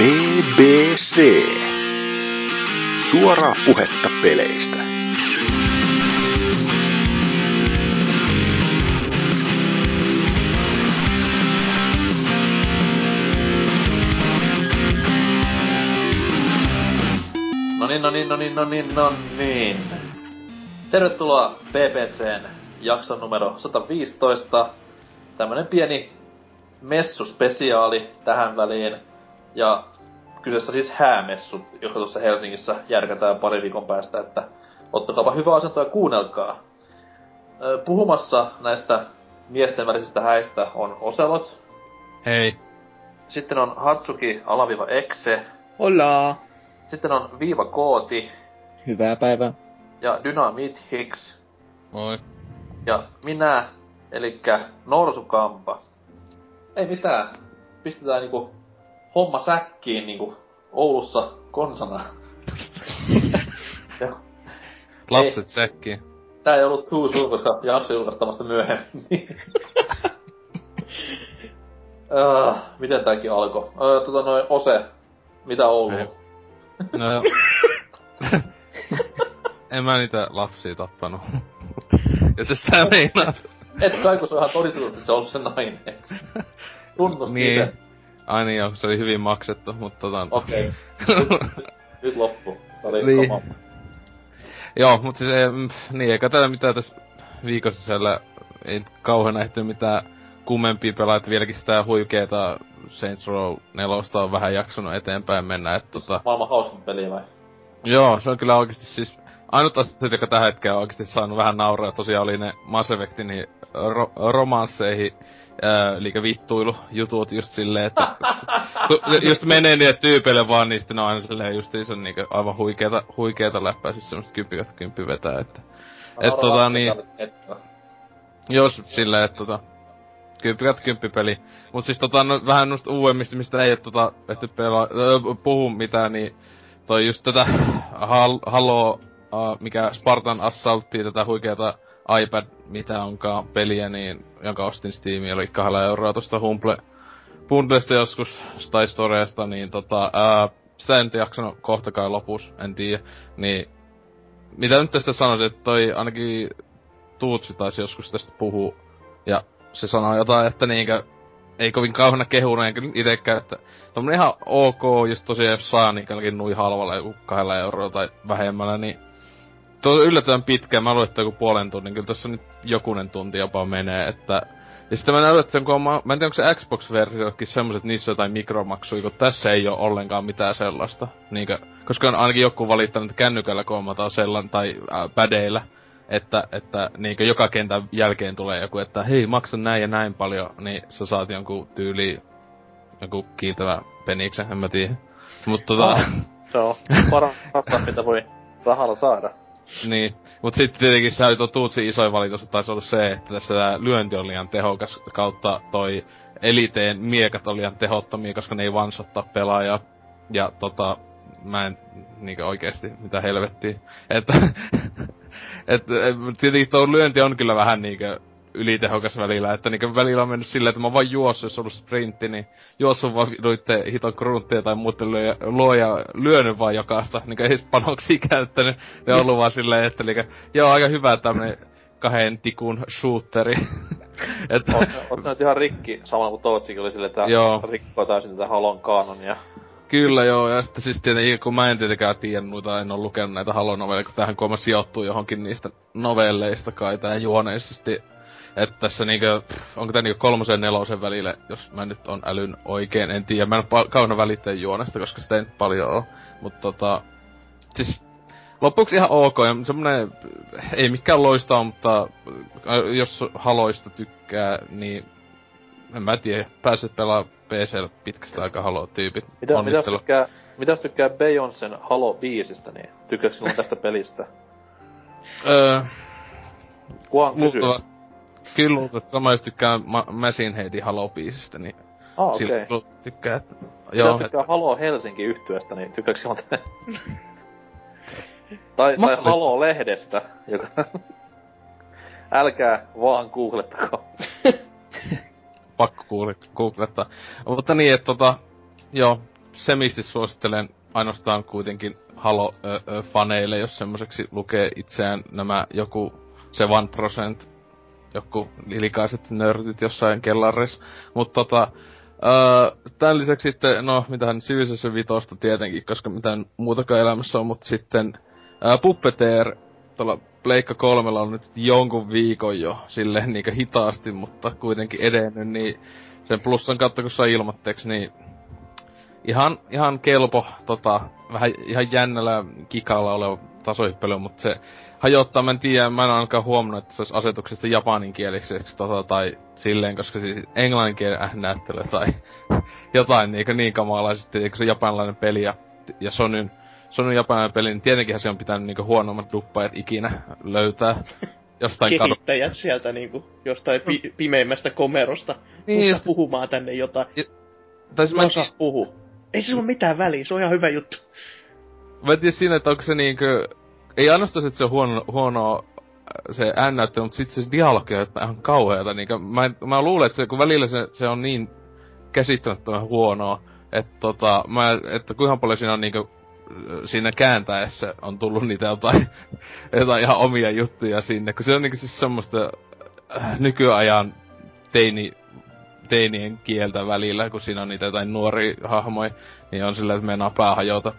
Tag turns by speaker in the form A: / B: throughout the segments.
A: BBC. Suoraa puhetta peleistä.
B: No niin, no niin, no niin, no niin, no niin. Tervetuloa BBCn jakson numero 115. Tämmönen pieni messuspesiaali tähän väliin. Ja kyseessä siis häämessut, joka tuossa Helsingissä järkätään pari viikon päästä, että ottakaapa hyvä asento ja kuunnelkaa. Puhumassa näistä miesten välisistä häistä on Oselot.
C: Hei.
B: Sitten on Hatsuki alaviva Exe.
D: Hola!
B: Sitten on Viiva Kooti
D: Hyvää päivää.
B: ja Dynamit Hicks.
C: Moi.
B: Ja minä, elikkä Norsukampa. Ei mitään. Pistetään niinku homma säkkiin niinku Oulussa konsana.
C: Lapset säkkiin.
B: Tää ei ollut too soon, koska jakso julkaistaan vasta myöhemmin. uh, miten tääkin alkoi? Uh, tota noin Ose. Mitä Oulu?
C: Ei. No joo. en mä niitä lapsia tappanut. ja se sitä meinaa.
B: Et kai kun se on ihan todistetusti se on ollut se nainen. Tunnustin
C: Niin.
B: sen.
C: Ai niin joo, se oli hyvin maksettu, mutta tota...
B: Okei. Nyt, nyt loppu. Oli
C: Niin.
B: sama.
C: joo, mutta siis ei, mm, niin, eikä täällä mitään tässä viikon sisällä ei nyt kauheena ehtinyt mitään kummempia pelaa, että vieläkin sitä huikeeta Saints Row 4 on vähän jaksanut eteenpäin mennä, että tota...
B: Maailman hauskin peli vai?
C: Joo, se on kyllä oikeasti siis... Ainut asiat, joka tähän hetkeen on oikeasti saanut vähän nauraa, tosiaan oli ne Mass Effectin niin ro- romansseihin, ää, eli vittuilu jutut just silleen, että just menee niille tyypeille vaan, niin sitten ne on aina silleen justiinsa niinku aivan huikeeta, huikeeta läppää, siis semmoista kymppiköt kymppi vetää, että... Et tota niin, jos silleen, että tota... Kymppikat kymppipeli. Mut siis tota, no, vähän noista uudemmista, mistä ei et tota, ehty pelaa, öö, puhu mitään, niin toi just tätä hal, Halo, uh, mikä Spartan Assaultti, tätä huikeata iPad, mitä onkaan peliä, niin, jonka ostin Steamiin, oli kahdella euroa tosta Humble Bundlesta joskus, tai Storeesta, niin tota, ää, sitä en nyt jaksanut kohta kai lopussa, en tiedä, niin mitä nyt tästä sanoisin, että toi ainakin Tuutsi taisi joskus tästä puhua, ja se sanoi jotain, että niinkö, ei kovin kauheena kehuna, enkä nyt itekään, että tommonen ihan ok, just tosiaan jos saa niin nui halvalla joku kahdella eurolla tai vähemmällä, niin tuo on yllättävän pitkä, mä luulen, että joku puolen tunnin, kyllä tossa nyt jokunen tunti jopa menee, että ja sitten mä näen, että sen, kun ma- mä en tiedä, onko se Xbox-versiokin semmoset, niissä on jotain mikromaksuja, kun tässä ei ole ollenkaan mitään sellaista. Niinkö, koska on ainakin joku valittanut, että kännykällä koomataan sellainen, tai äh, pädeillä, että, että niinkö joka kentän jälkeen tulee joku, että hei, maksa näin ja näin paljon, niin sä saat jonkun tyyli joku kiiltävä peniksen, en mä tiedä. Mut tota,
B: Ah. Se on parasta, mitä voi rahalla saada.
C: Niin. Mut sitten tietenkin se tuo Tuutsin isoin valitus taisi olla se, että tässä tää lyönti on liian tehokas kautta toi eliteen miekat on liian tehottomia, koska ne ei vansottaa pelaajaa. Ja tota, mä en niinkö oikeesti, mitä helvettiä. Että, et, et, tietenkin tuo lyönti on kyllä vähän niinkö ylitehokas välillä, että niinkö välillä on mennyt silleen, että mä vaan juossut, jos on ollut sprintti, niin juossut vaan noitte hiton grunttia tai muuten lyö, luo ja lyönyt vaan jokaista, niinkö ei sit panoksia käyttänyt. Ne on ollut vaan silleen, että niinkö, joo aika hyvä tämmönen kahden tikun shooteri. että,
B: Oot, oot sä nyt ihan rikki, samalla kuin Tootsikin oli silleen, että
C: Joo.
B: rikkoo täysin tätä Halon kanonia.
C: Kyllä joo, ja sitten siis tietenkin, kun mä en tietenkään tiedä noita, en oo lukenut näitä Halo-novelleja, kun tähän kuulemma sijoittuu johonkin niistä novelleista kai tää juoneisesti. Että tässä niinkö, pff, onko tää niinkö kolmosen ja nelosen välillä, jos mä nyt on älyn oikein, en tiedä. Mä en pa- kauheena välittäjä juonesta, koska sitä ei nyt paljon oo. Mut tota, siis lopuksi ihan ok, ja semmonen, ei mikään loistaa, mutta jos haloista tykkää, niin en mä tiedä, pääset pelaa PCllä pitkästä aikaa halo tyypit.
B: Mitä, mitä, tykkää, mitä tykkää Beyoncén Halo biisistä, niin tykkääkö sinun tästä pelistä?
C: Öö,
B: Kuhan kysyy.
C: Kyllä sama jos tykkää Ma- Machine Headin Halo-biisistä, niin
B: Ah, okei.
C: okay. Silloin tykkää, että...
B: Joo, jos tykkää Halo Helsinki yhtyeestä, niin tykkääkö sinun tä- tai, tai
C: Mahdollista.
B: Halo-lehdestä, joka... Älkää vaan googlettako.
C: pakko googlettaa. Mutta niin, että tota, joo, semisti suosittelen ainoastaan kuitenkin Halo-faneille, jos semmoiseksi lukee itseään nämä joku se one percent, joku likaiset nörtit jossain kellarissa. Mutta tota, öö, tämän lisäksi sitten, no mitähän Civilization vitosta tietenkin, koska mitään muutakaan elämässä on, mutta sitten öö, Puppeteer tuolla Pleikka kolmella on nyt jonkun viikon jo silleen niinkö hitaasti, mutta kuitenkin edennyt, niin sen plussan kautta kun saa ilmatteeksi, niin ihan, ihan kelpo, tota, vähän ihan jännällä kikalla oleva tasohyppely, mutta se hajottaa, mä en tiedä, mä en ainakaan huomannut, että se olisi asetuksesta japaninkieliseksi tota, tai silleen, koska siis englanninkielen äh, näyttely tai jotain niin, niin kamalaisesti, eikö se japanilainen peli ja, ja Sonyn, Sonyn japanilainen peli, niin tietenkin se on pitänyt niin huonommat duppajat ikinä löytää jostain
D: Kehittäjät kadu. sieltä niinku jostain pi- pimeimmästä komerosta niin, just... puhumaan tänne jotain. Ja, tai siis mä puhu. Ei se ole mitään väliä, se on ihan hyvä juttu.
C: Mä en tiedä siinä, että onko se niinkö ei ainoastaan, että se on huono, huono äh, se äännäyttö, mutta sitten se dialogi on ihan kauheata. Niin mä, mä luulen, että se, kun välillä se, se on niin käsittämättömän huonoa, että tota, mä, että kuinka paljon siinä on niinku siinä kääntäessä on tullut niitä jotain, jotain ihan omia juttuja sinne, kun se on niinku siis semmoista äh, nykyajan teini, teinien kieltä välillä, kun siinä on niitä jotain nuoria hahmoja, niin on sillä, että meinaa pää hajota.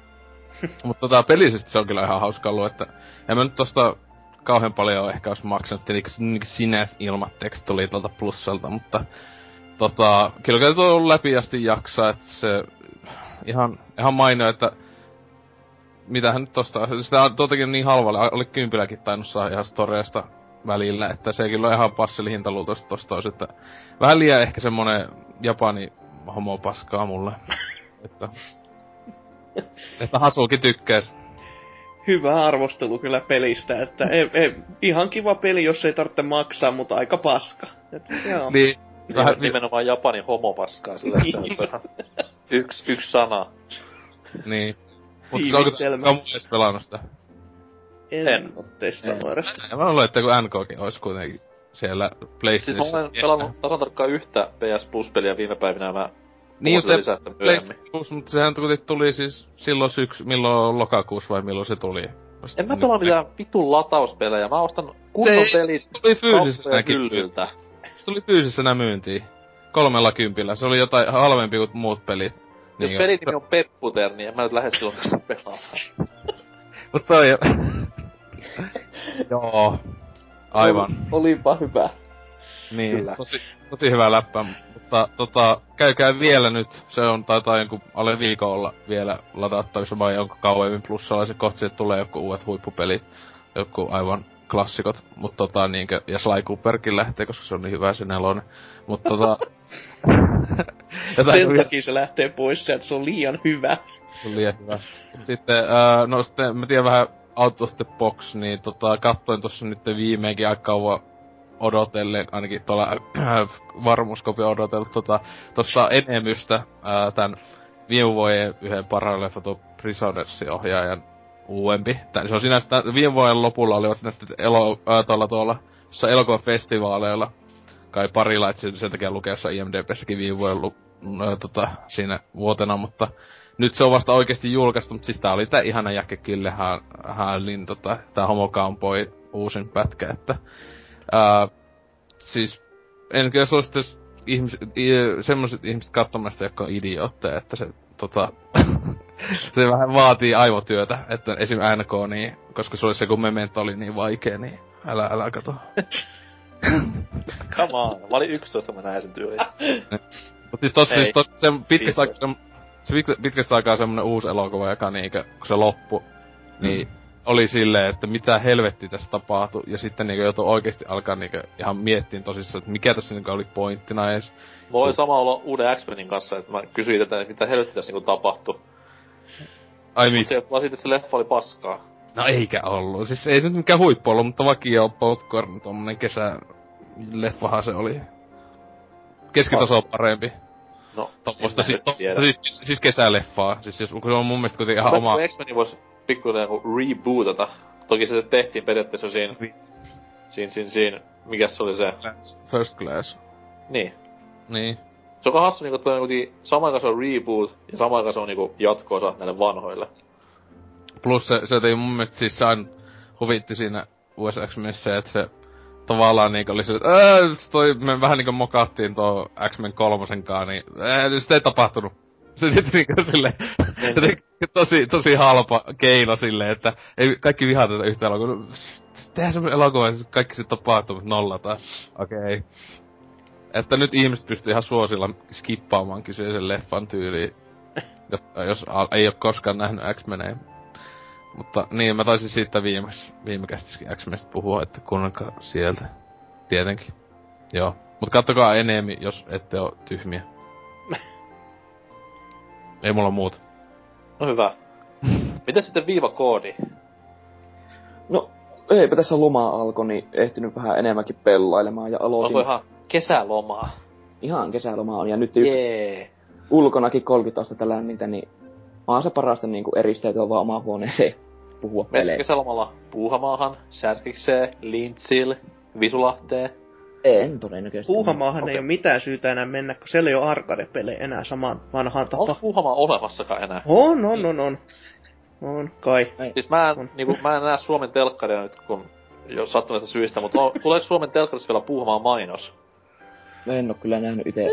C: Mutta tota, pelisesti se on kyllä ihan hauska ollut, että en mä nyt tosta kauhean paljon ehkä olisi maksanut, tietenkin sinä ilmatteeksi tuli tuolta plussalta, mutta tota, kyllä tuo on läpi asti jaksaa, että se ihan, ihan mainio, että mitähän nyt tosta, sitä on tuotakin niin halvalle, oli kympilläkin tainnut saa ihan storeesta välillä, että se kyllä on ihan passelihinta luultavasti tosta olisi, että vähän liian ehkä semmonen Japani homo paskaa mulle. että että Hasuki tykkäis.
D: Hyvä arvostelu kyllä pelistä, että ei, ei, ihan kiva peli, jos ei tarvitse maksaa, mutta aika paska.
B: Että, joo. Niin. Vähän nimenomaan Japanin homopaskaa, sillä se on ihan yksi, yksi sana.
C: Niin. Mutta se onko onko pelannut sitä?
D: En, en. ole testannut.
C: Mä luulen, että kun NKkin olisi kuitenkin siellä PlayStationissa.
B: Siis mä olen pelannut tasan tarkkaan yhtä PS Plus-peliä viime päivinä, mä
C: niin, mutta PlayStation mutta sehän tuli siis silloin syks, milloin lokakuussa vai milloin se tuli?
B: en mä pelaa mitään vitun latauspelejä, mä ostan kunnon se pelit
C: se tuli fyysisenä hyllyltä. Se tuli fyysisenä myyntiin. Kolmella kympillä. Se oli jotain halvempi kuin muut pelit.
B: Jos niin pelin nimi on Pepputer, niin en mä nyt lähde silloin kanssa pelaamaan.
C: Mut toi... Joo. Aivan.
D: Olipa hyvä.
C: Niin, Kyllä. tosi, tosi hyvä läppä, mutta tota, käykää vielä nyt, se on taitaa jonkun alle viikon olla vielä ladattavissa vai onko kauemmin plussalla. Se kohti, että tulee joku uudet huippupelit, joku aivan klassikot, mutta tota niinkö, ja Sly Cooperkin lähtee, koska se on niin hyvä se nelonen, mutta tota...
D: Sen takia se lähtee pois sieltä, se on liian hyvä.
C: Se on liian hyvä. Sitten, äh, no sitten mä tiedän vähän Out of the Box, niin tota, katsoin tuossa nyt viimeinkin aika kauan odotellen, ainakin tuolla äh, varmuuskopio odotellut tota, tossa enemystä äh, tän viime vuoden yhden parhaan leffa tuon Prisonersin ohjaajan uudempi. Tän, se on siinä, että viime vuoden lopulla olivat näitä elo, äh, tuolla, tuolla elokuvafestivaaleilla kai pari laitsi sen takia lukeessa IMDBssäkin viime vuoden lu, äh, tota, siinä vuotena, mutta nyt se on vasta oikeasti julkaistu, mutta siis tää oli tää ihana Jacke Gyllenhaalin tota, tää Homo Cowboy uusin pätkä, että Ää, siis en kyllä suosittais ihmis, semmoiset ihmiset katsomasta, jotka on idiootteja, että se tota, se vähän vaatii aivotyötä, että esim. NK, niin, koska se oli se, kun Memento oli niin vaikea, niin älä, älä kato.
B: Come on, mä olin 11, mä näin sen tyyliin.
C: Mut siis tossa siis tossa, se pitkästä aikaa, se pitkästä aikaa semmonen uusi elokuva, joka niinkö, kun se loppu, niin mm oli silleen, että mitä helvetti tässä tapahtui, ja sitten niinku joutui oikeesti alkaa niinku ihan miettiin tosissaan, että mikä tässä niinku oli pointtina edes.
B: Mulla oli sama olo uuden X-Menin kanssa, että mä kysyin tätä, että mitä helvetti tässä niinku tapahtui.
C: Ai miksi?
B: Se, vaan siitä se leffa oli paskaa.
C: No eikä ollut. Siis ei se nyt mikään huippu ollut, mutta vakio popcorn, tommonen kesä leffahan se oli. Keskitaso on parempi.
B: No,
C: Tuommoista siis, to, siis, siis, kesäleffaa. Siis jos, se on mun mielestä kuitenkin ihan oma...
B: X-Men vois pikkuinen rebootata. Toki se tehtiin periaatteessa siinä, siinä, siinä, siinä, mikä se oli se?
C: First Class.
B: Niin.
C: Niin.
B: Se on hassu niinku, että on samaan aikaan se on reboot ja samaan aikaan se on niinku jatkoosa näille vanhoille.
C: Plus se, se ei mun mielestä siis sain huvitti siinä USX missä, että se tavallaan niinku oli se, että toi, me vähän niinku mokattiin tuo X-Men kolmosenkaan, niin ää, sitä ei tapahtunut. Se sitten niinku sille, tosi, tosi halpa keino sille, että ei kaikki vihaa tätä yhtä elokuvaa. Tehdään semmonen elokuva, siis kaikki sitten tapahtuu, mutta nollataan. Okei. Okay. Että nyt ihmiset pystyy ihan suosilla skippaamaan kyseisen leffan tyyliin. jos, jos ei ole koskaan nähnyt X-Menejä. Mutta niin, mä taisin siitä viimeksi, viime kästiskin X-Menistä puhua, että kuunnelkaa sieltä. Tietenkin. Joo. Mut kattokaa enemmän, jos ette oo tyhmiä. Ei mulla muuta.
B: No hyvä. Miten sitten viivakoodi?
E: No, eipä tässä loma alkoi, niin ehtinyt vähän enemmänkin pellailemaan ja aloitin...
B: Onko ihan kesälomaa?
E: Ihan kesälomaa on, ja nyt yeah. ulkonakin 30 astetta lämmintä, niin on se parasta niinku eristeytyä vaan omaan huoneeseen puhua
B: peleistä. kesälomalla Puuhamaahan, Särkikseen, Lintsil, Visulahteen?
E: En todennäköisesti.
D: Puuhamaahan okay. ei ole mitään syytä enää mennä, kun siellä ei ole arcade-pelejä enää samaan vanhaan tapaan.
B: Onko Puuhamaa olemassakaan enää?
D: On, on, on, on. On, kai.
B: Ei. Siis mä en, on. niinku, mä en näe Suomen telkkaria nyt, kun jos sattuneesta syistä, mutta on, tuleeko Suomen telkkarissa vielä Puuhamaa mainos?
E: en oo kyllä nähnyt itse.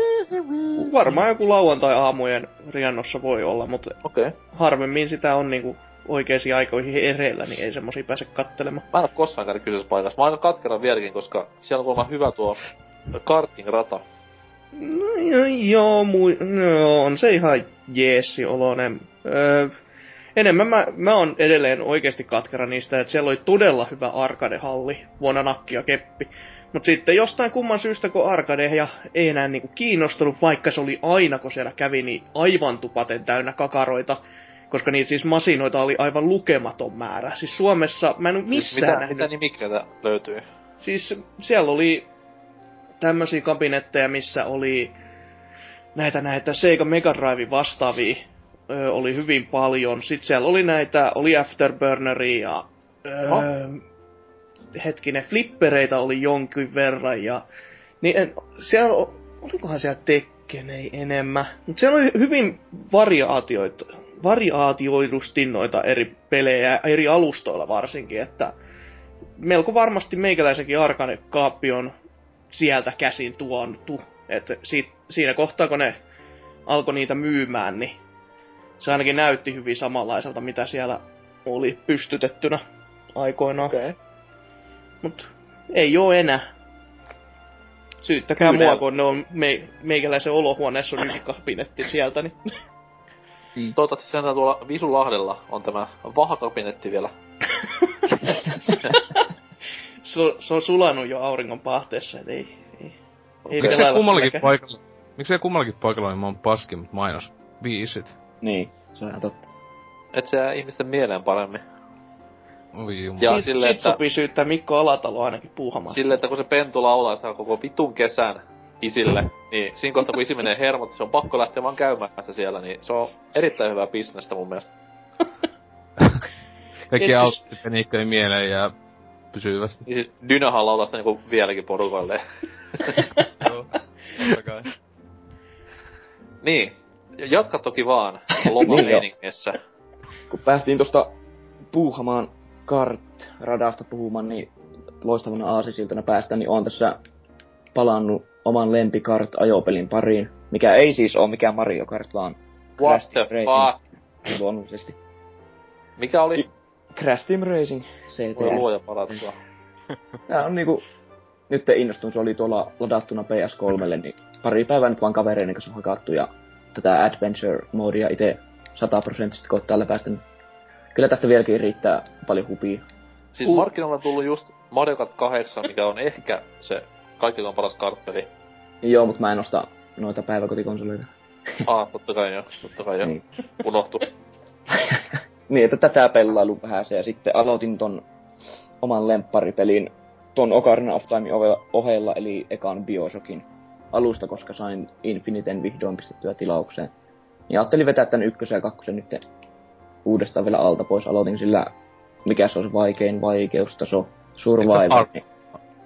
D: Varmaan joku lauantai-aamujen riannossa voi olla, mutta okay. harvemmin sitä on niinku oikeisiin aikoihin ereillä, niin ei semmosia pääse kattelemaan.
B: Mä en oo koskaan käynyt kyseisessä paikassa. Mä oon katkeran vieläkin, koska siellä on kuulemma hyvä tuo karting-rata.
D: No joo, mui, no, on se ihan jeessi oloinen. Öö, enemmän mä, mä oon edelleen oikeasti katkera niistä, että siellä oli todella hyvä arcade-halli, vuonna nakki ja keppi. Mutta sitten jostain kumman syystä, kun arcade ja ei enää niinku kiinnostunut, vaikka se oli aina, kun siellä kävi, niin aivan tupaten täynnä kakaroita. Koska niitä siis masinoita oli aivan lukematon määrä. Siis Suomessa, mä en ole siis missään
B: mitä,
D: nähnyt.
B: Mitä nimikkeitä löytyy?
D: Siis siellä oli tämmöisiä kabinetteja, missä oli näitä näitä Sega Mega Drive vastaavia ö, oli hyvin paljon. Sitten siellä oli näitä, oli Afterburneria ja ö, hetkinen, flippereitä oli jonkin verran ja niin en, siellä, olikohan siellä Tekkenei enemmän, mutta siellä oli hyvin variaatioita, variaatioidusti noita eri pelejä, eri alustoilla varsinkin, että melko varmasti meikäläisenkin Arkane-kaappi on sieltä käsin tuontu. Että si- siinä kohtaa, kun ne alkoi niitä myymään, niin se ainakin näytti hyvin samanlaiselta, mitä siellä oli pystytettynä aikoinaan. Okay. Mut ei oo enää. Syyttäkää Kyllä. mua, kun ne on me, meikäläisen olohuoneessa on yksi kabinetti sieltä, niin...
B: Mm. Toivottavasti sen tuolla Visulahdella on tämä vahakabinetti vielä.
D: se, se, on sulanut jo auringon pahteessa, et ei... ei,
C: ei Miksei kummallakin paikalla, miksei kummallakin paikalla niin mä oon paskimmat mainos biisit?
E: Niin, se on ihan totta.
B: Et se ihmisten mieleen paremmin.
C: Oi
D: jumala. Ja sit, sille, sit että... sopii syyttää Mikko Alatalo ainakin puuhamaan.
B: Sille, että kun se pentu laulaa sitä koko vitun kesän isille, niin siinä kohtaa kun isi menee hermot, se on pakko lähteä vaan käymään sitä siellä, niin se on erittäin hyvää bisnestä mun mielestä.
C: Kaikki auttit Niikkojen mieleen ja pysyvästi.
B: Niin sit Dynahan laulaa sitä niinku vieläkin porukoille. Joo, Niin, jatka toki vaan lomameiningessä. niin
E: kun päästiin tosta puuhamaan kart-radasta puhumaan, niin loistavana aasisiltana päästään, niin on tässä palannut oman lempikart ajopelin pariin, mikä ei siis ole mikään Mario Kart, vaan
B: What Crash the fuck?
E: Luonnollisesti.
B: Mikä oli?
E: Crash Team Racing CT.
B: Voi luoja palattua.
E: Tää on niinku... Nyt innostun, se oli tuolla ladattuna PS3, niin pari päivää nyt vaan kavereiden kanssa hakattu ja tätä adventure-moodia itse sataprosenttisesti koittaa läpäistä, niin kyllä tästä vieläkin riittää paljon hupia.
B: Siis uh. markkinoilla on tullut just Mario Kart 8, mikä on ehkä se kaikki paras kartteli.
E: Joo, mutta mä en osta noita päiväkotikonsoleita.
B: Ah, totta kai joo, totta kai joo. Niin. Unohtu.
E: niin, että tätä pelailu vähän se, ja sitten aloitin ton oman lempparipelin ton Ocarina of Time ohella, eli ekan Bioshockin alusta, koska sain Infiniten vihdoin pistettyä tilaukseen. Ja ajattelin vetää tän ykkösen ja kakkosen nyt uudestaan vielä alta pois. Aloitin sillä, mikä se on se vaikein vaikeustaso, Survivor. Niin.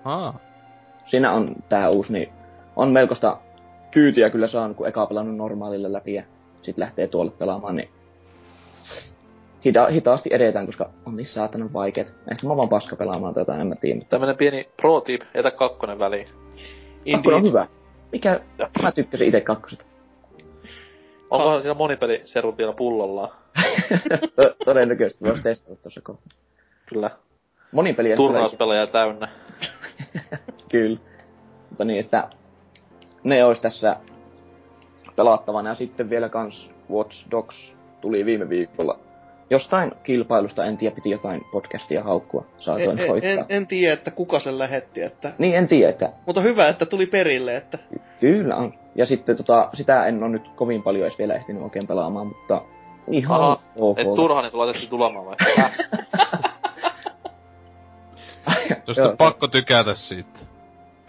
E: Ah. Siinä on tää uusi, niin on melkoista kyytiä kyllä saanut, kun eka pelannut normaalilla läpi ja sit lähtee tuolle pelaamaan, niin hita- hitaasti edetään, koska on niin saatanan vaikeet. Ehkä mä vaan paska pelaamaan tätä, en mä tiedä. Mutta
B: Tämmönen pieni pro tip, etä kakkonen väliin.
E: kakkonen on hyvä. Mikä, mä tykkäsin itse kakkosesta.
B: Onkohan siinä monipeli servut vielä pullollaan?
E: To- Todennäköisesti voisi testata tuossa kohtaa.
B: Kyllä.
E: Tulee
B: Turnauspelejä täynnä.
E: Kyllä. Mutta niin, että ne olisi tässä pelattavana. Ja sitten vielä kans Watch Dogs tuli viime viikolla. Jostain kilpailusta, en tiedä, piti jotain podcastia haukkua.
D: En,
E: Saatoin
D: en,
E: hoitaa.
D: en, en tiedä, että kuka sen lähetti, että...
E: Niin, en tiedä, että
D: Mutta hyvä, että tuli perille, että...
E: kyllä on. Ja sitten tota, sitä en ole nyt kovin paljon edes vielä ehtinyt oikein pelaamaan, mutta ihan
B: Aha,
E: ok.
B: Et turha niin tulla tietysti tulemaan vai?
C: Jos
E: Joo.
C: on pakko tykätä siitä.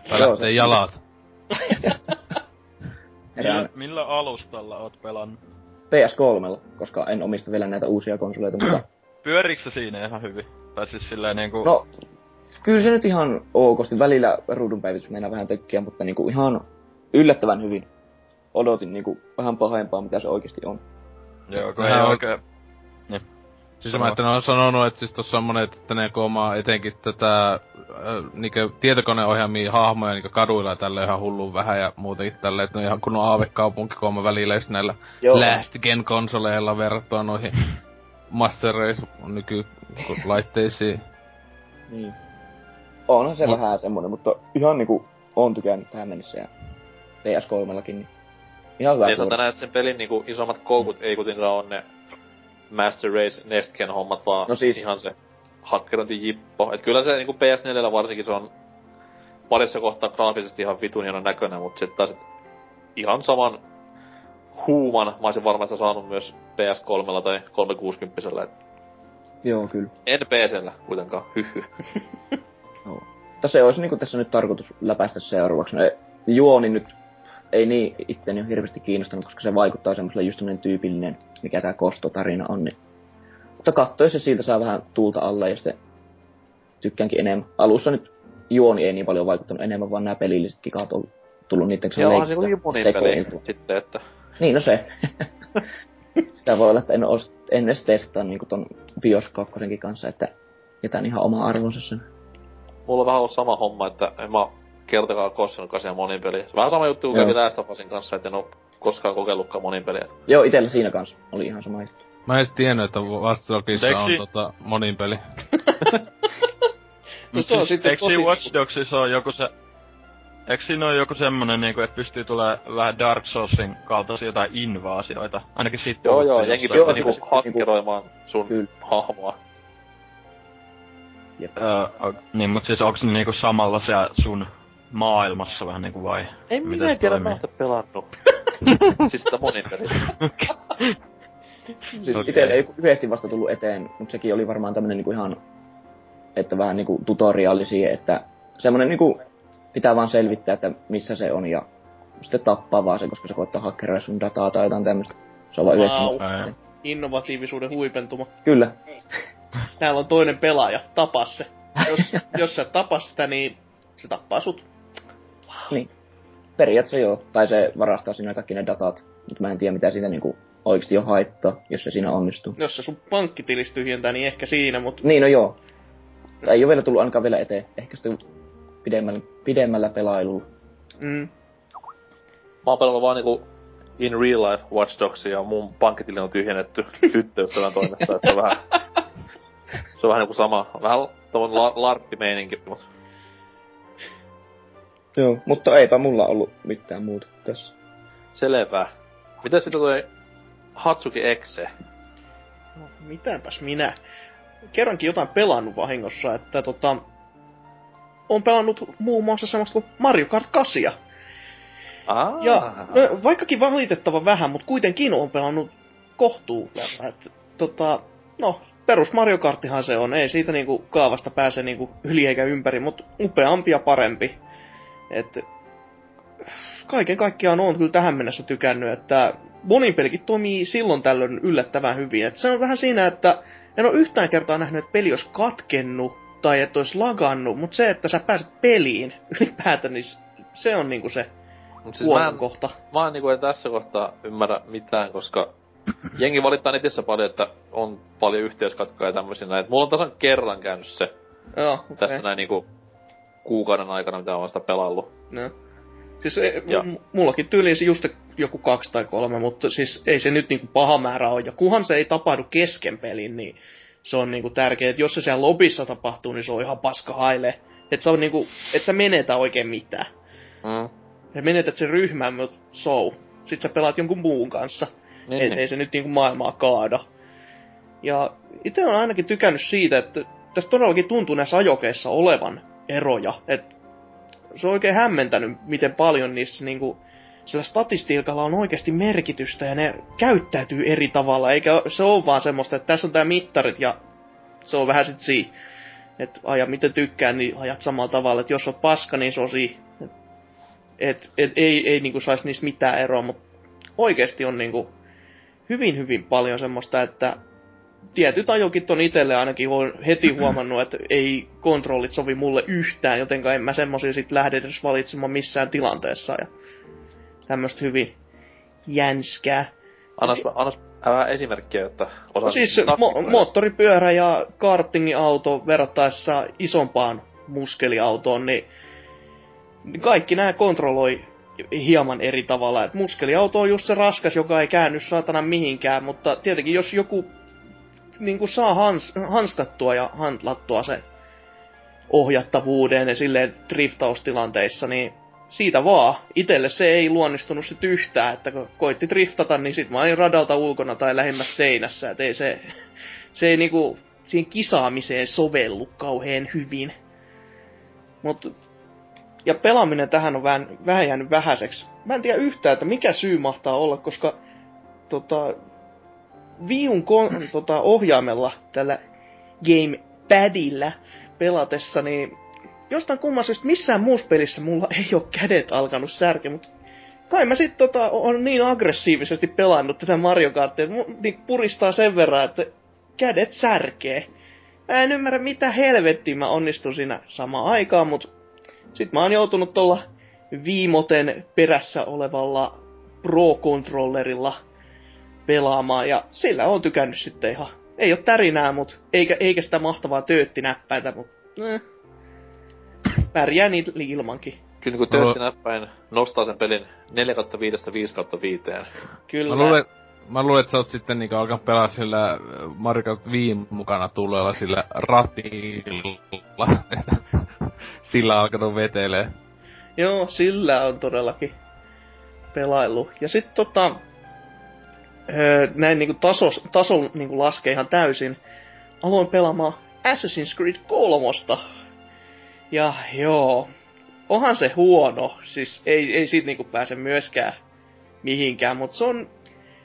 C: Tai lähtee jalat.
F: Millä, millä alustalla oot pelannut?
E: PS3, koska en omista vielä näitä uusia konsoleita, mutta
F: Pyöriikö se siinä ihan hyvin? Tai siis silleen niinku...
E: no, kyllä se nyt ihan okosti. Välillä ruudunpäivitys meinaa vähän tökkiä, mutta niinku ihan yllättävän hyvin. Odotin niinku vähän pahempaa, mitä se oikeasti on.
F: joo, kun ei oikein...
C: Siis mä että ne on sanonut, että siis tossa on monet, että ne koomaa etenkin tätä äh, niinkö tietokoneohjaamia hahmoja niinkö kaduilla ja tälle ihan hulluun vähän ja muutenkin tälle, että ne on ihan kunnon aavekaupunki kooma välillä just näillä
E: Joo.
C: last gen konsoleilla verrattuna noihin Master Race nyky niinku laitteisiin.
E: Niin. Onhan se
C: Mut-
E: vähän semmonen, mutta ihan niinku on tykännyt tähän mennessä ja PS3llakin, niin ihan hyvä
B: niin sä näet sen pelin niinku isommat koukut, ei kuitenkaan on ne Master Race Next Gen hommat, vaan
E: No siis-
B: ihan se hakkerointi jippo. Et kyllä se niinku PS4 varsinkin se on parissa kohtaa graafisesti ihan vitun hienon näköinen, mutta sitten taas ihan saman huuman mä olisin varmasti saanut myös PS3 tai 360 et
E: Joo, kyllä.
B: en PCllä kuitenkaan, hyhy.
E: Mutta se olisi niinku tässä nyt tarkoitus läpäistä seuraavaksi. No, juoni nyt ei niin itteni ole hirveästi kiinnostanut, koska se vaikuttaa semmoiselle just semmoinen tyypillinen, mikä tämä kostotarina on. Niin. Mutta katsoin se siltä saa vähän tuulta alle ja sitten tykkäänkin enemmän. Alussa nyt juoni ei niin paljon vaikuttanut enemmän, vaan nämä pelilliset kikat on tullut niiden kanssa
B: onhan se kuitenkin monin peli sitten, että
E: Niin, no se. Sitä voi olla, että en, os, en edes testaa niin ton Bios 2 kanssa, että jätän ihan oma arvonsa sen.
B: mulla on vähän sama homma, että en mä kertakaan koskenut siihen monin peliä. Vähän sama juttu kuin Last of Usin kanssa, että en oo koskaan kokellutkaan monin peliä.
E: Joo, itellä siinä kanssa oli ihan sama juttu.
C: Mä en edes tiennyt, että Watchdogissa on tota monin peli.
D: No se on sitten tosi...
F: Watch Dogsissa on joku se... Eikö siinä ole joku semmonen niinku, että pystyy tulee vähän Dark Soulsin kaltaisia jotain invaasioita? Ainakin siitä
B: Joo joo, jengi pystyy niinku hakkeroimaan sun
E: Kyllä.
B: hahmoa.
F: Öö, o- niin, mut siis onks ne niinku samalla siellä sun maailmassa vähän niinku vai?
B: En
F: Miten
B: minä
F: se
B: tiedä, mä oon sitä pelannut. siis sitä monin.
E: Siis okay. ei yhdesti vasta tullut eteen, mutta sekin oli varmaan tämmönen niinku ihan, että vähän niinku tutoriaali siihen, että semmonen niinku pitää vaan selvittää, että missä se on ja sitten tappaa vaan se, koska se koittaa hakkeroida sun dataa tai jotain tämmöistä. Se on vaan yhdessä.
D: Vau.
C: Ää,
D: Innovatiivisuuden huipentuma.
E: Kyllä.
D: Täällä on toinen pelaaja, tapa se. Jos, jos sä tapas sitä, niin se tappaa sut.
E: Periaatteessa joo. Tai se varastaa siinä kaikki ne datat, mutta mä en tiedä mitä siitä niinku oikeasti on haittaa, jos se siinä onnistuu.
D: Jos se sun pankkitilis tyhjentää, niin ehkä siinä, mut
E: Niin, no joo. Ei ole vielä tullut ainakaan vielä eteen. Ehkä sitten pidemmällä, pidemmällä pelailulla.
D: mm,
B: Mä oon pelannut vaan niinku in real life Watch Dogsia ja mun pankkitili on tyhjennetty tyttöystävän toimesta, että se on vähän... Se on vähän niinku sama, vähän tuon la- larppimeininki, mut
E: Joo, mutta eipä mulla ollut mitään muuta tässä.
B: selvä. Mitä sitten toi Hatsuki Exe?
D: no, mitäpäs minä. Kerrankin jotain pelannut vahingossa, että tota... On pelannut muun muassa semmoista kuin Mario Kart 8.
B: Ah,
D: Ja no, vaikkakin valitettava vähän, mutta kuitenkin on pelannut kohtuu verran. Et, tota, no, perus Mario Karttihan se on. Ei siitä niinku kaavasta pääse niinku yli eikä ympäri, mutta upeampi ja parempi. Et, kaiken kaikkiaan on kyllä tähän mennessä tykännyt, että monin pelikin toimii silloin tällöin yllättävän hyvin. Et se on vähän siinä, että en ole yhtään kertaa nähnyt, että peli olisi katkennut tai että olisi lagannut, mutta se, että sä pääset peliin ylipäätään, niin se on niinku se
B: Mut siis mä en,
D: kohta.
B: mä en niinku en tässä kohtaa ymmärrä mitään, koska jengi valittaa netissä paljon, että on paljon yhteyskatkoja ja tämmöisiä näin. Et Mulla on tasan kerran käynyt se
D: Joo,
B: okay. tässä näin niinku kuukauden aikana, mitä olen sitä pelaillut.
D: No. Siis e,
B: Ja.
D: mullakin tyyliin se just joku kaksi tai kolme, mutta siis ei se nyt niinku paha määrä ole. Ja kunhan se ei tapahdu kesken pelin, niin se on niinku tärkeää. Että jos se siellä lobissa tapahtuu, niin se on ihan paska haile. Että se on niinku, et sä menetä oikein mitään.
B: Mm.
D: Sä menetät sen ryhmän, mutta so. Sitten sä pelaat jonkun muun kanssa.
B: Niin,
D: Et
B: niin.
D: ei se nyt niinku maailmaa kaada. Ja itse on ainakin tykännyt siitä, että tässä todellakin tuntuu näissä ajokeissa olevan eroja. Et se on oikein hämmentänyt, miten paljon niissä niinku, sillä statistiikalla on oikeasti merkitystä ja ne käyttäytyy eri tavalla, eikä se ole vaan semmoista, että tässä on tää mittarit ja se on vähän sit siinä. Että aja miten tykkää, niin ajat samalla tavalla, että jos on paska, niin se on siinä. Et, et, et, ei, ei niinku saisi niistä mitään eroa, mutta oikeasti on niinku hyvin hyvin paljon semmoista, että tietyt ajokit on itselle ainakin huo- heti huomannut, että ei kontrollit sovi mulle yhtään, jotenka en mä semmosia sit lähde edes valitsemaan missään tilanteessa. Ja tämmöistä hyvin jänskää.
B: Annas, annas vähän esimerkkiä, jotta osaan...
D: No siis mo- moottoripyörä ja kartingauto verrattaessa isompaan muskeliautoon, niin niin kaikki nämä kontrolloi hieman eri tavalla. Et muskeliauto on just se raskas, joka ei käänny saatana mihinkään, mutta tietenkin jos joku niin kuin saa hans, hanskattua ja hantlattua sen ohjattavuuden ja silleen driftaustilanteissa, niin siitä vaan. Itelle se ei luonnistunut sit yhtään, että kun koitti driftata, niin sit mä olin radalta ulkona tai lähemmäs seinässä, et ei se, se ei niinku siihen kisaamiseen sovellu kauhean hyvin. Mut, ja pelaaminen tähän on vähän, vähän jäänyt vähäiseksi. Mä en tiedä yhtään, että mikä syy mahtaa olla, koska tota, viun kon, tota, ohjaimella, tällä gamepadilla pelatessa, niin jostain kumman syystä missään muussa pelissä mulla ei ole kädet alkanut särkeä, mutta kai mä sit tota, on niin aggressiivisesti pelannut tätä Mario Kartia, että niin puristaa sen verran, että kädet särkee. Mä en ymmärrä mitä helvettiä mä onnistun siinä samaan aikaan, mutta sit mä oon joutunut tuolla viimoten perässä olevalla Pro-controllerilla pelaamaan, ja sillä on tykännyt sitten ihan. Ei ole tärinää, mut eikä, eikä sitä mahtavaa tööttinäppäitä, mut eh, pärjää niitä ilmankin.
B: Kyllä niin töötti näppäin nostaa sen pelin 4 5 5 5
D: Kyllä.
C: Mä luulen, mä luulen, että sä oot sitten niinku alkanut pelaa sillä äh, Mario Kart Viin mukana tulleella sillä ratilla. sillä on alkanut vetelee.
D: Joo, sillä on todellakin pelailu. Ja sitten tota, öö, näin niinku tasos, tason niinku laskee ihan täysin. Aloin pelaamaan Assassin's Creed 3. Ja joo, onhan se huono. Siis ei, ei siitä niinku pääse myöskään mihinkään, mutta se on,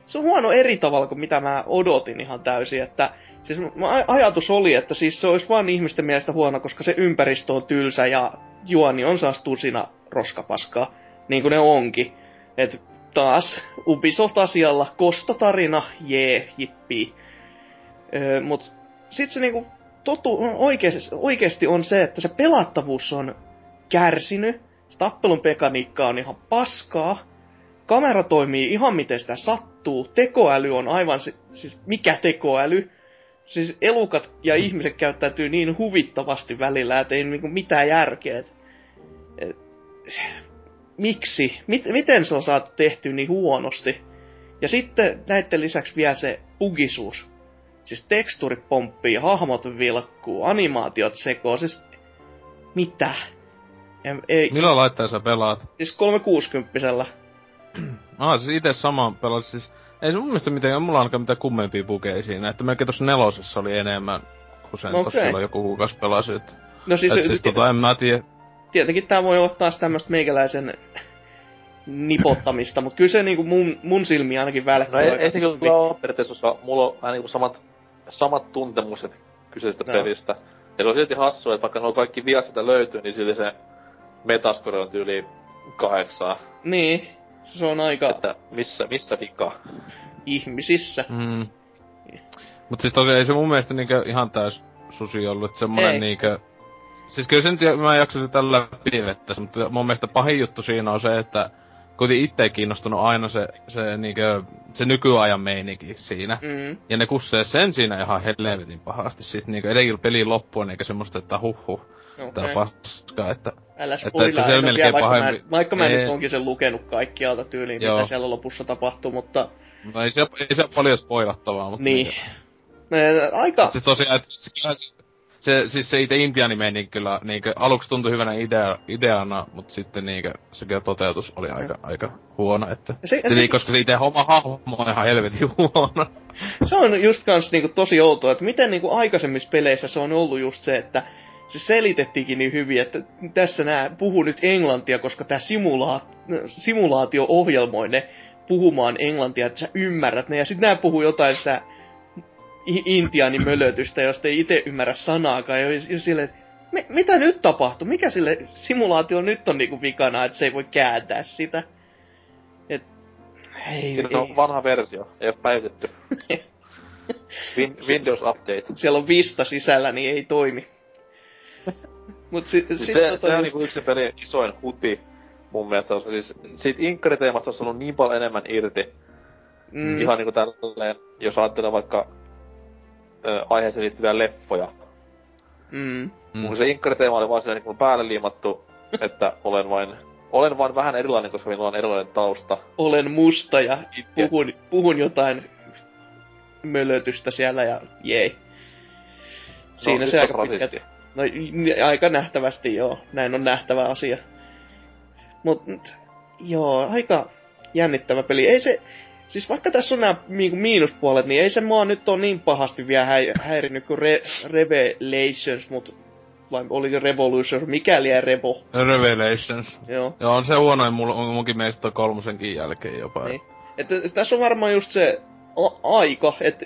D: se on huono eri tavalla kuin mitä mä odotin ihan täysin. Että siis ajatus oli, että siis se olisi vain ihmisten mielestä huono, koska se ympäristö on tylsä ja juoni on saas tusina roskapaskaa, niin kuin ne onkin. Et taas Ubisoft-asialla kostotarina, jee, jippi. Öö, mut sit se niinku totu, oikeesti, oikeesti on se, että se pelattavuus on kärsinyt, se tappelun mekaniikka on ihan paskaa, kamera toimii ihan miten sitä sattuu, tekoäly on aivan, si- siis mikä tekoäly, siis elukat ja ihmiset käyttäytyy niin huvittavasti välillä, että ei niinku mitään järkeä. Et, et, miksi? Mit, miten se on saatu tehty niin huonosti? Ja sitten näiden lisäksi vielä se bugisuus. Siis teksturit pomppii, hahmot vilkkuu, animaatiot sekoo, siis mitä? En, ei,
C: Milloin laittaa sä pelaat?
D: siis 360
C: Ah, siis itse sama pelas siis... Ei se mun mielestä mitään, mulla ainakaan mitään kummempia bugeja siinä, että melkein tossa nelosessa oli enemmän, kun sen okay. tossa
D: Okei.
C: silloin joku kuukas pelasi. Et,
D: No siis,
C: et siis tota, en mä tiedä.
D: tietenkin tää voi olla taas tämmöstä meikäläisen nipottamista, mutta kyllä se niinku mun, mun silmiä ainakin välkkää.
B: No ei, ei se kyllä ole periaatteessa, koska mulla on vähän niinku samat, samat tuntemukset kyseisestä
D: Joo.
B: pelistä. Ja se on silti hassua, että vaikka nuo kaikki viat sitä löytyy, niin silti se metascore on tyyli kahdeksaa.
D: Niin, se on aika
B: Että missä, missä vika?
D: ihmisissä.
C: Mm. Mut siis tosiaan ei se mun mielestä niinkö ihan täys susi ollut, että semmonen
D: Ei.
C: niinkö... Siis kyllä sen mä en jaksa sitä läpi mutta mun mielestä pahin juttu siinä on se, että kuitenkin itse kiinnostunut aina se, se, niinkö, se nykyajan meininki siinä.
D: Mm.
C: Ja ne kussee sen siinä ihan helvetin pahasti sit niinku etenkin pelin loppuun, eikä semmoista, että huh tää
D: Okei.
C: paskaa, että
D: Älä
C: että
D: spoilaa,
C: se on
D: vielä, vaikka, mä, vaikka mä
C: Ei.
D: nyt onkin sen lukenut kaikkialta tyyliin,
C: Joo.
D: mitä siellä lopussa tapahtuu, mutta
C: no ei se, ei se ole paljon spoilattavaa, mutta
D: niin.
C: niinkö-
D: Ää, Aika,
C: Siis tosiaan, että se, siis se itse Intiani meni kyllä niinkö, aluksi tuntui hyvänä idea, ideana, mutta sitten niinkö, se kyllä toteutus oli aika, aika huono, että...
D: Ja se-
C: Se,
D: se-
C: se, koska se itse oma hahmo on ihan helvetin huono.
D: se on just kans niinku tosi outoa, että miten niinku aikaisemmissa peleissä se on ollut just se, että se selitettiinkin niin hyvin, että tässä nää puhuu nyt englantia, koska tämä simula- simulaatio ohjelmoi ne puhumaan englantia, että sä ymmärrät ne, ja sitten nää puhuu jotain sitä intiaanimölötystä, josta ei itse ymmärrä sanaakaan, ja, ja sille, "Mi- mitä nyt tapahtuu? Mikä sille simulaatio nyt on niinku vikana, että se ei voi kääntää sitä? Et, ei,
B: Siinä
D: ei.
B: on vanha versio, ei oo päivitetty. Win- Windows Update.
D: siellä on Vista sisällä, niin ei toimi. Mut si-
B: Siis
D: sit
B: se,
D: tota
B: se on niinku yksi pelin isoin huti mun mielestä. Siis siitä Inkkari-teemasta olisi ollut niin paljon enemmän irti.
D: Mm.
B: Ihan niinku tälleen, jos ajattelee vaikka ö, aiheeseen liittyviä leffoja.
D: mm,
B: Mm. Mun se Inkkari-teema oli vaan silleen niinku päälle liimattu, että olen vain, olen vain vähän erilainen, koska minulla on erilainen tausta.
D: olen musta ja puhun, puhun jotain mölötystä siellä ja jei. Siinä
B: no,
D: se aika pitkälti. No aika nähtävästi joo, näin on nähtävä asia. Mut joo, aika jännittävä peli. Ei se, siis vaikka tässä on nämä niinku miinuspuolet, niin ei se mua nyt on niin pahasti vielä häi, häirinnyt kuin Re, Revelations, mut vai oliko Revolution, mikäli ja Revo,
C: Revelations.
D: joo.
C: Joo, on se huonoin mul, on munkin mielestä kolmosenkin jälkeen jopa.
D: Niin. Että tässä on varmaan just se a- aika, että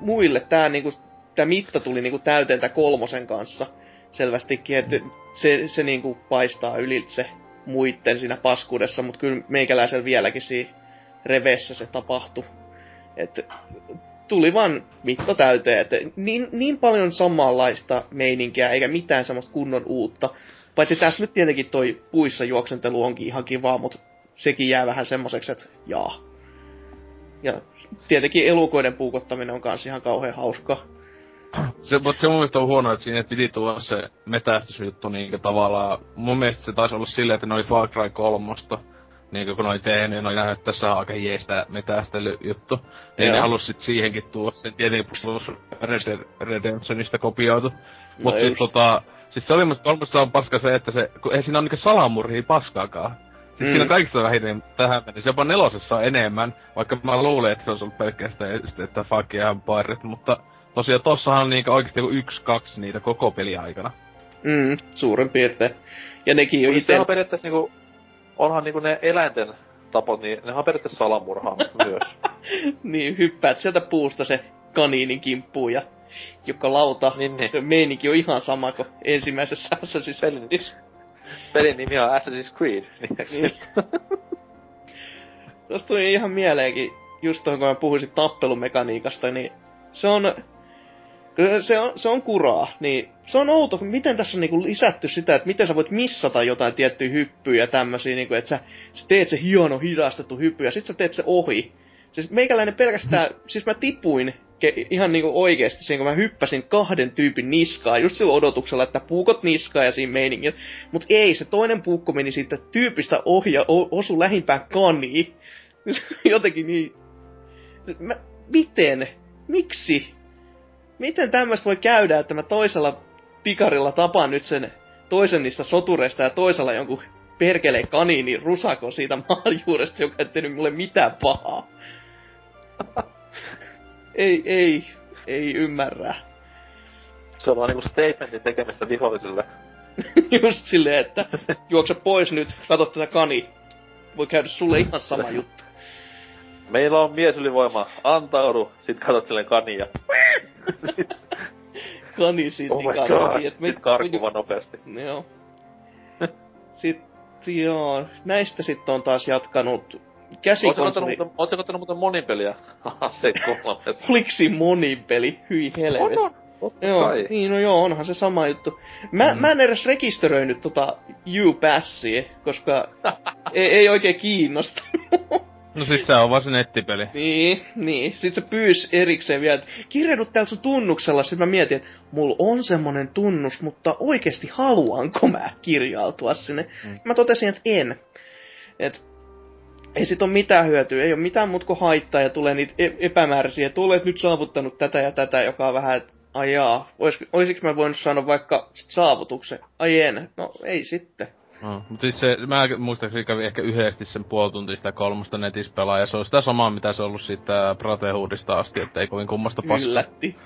D: muille tää niinku, tää mitta tuli niinku täyteen tää kolmosen kanssa selvästikin, että se, se niinku paistaa ylitse muitten siinä paskuudessa, mutta kyllä meikäläisellä vieläkin siinä revessä se tapahtui. Että tuli vaan mitta täyteen, että niin, niin paljon samanlaista meininkiä, eikä mitään semmoista kunnon uutta. Paitsi tässä nyt tietenkin toi puissa juoksentelu onkin ihan kivaa, mutta sekin jää vähän semmoiseksi, että jaa. Ja tietenkin elukoiden puukottaminen on kans ihan kauhean hauskaa.
C: Se, mutta se mun mielestä on huono, että siinä piti tulla se metästysjuttu niinkö tavallaan. Mun mielestä se taisi olla silleen, että ne oli Far Cry 3. Niinkö kun oli tehnyt, ne oli nähnyt, että tässä on aika jeestä metästelyjuttu. Niin ne halus sit siihenkin tuoda sen tietenkin plus Red Redemptionista kopioitu.
D: No
C: Mutta
D: just.
C: tota, siis se oli musta kolmosta on paska se, että se, kun ei siinä on niinku salamurhia paskaakaan. Siis
D: Mm.
C: siinä on kaikista vähiten tähän mennessä. Jopa nelosessa on enemmän, vaikka mä luulen, että se olisi ollut pelkästään että fuck yeah, pirate, mutta tosiaan tossahan on niinku oikeesti joku yksi, kaksi niitä koko peli aikana.
D: Mm, suurin piirtein. Ja nekin jo
B: Mut
D: itse...
B: Se on periaatteessa niinku, onhan niinku ne eläinten tapot, niin ne on periaatteessa salamurhaa myös.
D: niin, hyppäät sieltä puusta se kaniinin kimppuun ja joka lauta,
B: Niin, niin.
D: se meininki on ihan sama kuin ensimmäisessä Assassin's Creedissä.
B: Pelin nimi on Assassin's Creed, niin.
D: Tuosta tuli ihan mieleenkin, just tuohon kun mä puhuisin tappelumekaniikasta, niin se on, se on, se on kuraa, niin se on outo, miten tässä on niinku lisätty sitä, että miten sä voit missata jotain tiettyjä hyppyjä ja tämmösiä, niinku, että sä, sä teet se hieno hidastettu hyppy ja sit sä teet se ohi. Siis meikäläinen pelkästään, siis mä tipuin ke, ihan niinku oikeesti siinä, kun mä hyppäsin kahden tyypin niskaa, just sillä odotuksella, että puukot niskaa ja siinä meiningin. Mut ei, se toinen puukko meni siitä tyypistä ohi ja osu lähimpään kaniin. Jotenkin niin... Mä, miten? Miksi? Miten tämmöistä voi käydä, että mä toisella pikarilla tapaan nyt sen toisen niistä sotureista ja toisella jonkun perkeleen kaniini rusako siitä maanjuuresta, joka ei tehnyt mulle mitään pahaa. ei, ei, ei ymmärrä.
B: Se on vaan niinku statementin tekemistä vihollisille.
D: Just silleen, että juokse pois nyt, kato tätä kani. Voi käydä sulle ihan sama juttu.
B: Meillä on miesylivoima, antaudu, sit katsot silleen kania.
D: Kani siitä
B: Oh god,
D: Et
B: sit karkuu vaan nopeasti.
D: Joo. Sitten joo, näistä sitten on taas jatkanut käsikonsoli.
B: ootko kattonut muuten monin peliä? Ase kolmessa.
D: Flixin monipeli, hyi helvet.
B: On, on, Totta
D: Joo,
B: kai.
D: niin no joo, onhan se sama juttu. Mä,
C: Mm.
D: mä en edes rekisteröinyt tota U-passia, koska ei, ei oikein kiinnosta.
C: No siis se on vaan se nettipeli.
D: niin, niin. Sitten se pyysi erikseen vielä, että kirjaudut täällä sun tunnuksella. Sitten mä mietin, että mulla on semmonen tunnus, mutta oikeasti haluanko mä kirjautua sinne.
C: Mm.
D: Mä totesin, että en. Et ei sit ole mitään hyötyä, ei ole mitään muuta kuin haittaa ja tulee niitä e- epämääräisiä, että olet nyt saavuttanut tätä ja tätä, joka on vähän, että ai jaa, olis, olisiko mä voinut sanoa vaikka sit saavutuksen? Ai en, no ei sitten.
C: No, mutta siis se, mä muistaakseni kävin ehkä yhdesti sen puoli tuntia sitä kolmosta netissä pelaa, ja se on sitä samaa, mitä se on ollut siitä Brotherhoodista asti, että ei kovin kummasta paskaa.
D: Yllätti.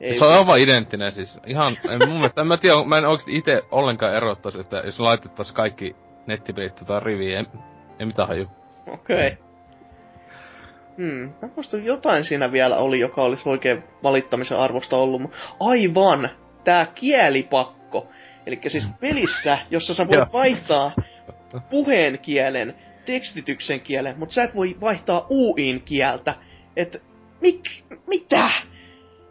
D: Ei
C: Se on aivan identtinen siis. Ihan, en, mun mielestä, en mä tiedä, mä en oikeesti ite ollenkaan erottais, että jos laitettaisiin kaikki nettipelit tota riviin, en, ei mitään haju.
D: Okei. Okay. Hmm, mä muistan jotain siinä vielä oli, joka olisi oikein valittamisen arvosta ollut. Aivan! Tää kielipakko. Eli siis pelissä, jossa sä voit vaihtaa puheen kielen, tekstityksen kielen, mutta sä et voi vaihtaa UIn kieltä. Et mik, mitä?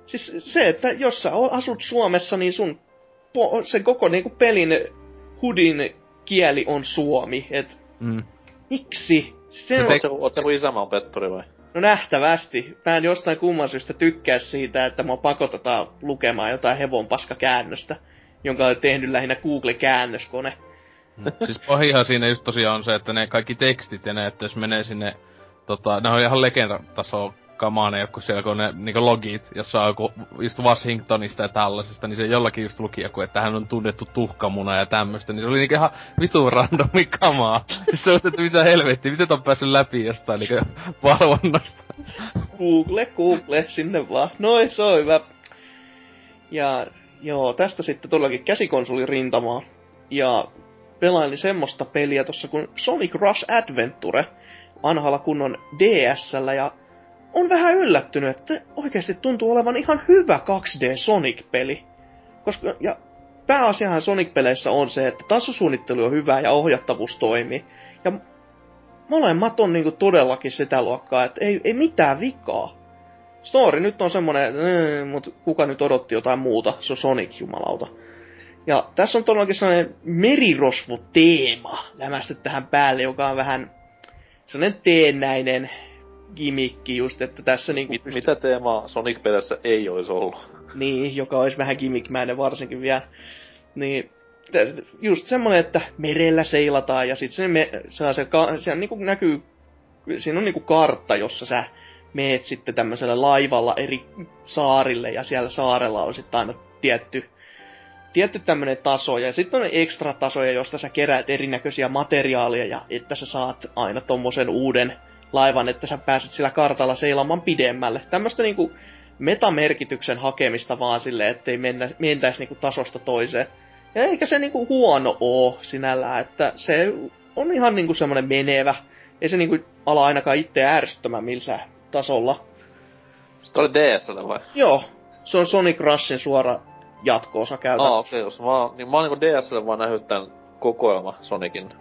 D: Siis se, että jos sä asut Suomessa, niin sun po, se koko niinku pelin hudin kieli on suomi. Et
C: Mm.
D: miksi? Se
C: Se
D: on,
C: tek-
B: Oot sä, oot sä petturi vai?
D: No nähtävästi. Mä en jostain kumman syystä tykkää siitä, että mua pakotetaan lukemaan jotain hevonpaskakäännöstä, jonka on tehnyt lähinnä Google-käännöskone.
C: Mm. siis pahihan siinä just tosiaan on se, että ne kaikki tekstit ja ne, että jos menee sinne, tota, ne on ihan legendataso kamaa ne joku siellä, kun ne niinku logit, jossa on joku just Washingtonista ja tällaisesta, niin se jollakin just luki joku, että hän on tunnettu tuhkamuna ja tämmöstä, niin se oli niinku ihan vitun randomi kamaa. Se on, että mitä helvettiä, miten on päässyt läpi jostain niinku valvonnasta.
D: Google, Google, sinne vaan. Noin, se on hyvä. Ja joo, tästä sitten todellakin käsikonsolirintamaa. Ja pelailin semmoista peliä tossa kuin Sonic Rush Adventure vanhalla kunnon DSllä ja on vähän yllättynyt, että oikeasti tuntuu olevan ihan hyvä 2D Sonic-peli. Koska, ja pääasiahan Sonic-peleissä on se, että tasosuunnittelu on hyvä ja ohjattavuus toimii. Ja molemmat on niinku todellakin sitä luokkaa, että ei, ei mitään vikaa. Story nyt on semmonen, äh, mutta kuka nyt odotti jotain muuta, se on Sonic jumalauta. Ja tässä on todellakin sellainen merirosvo-teema lämästy tähän päälle, joka on vähän sellainen teennäinen gimikki just, että tässä niinku
B: Mit,
D: pystyy-
B: mitä teemaa Sonic-peleissä ei olisi ollut?
D: niin, joka olisi vähän gimmickmäinen varsinkin vielä. Niin, just semmonen, että merellä seilataan ja sitten se, me, saa se, ka, se niinku näkyy, siinä on niinku kartta, jossa sä meet sitten tämmöisellä laivalla eri saarille ja siellä saarella on sitten aina tietty, tietty tämmönen taso ja sitten on ekstra tasoja, josta sä keräät erinäköisiä materiaaleja ja että sä saat aina tommosen uuden laivan, että sä pääset sillä kartalla seilaamaan pidemmälle. Tämmöistä niinku metamerkityksen hakemista vaan sille, ettei mennä, mentäisi niinku tasosta toiseen. Ja eikä se niinku huono oo sinällään, että se on ihan niinku semmonen menevä. Ei se niinku ala ainakaan itse ärsyttämään millään tasolla.
B: Sitä oli DSL vai?
D: Joo, se on Sonic Rushin suora jatko-osa käytännössä.
B: Aa, okei, jos mä, oon- niin mä oon niinku DSL vaan nähnyt tän kokoelma Sonicin.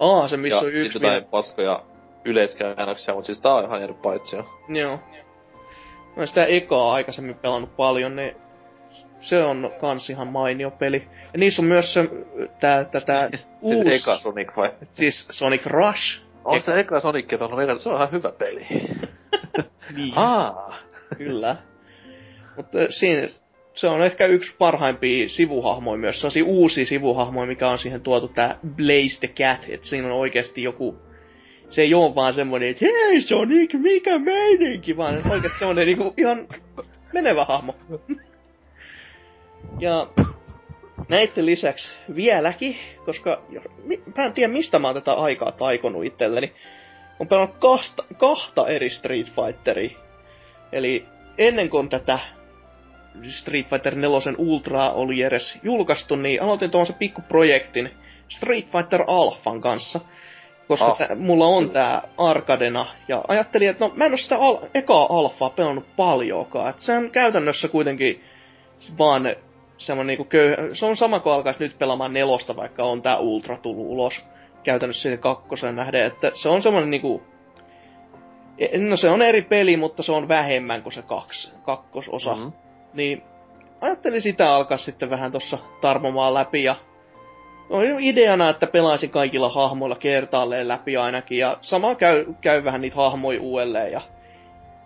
D: Aa, se missä
B: ja
D: on yksi
B: sitten
D: vielä.
B: jotain paskoja yleiskäännöksiä, mut siis tää on ihan eri paitsia.
D: Joo. Mä oon sitä ekaa aikaisemmin pelannut paljon, niin se on kans ihan mainio peli. Ja niissä on myös se, tää, tätä uusi,
B: Eka Sonic vai?
D: siis Sonic Rush.
B: On se eka Sonic, että on eka, se on ihan hyvä peli.
D: Niin.
B: Aa!
D: Kyllä. Mutta siinä, se on ehkä yksi parhaimpia sivuhahmoja myös. Sellaisia uusia sivuhahmoja, mikä on siihen tuotu tää Blaze the Cat. Että siinä on oikeasti joku... Se ei oo vaan semmonen, että hei Sonic, mikä meininki, vaan oikeasti semmonen niinku ihan menevä hahmo. Ja näiden lisäksi vieläkin, koska mä en tiedä mistä mä oon tätä aikaa taikonut itselleni. On pelannut kahta, kahta eri Street Fighteria. Eli ennen kuin tätä Street Fighter 4 Ultraa oli edes julkaistu, niin aloitin tuommoisen pikkuprojektin Street Fighter Alphan kanssa. Koska
B: Ah,
D: tä, mulla on tää Arkadena, ja ajattelin, että no mä en oo sitä al- ekaa alfaa pelannut paljonkaan. Et se on käytännössä kuitenkin vaan semmonen niinku köy... Se on sama kuin alkaisi nyt pelaamaan nelosta, vaikka on tää Ultra tullut ulos. Käytännössä siihen kakkosen nähden, että se on semmonen niinku... E- No se on eri peli, mutta se on vähemmän kuin se kaks, kakkososa.
B: Mhm.
D: Niin ajattelin sitä alkaa sitten vähän tossa tarmomaan läpi ja oli ideana, että pelaisin kaikilla hahmoilla kertaalleen läpi ainakin ja sama käy, käy vähän niitä hahmoja uudelleen ja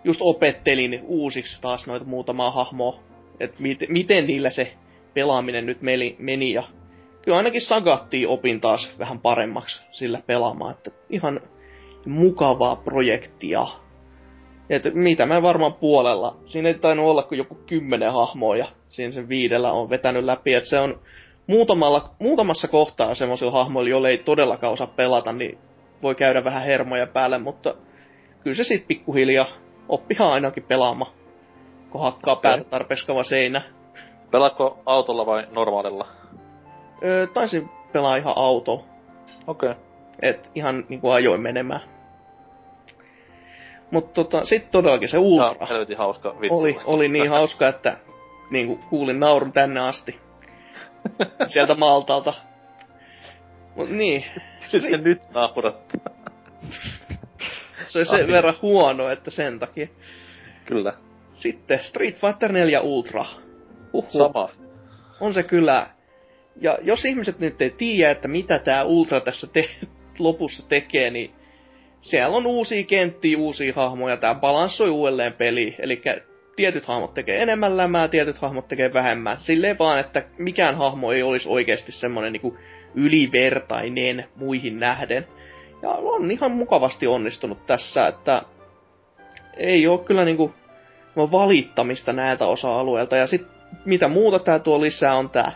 D: just opettelin uusiksi taas noita muutamaa hahmoa, että mit, miten niillä se pelaaminen nyt meni, meni ja kyllä ainakin Sagattiin opin taas vähän paremmaksi sillä pelaamaan, että ihan mukavaa projektia. Et mitä mä varmaan puolella. Siinä ei tainnut olla kuin joku kymmenen hahmoa ja siinä sen viidellä on vetänyt läpi. Että se on muutamalla, muutamassa kohtaa semmoisilla hahmoilla, joille ei todellakaan osaa pelata, niin voi käydä vähän hermoja päälle, mutta kyllä se sitten pikkuhiljaa oppihan ainakin pelaamaan, kun hakkaa okay. päätä tarpeeksi seinä.
B: Pelaatko autolla vai normaalilla?
D: Öö, taisin pelaa ihan auto.
B: Okei. Okay.
D: Et ihan niinku ajoin menemään. Mutta tota, sitten todellakin se Ultra.
B: No, hauska vitsi.
D: Oli, oli niin hauska, että niinku kuulin naurun tänne asti. Sieltä Maltalta. Mut niin.
B: Siis se nyt naurattaa.
D: se on sen verran huono, että sen takia.
B: Kyllä.
D: Sitten Street Fighter 4 Ultra.
B: Uhuh. Sama.
D: On se kyllä. Ja jos ihmiset nyt ei tiedä, että mitä tämä Ultra tässä te- lopussa tekee, niin siellä on uusia kenttiä, uusia hahmoja, tämä balanssoi uudelleen peli, eli tietyt hahmot tekee enemmän lämää, tietyt hahmot tekee vähemmän. Silleen vaan, että mikään hahmo ei olisi oikeasti semmoinen niin ylivertainen muihin nähden. Ja on ihan mukavasti onnistunut tässä, että ei ole kyllä niinku valittamista näiltä osa-alueilta. Ja sitten mitä muuta tämä tuo lisää on tämä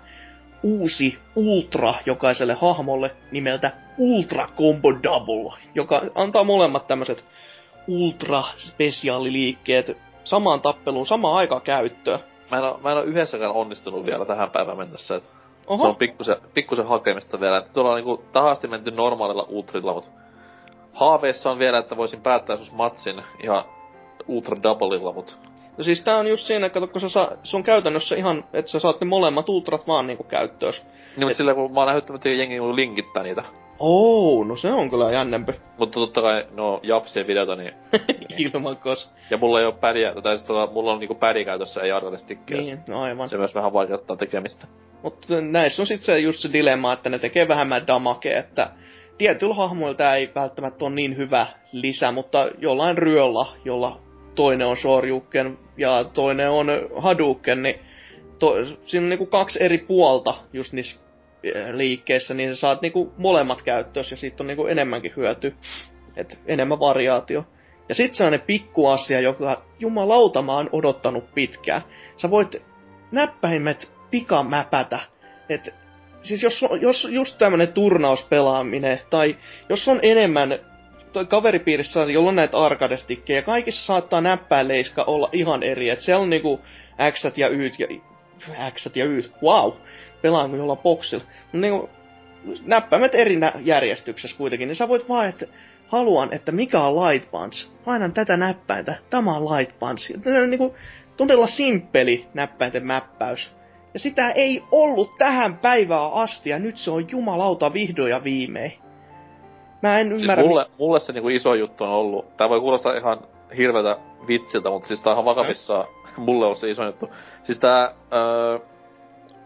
D: uusi Ultra jokaiselle hahmolle nimeltä Ultra Combo Double, joka antaa molemmat tämmöiset ultra spesiaaliliikkeet samaan tappeluun, samaan aikaan käyttöön.
B: Mä en, ole, mä en ole yhdessäkään onnistunut vielä tähän päivään mennessä. Et Oho. Se on pikkusen, pikkusen hakemista vielä. Tuolla on niinku tahasti menty normaalilla ultrilla, mutta haaveissa on vielä, että voisin päättää sus matsin ihan ultra doubleilla, mutta
D: No siis tää on just siinä, että kun sä saa, se on käytännössä ihan, että sä saatte molemmat ultrat vaan niinku käyttöön.
B: Niin, mutta sillä kun mä oon nähnyt, että jengi linkittää niitä.
D: Oh, no se on kyllä jännempi.
B: Mutta totta kai, no japsien videota, niin...
D: Ilman kos.
B: Ja mulla ei oo pädiä, tai siis tota, mulla on niinku pädi käytössä, ei arvallestikkiä.
D: Niin, no aivan.
B: Se myös vähän vaikeuttaa tekemistä.
D: Mutta näissä on sitten se just se dilemma, että ne tekee vähemmän damage, että tietyllä hahmoilla ei välttämättä ole niin hyvä lisä, mutta jollain ryöllä, jolla toinen on Shoryuken ja toinen on Hadouken, niin to, siinä on niinku kaksi eri puolta just niissä eh, liikkeissä, niin sä saat niinku molemmat käyttöön ja siitä on niinku enemmänkin hyöty. Et enemmän variaatio. Ja sit sellainen pikkuasia, joka jumalauta mä oon odottanut pitkään. Sä voit näppäimet pikamäpätä. Et, siis jos, jos just tämmönen turnauspelaaminen, tai jos on enemmän kaveripiirissä jolla on näitä arkadestikkejä, kaikissa saattaa näppäileiska olla ihan eri. Et siellä on niinku X ja Y ja X ja Y. Wow! Pelaan kuin jollain boksilla. Niinku, näppäimet eri nä- järjestyksessä kuitenkin, niin sä voit vaan, että haluan, että mikä on light punch. Painan tätä näppäintä, tämä on light punch. Tämä on niinku todella simppeli näppäinten mäppäys. Ja sitä ei ollut tähän päivään asti, ja nyt se on jumalauta vihdoin ja viimein. Mä en siis ymmärrä...
B: Siis mulle, mulle se niinku iso juttu on ollut, tää voi kuulostaa ihan hirveältä vitsiltä, mutta siis tää on ihan vakavissaan mulle on se iso juttu. Siis tää öö,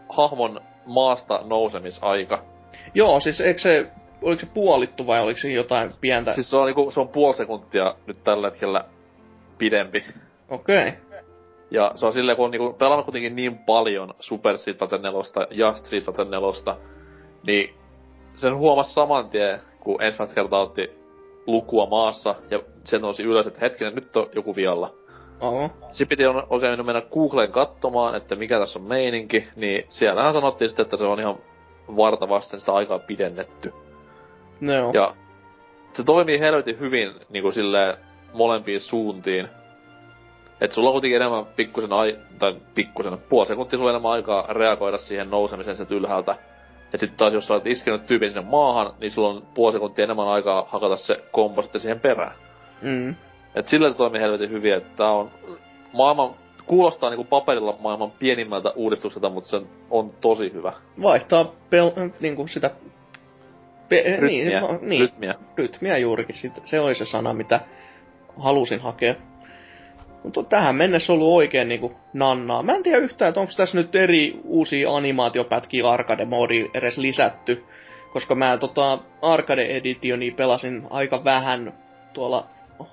B: hahmon maasta nousemisaika.
D: Joo, siis eikö se, oliko se puolittu vai oliko se jotain pientä?
B: Siis se on niinku, se on puoli sekuntia nyt tällä hetkellä pidempi.
D: Okei. Okay.
B: Ja se on silleen, kun on niinku pelannut kuitenkin niin paljon Super Street Fighter 4 ja Street Fighter 4, niin sen huomasi saman tien, kun ensimmäistä kertaa otti lukua maassa, ja sen nousi ylös, että hetkinen, nyt on joku vialla.
D: Oho.
B: Sitten piti on oikein mennä Googleen katsomaan, että mikä tässä on meininki, niin siellähän sanottiin sitten, että se on ihan varta vasten sitä aikaa pidennetty.
D: No.
B: Ja se toimii helvetin hyvin niin kuin silleen molempiin suuntiin. Et sulla on kuitenkin enemmän pikkusen ai... tai pikkusen, puoli sekuntia sulla enemmän aikaa reagoida siihen nousemiseen sieltä ylhäältä. Ja sitten taas jos sä olet iskenyt tyypin sinne maahan, niin sulla on puoli sekuntia enemmän aikaa hakata se kombo sitten siihen perään.
D: Mm.
B: Et sillä se toimii helvetin hyvin, että tää on maailman, kuulostaa niinku paperilla maailman pienimmältä uudistukselta, mutta se on tosi hyvä.
D: Vaihtaa pel- niinku sitä... Pe-
B: Rytmiä.
D: Niin,
B: niin, rytmiä.
D: Rytmiä juurikin. Se oli se sana, mitä halusin hakea. Mutta tähän mennessä ollut oikein niinku nannaa. Mä en tiedä yhtään, että onko tässä nyt eri uusia animaatiopätkiä arcade moodi edes lisätty. Koska mä tota arcade editioni pelasin aika vähän tuolla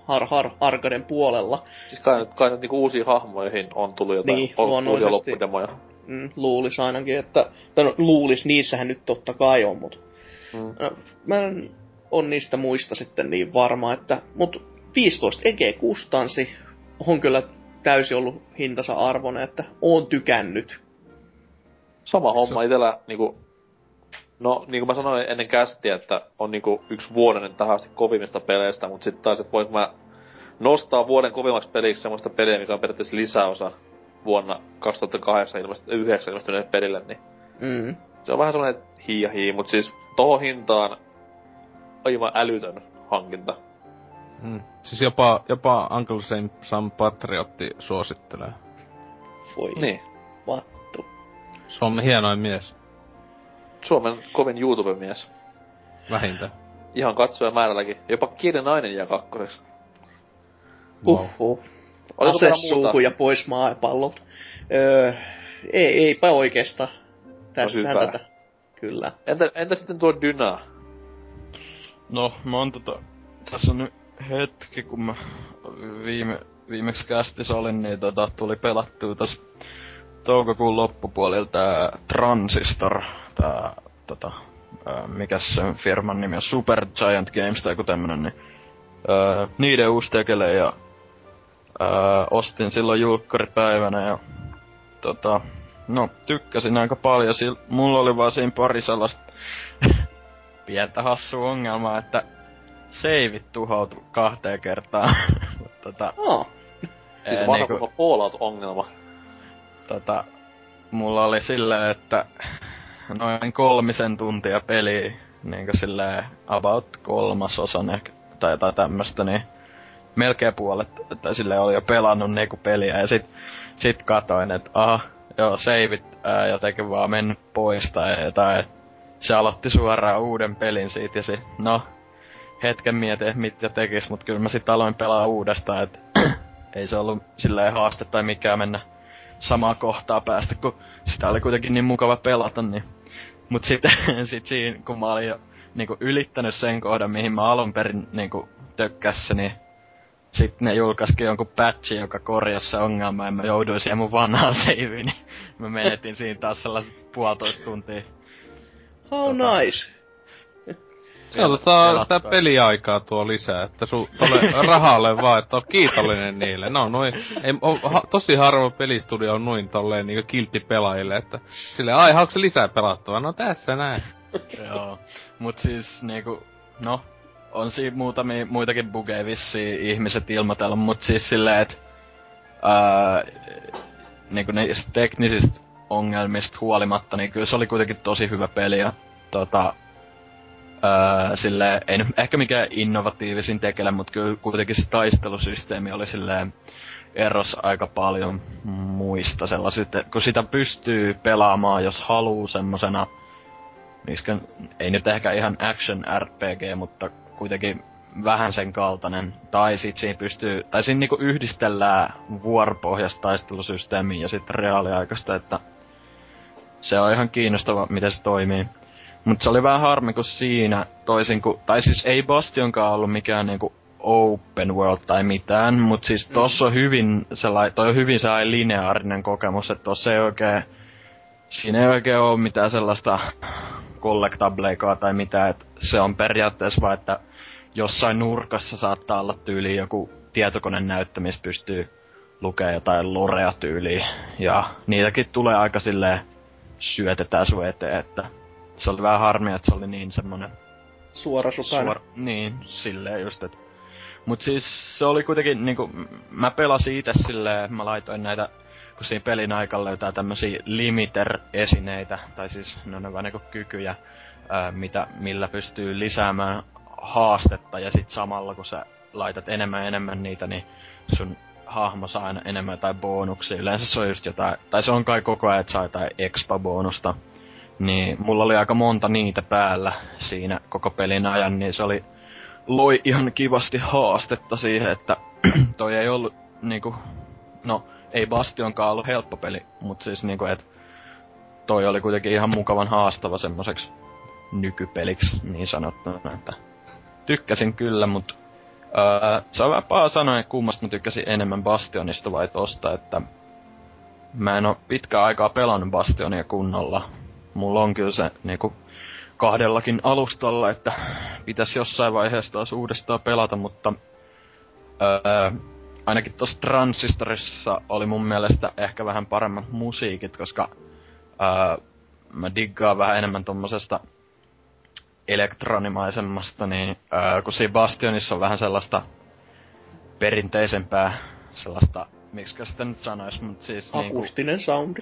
D: har, har, arcaden puolella.
B: Siis kai, nyt- kai nyt niinku uusiin hahmoihin on tullut jotain
D: Niin,
B: on, uusia loppudemoja.
D: Mm, luulis ainakin, että... Tai no, luulis, niissähän nyt totta kai on, mutta...
B: Mm.
D: No, mä en on niistä muista sitten niin varma, että... Mut 15 EG kustanssi on kyllä täysin ollut hintansa arvoinen, että oon tykännyt.
B: Sama homma itellä niinku... No, niin kuin mä sanoin ennen kästiä, että on niinku yksi vuoden tähän asti kovimmista peleistä, mutta sitten taas, että voinko mä nostaa vuoden kovimmaksi peliksi semmoista peliä, mikä on periaatteessa lisäosa vuonna 2008 ilmest- 9 ilmestyneelle pelille, niin
D: Mm.
B: se on vähän semmoinen hii ja hii, mutta siis tohon hintaan aivan älytön hankinta.
C: Mm. Siis jopa, jopa Uncle Sam, Sam Patriotti suosittelee.
D: Voi
B: Niin.
D: vattu.
C: Se on hienoin mies.
B: Suomen kovin YouTube-mies.
C: Vähintään.
B: Ihan katsojamäärälläkin. Jopa kirjanainen jää kakkoseksi.
C: Wow.
D: Uhuh.
B: Oliko vielä
D: Asesuukuja pois maapallolta. Öö, ei, eipä oikeastaan. Tässähän
B: hyvä.
D: tätä. Kyllä.
B: Entä, entä sitten tuo Dyna?
F: No, mä oon tota... Tässä on nyt hetki, kun mä viime, viimeksi kästissä olin, niin tota, tuli pelattua tos toukokuun loppupuolella tää Transistor, tää tota, ää, mikäs sen firman nimi on, Super Giant Games tai joku tämmönen, niin ää, niiden uusi tekele ja ää, ostin silloin julkkaripäivänä ja tota, no tykkäsin aika paljon. Sil, mulla oli vaan siinä pari sellaista pientä hassua ongelmaa, että seivit tuhoutu kahteen kertaan. tota,
D: Oh.
B: Siis
F: ää,
B: vanha
F: niinku-
B: niinku... Fallout-ongelma.
F: tota, mulla oli silleen, että noin kolmisen tuntia peliä, niinku silleen about kolmasosan ehkä, tai jotain tämmöstä, niin melkein puolet, tai silleen oli jo pelannut niinku peliä, ja sit, sit katoin, että aha, joo, seivit ää, jotenkin vaan mennyt pois tai jotain, se aloitti suoraan uuden pelin siitä, ja sit, no, hetken mietin, että mitä tekis, mut kyllä mä sit aloin pelaa uudestaan, että ei se ollut silleen haaste tai mikään mennä samaa kohtaa päästä, kun sitä oli kuitenkin niin mukava pelata, niin... Mut sitten sit siinä, kun mä olin jo niinku ylittänyt sen kohdan, mihin mä alun perin niinku tökkässä, niin sitten ne julkaisikin jonkun patchin, joka korjasi se ongelma, ja mä jouduin siihen mun vanhaan saveen, niin mä menetin siinä taas sellaiset puolitoista tuntia.
D: How
F: Tota.
D: nice.
C: Tota,
F: Pelatkaa.
C: sitä peliaikaa tuo lisää, että su tolle rahalle vaan, että on kiitollinen niille. No noin, ei, on, ha, tosi harva pelistudio on noin tolleen niinku kiltti pelaajille, että sille ai haluatko sä lisää pelattavaa? No tässä näin.
F: Joo. Mut siis niinku, no, on siinä muutamia muitakin bugeja vissiin ihmiset ilmoitellut, mut siis silleen, et ää, niinku niistä teknisistä ongelmista huolimatta, niin kyllä se oli kuitenkin tosi hyvä peli ja tota, ää, silleen, ei nyt ehkä mikään innovatiivisin tekele, mutta kyllä kuitenkin se taistelusysteemi oli silleen eros aika paljon muista sellaisista, kun sitä pystyy pelaamaan, jos haluu semmosena Mikskä, ei nyt ehkä ihan action RPG, mutta kuitenkin vähän sen kaltainen. Tai sit siinä pystyy, tai siinä niinku yhdistellään vuoropohjasta taistelusysteemiä ja sitten reaaliaikaista, että se on ihan kiinnostava, miten se toimii. Mutta se oli vähän harmi, kun siinä toisin kuin, tai siis ei Bastionkaan ollut mikään niinku open world tai mitään, mutta siis tossa on hyvin sellai, toi on hyvin sellainen lineaarinen kokemus, että tossa ei oikein, siinä ei oikein ole mitään sellaista collectableikaa tai mitä, että se on periaatteessa vaan, että jossain nurkassa saattaa olla tyyli joku tietokoneen näyttö, mistä pystyy lukea jotain lorea tyyliä. Ja niitäkin tulee aika silleen syötetään sun eteen, että se oli vähän harmi, että se oli niin semmonen
D: Suorasukainen.
F: Suor- niin, silleen just, et. Mut siis se oli kuitenkin niinku, mä pelasin itse silleen, mä laitoin näitä, kun siinä pelin aikana löytää tämmösiä limiter-esineitä, tai siis ne on vaan niinku kykyjä, ää, mitä, millä pystyy lisäämään haastetta, ja sit samalla kun sä laitat enemmän ja enemmän niitä, niin sun hahmo saa aina enemmän jotain bonuksia. Yleensä se on just jotain, tai se on kai koko ajan, että saa jotain expa-bonusta. Niin mulla oli aika monta niitä päällä siinä koko pelin ajan, niin se oli loi ihan kivasti haastetta siihen, että toi ei ollut niinku, no ei Bastionkaan ollut helppo peli, mutta siis niinku, et toi oli kuitenkin ihan mukavan haastava semmoiseksi nykypeliksi niin sanottuna, että tykkäsin kyllä, mutta öö, se on vähän paha sanoa, että kummasta mä tykkäsin enemmän Bastionista vai tosta, että mä en oo pitkään aikaa pelannut Bastionia kunnolla. Mulla on kyllä se niinku kahdellakin alustalla, että pitäisi jossain vaiheessa taas uudestaan pelata, mutta öö, ainakin tuossa Transistorissa oli mun mielestä ehkä vähän paremmat musiikit, koska öö, mä diggaan vähän enemmän tommosesta elektronimaisemmasta, niin öö, kun siinä Bastionissa on vähän sellaista perinteisempää, sellaista, miksi sitä nyt sanois, mut siis
D: Akustinen niinku... soundi.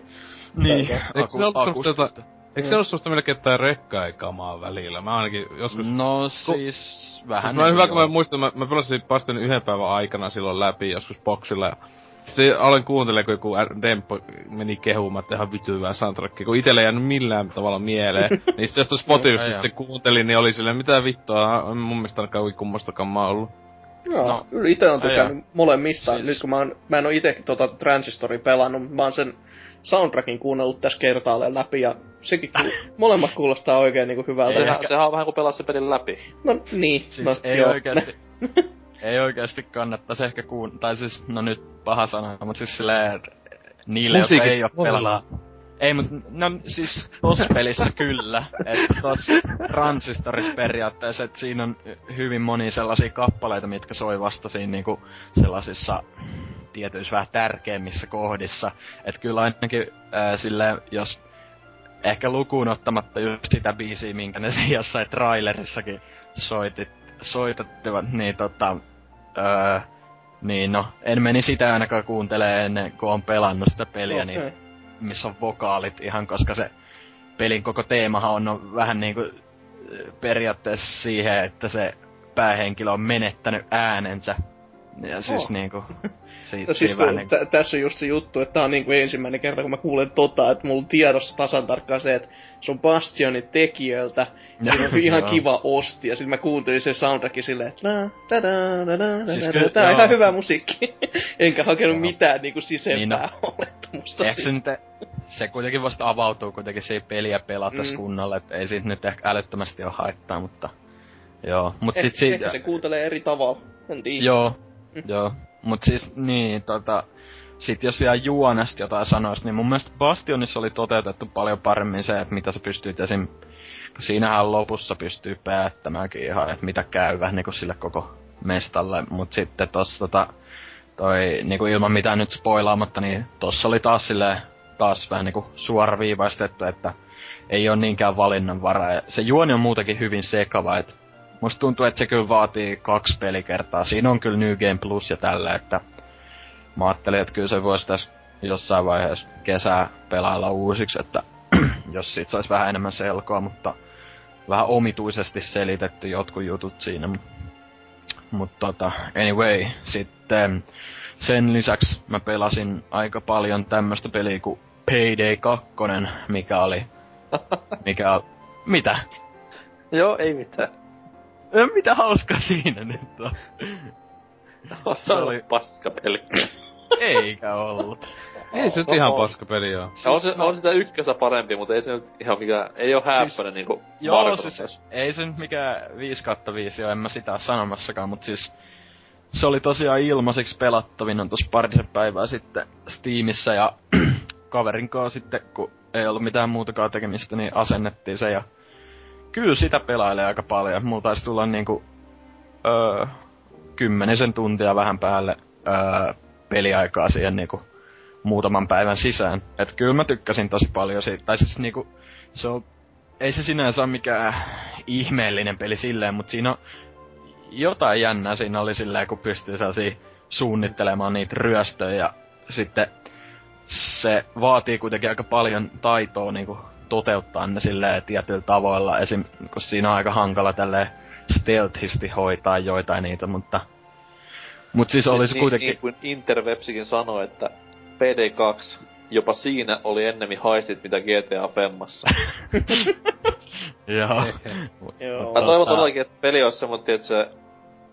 F: Niin,
C: Eikö se ollut semmoista, eikö se ollut semmoista melkein jotain rekkaikamaa välillä? Mä ainakin joskus...
F: No siis, vähän
C: Mä hyvä, kun mä muistan, mä, mä pelasin Bastionin yhden päivän aikana silloin läpi joskus boksilla ja sitten aloin kuuntelemaan, kun joku Demppo meni kehumaan, että ihan vitu hyvää soundtrackia, kun itelle ei jäänyt millään tavalla mieleen. niin sitten jos Spotifysta sitten kuuntelin, niin oli silleen, mitä vittua, mun mielestä ainakaan kummastakaan mä ollut.
D: Joo, no, itse on tykännyt molemmista. Siis... Nyt kun mä, oon, mä en oo itse tota Transistorin pelannut, mä oon sen soundtrackin kuunnellut tässä kertaalleen läpi ja sekin ku, molemmat kuulostaa oikein niinku hyvältä.
B: Sehän, sehän on vähän kuin pelaa se pelin läpi.
D: No niin.
F: Siis
D: no,
F: ei
D: joo.
F: oikeesti. ei oikeesti kannattaisi ehkä kuun... Tai siis, no nyt paha sana, mutta siis silleen, että niille,
C: Musiikit
F: jotka ei oo pelannut. Ei, mut no siis tossa pelissä kyllä. Että tossa Transistorissa periaatteessa, että siinä on hyvin moni sellaisia kappaleita, mitkä soi vasta siinä niinku sellaisissa tietyissä vähän tärkeimmissä kohdissa. Että kyllä ainakin ää, silleen, jos ehkä lukuun ottamatta just sitä biisiä, minkä ne jossain trailerissakin soitit, soitattivat, niin tota, öö, niin no, en meni sitä ainakaan kuuntelee ennen kuin on pelannut sitä peliä, okay. niin missä on vokaalit ihan, koska se pelin koko teemahan on, vähän niinku periaatteessa siihen, että se päähenkilö on menettänyt äänensä. Ja siis oh. niinku, siitä
D: no siis
F: vähän
D: niinku... t- tässä on just se juttu, että tää on niinku ensimmäinen kerta, kun mä kuulen tota, että mulla on tiedossa tasan tarkkaan se, että se on Bastionin tekijöiltä, Siinä on ihan kiva osti, ja sitten mä kuuntelin sen soundtrackin silleen, että la, da, da, da, da, siis da, tää on ihan hyvä musiikki. Enkä hakenut mitään niinku sisempää niin no. olettamusta.
F: Ehkä se nyt, se kuitenkin vasta avautuu kuitenkin se peliä pelatas mm. kunnolla, että ei siitä nyt ehkä älyttömästi ole haittaa, mutta joo. Mut
D: eh,
F: sit siitä...
D: Ehkä se kuuntelee eri tavalla, en tiedä.
F: Joo, mm. joo. Mut siis niin, tota, sit jos vielä juonesta jotain sanois, niin mun mielestä Bastionissa oli toteutettu paljon paremmin se, että mitä sä pystyt esim siinähän lopussa pystyy päättämäänkin ihan, että mitä käy vähän niinku sille koko mestalle, mut sitten tossa tota, toi niinku ilman mitään nyt spoilaamatta, niin tossa oli taas silleen, taas vähän niinku suoraviivaistettu, että ei ole niinkään valinnanvaraa. Ja se juoni on muutenkin hyvin sekava, että musta tuntuu, että se kyllä vaatii kaksi pelikertaa. Siinä on kyllä New Game Plus ja tällä, että mä ajattelin, että kyllä se voisi tässä jossain vaiheessa kesää pelailla uusiksi, että jos siitä saisi vähän enemmän selkoa, mutta vähän omituisesti selitetty jotkut jutut siinä. Mutta tota, anyway, sitten sen lisäksi mä pelasin aika paljon tämmöstä peliä kuin Payday 2, mikä oli... Mikä oli... Mitä?
B: Joo, ei mitään.
F: Mitä hauskaa siinä nyt on?
B: se oli paskapeli.
F: Eikä ollut.
C: Ei se no, ihan paska peli oo.
B: Siis, on, se, no, on sitä ykköstä parempi, mutta ei se nyt ihan mikään, ei oo häppänä siis, niinku
F: Joo, siis ei se nyt mikään 5 kautta 5 oo, en mä sitä sanomassakaan, mut siis se oli tosiaan ilmaiseksi pelattavina tuossa parisen päivää sitten Steamissa ja kaverin kanssa sitten, kun ei ollut mitään muutakaan tekemistä, niin asennettiin se ja kyllä sitä pelailee aika paljon. Mulla taisi tulla niinku öö, kymmenisen tuntia vähän päälle öö, peliaikaa siihen niinku muutaman päivän sisään. Et kyllä mä tykkäsin tosi paljon siitä. Tai siis niinku, se on, ei se sinänsä ole mikään ihmeellinen peli silleen, mutta siinä on jotain jännää siinä oli silleen, kun pystyy sellaisia suunnittelemaan niitä ryöstöjä ja sitten se vaatii kuitenkin aika paljon taitoa niinku toteuttaa ne silleen tietyillä tavoilla. Esim. kun siinä on aika hankala tälleen stealthisti hoitaa joitain niitä, mutta... Mut siis, siis olisi
B: niin,
F: kuitenkin...
B: Niin kuin Interwebsikin sanoi, että PD2, jopa siinä oli ennemmin haistit mitä GTA Femmassa.
F: Joo.
B: Mä toivon todellakin, että se peli olisi semmoinen, että se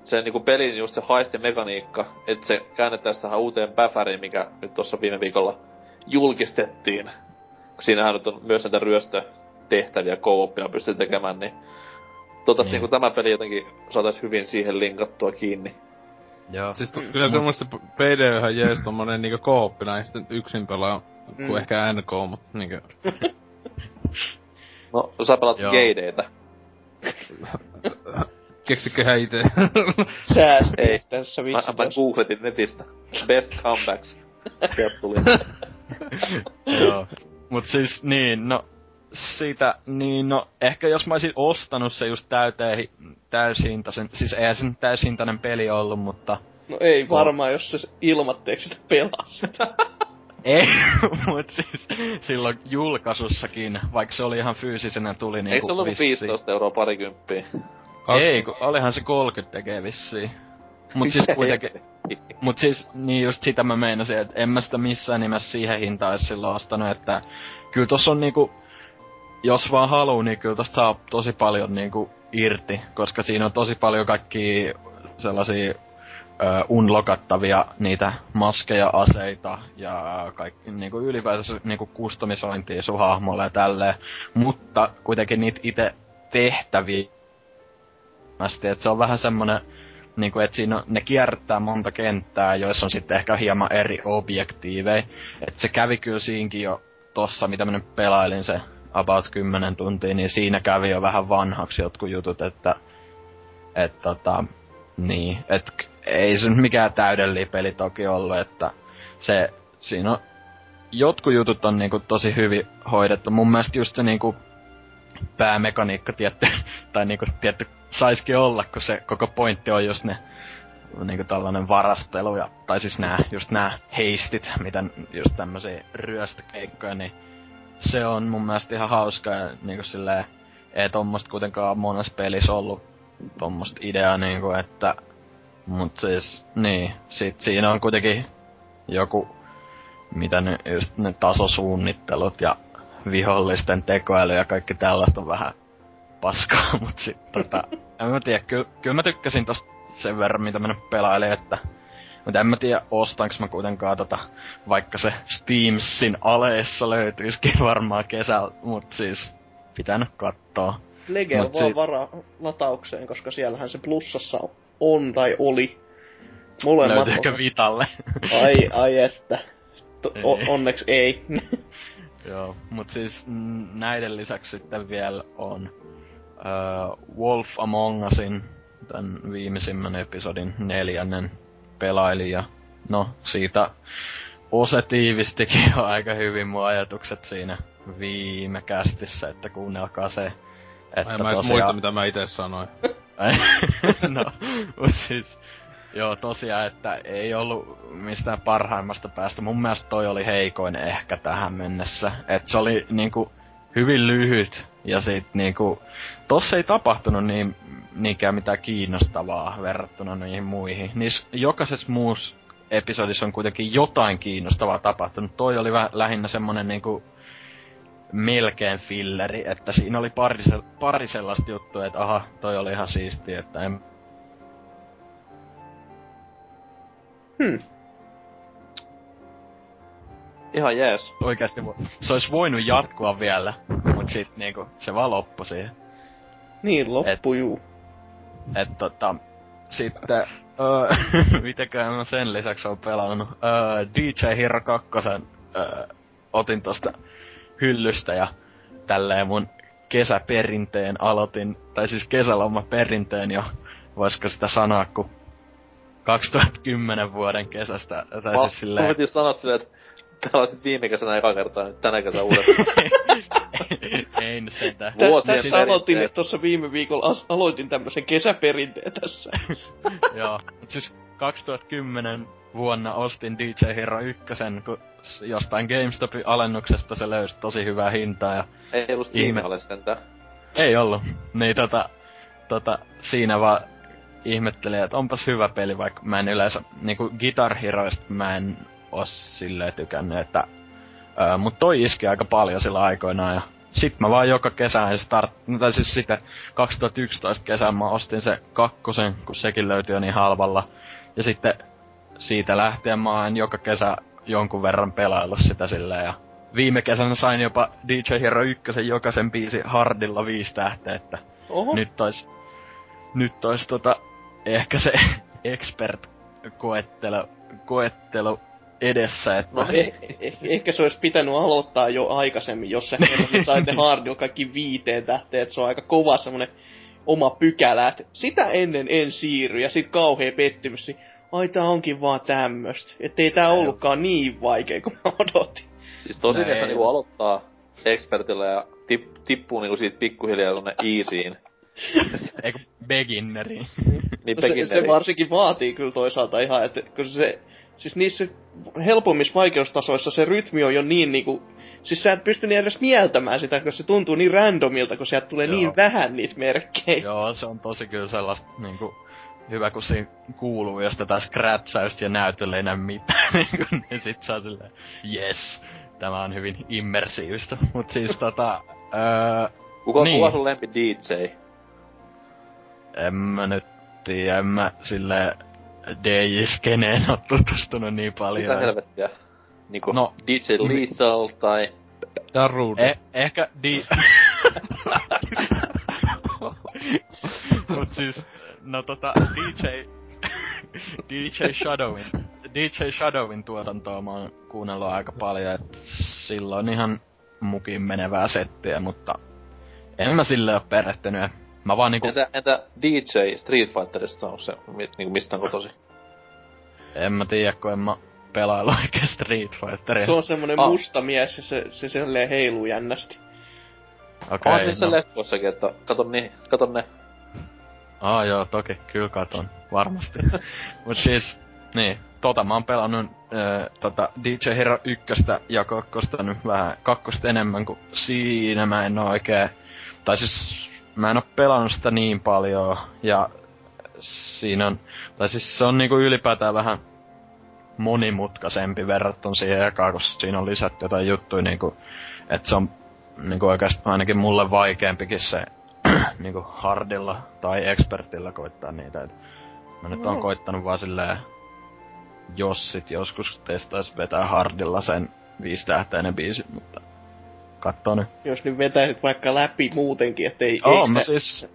B: se niinku pelin just se haistimekaniikka, että se käännettäisiin tähän uuteen päfäriin, mikä nyt tuossa viime viikolla julkistettiin. Siinähän nyt on myös näitä ryöstötehtäviä co pystyy tekemään, niin toivottavasti
F: Niin.
B: niin. tämä peli jotenkin saatais hyvin siihen linkattua kiinni.
F: Joo.
C: Siis to, kyllä se mun mielestä PD on ihan jees tommonen niinku kooppina ja sitten yksin pelaa, mm.
D: Mm.
C: kuin ehkä NK, mut niinku...
B: No, sä pelaat geideitä.
C: Keksiköhän ite.
D: Säästi
B: Ei.
D: tässä
B: Mä,
D: vitsi.
B: mä googletin netistä. Best comebacks. Sieltä tuli.
F: Joo. Mut siis niin, no siitä, niin no, ehkä jos mä olisin ostanut se just täyteen, täyshintaisen, siis eihän se nyt täyshintainen peli ollut, mutta
D: No ei varmaan, jos se ilmatteeksi sitä pelasi.
F: ei, mut siis silloin julkaisussakin, vaikka se oli ihan fyysisenä tuli niinku
B: Ei se ollut
F: vissiin.
B: 15 euroa parikymppiä.
F: Ei, kun olihan se 30 tekee vissiin. Mut siis kuitenkin, mut siis niin just sitä mä meinasin, että en mä sitä missään nimessä siihen hintaan edes silloin ostanut, että kyllä tossa on niinku, jos vaan haluu, niin kyllä tosta saa tosi paljon niinku irti, koska siinä on tosi paljon kaikki sellaisia ö, unlokattavia niitä maskeja, aseita ja kaikki niinku ylipäätänsä niinku kustomisointia sun hahmolle ja tälleen. Mutta kuitenkin niitä itse tehtäviä että se on vähän semmonen, niinku, että siinä on, ne kiertää monta kenttää, joissa on sitten ehkä hieman eri objektiiveja. Että se kävi kyllä siinkin jo tossa, mitä mä nyt pelailin se about 10 tuntia, niin siinä kävi jo vähän vanhaksi jotkut jutut, että et tota, niin, et ei se nyt mikään täydellinen peli toki ollut, että se, siinä on, jotkut jutut on niinku tosi hyvin hoidettu. Mun mielestä just se niinku päämekaniikka tietty, tai niinku tietty saisikin olla, kun se koko pointti on just ne niinku tällainen varastelu ja, tai siis nää, just nää heistit, mitä just tämmösiä ryöstökeikkoja, niin se on mun mielestä ihan hauska ja niinku silleen, ei tommosta kuitenkaan monessa pelissä ollut tommosta ideaa niinku, että mut siis, niin, sit siinä on kuitenkin joku, mitä ne, just ne tasosuunnittelut ja vihollisten tekoäly ja kaikki tällaista on vähän paskaa, mut sit tota, en mä tiedä, kyllä, mä tykkäsin tosta sen verran, mitä mä nyt pelailin, että mutta en mä tiedä, ostanks mä kuitenkaan tota, vaikka se Steamsin aleissa löytyisikin varmaan kesällä, mut siis pitänyt kattoo.
D: Legel
F: Mut
D: vaan
F: si-
D: vara lataukseen, koska siellähän se plussassa on tai oli. Molemmat
F: Löytyykö
D: osat.
F: Vitalle?
D: Ai, ai että. To,
F: Ei.
D: o, onneksi ei.
F: Joo, mut siis näiden lisäksi sitten vielä on uh, Wolf Among Usin, tän viimeisimmän episodin neljännen pelailin ja no siitä Ose tiivistikin jo aika hyvin mun ajatukset siinä viime kästissä, että kuunnelkaa se. Että
C: Ai mä en edes muista mitä mä ite sanoin.
F: No, siis, joo tosiaan, että ei ollut mistään parhaimmasta päästä. Mun mielestä toi oli heikoin ehkä tähän mennessä. Et se oli niinku hyvin lyhyt ja sit niinku, tossa ei tapahtunut niin, niinkään mitään kiinnostavaa verrattuna niihin muihin. Niissä jokaisessa muussa episodissa on kuitenkin jotain kiinnostavaa tapahtunut. Toi oli vähän lähinnä semmonen niinku melkein filleri, että siinä oli pari, pari sellaista juttua, että aha, toi oli ihan siistiä, että en...
D: Hmm.
B: Ihan jees.
F: Oikeasti se olisi voinut jatkua vielä, mut sit niinku, se vaan loppui siihen.
D: Niin, loppu juu.
F: Et tota, sitten, öö, mitäkään mä sen lisäksi on pelannut, öö, DJ Hero 2 öö, otin tosta hyllystä ja tälleen mun kesäperinteen aloitin, tai siis kesäloma perinteen jo, voisiko sitä sanoa, kun 2010 vuoden kesästä, tai
B: Mä,
F: siis
B: mä
F: silleen...
B: piti sanoa silleen, että pelasit viime kesänä eka kertaa, nyt tänä kesänä uudestaan.
F: ei nyt sentään.
D: Tä,
B: Vuosien
D: tässä aloitin, tuossa viime viikolla as, aloitin tämmöisen kesäperinteen tässä.
F: Joo, mut siis 2010 vuonna ostin DJ Hero 1, kun jostain GameStopin alennuksesta se löysi tosi hyvää hintaa ja
B: Ei ollut
F: Ihme.
B: Ihme. ole sentään.
F: ei ollut. Niin tota, tota, siinä vaan ihmettelin, että onpas hyvä peli, vaikka mä en yleensä, niinku Guitar Heroista mä en oo silleen tykännyt, että Öö, mut toi iski aika paljon sillä aikoinaan ja sit mä vaan joka kesä start, no tai siis sitä 2011 kesän mä ostin se kakkosen, kun sekin löytyi jo niin halvalla. Ja sitten siitä lähtien mä oon joka kesä jonkun verran pelaillut sitä silleen ja viime kesänä sain jopa DJ Hero 1 jokaisen biisi hardilla viisi tähteä, että
D: Oho.
F: nyt ois, nyt ois tota, ehkä se expert koettelu, koettelu edessä, että
D: No eh, eh, ehkä se olisi pitänyt aloittaa jo aikaisemmin, jos se sai ne hardilla kaikki viiteen tähteen, että se on aika kova semmonen oma pykälä, että sitä ennen en siirry, ja sit kauhea pettymys, niin ai tää onkin vaan tämmöstä. Ettei tää ollutkaan niin vaikea kuin mä odotin.
B: Siis tosi
F: Näin.
B: että niinku aloittaa expertillä ja tip, tippuu niinku siitä pikkuhiljaa tonne easyin.
F: Eikö beginneriin.
B: Niin
D: No se, se varsinkin vaatii kyllä toisaalta ihan, että kun se, siis niissä helpommissa vaikeustasoissa se rytmi on jo niin niinku, siis sä et pysty niin edes mieltämään sitä, koska se tuntuu niin randomilta, kun sieltä tulee
F: Joo.
D: niin vähän niitä merkkejä.
F: Joo, se on tosi kyllä sellaista niinku, hyvä kun siinä kuuluu, jos tätä scratchausta ja näytöllä ei näy mitään, niinku, niin sit saa silleen, yes, tämä on hyvin immersiivistä. Mut siis tota, öö,
B: Kuka,
F: Niin.
B: kuka sun lempi DJ?
F: en mä nyt tiedä, en mä silleen DJ-skeneen oo tutustunut niin paljon.
B: Mitä helvettiä? Niinku
F: No.
B: DJ Lethal tai...
C: Darude.
F: Eh, ehkä di... Mut siis, no tota, DJ... DJ Shadowin. DJ Shadowin tuotantoa mä oon kuunnellut aika paljon, et silloin ihan mukin menevää settiä, mutta en mä sille oo perehtynyt. Mä vaan niinku,
B: Entä, entä DJ Street Fighterista onko se, niinku mistä on kotosi?
F: en mä tiedä, kun en mä pelailu oikein Street Fighteria.
D: Se on semmonen
B: Ah.
D: musta mies ja se, se silleen heiluu jännästi.
B: Okay,
F: Okei,
B: on se
F: no.
B: leffoissakin, että kato, niin, kato ne.
F: Aa joo, toki, kyllä katon, varmasti. Mut siis, niin, tota mä oon pelannut ö, tota DJ Hero 1 ja kakkosta nyt vähän, kakkosta enemmän kuin siinä mä en oo oikein, tai siis mä en oo pelannut sitä niin paljon ja siinä on, tai siis se on niinku ylipäätään vähän monimutkaisempi verrattuna siihen ekaan, kun siinä on lisätty jotain juttuja niinku, että se on niinku oikeastaan ainakin mulle vaikeampikin se niinku hardilla tai expertillä koittaa niitä. Et mä nyt oon
D: No.
F: koittanut vaan silleen, jos sit joskus testais vetää hardilla sen viisitähteinen biisi, mutta kattoo nyt.
D: Jos nyt vetäisit vaikka läpi muutenkin, ettei...
F: Oo,
D: ei
F: mä siis,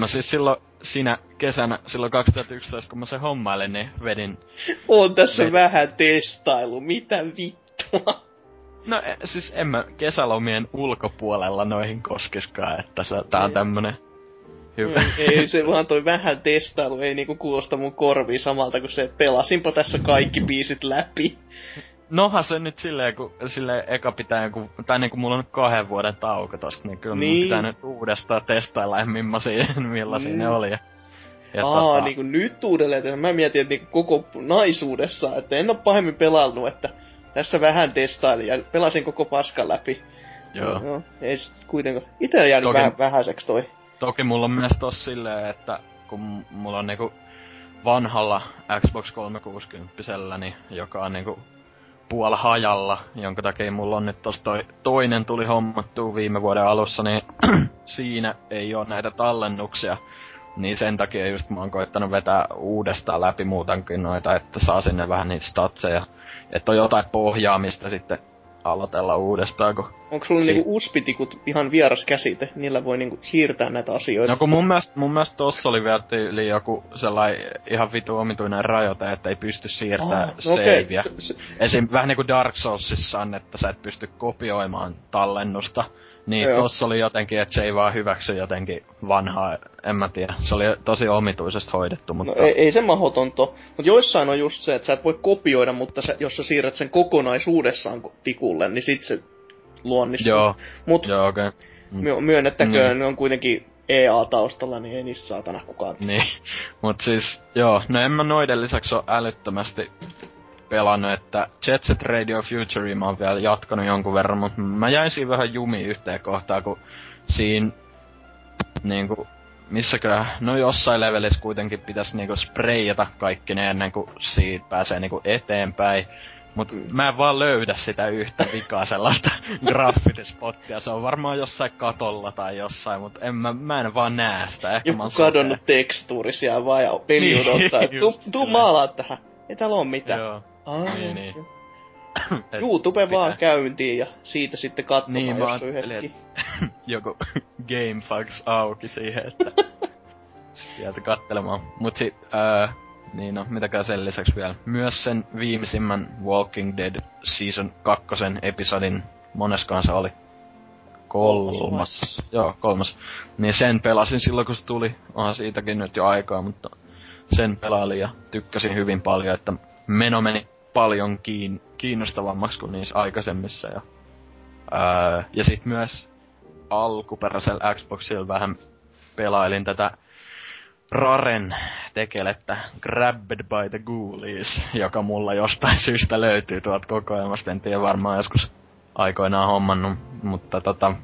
F: mä siis silloin sinä kesänä, silloin 2011, kun mä sen hommailin, niin vedin
D: On tässä
F: Ve-
D: vähän testailu, mitä vittua.
F: No e, siis en mä kesälomien ulkopuolella noihin koskiskaan, että se, tää on
D: Niin.
F: tämmönen hyvä.
D: ei, ei se vaan toi vähän testailu, ei niinku kuulosta mun korviin samalta kuin se, että pelasinpa tässä kaikki biisit läpi.
F: Nohan se nyt silleen, kun silleen eka pitää joku, tai niinku mulla on nyt kahden vuoden tauko tosta, niin kyllä niin.
D: Niin.
F: mun pitää nyt uudestaan testailla, että millaisia, millaisia
D: Mm.
F: ne oli. Ja, ja
D: Aa,
F: tota,
D: niinku nyt uudelleen, että mä mietin, että niinku koko naisuudessa, että en oo pahemmin pelannut, että tässä vähän testailin ja pelasin koko paskan läpi.
F: joo.
D: No, ei sit kuitenkaan. Ite on jäänyt
F: Toki-
D: vähän vähäiseksi toi.
F: Toki mulla on myös tossa silleen, että kun mulla on niinku vanhalla Xbox 360 niin joka on niinku puol hajalla, jonka takia mulla on nyt tossa toi toinen tuli hommattua viime vuoden alussa, niin siinä ei oo näitä tallennuksia. Niin sen takia just mä oon koittanut vetää uudestaan läpi muutankin noita, että saa sinne vähän niitä statseja. Että on jotain pohjaa, mistä sitten aloitella uudestaan, kun
D: Onko sulla
F: Si-
D: niinku uspitikut ihan vieras käsite? Niillä voi niinku siirtää näitä asioita.
F: No kun mun mielestä, mun mielestä tossa oli vielä tyyli joku sellainen ihan vitu omituinen rajoite, että ei pysty siirtämään
D: Ah, no. Se- se-
F: Esim. vähän niinku Dark Soulsissa on, että sä et pysty kopioimaan tallennusta. Niin
D: Joo.
F: tossa oli jotenkin, että se ei vaan hyväksy jotenkin vanhaa, en mä tiedä. Se oli tosi omituisesti hoidettu, mutta...
D: No ei, ei se mahotonto. Mutta joissain on just se, että sä et voi kopioida, mutta sä, jos sä siirrät sen kokonaisuudessaan ko- tikulle, niin sit se luonnistuu.
F: Joo,
D: Mut
F: joo okei. Okay.
D: my- myönnettäköön, ne on kuitenkin EA-taustalla, niin ei niistä saatana kukaan.
F: Niin, mut siis, joo, no en mä noiden lisäksi oo älyttömästi pelannut, että Jet Set Radio Future mä oon vielä jatkanut jonkun verran, mutta mä jäin siinä vähän jumi yhteen kohtaan, kun siinä niinku, missäkään, no jossain levelissä kuitenkin pitäisi niinku spreijata kaikki ne ennen kuin siitä pääsee niinku eteenpäin. Mut mä en vaan löydä sitä yhtä vikaa sellaista graffitispottia. Se on varmaan jossain katolla tai jossain, mutta en mä, mä en vaan näe sitä. Ehkä
D: Joku kadonnut tekstuuri siellä vaan ja peli
F: Niin,
D: odottaa, että tuu, tuu maalaa tähän. Ei täällä oo mitään.
F: Joo.
D: Aa,
F: Niin, niin. Et
D: YouTube vaan
F: pitää-
D: käyntiin ja siitä sitten katsomaan,
F: Niin,
D: jos on
F: ajattelin,
D: yhdessä
F: et- joku GameFAQs auki siihen, että sieltä kattelemaan. Mut sit, ää, niin no, mitäkään sen lisäksi vielä. Myös sen viimeisimmän Walking Dead Season 2 episodin, moneskaan se oli? Kolmas. Joo, kolmas. Niin sen pelasin silloin, kun se tuli. Onhan siitäkin nyt jo aikaa, mutta sen pelailin ja tykkäsin hyvin paljon, että meno meni paljon kiin, kiinnostavammaksi kuin niissä aikaisemmissa. Ja, ää, ja sit myös alkuperäisellä Xboxilla vähän pelailin tätä Raren tekelettä Grabbed by the Ghoulies, joka mulla jostain syystä löytyy tuolta kokoelmasta. En tiedä varmaan joskus aikoinaan hommannut, mutta tota...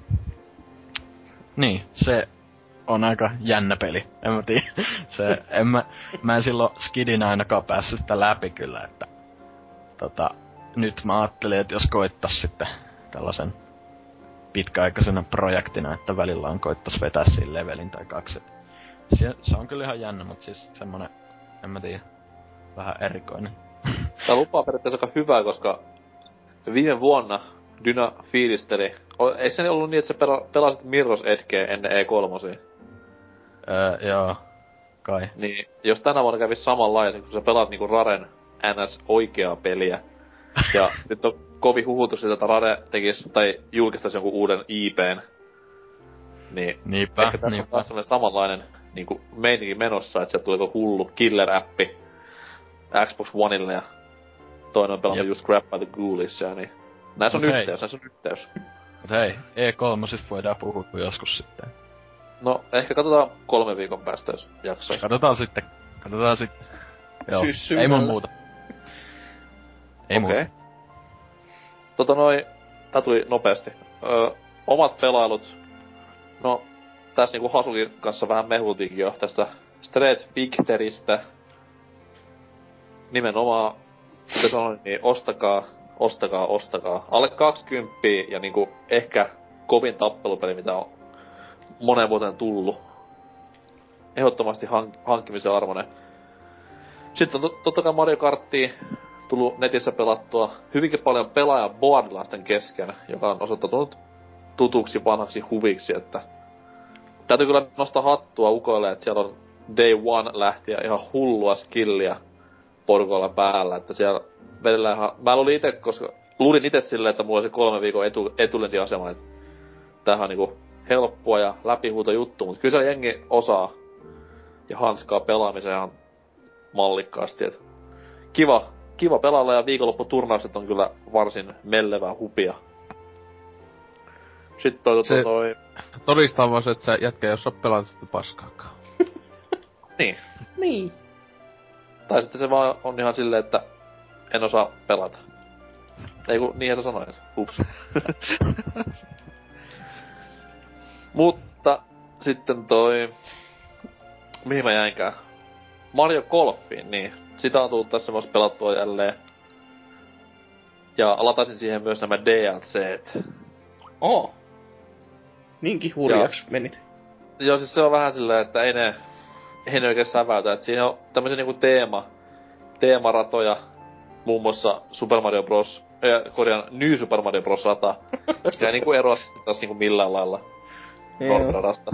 F: Niin, se on aika jännä peli. En mä tiedä. Se, en mä, mä en silloin skidin ainakaan päässyt sitä läpi kyllä, että tota, nyt mä ajattelin, että jos koittais sitten tällaisen pitkäaikaisena projektina, että välillä on koittais vetää siinä levelin tai kaksi. Se, se on kyllä ihan jännä, mutta siis semmonen, en mä tiedä, vähän erikoinen.
B: Tää lupaa periaatteessa aika hyvää, koska viime vuonna Dyna fiilisteli. Ei se ollut niin, että sä pela- pelasit Mirror's Edgeä ennen E3.
F: Öö, joo, kai.
B: Niin, jos tänä vuonna kävisi samanlainen, kun sä pelaat niinku Raren NS oikeaa peliä. Ja nyt on kovin huhutus että Rare tekis, tai julkistaisi jonkun uuden IPn. Niin,
F: Niinpä,
B: ehkä tässä on
F: niinpä.
B: taas semmonen samanlainen niinku meininki menossa, että sieltä joku hullu killer-appi Xbox Oneille ja toinen on pelannut
F: Jep.
B: just Grab by the Ghoulies ja niin. Näissä on
F: Mut hei.
B: yhteys, näissä on yhteys.
F: Mut hei, E3 voidaan puhua joskus sitten.
B: No, ehkä katsotaan kolme viikon päästä, jos jaksaisi.
F: Katsotaan sitten. Katsotaan sitten. Joo, ei mun muuta. Ei
B: Okei.
F: muuta.
B: Tota noin, tää tuli nopeasti. Öö, omat pelailut. No, tässä niinku Hasukin kanssa vähän mehutiinkin jo tästä Street Victorista. Nimenomaan, kuten sanoin, niin ostakaa, ostakaa, ostakaa. Alle 20 ja niinku ehkä kovin tappelupeli, mitä on moneen vuoteen tullut. Ehdottomasti hank- hankkimisen arvoinen. Sitten on to- totta kai Mario Karttia tullut netissä pelattua hyvinkin paljon pelaaja boardilaisten kesken, joka on osoittautunut tutuksi vanhaksi huviksi, että täytyy kyllä nostaa hattua ukoille, että siellä on day one lähtien ihan hullua skillia porukoilla päällä, että siellä vedellään ihan... Mä luulin itse, koska luulin itse silleen, että mulla olisi kolme viikon etu, etulendiasema, että tämähän on niinku helppoa ja läpihuuto juttu, mutta kyllä siellä jengi osaa ja hanskaa pelaamisen ihan mallikkaasti, että kiva, kiva pelailla ja viikonlopputurnaukset on kyllä varsin mellevää hupia. Sitten toi,
C: Se-
B: toi, toi,
C: Todistaa vaan se, että sä jätkä ei osaa pelata sitä paskaakaan.
B: niin.
D: Niin.
B: Tai sitten se vaan on ihan silleen, että en osaa pelata. Ei kun niinhän sä sanoit. Ups. Mutta sitten toi... Mihin mä jäinkään? Mario Golfiin, niin. Sitä on tullut tässä myös pelattua jälleen. Ja lataisin siihen myös nämä DLCt.
D: Oo. Niinkin hurjaksi menit.
B: Joo, siis se on vähän silleen, että ei ne, ei ne oikein säväytä. Et siinä on tämmöisiä niinku teema, teemaratoja, muun muassa Super Mario Bros. Äh, korjaan, New Super Mario Bros. rata. Mikä ei niinku eroa taas niinku millään lailla normiradasta.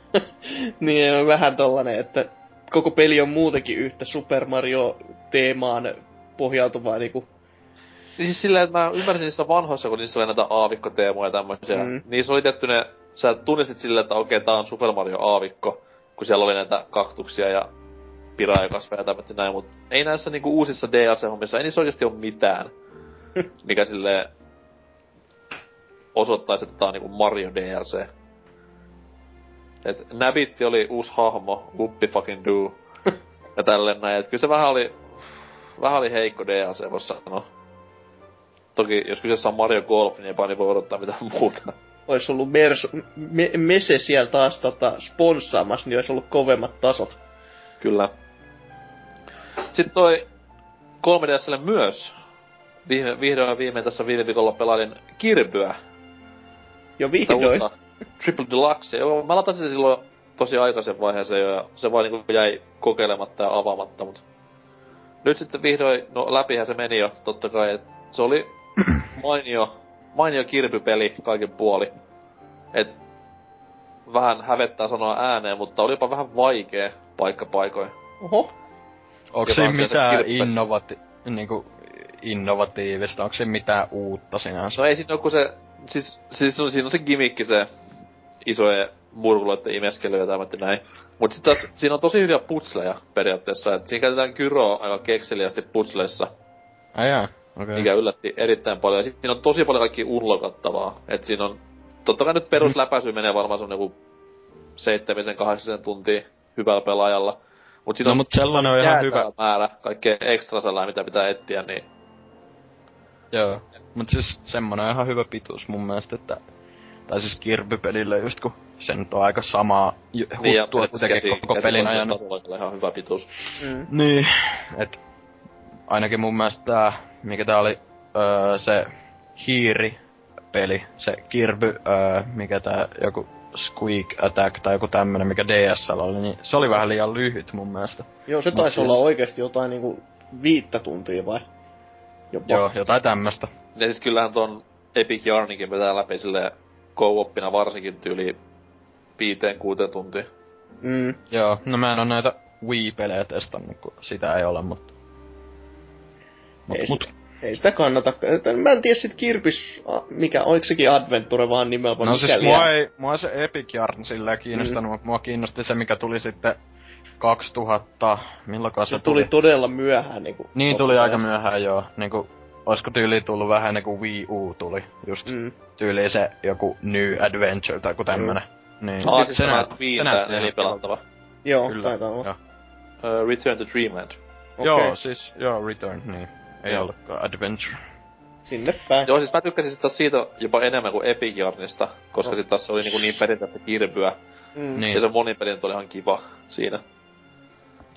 D: niin on vähän tollanen, että koko peli on muutenkin yhtä Super Mario-teemaan pohjautuvaa niinku...
B: Niin siis silleen, että mä ymmärsin niissä vanhoissa, kun niissä oli näitä aavikkoteemoja ja tämmöisiä.
D: Mm.
B: Niissä oli tehty ne, sä tunnistit silleen, että okei, tää on Super Mario aavikko, kun siellä oli näitä kaktuksia ja piraajokasveja ja tämmöistä näin, mutta ei näissä niinku uusissa DLC-hommissa, ei niissä oikeesti ole mitään, mikä silleen osoittaisi, että tää on niinku Mario DLC. Et Nabitti oli uusi hahmo, whoopi fucking do. ja tälleen näin, et kyllä se vähän oli, vähän oli heikko DLC, vois sanoa. Toki jos kyseessä on Mario Golf, niin ei voi odottaa mitään muuta.
D: Ois ollut Merso, me, Mese siellä taas tota, sponssaamassa, niin olisi ollut kovemmat tasot.
B: Kyllä. Sitten toi 3DSlle myös vihdoin viimein tässä viime viikolla pelailin Kirbyä.
D: Jo vihdoin.
B: uutta Triple Deluxe. Joo, mä latasin sen silloin tosi aikaisen vaiheeseen jo, ja se vaan niinku jäi kokeilematta ja avaamatta, mut... Nyt sitten vihdoin, no läpihän se meni jo, totta kai, et se oli mainio, mainio kirpypeli kaiken puoli. Et vähän hävettää sanoa ääneen, mutta oli jopa vähän vaikea paikka paikoin.
D: Oho.
F: Onko siinä mitään innovati- niinku, innovatiivista? Onko siinä mitään uutta sinänsä?
B: No ei siinä oo kun se, siis, siis siinä on se gimikki se isojen murkuloiden imeskely ja tämmöinen näin. Mut sit taas siinä on tosi hyviä putsleja periaatteessa, et siinä käytetään gyroa aika kekseliästi putsleissa,
F: Ai jaa, okei.
B: mikä yllätti erittäin paljon. Ja sit siinä on tosi paljon kaikki unlokattavaa, et siinä on, totta kai nyt perusläpäisy menee varmaan semmonen joku seitsemisen, kahdeksan tuntia hyvällä pelaajalla. Mut siinä
F: No
B: on
F: mut sellainen on ihan hyvä.
B: määrä kaikkea ekstrasella, mitä pitää etsiä, niin
F: Joo. Mut siis semmonen on ihan hyvä pituus mun mielestä, että... Tai siis kirpypelillä just kun se nyt on aika samaa ju-
B: niin
F: huttua kuitenkin
B: käsi-
F: koko pelin
B: käsikoneen
F: ajan.
B: tasolla ihan hyvä pituus.
D: Mm.
F: Niin, et ainakin mun mielestä tää, mikä tää oli, öö, se hiiri-peli, se kirby, öö, mikä tää joku Squeak Attack tai joku tämmönen, mikä DSL oli, niin se oli vähän liian lyhyt mun mielestä.
D: Joo, se
F: Mut
D: taisi
F: siis-
D: olla oikeesti jotain niinku viittä tuntia vai? Jopa.
F: Joo, jotain tämmöstä.
B: Ja siis kyllähän ton Epic Yarninkin vetää läpi silleen co varsinkin tyyli viiteen kuuteen tuntia.
D: Mm.
F: Joo, no mä en oo näitä Wii-pelejä testannut, kun sitä ei ole, mutta... Mut,
D: Ei,
F: mut,
D: Sitä, ei sitä kannata. että Mä en tiedä sit Kirpis, mikä, oliko sekin Adventure vaan nimellä vai
F: no siis mua ei, mua se Epic Yarn silleen kiinnostanut, mm. mutta mua kiinnosti se, mikä tuli sitten 2000, milloinkaan se
D: Se tuli todella myöhään niinku.
F: Niin tuli aika myöhään joo. Niinku, oisko tyyli tullut vähän ennen kuin Wii U tuli. Just mm.
D: Mm.
F: tyyli se joku New Adventure tai joku tämmönen. Niin.
B: Ah, siis
F: näyt-
B: Wii
F: näytti
B: tää
F: ihan
B: nelipelattava.
D: Joo,
F: Kyllä,
D: taitaa olla.
F: joo.
B: Uh, Return to Dreamland.
D: Okei,
F: Joo, siis, joo, Return, niin. Ei
B: Joo.
F: ollutkaan Adventure.
D: sinne päin.
B: Joo, siis mä tykkäsin sit taas siitä jopa enemmän kuin Epic Yarnista, koska
D: No.
B: sit taas se oli niinku niin perinteistä kirpyä.
D: Mm.
F: Niin.
B: Ja se monipeli nyt oli ihan kiva siinä.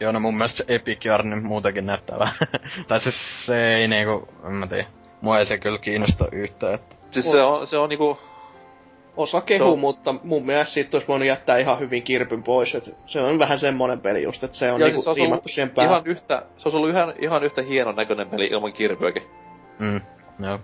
F: Joo, no mun mielestä se Epic Yarn muutenkin näyttää vähän. tai siis se ei niinku, en mä tiedä. Mua ei se kyllä kiinnosta yhtään, että...
B: Siis se on, se on niinku,
D: Osa kehu,
B: on-
D: mutta mun mielestä siitä olisi voinut jättää ihan hyvin kirpyn pois. Et se on vähän semmonen peli just, että se on
B: Joo,
D: niinku
B: siis se olisi
D: liimattu
B: ollut
D: siihen päähän.
B: ihan yhtä, se olisi ollut ihan, ihan yhtä hienon näköinen peli ilman kirpyäkin.
F: Mm, joo.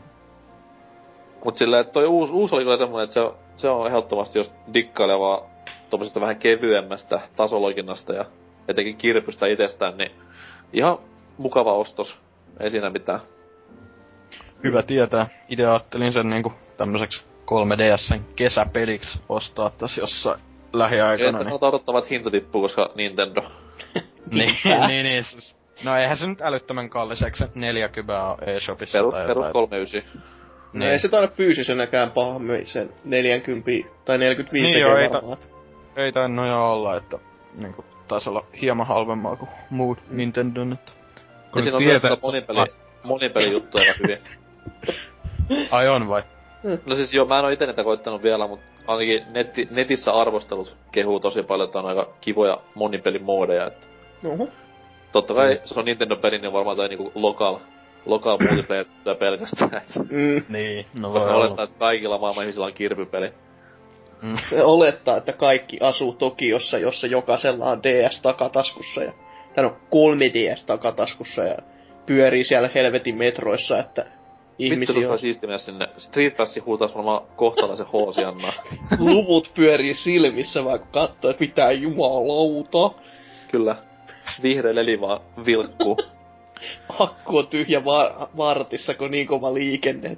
B: Mut silleen, että toi uusi, uusi oli kyllä semmonen, että se, on- se on ehdottomasti jos dikkailevaa tommosesta vähän kevyemmästä tasoloikinnasta ja etenkin kirpystä itsestään, niin ihan mukava ostos. Ei siinä mitään.
F: Hyvä tietää. Itse ajattelin sen niinku tämmöiseksi 3DSn kesäpeliksi ostaa tässä jossain
B: Ja
F: lähiaikana.
B: sitten
F: Niin,
B: odottaa, että hinta tippuu, koska Nintendo.
F: niin, niin, niin, siis, No eihän se nyt älyttömän kalliseksi, se 40 on eShopissa.
B: Perus,
F: tai
B: perus
F: jotain.
B: 39.
D: No ei se taida fyysisenäkään pahemmin sen 40 tai 45
F: Niin
D: niin
F: joo, ei
D: varmaan.
F: Ei tainnut jo olla, että niinku, taisi olla hieman halvemmaa kuin muut
D: Mm.
F: Nintendon, että...
B: Ja siinä on myös
C: tietää,
B: tätä monipeli, monipeli juttuja aika hyvin.
F: Ai on vai?
B: No siis joo, mä en oo ite niitä koittanut vielä, mutta ainakin netti, netissä arvostelut kehuu tosi paljon, että on aika kivoja monipelimoodeja. Että
D: Oho.
B: totta kai se on Nintendo-peli, niin varmaan tai niinku local, local multiplayer pelkästään. että
D: Mm.
F: Niin, no voi
B: olettaa, että kaikilla maailman ihmisillä on kirpypeli.
F: Mm.
D: Olettaa, että kaikki asuu Tokiossa, jossa jokaisella on DS takataskussa ja tai no 3DS takataskussa ja pyörii siellä helvetin metroissa, että
B: Vittu,
D: ihmisiä
B: tuossa
D: on,
B: siisti mennä sinne. Street Passi huutaisi varmaan kohtalaisen hoosiannaa.
D: luvut pyörii silmissä, vaikka katsoo, että mitä jumalauta.
B: Kyllä. Vihreä leli vaan vilkkuu.
D: Akku on tyhjä va- vartissa, kun niin kova liikenne.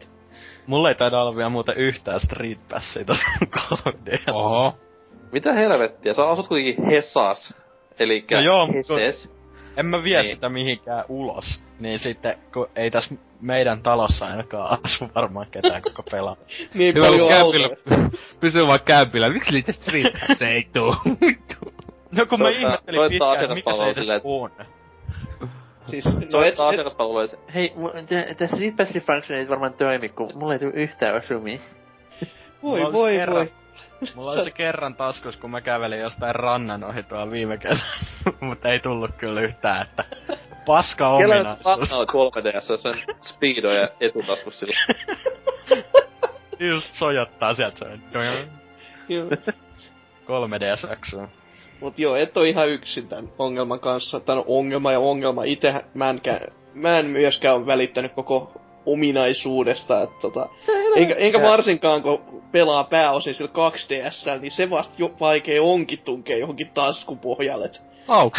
F: Mulla ei taida olla vielä muuten yhtään Street Passia tossa 3DS.
C: Oho.
B: Mitä helvettiä? Sä asut kuitenkin Hesas. Elikkä
F: No joo,
B: Heses.
F: En mä vie
B: Niin.
F: sitä mihinkään ulos. Niin sitten, kun ei tässä meidän talossa ainakaan asu varmaan ketään koko pelaa.
D: Niin
C: Hyvä,
D: paljon
C: kämpillä, pysyy vaan kämpillä. Miksi niitä Street Pass ei tuu?
F: No kun mä
B: Soittaa-
F: ihmettelin pitkään, että mikä se edes
B: silleen,
F: on.
D: Siis, no et,
B: asiakaspalvelu,
D: et...
B: Hei, tässä Dispatch Function ei varmaan toimi, kun mulla ei tule yhtään osumia.
D: Voi, voi,
F: kerran,
D: voi.
F: Mulla oli se kerran taskus, kun mä kävelin jostain rannan ohi tuolla viime kesänä, mutta ei tullut kyllä yhtään, että paska ominaisuus.
B: Ah, no, Kela on 3DS sen speedo ja etutaskus sillä.
F: Just sojottaa sieltä
D: sen.
F: 3DS-aksua.
D: Mut joo, et oo ihan yksin tän ongelman kanssa. Tän on ongelma ja ongelma. Itse mä, enkään, mä en myöskään ole välittänyt koko ominaisuudesta. Et tota, enkä, enkä varsinkaan kun pelaa pääosin sillä 2DS, niin se vasta jo vaikea onkin tunkea johonkin taskupohjalle.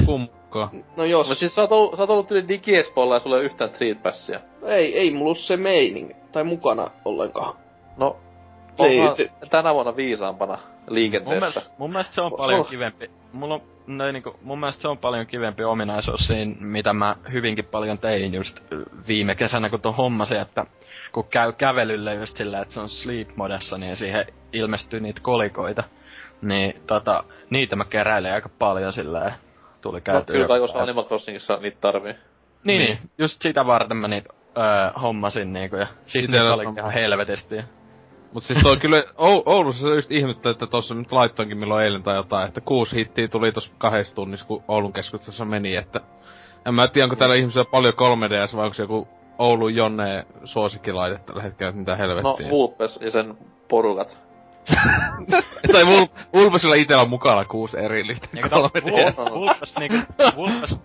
C: Mukaan.
D: No jos,
B: No siis sä oot ollut, sä oot ollut yli digiespolla ja sulla ei ole yhtään Street Passia.
D: ei, ei mulla se meining, tai mukana ollenkaan.
B: No,
D: Ei, te-
B: tänä vuonna viisaampana
F: Mun
B: liikenteessä.
F: mielestä, mun mielestä se on
D: Se
F: paljon
D: on-
F: kivempi. Mulla on, no, niinku, mun mielestä se on paljon kivempi ominaisuus siinä, mitä mä hyvinkin paljon tein just viime kesänä, kun tuon hommasin, että kun käy kävelyllä just sillä, että se on sleep modessa, niin siihen ilmestyy niitä kolikoita. Niin tota, niitä mä keräilen aika paljon sillä tuli
B: No,
F: käytyä.
B: kyllä kai, koska Animal Crossingissa niitä tarvii.
F: Niin,
C: Niin.
F: niin, just sitä varten mä niitä öö, hommasin niinku, ja sit niitä oli ihan helvetisti.
C: Mut siis toi kyllä, Ou- Oulussa se just ihmettä, että tossa nyt laittoinkin milloin eilen tai jotain, että kuusi hittiä tuli tossa kahdessa tunnissa, kun Oulun keskustassa meni, että... En mä tiedä, onko täällä ihmisillä paljon 3DS vai onko se joku Oulun Jonne suosikkilaite tällä hetkellä, että mitä
B: No,
C: helvettiä.
B: Vulpes ja sen porukat.
C: tai Vul- Vulpesilla itellä on mukana kuusi erillistä
F: Ja kato,
C: 3DS.
F: Vulpes, Vulpes, niinku, Vulpes,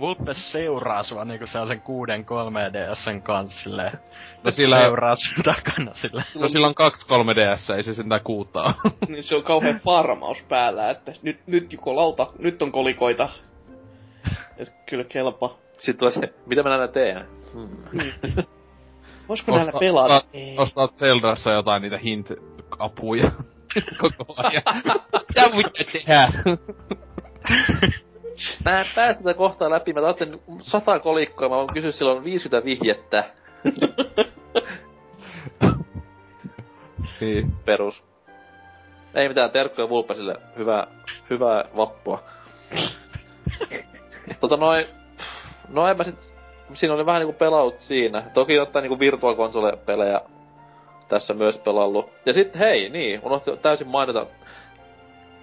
F: Vulpes seuraa sua niinku sellaisen kuuden 3DSn kanssa silleen.
C: No sillä-
F: Seuraa sun takana silleen.
C: No sillä on kaksi 3DS, ei se sentään kuutaa.
D: niin se on kauhean farmaus päällä, että nyt, nyt joko lauta, nyt on kolikoita. Et kyllä kelpa.
B: Sitten tulee se, mitä mä näin teen? Hmm.
D: Voisiko näillä pelata?
C: ostaa-
D: Ei.
C: Ostaa Zeldassa jotain niitä hint-apuja. Koko ajan. Mitä mitä tehdään?
B: Mä en päästä tätä kohtaa läpi, mä ajattelin sata kolikkoa, mä voin kysyä silloin 50 vihjettä.
C: niin.
B: Perus. Ei mitään, terkkoja Vulpesille. Hyvää, hyvää vappua. tota noin, no en mä sit, siinä oli vähän niinku pelaut siinä. Toki jotain niinku Virtual Console-pelejä tässä myös pelallu. Ja sitten hei, niin, unohtin täysin mainita.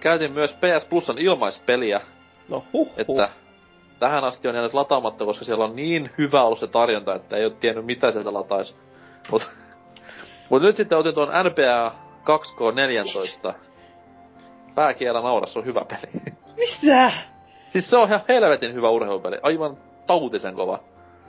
B: Käytin myös PS Plusan ilmaispeliä,
D: No huh, huh.
B: että tähän asti on jäänyt lataamatta, koska siellä on niin hyvä ollut se tarjonta, että ei ole tiennyt mitä sieltä lataisi. Mut, mut nyt sitten otin tuon NBA 2K14. Pääkielä naura, se on hyvä peli.
D: Mitä?
B: siis se on ihan helvetin hyvä urheilupeli. Aivan tautisen kova.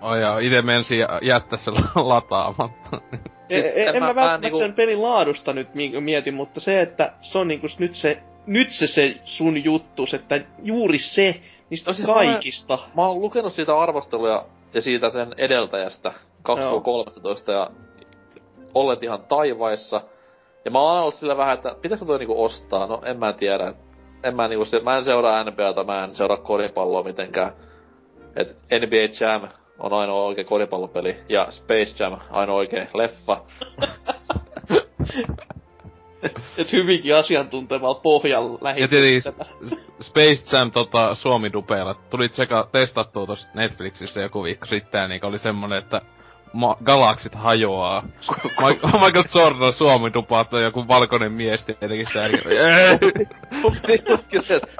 C: Oi ja ite mensin jä- jättää sen lataamatta.
B: Siis
D: Siis en,
B: en
D: en
B: mä-
D: mä,
B: mä
D: välttämättä
B: niinku-
D: sen pelin laadusta nyt mi- mietin, mutta se, että se on niinku nyt se, nyt se, se sun juttus, että juuri se niistä
B: No siis mä-
D: kaikista.
B: Mä oon lukenut siitä arvosteluja ja siitä sen edeltäjästä 2K13 ja olleet ihan taivaissa. Ja mä oon ollut sillä vähän, että pitäisikö toi niinku ostaa, no en mä tiedä. En mä niinku se, mä en seuraa NBAta, mä en seuraa koripalloa mitenkään. Et NBA Jam on ainoa oikea koripallopeli ja Space Jam ainoa oikea leffa.
D: Et hyvinkin asiantuntevalla pohjalla
C: Ja
D: lähdin
C: tietenkin
D: tätä.
C: Space Jam tota, Suomi dupeilla. Tulit sekä testattua tossa Netflixissä joku viikko sitten, ja niin oli semmonen, että ma- galaksit hajoaa. Ma- Michael Jordan Suomi dupaattu joku valkoinen mies tietenkin sitä
B: että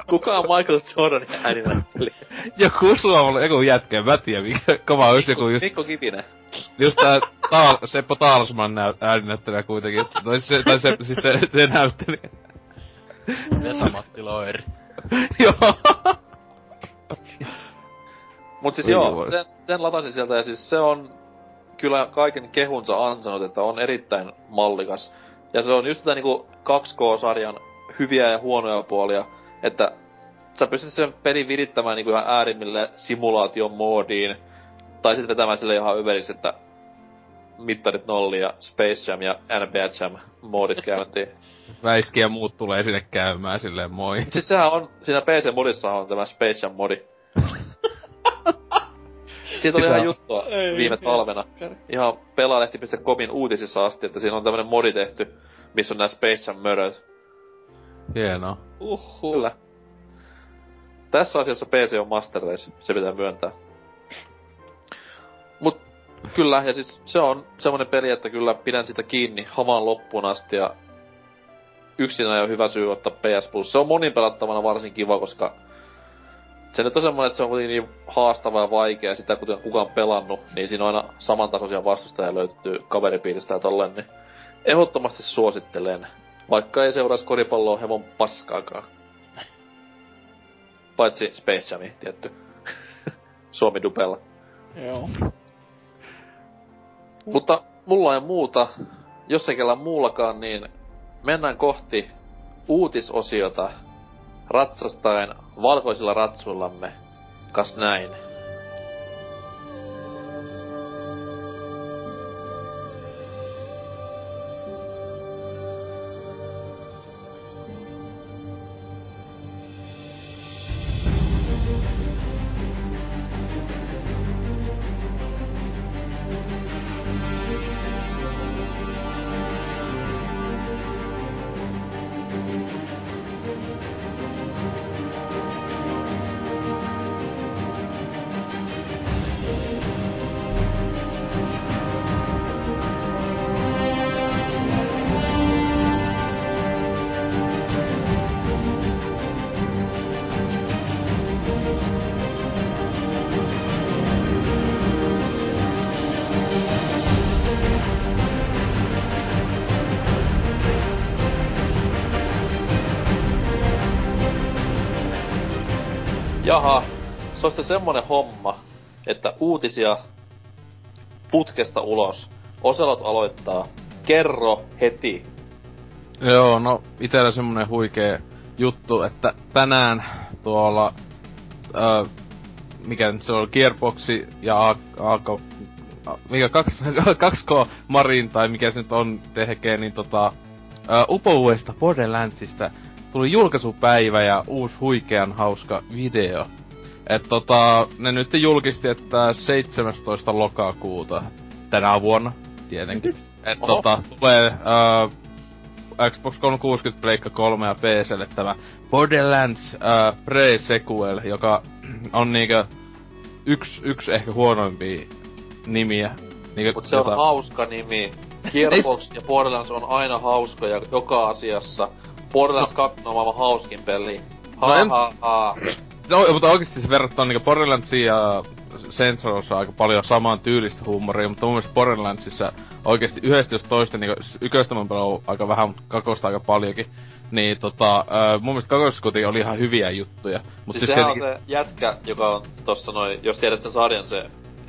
B: kuka on Michael Jordanin ääninäyttelijä?
C: Joku suomalainen, joku jätkä, mä tiedän mikä kova olisi joku just,
B: Mikko Kivinen.
C: just tää ta- Seppo Taalsman näyt, ääninäyttelijä kuitenkin. Tai se, tai se, siis se, se näyttelijä.
F: Vesa-Matti Loiri.
C: Joo.
B: Mut siis joo, sen, sen latasin sieltä ja siis se on kyllä kaiken kehunsa ansainnut, että on erittäin mallikas. Ja se on just tätä niinku 2K-sarjan hyviä ja huonoja puolia, että sä pystyt sen pelin virittämään niinku ihan äärimmille simulaation moodiin, tai sitten vetämään sille ihan överiksi, että mittarit nolli ja Space Jam ja NBA Jam moodit käyntiin.
C: Väiski ja muut tulee sinne käymään silleen moi.
B: siis sehän on, siinä PC-modissa on tämä Space Jam modi. Siitä oli ihan juttua
D: Ei,
B: viime
D: ei.
B: talvena. Ihan pelaalehti.comin uutisissa asti, että siinä on tämmönen modi tehty, missä on nämä Space Jam möröt.
C: Hienoa.
D: Uhuh.
B: Kyllä. Tässä asiassa PC on Master Race, se pitää myöntää. Mut kyllä, ja siis se on semmonen peli, että kyllä pidän sitä kiinni hamaan loppuun asti ja yksinään jo hyvä syy ottaa PS Plus. Se on monin pelattavana varsin kiva, koska se nyt on semmoinen, että se on kuitenkin niin haastava ja vaikea, sitä kuten kukaan pelannut, niin siinä on aina samantasoisia vastustajia löytyy kaveripiiristä ja tolleen, niin ehdottomasti suosittelen. Vaikka ei seuraisi koripalloa hevon paskaakaan. Paitsi Space Jami, tietty. Suomi dupella.
D: Joo.
B: Mutta mulla ei muuta. Jos ei kellään muullakaan, niin mennään kohti uutisosiota ratsastaen valkoisilla ratsuillamme. Kas näin. Jaha, se on sitten semmonen homma, että uutisia putkesta ulos. Oselot aloittaa. Kerro heti.
C: Joo, no itellä semmonen huikee juttu, että tänään tuolla, ö, mikä nyt se on, Gearboxi ja AK, mikä 2, 2K Marin tai mikä se nyt on tekee, niin tota, ö, upouudesta Borderlandsista tuli julkaisupäivä ja uusi huikean hauska video. Et tota, ne nyt julkisti, että 17. lokakuuta tänä vuonna, tietenkin. Et
B: Oho.
C: tota, tulee uh, Xbox 360, Pleikka 3 ja PClle tämä Borderlands uh, Pre-Sequel, joka on niinkö yksi, yksi ehkä huonoimpia nimiä. Niinkö,
B: Mut se on hauska nimi. Gearbox ja Borderlands on aina hauskoja joka asiassa. Borderlands 2 on maailman hauskin peli. Ha,
C: No en-
B: ha, ha.
C: Se on, mutta oikeesti se verrattuna niinku Borderlandsiin ja Centralissa on aika paljon saman tyylistä huumoria, mutta mun mielestä Borderlandsissa oikeesti yhdestä jos toista, niinku yköstä mä pelannut aika vähän, mutta kakosta aika paljonkin. Niin tota, ö, mun mielestä kakosessa kuitenkin oli ihan hyviä juttuja. Mut
B: Siis, siis sehän on se jätkä, joka on tossa noin, jos tiedät sen sarjan se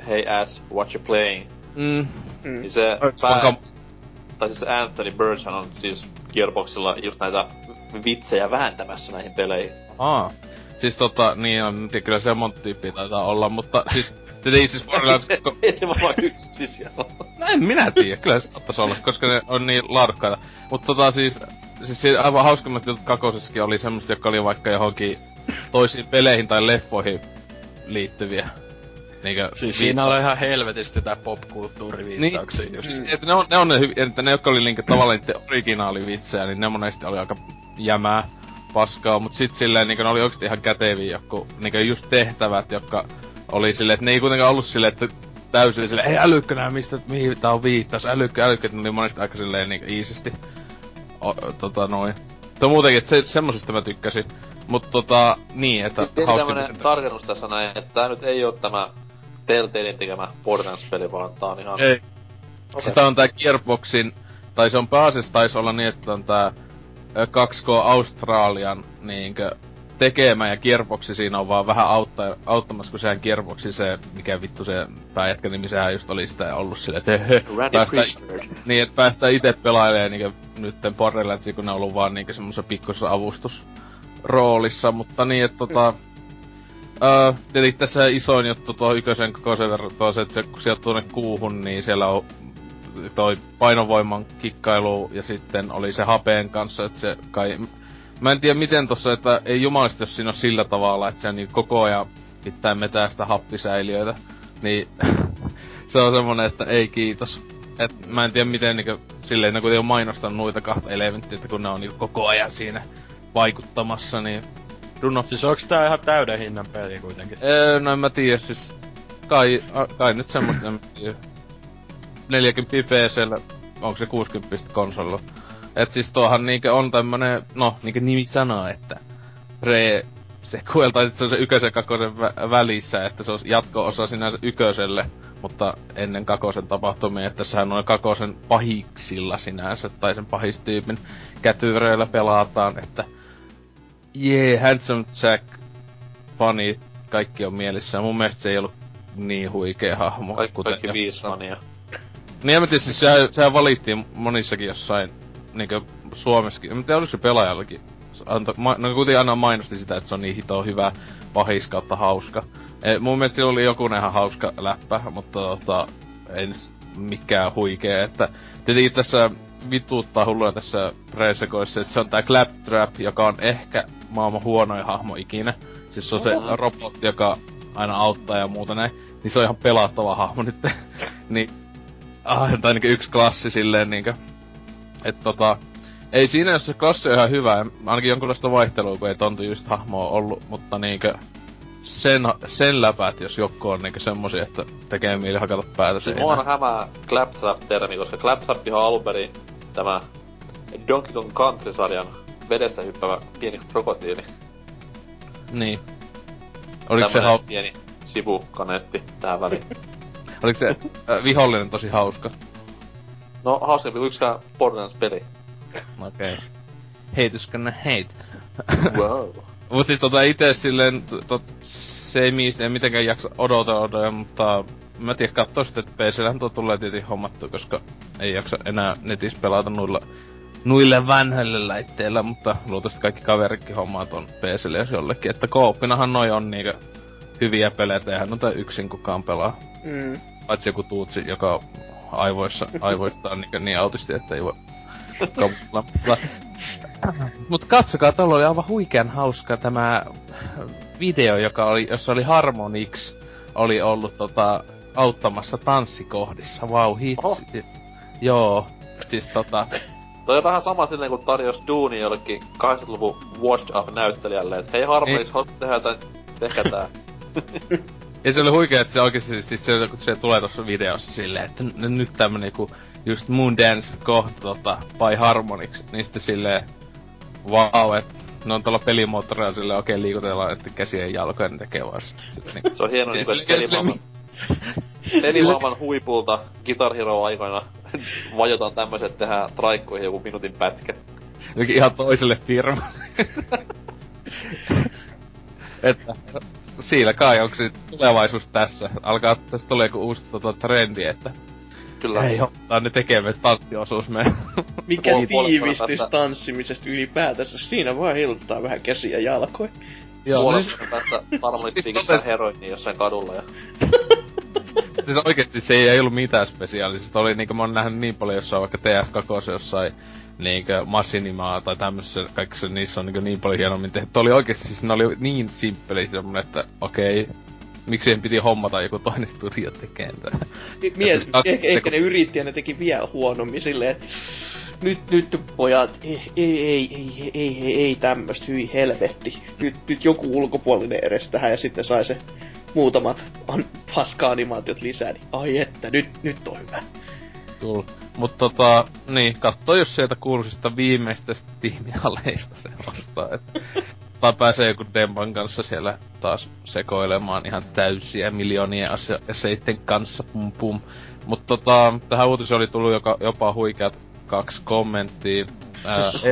B: Hey ass, what you playing?
C: Mm,
D: Mm.
B: Niin se
C: on
B: pää, tai siis Anthony Burgess on siis Gearboxilla just näitä vitsejä vääntämässä näihin peleihin.
C: aa. Siis tota, niin on, tiedä, kyllä se monta tyyppiä taitaa olla, mutta siis, ei siis Borderlands...
B: Ei se vaan yksi siellä.
C: No en minä tiedä, kyllä se saattais olla, koska ne on niin laadukkaita. Mutta tota siis, siis aivan hauskimmat jutut kakosessakin oli semmoset, jotka oli vaikka johonkin toisiin peleihin tai leffoihin liittyviä. Niinkö,
F: Siis siinä oli ihan helvetisti tää popkulttuuriviittauksia
C: niin,
F: just.
C: siis, että ne on, ne on ne, hyvi, että ne, jotka oli niinkö tavallaan niiden originaalivitsejä, niin ne monesti oli aika jämää paskaa, mut sit silleen niinkö ne oli oikeesti ihan käteviä joku, niinkö just tehtävät, jotka oli silleen, että ne ei kuitenkaan ollut silleen, että täysin silleen, ei älykkö nää mistä, mihin tää on viittaus, älykkö, älykkö, että ne oli monesti aika silleen niinkö iisisti. O, tota noin. Mutta muutenkin, että se, semmosista mä tykkäsin. Mut tota, niin, että
B: Pieni
C: hauska
B: tämmönen tarkennus tässä näin, että tää nyt ei oo tämä Telltalein tekemä Borderlands-peli, vaan tää on ihan...
C: Ei. Okay. Sitä on tää Gearboxin, tai se on pääasiassa taisi olla niin, että on tää ö, 2K Australian niinkö tekemä ja Gearboxi siinä on vaan vähän autta, auttamassa, kun sehän Gearboxi se, mikä vittu se pääjätkä nimi, sehän just oli sitä ollut silleen, että höhö,
B: Randy
C: päästään,
B: Priestner.
C: niin, että päästään itse pelailemaan niinkö nytten Borderlandsia, kun ne on ollut vaan niinkö semmosessa pikkusessa avustusroolissa, mutta niin, että tota... Öö, tietenkin tässä isoin juttu tuo ykösen kokoisen verran tuo se, että se, kun sieltä tuonne kuuhun, niin siellä on toi painovoiman kikkailu ja sitten oli se hapeen kanssa, että se kai... Mä en tiedä miten tossa, että ei jumalista, jos siinä on sillä tavalla, että se niin koko ajan pitää metää sitä happisäiliöitä, niin se on semmonen, että ei kiitos. Et mä en tiedä miten niinku, silleen ne kuitenkin on mainostanut noita kahta elementtiä, että kun ne on niinku koko ajan siinä vaikuttamassa, niin... Runo.
F: Siis onks tää ihan täyden hinnan peli kuitenkin?
C: Öö, no en mä tiedä, siis... Kai, a, kai nyt semmoista, en tiedä. 40 PCllä, onko se 60 konsolilla. Et siis tuohan niinkö on tämmönen, no niinkö nimi sanoo, että pre sequel, tai se on se ykösen kakosen vä- välissä, että se on jatko-osa sinänsä yköselle, mutta ennen kakosen tapahtumia, että sehän on kakosen pahiksilla sinänsä, tai sen pahistyypin kätyreillä pelataan, että jee, yeah, Handsome Jack, funny, kaikki on mielissä. Ja mun mielestä se ei ollut niin huikea hahmo.
B: Kaikki,
C: kuten
B: kaikki viisi fania.
C: Niin en mä tiedä, siis sehän, sehän valittiin monissakin jossain, niinkö Suomessakin. En mä tiedä, oliko se pelaajallakin. Anto, ma, no kuitenkin aina mainosti sitä, että se on niin hito hyvä, pahis kautta hauska. E, mun mielestä sillä oli joku ihan hauska läppä, mutta tota, ei nyt mikään huikea, että tietenkin tässä vituuttaa hullua tässä Presekoissa, että se on tää Claptrap, joka on ehkä maailman huonoin hahmo ikinä. Siis se on se robotti, joka aina auttaa ja muuta näin. Niin se on ihan pelattava hahmo nyt. niin ah, tai niinku yksi klassi silleen niinkö. Et tota, ei siinä jos se klassi on ihan hyvä, ainakin jonkunlaista vaihtelua, kun ei tontu just hahmoa ollut, mutta niinkö sen, sen läpät, jos joku on niinkö semmosia, että tekee mieli hakata päätä
B: Siis
C: seinään.
B: mua on hämää Claptrap-termi, koska Claptrap on alun perin tämä Donkey Kong Country-sarjan vedestä hyppävä pieni krokotiili.
C: Niin. Oliko se,
B: Tämmönen
C: hau-
B: pieni sivukaneetti tähän väliin.
C: oliko se äh, vihollinen tosi hauska?
B: No hauskempi kuin yksikään Borderlands-peli.
C: Okei. Okay. Hate is gonna hate.
B: Wow.
C: Mut siis tota ite silleen, tot, se ei miistä, en mitenkään jaksa odotella, mutta mä tiedän kattoo sitten, että PCllähän tuo tulee tietenkin hommattu, koska ei jaksa enää netissä pelata noilla nuille vanhoille laitteilla, mutta luultavasti kaikki kaveritkin hommaa ton PClle jos jollekin, että kooppinahan noi on niinkö hyviä pelejä, eihän noita yksin kukaan pelaa.
D: Mm.
C: Paitsi joku tuutsi, joka aivoissa, aivoista on niin, niin autisti, että ei voi Mutta, mut katsokaa, tuolla oli aivan huikean hauska tämä video, joka oli, jossa oli Harmonix, oli ollut tota, auttamassa tanssikohdissa. Vau, wow,
B: Oho.
C: hitsi. Joo, siis tota,
B: Toi on vähän sama silleen, kun tarjosi duuni jollekin 80-luvun Watch Up-näyttelijälle, että hei Harmonix,
C: Niin.
B: haluatko tehdä jotain, tehkää tää.
C: Ja se oli huikea, että se oikeesti siis se, kun se tulee tossa videossa silleen, että n- nyt tämmönen joku just Moondance kohta tota, by Harmonix, niin sitten silleen, wow, että ne on tuolla pelimoottorilla silleen, okei okay, liikutellaan että käsiä ja jalkoja, ne tekee vaan sit, sit niin.
B: Se on hieno niinku, että pelimaailman, pelimaailman huipulta Guitar Hero aikoina vajotaan tämmöiset tehdään traikkoihin joku minuutin pätkä.
C: Jokin ihan toiselle firmalle. että siinä kai onko tulevaisuus tässä. Alkaa tästä tulee joku uusi tota, trendi, että
B: Kyllä.
C: ei ottaa ne tekemään tanssiosuus me.
D: Mikä tiivistys tanssimisesta ylipäätänsä? Siinä vaan heiluttaa vähän käsiä ja jalkoja.
C: Joo, siis,
B: vuoden päästä
C: Siis
B: piikistää
C: tolles-
B: heroinia jossain kadulla ja...
C: siis oikeesti se ei ollut mitään spesiaalista. Oli niinku mä oon nähnyt niin paljon jossain vaikka TF2 jossain niinkö Machinima tai tämmössä kaikissa niissä on niinku niin paljon hienommin tehty. Toi oli oikeesti siis ne oli niin simppeli semmonen, että okei, miksi piti hommata joku toinen studio tekemään tää.
D: Mies,
C: Että se-
D: ehkä, ehkä ne yritti ja ne teki vielä huonommin silleen, että nyt, nyt pojat, ei, ei, ei, ei, ei, ei, tämmöstä, hyi helvetti. Nyt, nyt joku ulkopuolinen edes tähän ja sitten sai se muutamat an, paska-animaatiot lisää, niin ai että, nyt, nyt on hyvä.
C: Cool. Mut tota, niin, katso jos sieltä kuuluisista viimeistä tiimialeista se vastaa, että tai pääsee joku Demban kanssa siellä taas sekoilemaan ihan täysiä miljoonien asio- aseitten kanssa, pum pum. Mut tota, tähän uutiseen oli tullut joka, jopa huikeat kaksi kommenttia. Ää,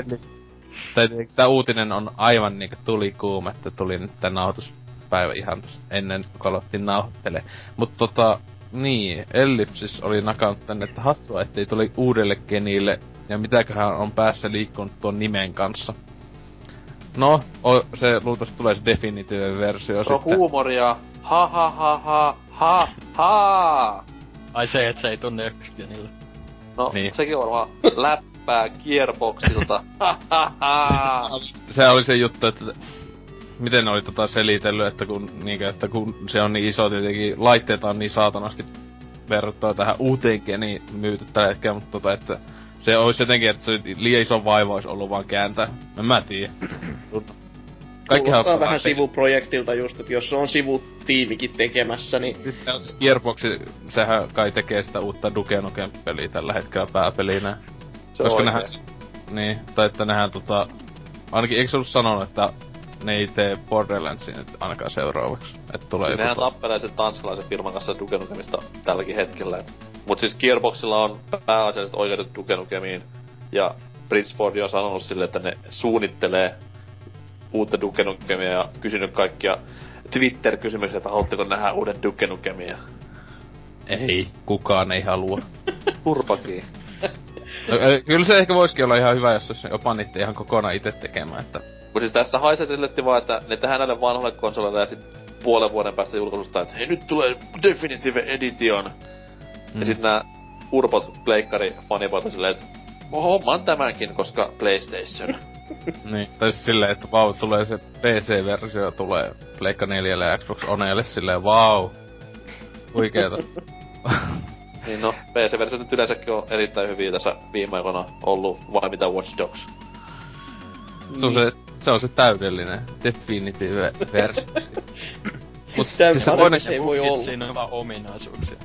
C: eli, tää uutinen on aivan niinku tuli kuuma, että tuli nyt tän nauhoituspäivä ihan tossa ennen kun aloittiin nauhoittelee. Mut tota, niin, Ellipsis oli nakannut tänne, että hassua, ettei tuli uudelle genille, ja mitäköhän on päässä liikkunut tuon nimen kanssa. No, o, se luultavasti tulee se definitiivinen versio
B: Se on
C: sitten.
B: huumoria. Ha ha ha ha ha ha.
F: Ai se, et se ei tunne ykkösgenillä.
B: No,
C: Niin.
B: niin. sekin on varmaan läppää Gearboxilta. Ha ha ha.
C: se oli se juttu, että miten ne oli tota selitellyt, että kun, niinkö, että kun se on niin iso tietenkin, laitteita on niin saatanasti verrattuna tähän uuteen geniin myyty tällä hetkellä, mutta tota, että se olisi jotenkin, että se liian iso vaiva olisi ollut vaan kääntää. En mä tiedä. Kaikkihan
D: Kuulostaa vähän sivuprojektilta just, että jos on sivutiimikin tekemässä, niin
C: Sitten on siis Gearbox, sehän kai tekee sitä uutta Duke Nukem peliä tällä hetkellä pääpelinä.
B: Se
C: Koska nehän,
B: oikein.
C: niin, tai että nehän tota, ainakin eikö se ollut sanonut, että ne ei tee Borderlandsia nyt ainakaan seuraavaksi. Että tulee
B: Nehän
C: joku...
B: Tappelee sen tanskalaisen firman kanssa Duke Nukemista tälläkin hetkellä. Et. Mut siis Gearboxilla on pääasialliset oikeudet Duke Nukemiin. Ja Bridgeford on sanonut sille, että ne suunnittelee uutta Duke Nukemia ja kysynyt kaikkia Twitter-kysymyksiä, että haluatteko nähdä uuden Duke Nukemia.
C: ei, kukaan ei halua.
B: Turpakin.
C: No, kyllä se ehkä voisikin olla ihan hyvä, jos se jopa niitä ihan kokonaan itse tekemään, että...
B: Mut siis tässä haisee silletti vaan, että ne tehdään näille vanhoille konsoleille ja sit puolen vuoden päästä julkaisusta, että hei nyt tulee Definitive Edition. Mm. Ja sit nää urpot pleikkari fanipoilta silleen, että hommaan tämänkin, koska PlayStation.
C: Niin, tai siis silleen, että vau, tulee se PC-versio, tulee Pleikka 4 ja Xbox Oneille silleen, vau. Huikeeta.
B: niin no, PC-versio nyt yleensäkin on erittäin hyviä tässä viime aikoina ollut, vai mitä Watch Dogs.
C: se, on se, se on se täydellinen definitive versio. Mut siis se toinen,
D: se ei voi olla.
F: Siinä on vaan ominaisuuksia.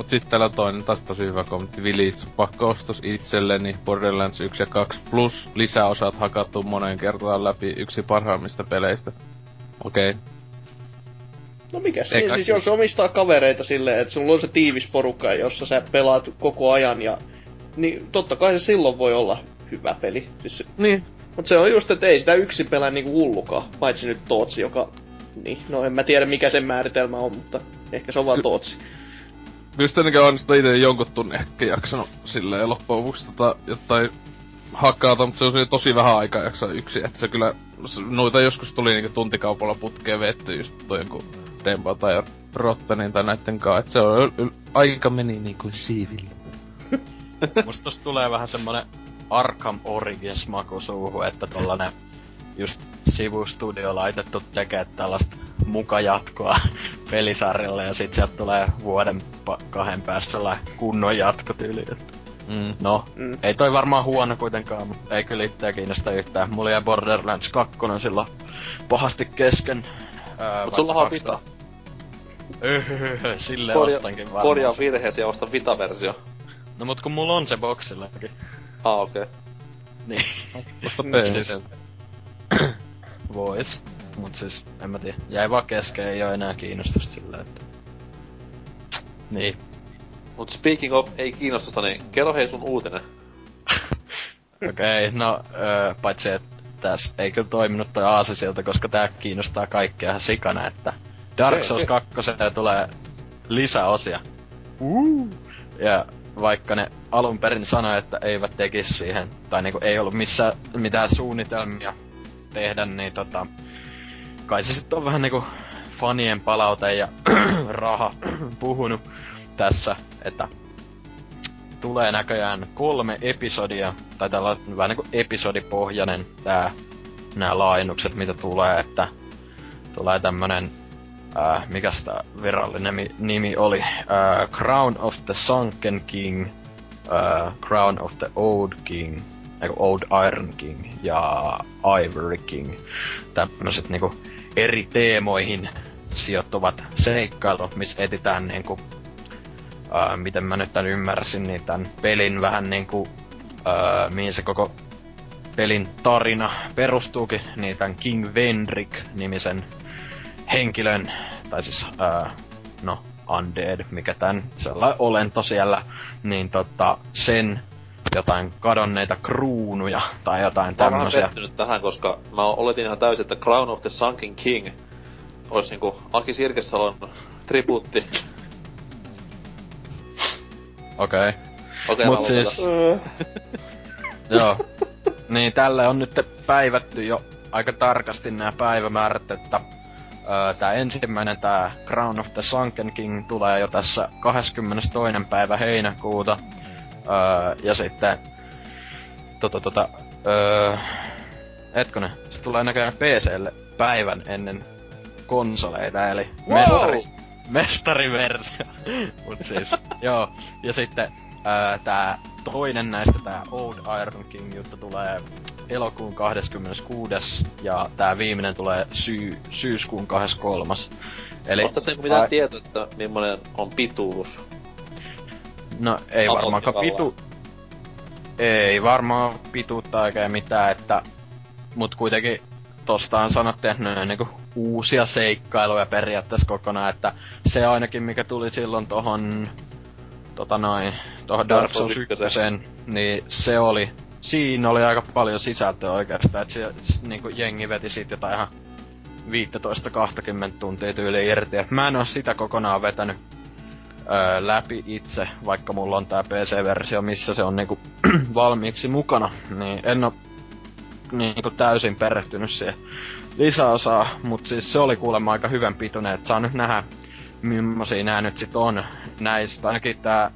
C: Mut sit täällä on toinen taas tosi hyvä kommentti. Village pakko ostos itselleni Borderlands 1 ja 2 plus lisäosat hakattu moneen kertaan läpi yksi parhaimmista peleistä. Okei. Okay.
D: No mikä
C: kai
D: siis jos omistaa kavereita silleen, että sulla on se tiivis porukka, jossa sä pelaat koko ajan ja... Niin totta kai se silloin voi olla hyvä peli. Siis se,
C: Niin.
D: Mut se on just, että ei sitä yksi pelaa niinku hullukaan, paitsi nyt Tootsi, joka... Niin, no en mä tiedä mikä sen määritelmä on, mutta ehkä se on vaan Tootsi.
C: Just ainakin on sitä ite jonkun tunnin ehkä jaksanut silleen loppujen lopuksi tota jotain hakata, mutta se on tosi vähän aikaa jaksaa yksi, että se kyllä, noita joskus tuli niinku tuntikaupalla putkeen vetty just toi joku Demba tai Rottenin tai näitten kaa, että se on, yl- aika meni niinku siivillä.
F: Musta tulee vähän semmonen Arkham Origins maku suuhun, että tollanen just sivustudio laitettu tekee tällaista mukajatkoa pelisarjalle ja sit sieltä tulee vuoden pa- kahden sellainen kunnon jatkotyyli.
C: Mm.
F: No,
D: Mm.
F: ei toi varmaan huono kuitenkaan, mutta ei kyllä itseä kiinnosta yhtään. Mulla jäi Borderlands 2 silloin pahasti kesken. Öö,
B: Mut sulla on Vita.
F: Sille
B: Korja,
F: ostankin varmaan.
B: korjaa virheesi ja osta Vita-versio.
F: No mut kun mulla on se boksillakin.
B: Ah, okei. Okay.
F: Niin. Mut
C: PC.
F: Vois. Mut siis, en mä tiedä. Jäi vaan kesken, ei oo enää kiinnostusta sillä, että... Niin.
B: Mut speaking of ei kiinnostusta, niin kerro hei sun uutinen.
F: Okei, okay, no, öö, paitsi että tässä ei kyllä toiminut toi aasisilta, koska tää kiinnostaa kaikkia ihan sikana, että Dark Souls
B: okei.
F: 2 tulee lisäosia. Ja vaikka ne alun perin sanoi, että eivät tekisi siihen, tai niinku ei ollut missään mitään suunnitelmia tehdä, niin tota, kai se sitten on vähän niinku fanien palaute ja raha puhunut tässä, että tulee näköjään kolme episodia, tai tällä on vähän niinku episodipohjainen tää, nämä laajennukset, mitä tulee, että tulee tämmönen, äh, mikäs tää virallinen nimi, nimi oli, äh, Crown of the Sunken King, äh, Crown of the Old King, eiku Old Iron King ja Ivory King. Tämmöset niinku eri teemoihin sijoittuvat seikkailut, missä etitään niinku ää, miten mä nyt tän ymmärsin, niin tän pelin vähän niinku, ää, mihin se koko pelin tarina perustuukin, niin tän King Vendrick-nimisen henkilön, tai siis, ää, no, Undead, mikä tän sellainen olento siellä, niin tota, sen jotain kadonneita kruunuja tai jotain
B: Mä oon vähän pettynyt tähän, koska mä oletin ihan täysin, että Crown of the Sunken King olisi niinku Aki Sirkesalon tribuutti.
F: Okei. Okay.
B: Okei,
F: Mut
B: mä
F: siis- Joo. niin tälle on nyt päivätty jo aika tarkasti nämä päivämäärät, että öö, tää ensimmäinen tää Crown of the Sunken King tulee jo tässä 22. päivä heinäkuuta. Öö, ja sitten tota tota öö, hetkonen, se tulee näköjään PClle päivän ennen konsoleita, eli
B: Wow!
F: mestari, mestariversio. Mut siis, joo. Ja sitten ää, tää toinen näistä, tää Old Iron King juttu tulee elokuun 26. ja tää viimeinen tulee syy, syyskuun 23. Eli,
B: Onko tässä niinku mitään
F: ai-
B: tietoa, että millainen on pituus?
F: No ei varmaankaan pitu... Ei varmaan pituutta oikein mitään, että mut kuitenkin tosta on sanottu, että ne on niinku uusia seikkailuja periaatteessa kokonaan, että se ainakin mikä tuli silloin tohon tota noin, tohon Dark Souls 1, niin se oli, siinä oli aika paljon sisältöä oikeastaan, että se, niinku jengi veti siitä jotain ihan 15-20 tuntia tyyli irti. Et mä en oo sitä kokonaan vetänyt öö, läpi itse, vaikka mulla on tää PC-versio, missä se on niinku valmiiksi mukana, niin en oo niinku täysin perehtynyt siihen lisäosaa, mut siis se oli kuulemma aika hyvän pituinen, että saa nyt nähdä millaisia nää nyt sit on näistä. Ainakin tää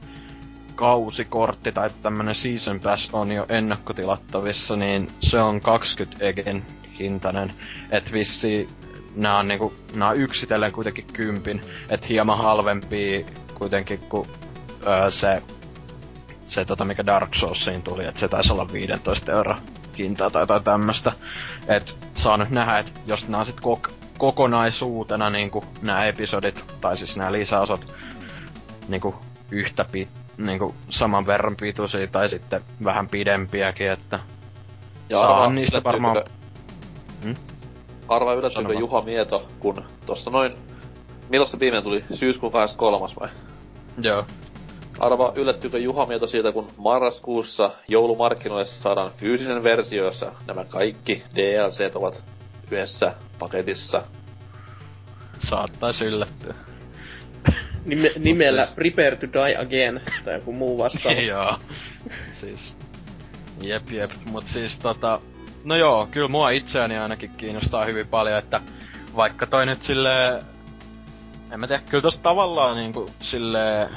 F: kausikortti tai tämmönen season pass on jo ennakkotilattavissa, niin se on 20 egen hintainen. Et vissi nää on niinku, nää on yksitellen kuitenkin kympin, et hieman halvempi kuitenkin kuin öö, se, se tota mikä Dark Soulsiin tuli, että se taisi olla 15 euro hintaa tai jotain tämmöstä. Et saa nyt nähdä, että jos nää on sit kok- kokonaisuutena niinku nämä episodit, tai siis nämä lisäosat niinku yhtä pi- niinku saman verran pituisia tai sitten vähän pidempiäkin, että
B: Ja
F: saa niistä varmaan...
B: Hmm? Arvaa yllättyykö Juha Mieto, kun tossa noin... Milloin se viimeinen tuli? Syyskuun 23. vai?
F: Joo.
B: Arva, yllättyykö Juha Mieto siitä, kun marraskuussa joulumarkkinoille saadaan fyysinen versio, jossa nämä kaikki DLCt ovat yhdessä paketissa.
F: Saattais yllättyä.
D: Nime, nimellä
B: siis-
D: Prepare to Die Again tai joku muu vastaava.
F: joo. siis... Jep, jep. Mut siis tota... No joo, kyllä mua itseäni ainakin kiinnostaa hyvin paljon, että vaikka toi nyt sille En mä tiedä, kyllä tossa tavallaan niinku sille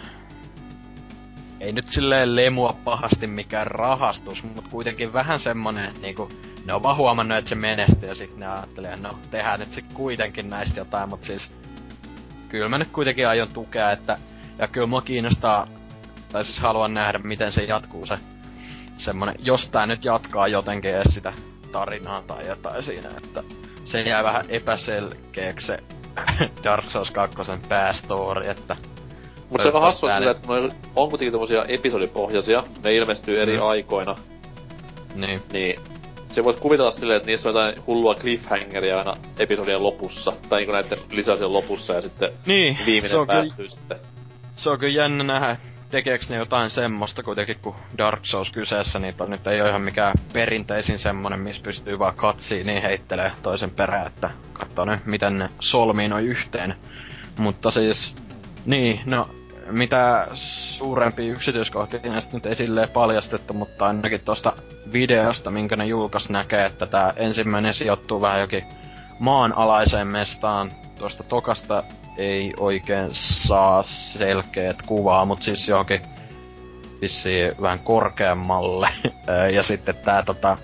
F: Ei nyt silleen lemua pahasti mikään rahastus, mut kuitenkin vähän semmonen niinku... Ne on vaan huomannut, että se menestyy ja sit ne ajattelee, no tehdään nyt sit kuitenkin näistä jotain, mut siis... Kyllä mä nyt kuitenkin aion tukea, että... Ja kyllä mua kiinnostaa, tai siis haluan nähdä, miten se jatkuu se semmonen, jos tää nyt jatkaa jotenkin edes sitä tarinaa tai jotain siinä, että se jää vähän epäselkeäksi se Dark Souls 2 päästory, että
B: Mut se on hassua sillä, että kun on kuitenkin tommosia episodipohjaisia, ne ilmestyy eri
F: Mm.
B: aikoina,
F: niin,
B: niin se voisi kuvitella silleen, että niissä on jotain hullua cliffhangeria aina episodien lopussa, tai niinku näiden lisäosien lopussa, ja sitten
F: niin
B: viimeinen
F: on, kyllä,
B: päättyy sitten.
F: se on kyllä jännä nähdä, tekeekö ne jotain semmoista kuitenkin, kun Dark Souls kyseessä, niin nyt ei ole ihan mikään perinteisin semmonen, missä pystyy vaan katsiin niin heittelee toisen perään, että katsoo nyt, miten ne solmii noin yhteen. Mutta siis, niin, no, mitä suurempi yksityiskohtia näistä nyt ei silleen paljastettu, mutta ainakin tuosta videosta, minkä ne julkaisi näkee, että tämä ensimmäinen sijoittuu vähän jokin maanalaiseen mestaan. Tuosta tokasta ei oikein saa selkeät kuvaa, mutta siis johonkin vissiin vähän korkeammalle. Ja sitten tää tota,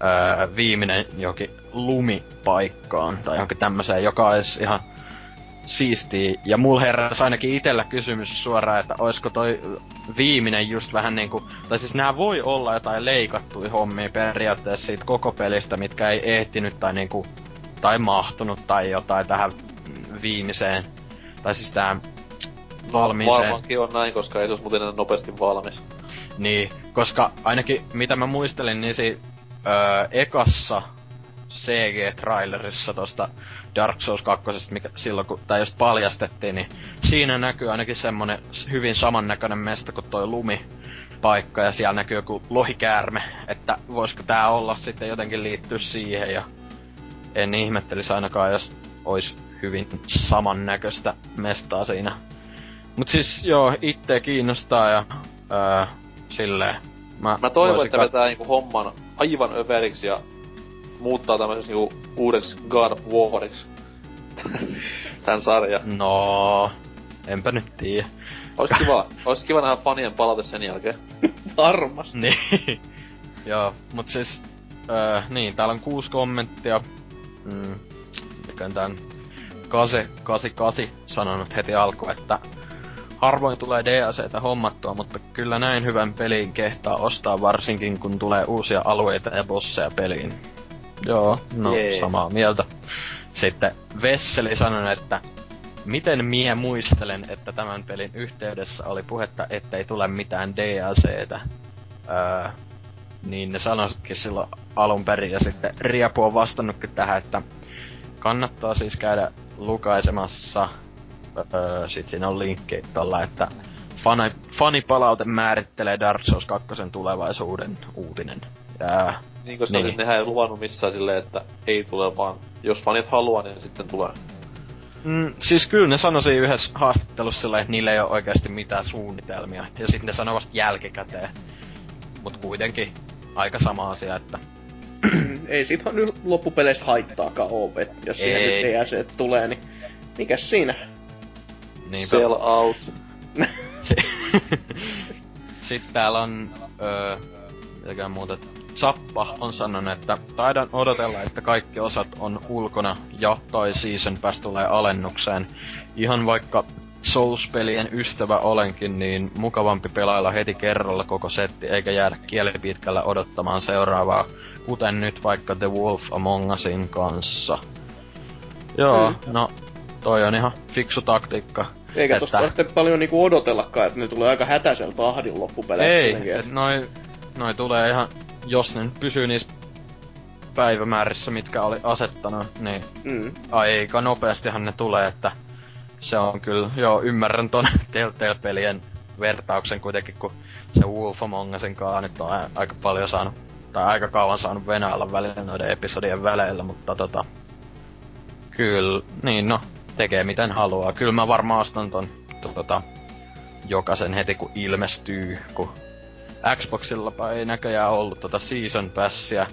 F: ää, viimeinen johonkin lumipaikkaan tai johonkin tämmöiseen, joka olisi ihan siistiä. Ja mulla heräsi ainakin itellä kysymys suoraan, että oisko toi viimeinen just vähän niinku, tai siis nämä voi olla jotain leikattuja hommia periaatteessa siitä koko pelistä, mitkä ei ehtinyt tai niinku, tai mahtunut tai jotain tähän viimeiseen, tai siis tähän valmiiseen.
B: Varmaankin on näin, koska ei se olisi muuten enää nopeasti valmis.
F: Niin, koska ainakin mitä mä muistelin, niin si, öö, ekassa CG-trailerissa tosta Dark Souls 2, mikä silloin kun tää just paljastettiin, niin siinä näkyy ainakin semmonen hyvin samannäköinen mesta kuin toi lumi paikka ja siellä näkyy joku lohikäärme, että voisiko tää olla sitten jotenkin liittyä siihen ja en ihmettelisi ainakaan, jos ois hyvin samannäköistä mestaa siinä. Mut siis joo, itse kiinnostaa ja öö, silleen. Mä,
B: Mä toivon, että vetää niinku homman aivan överiksi ja muuttaa tämmöiseksi niinku uudeksi God of Wariksi. Tän sarjan.
F: No, enpä nyt tiedä.
B: Ois kiva, ois kiva nähdä fanien palaute sen jälkeen.
D: Varmasti.
F: Niin. Joo, mut siis, öö, niin, täällä on kuusi kommenttia. Mm, mikä tän Kase, 88 sanonut heti alkuun, että harvoin tulee DLCtä hommattua, mutta kyllä näin hyvän pelin kehtaa ostaa varsinkin kun tulee uusia alueita ja bosseja peliin. Joo, no
B: Jee.
F: samaa mieltä. Sitten Vesseli sanoi, että miten mie muistelen, että tämän pelin yhteydessä oli puhetta, ettei tule mitään DLCtä. Öö, niin ne sanoisikin silloin alun perin ja sitten Riapu on vastannutkin tähän, että kannattaa siis käydä lukaisemassa, öö, sit siinä on linkki tuolla, että fani, fanipalaute määrittelee Dark Souls 2 tulevaisuuden uutinen. Ja,
B: Niin, koska niin. Nehän ei luvannut missään silleen, että ei tule vaan, jos fanit haluaa, niin sitten tulee.
F: mm, siis kyllä ne sanoi siinä yhdessä haastattelussa silleen, että niillä ei ole oikeasti mitään suunnitelmia. Ja sitten ne sanoi vasta jälkikäteen. Mut kuitenkin aika sama asia, että
D: ei siitä nyt loppupeleissä haittaakaan oo, et jos siihen
F: Ei.
D: nyt DLC tulee, niin mikäs siinä?
F: niinpä.
B: Sell out.
F: Si- Sitten täällä on, öö, mitäkään muuta, Zappa on sanonut, että taidan odotella, että kaikki osat on ulkona ja tai Season Pass tulee alennukseen. Ihan vaikka Souls-pelien ystävä olenkin, niin mukavampi pelailla heti kerralla koko setti, eikä jäädä kielipitkällä odottamaan seuraavaa, kuten nyt vaikka The Wolf Among Usin kanssa. Joo,
D: Mm.
F: no, toi on ihan fiksu taktiikka.
D: Eikä
F: Että-
D: tosta tarvitse paljon niinku odotellakaan, että ne tulee aika hätäisellä tahdin loppupeleissä.
F: Ei,
D: kuitenkin,
F: et noi, noi tulee ihan, jos ne pysyy niissä päivämäärissä, mitkä oli asettanut, niin
D: Mm.
F: aika nopeastihan ne tulee, että se on kyllä, joo, ymmärrän ton Telltale-pelien vertauksen kuitenkin, kun se Wolf Among Usin kaa nyt on aika paljon saanut, tai aika kauan saanut venäillä välillä noiden episodien väleillä, mutta tota, kyllä, niin no, tekee miten haluaa. Kyllä mä varmaan ostan ton, tota, jokaisen heti kun ilmestyy, kun Xboxilla ei näköjään ollut tota Season Passia,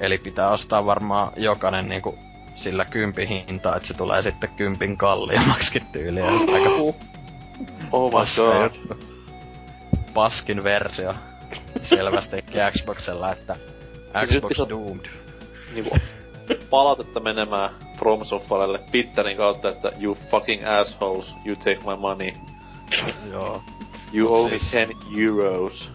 F: eli pitää ostaa varmaan jokainen niinku sillä kympin hintaa, että se tulee sitten kympin kalliimmaksikin tyyliin. Aika
B: Oh my god.
F: Paskin versio. Selvästikin Xboxilla, että Xbox
B: Nyt
F: Doomed.
B: Niinku palautetta menemään From Softwarelle Twitterin kautta, että you fucking assholes, you take my money.
F: Joo,
B: You
F: Mut
B: owe me
F: siis-
B: 10 euros.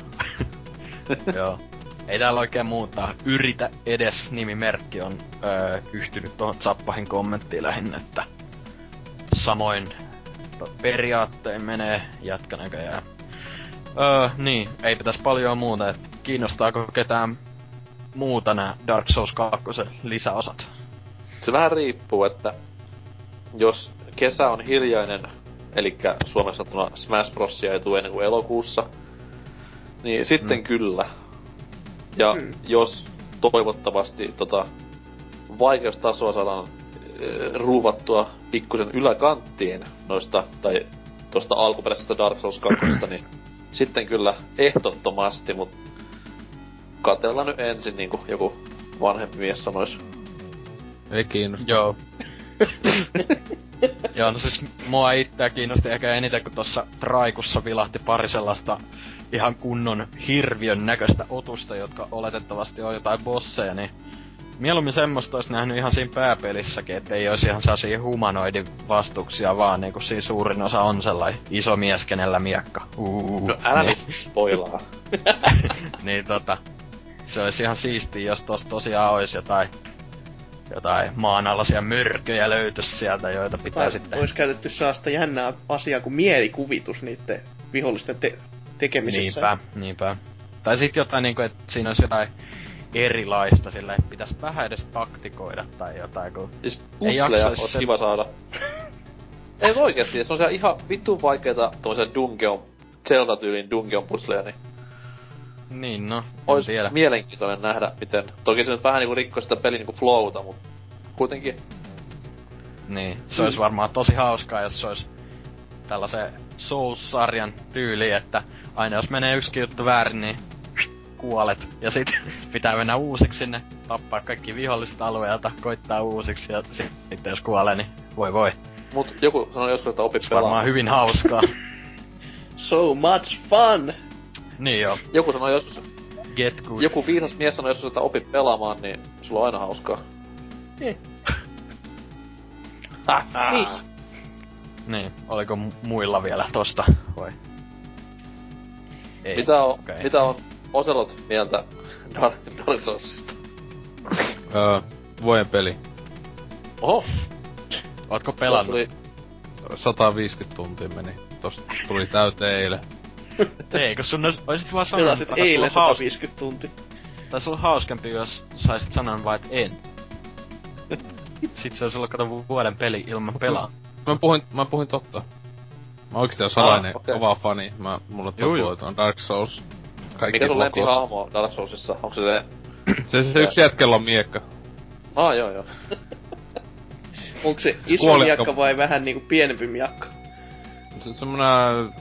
F: joo. Ei täällä oikein muuta. Yritä edes nimimerkki on öö, yhtynyt tuohon Zappahin kommenttiin lähinnä, että samoin periaattein menee näköjään. Öö, niin, ei pitäisi paljon muuta. Et kiinnostaako ketään muuta nämä Dark Souls 2 lisäosat?
B: Se vähän riippuu, että jos kesä on hiljainen, eli Suomessa sanottuna Smash Brosia ei tule ennen kuin elokuussa, niin sitten
F: Mm.
B: kyllä. Ja
D: Mm.
B: jos toivottavasti tota, vaikeustasoa saadaan äh, ruuvattua pikkusen yläkanttiin noista, tai tuosta alkuperäisestä Dark Souls 2, niin sitten kyllä ehdottomasti, mutta katellaan nyt ensin niin kuin joku vanhempi mies sanois.
C: Ei kiinnosta.
F: Joo. Joo, no siis mua itseä kiinnosti ehkä eniten, kun tuossa Traikussa vilahti pari sellaista ihan kunnon hirviön näköistä otusta, jotka oletettavasti on jotain bosseja, niin mieluummin semmoista olisi nähnyt ihan siinä pääpelissäkin, että ei olisi ihan sellaisia humanoidin vastuksia, vaan niinku siinä suurin osa on sellainen iso mies, kenellä miekka. Uu,
B: No älä
F: niin,
B: nyt spoilaa.
F: niin tota, se olisi ihan siistiä, jos tossa tosiaan olisi jotain jotain maanalaisia myrkyjä löytyisi sieltä, joita pitää
D: tai
F: sitten...
D: olisi käytetty sellaista jännää asiaa kuin mielikuvitus niiden vihollisten te- tekemisessä.
F: Niinpä, niinpä. Tai sitten jotain niinku, että siinä olisi jotain erilaista sillä, että pitäisi vähän edes taktikoida tai jotain, kun...
B: Siis
F: Ei
B: putsleja
F: jaksaisi sen-
B: kiva saada. Ei oikeesti, se on siellä ihan vittu vaikeeta tuollaisia dungeon, Zelda-tyylin dungeon puzzleja, niin
F: Niin no,
B: ois
F: tiedä.
B: mielenkiintoinen nähdä, miten... Toki se nyt vähän niinku rikkoi sitä pelin niinku flowta, mut kuitenkin
F: Niin, se olisi varmaan tosi hauskaa, jos se olisi tällaisen Souls-sarjan tyyli, että aina jos menee yksikin juttu väärin, niin kuolet. Ja sit pitää mennä uusiksi sinne, tappaa kaikki viholliset alueelta, koittaa uusiksi ja sit- sitten jos kuolee, niin voi voi.
B: Mut joku sanoi joskus, että opit
F: Se varmaan
B: pelaamaan.
F: hyvin hauskaa.
D: So much fun!
F: niin joo,
B: Joku sanoi joskus,
F: get good.
B: joku viisas mies sanoi joskus, että opit pelaamaan, niin sulla on aina hauskaa.
D: Niin.
B: niin.
F: Niin, oliko mu- muilla vielä tosta, vai? Ei.
B: Mitä on,
F: okei.
B: mitä on Oselot mieltä Dark, Dark Soulsista?
C: Öö, vuoden peli.
B: Oho,
F: Ootko
B: pelannut. Tuli
C: 150 tuntia meni. Tosta tuli täyteen eilen.
F: Ei, kun sun ois- oisit vaan sanonut,
D: Pelasit
F: että
D: eilen
F: sulla on hauska-
D: 150 tuntia.
F: Taisi olla hauskempi, jos saisit sanan vaan, että en. Sitten se olisi ollut kato vuoden peli ilman pelaa.
C: Mä puhuin, mä puhuin totta. Mä oikeesti on salainen
B: Ah, okei.
C: kova fani. Mä, mulla tuo on Dark Souls. Kaikki
B: Mikä sun lempihahmo Dark Soulsissa? Onko se se...
C: Se, se, se yksi jätkellä on miekka.
B: Ah, joo joo.
D: Onko se iso
C: Kuoletko?
D: miakka vai vähän niinku pienempi miakka?
C: Se semmonen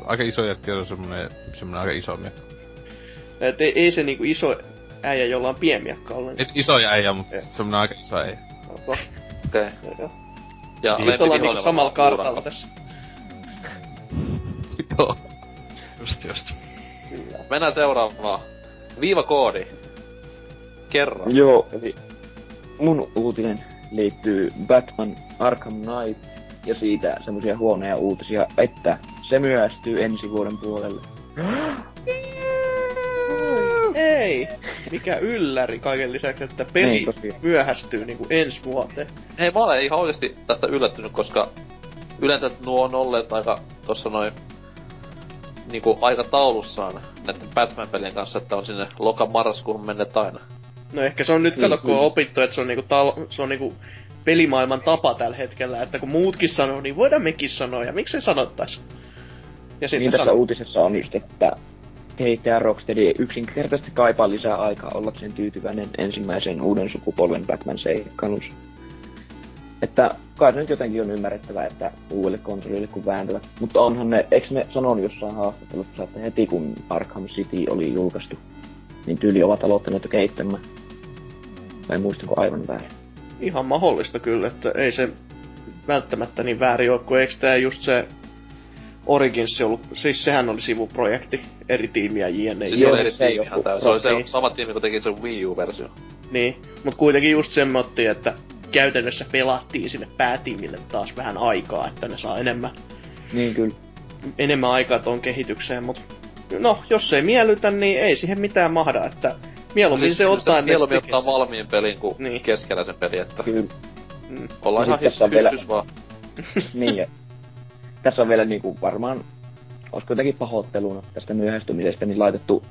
C: aika iso jätkä on semmonen, semmonen aika iso miekka.
D: Et ei, ei se niinku iso äijä, jolla on pienmiakka ollenkaan.
C: Ei iso äijä, mutta
D: Joo.
C: semmonen aika iso äijä.
B: Okei.
D: joo.
B: Ja
D: Nyt ollaan niinku samalla kartalla tässä.
C: Joo.
F: Just just.
B: Mennään seuraavaan. Viivakoodi. Kerro.
E: Joo, eli mun uutinen liittyy Batman Arkham Knight ja siitä semmoisia huonoja uutisia, että se myöhästyy ensi vuoden puolelle.
D: Ei! Mikä ylläri kaiken lisäksi, että peli
E: Niin, tosiaan.
D: myöhästyy niinku ensi vuoteen.
B: Hei, mä olen ihan oikeesti tästä yllättynyt, koska yleensä nuo on olleet aika tossa noin niinku aikataulussaan näiden Batman-pelien kanssa, että on sinne loka-marraskuun menneet aina.
D: No ehkä se on nyt, kato, kun on
E: kyllä.
D: opittu, että se on niinku, tal- se on niinku pelimaailman tapa tällä hetkellä, että kun muutkin sanoo, niin voidaan mekin sanoa, ja miksi se sanottais? Ja sitten
E: Niin tässä
D: sano-
E: uutisessa on just, että kehittäjä Rocksteady yksinkertaisesti kaipaa lisää aikaa ollakseen tyytyväinen ensimmäisen uuden sukupolven Batman-seikkailussa. Että kai se nyt jotenkin on ymmärrettävää, että uudelle konsolille kun vääntävät. Mutta onhan ne, eikö ne sanonut jossain haastattelussa, että heti kun Arkham City oli julkaistu, niin tyyli ovat aloittaneet jo kehittämään. Vai muistanko aivan väärin?
D: ihan mahdollista kyllä, että ei se välttämättä niin väärin ole, kun eikö tää just se Origins ollut, siis sehän oli sivuprojekti, eri tiimiä jne.
B: Siis
E: Joo,
B: se oli eri
E: se
B: tiimi
E: joku-
B: ihan tää. Se oli se sama tiimi, kun teki sen Wii U-versio.
D: Niin, mut kuitenkin just semmoittiin, että käytännössä pelattiin sille päätiimille taas vähän aikaa, että ne saa enemmän,
E: Niin kyllä.
D: enemmän aikaa tuon kehitykseen, mut no, jos ei miellytä, niin ei siihen mitään mahda, että mieluummin
B: Siis
D: se ottaa,
B: Mieluummin ottaa
D: sen.
B: valmiin pelin kuin
D: Niin.
B: niin. keskeläisen pelin, että
E: Kyllä.
D: Mm.
B: ollaan
E: Ja
B: ihan
E: on vielä-
B: hys vaan.
E: niin, ja tässä on vielä niinku varmaan, olisiko jotenkin pahoitteluna tästä myöhästymisestä, niin laitettu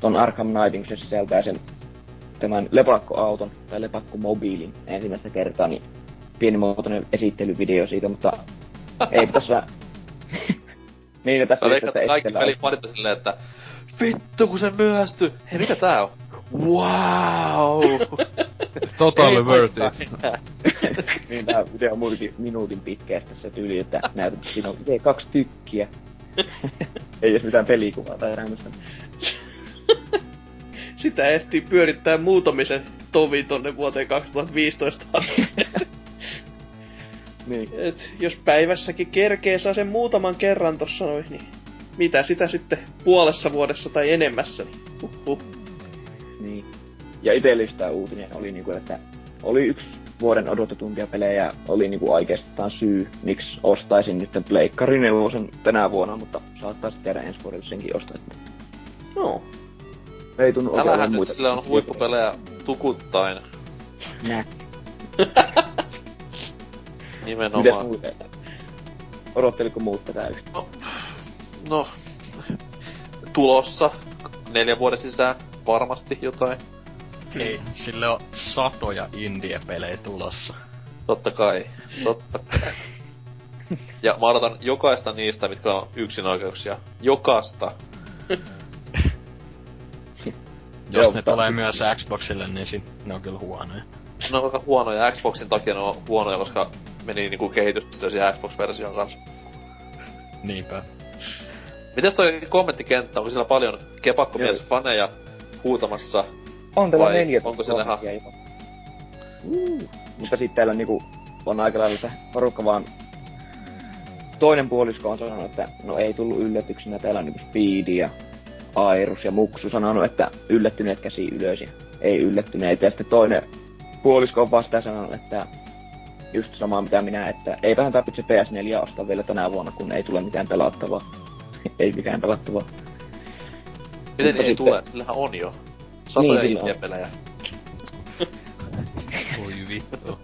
E: ton Arkham Knightin, se sisältää sen tämän lepakkoauton tai lepakkomobiilin ensimmäistä kertaa, niin pienimuotoinen esittelyvideo siitä, mutta ei tässä... niin, tässä
B: Mä veikkaan,
E: tässä
B: että kaikki on silleen, että vittu kun se myöhästyy. Hei, mikä tää on? Wow!
C: Totally worth
B: Ei
C: it.
B: mitään.
E: niin tää video on muutenkin minuutin pitkä ja sitten se tyyli, että näytät, että siinä on kaksi tykkiä. ei edes mitään pelikuvaa tai tämmöistä.
D: Sitä ehtii pyörittää muutamisen tovi tonne vuoteen 2015 asti.
E: Niin.
D: Et jos päivässäkin kerkee saa sen muutaman kerran tossa noin, niin mitä sitä sitten puolessa vuodessa tai enemmässä, niin huhhuh.
E: Niin. Ja itsellistä tää uutinen oli niinku, että oli yksi vuoden odotetumpia pelejä oli niinku oikeastaan syy, miksi ostaisin nyt Pleikkari 4 tänä vuonna, mutta saattaa sitten jäädä ensi vuodelle senkin ostaa.
D: No,
E: ei tunnu oikein
B: Älähän
E: olevan
B: nyt
E: muita.
B: sillä on huippupelejä tukuttain.
E: Nä. Miten
B: Nimenomaan.
E: muuten? Odotteliko muut tätä yhtä?
B: No, tulossa neljän vuoden sisään varmasti jotain.
F: Ei, sille on satoja indie-pelejä tulossa.
B: Totta kai. Totta kai. Ja mä odotan jokaista niistä, mitkä on yksinoikeuksia. Jokasta.
F: Jos
E: Joo,
F: ne
E: mutta-
F: tulee myös Xboxille, niin sit ne on kyllä huonoja.
B: Ne on aika huonoja. Xboxin takia ne on huonoja, koska meni niinku kehitystyö siihen Xbox-version kanssa.
F: Niinpä.
B: Mites toi kommenttikenttä? Onko siellä paljon kepakkomies-faneja huutamassa?
E: On täällä neljä
B: onko siellä ihan-.
E: Uh. Mutta sitten täällä niinku on aika lailla se porukka vaan toinen puolisko on sanonut, että no ei tullut yllätyksenä, täällä on niinku Speedy ja Airus ja Muksu sanonut, että yllättyneet käsi ylös ja ei yllättyneet. Ja sitten toinen puolisko on vasta sanonut, että just sama mitä minä, että eipähän tarvitse PS4 ostaa vielä tänä vuonna, kun ei tule mitään pelattavaa. ei mitään pelattavaa.
B: Miten
E: Mutta
B: ei
E: sitten-
B: tule? Sillähän on jo. Satoja
E: Niin, kyllä on.
B: indie-pelejä.
C: Voi vittu.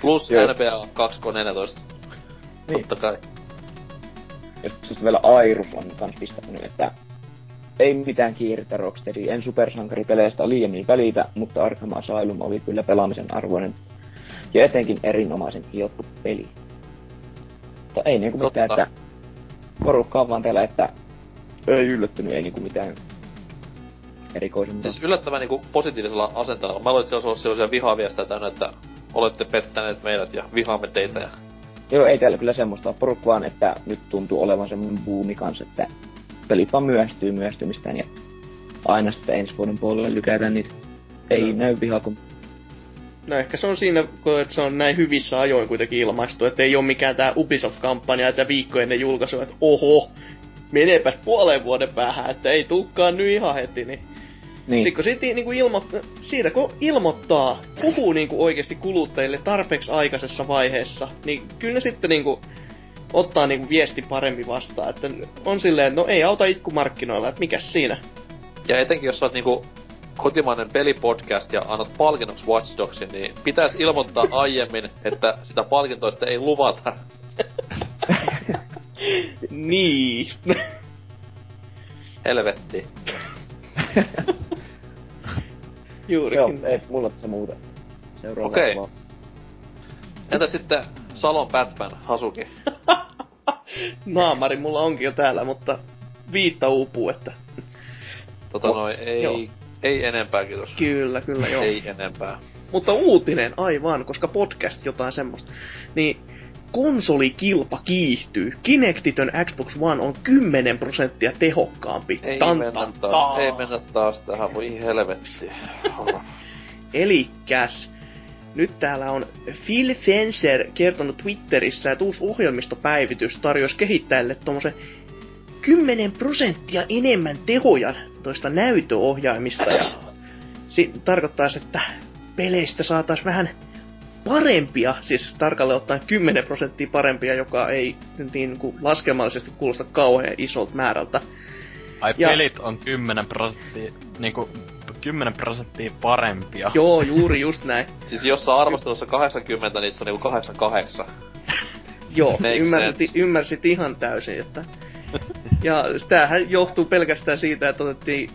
B: Plus
E: Joo.
B: NBA 2K14.
E: Niin.
B: Totta kai.
E: Ja sitten vielä Airus on kans pistänyt, että ei mitään kiirettä Rocksteady. En supersankaripeleistä liiemmin välitä, mutta Arkham Asylum oli kyllä pelaamisen arvoinen ja etenkin erinomaisen hiottu peli. Mutta ei niinku mitään, että porukka on vaan täällä, että ei yllättynyt, ei niinku mitään erikoisempaa.
B: Siis yllättävän niinku positiivisella asenteella. Mä luulen, että siellä olisi sellaisia vihaviestejä täynnä, että olette pettäneet meidät ja vihaamme teitä. Ja...
E: Joo, ei täällä kyllä semmoista ole. porukka vaan, että nyt tuntuu olevan semmoinen buumi kanssa, että pelit vaan myöhästyy myöhästymistään ja aina sitten ensi vuoden puolelle lykätään niitä. Ei
D: No.
E: näy vihaa, kun
D: No ehkä se on siinä, kun että se on näin hyvissä ajoin kuitenkin ilmaistu, että ei ole mikään tää Ubisoft-kampanja, että viikko ennen julkaisua, että oho, menepäs puolen vuoden päähän, että ei tukkaan nyt ihan heti, niin
E: niin.
D: Sitten kun siitä, niinku ilmo, siitä kun ilmoittaa, puhuu niinku oikeasti kuluttajille tarpeeksi aikaisessa vaiheessa, niin kyllä ne sitten niinku ottaa niinku viesti paremmin vastaan. Että on silleen, että no ei auta itkumarkkinoilla, että mikäs siinä.
B: ja etenkin jos sä oot niinku kotimainen pelipodcast ja annat palkinnoksi Watch Dogsin, niin pitäisi ilmoittaa aiemmin, että sitä palkintoista ei luvata.
D: Niin.
B: Helvetti.
E: Joo,
D: Juurikin.
E: ei mulla tässä muuta. Seuraava
B: Okei.
E: vaan.
B: Entä sitten Salon Batman, Hasuki?
D: Naamari mulla onkin jo täällä, mutta viitta uupuu, että
B: Tota noin, ei,
D: Joo.
B: ei enempää kiitos.
D: kyllä, kyllä joo.
B: Ei enempää.
D: Mutta uutinen, aivan, koska podcast jotain semmoista. Niin konsolikilpa kiihtyy. Kinectitön Xbox One on 10 prosenttia tehokkaampi.
B: Ei
D: Tan,
B: mennä
D: tan,
B: taas,
D: tan.
B: ei mennä taas tähän, voi helvetti.
D: Elikkäs, nyt täällä on Phil Fencer kertonut Twitterissä, että uusi ohjelmistopäivitys tarjoaisi kehittäjille tommosen 10 prosenttia enemmän tehoja toista näytöohjaimista ja si- tarkoittaisi, että peleistä saataisiin vähän parempia, siis tarkalleen ottaen 10 prosenttia parempia, joka ei nyt niin kuin laskelmallisesti kuulosta kauhean isolta määrältä.
F: Ai
D: Ja-
F: pelit on 10 prosenttia, niinku 10 prosenttia parempia.
D: Joo, juuri just näin.
B: siis jos sä arvostelussa 80, niin se on niinku 88.
D: Joo, ymmärsit, ymmärsit ihan täysin, että... Ja tämähän johtuu pelkästään siitä, että otettiin,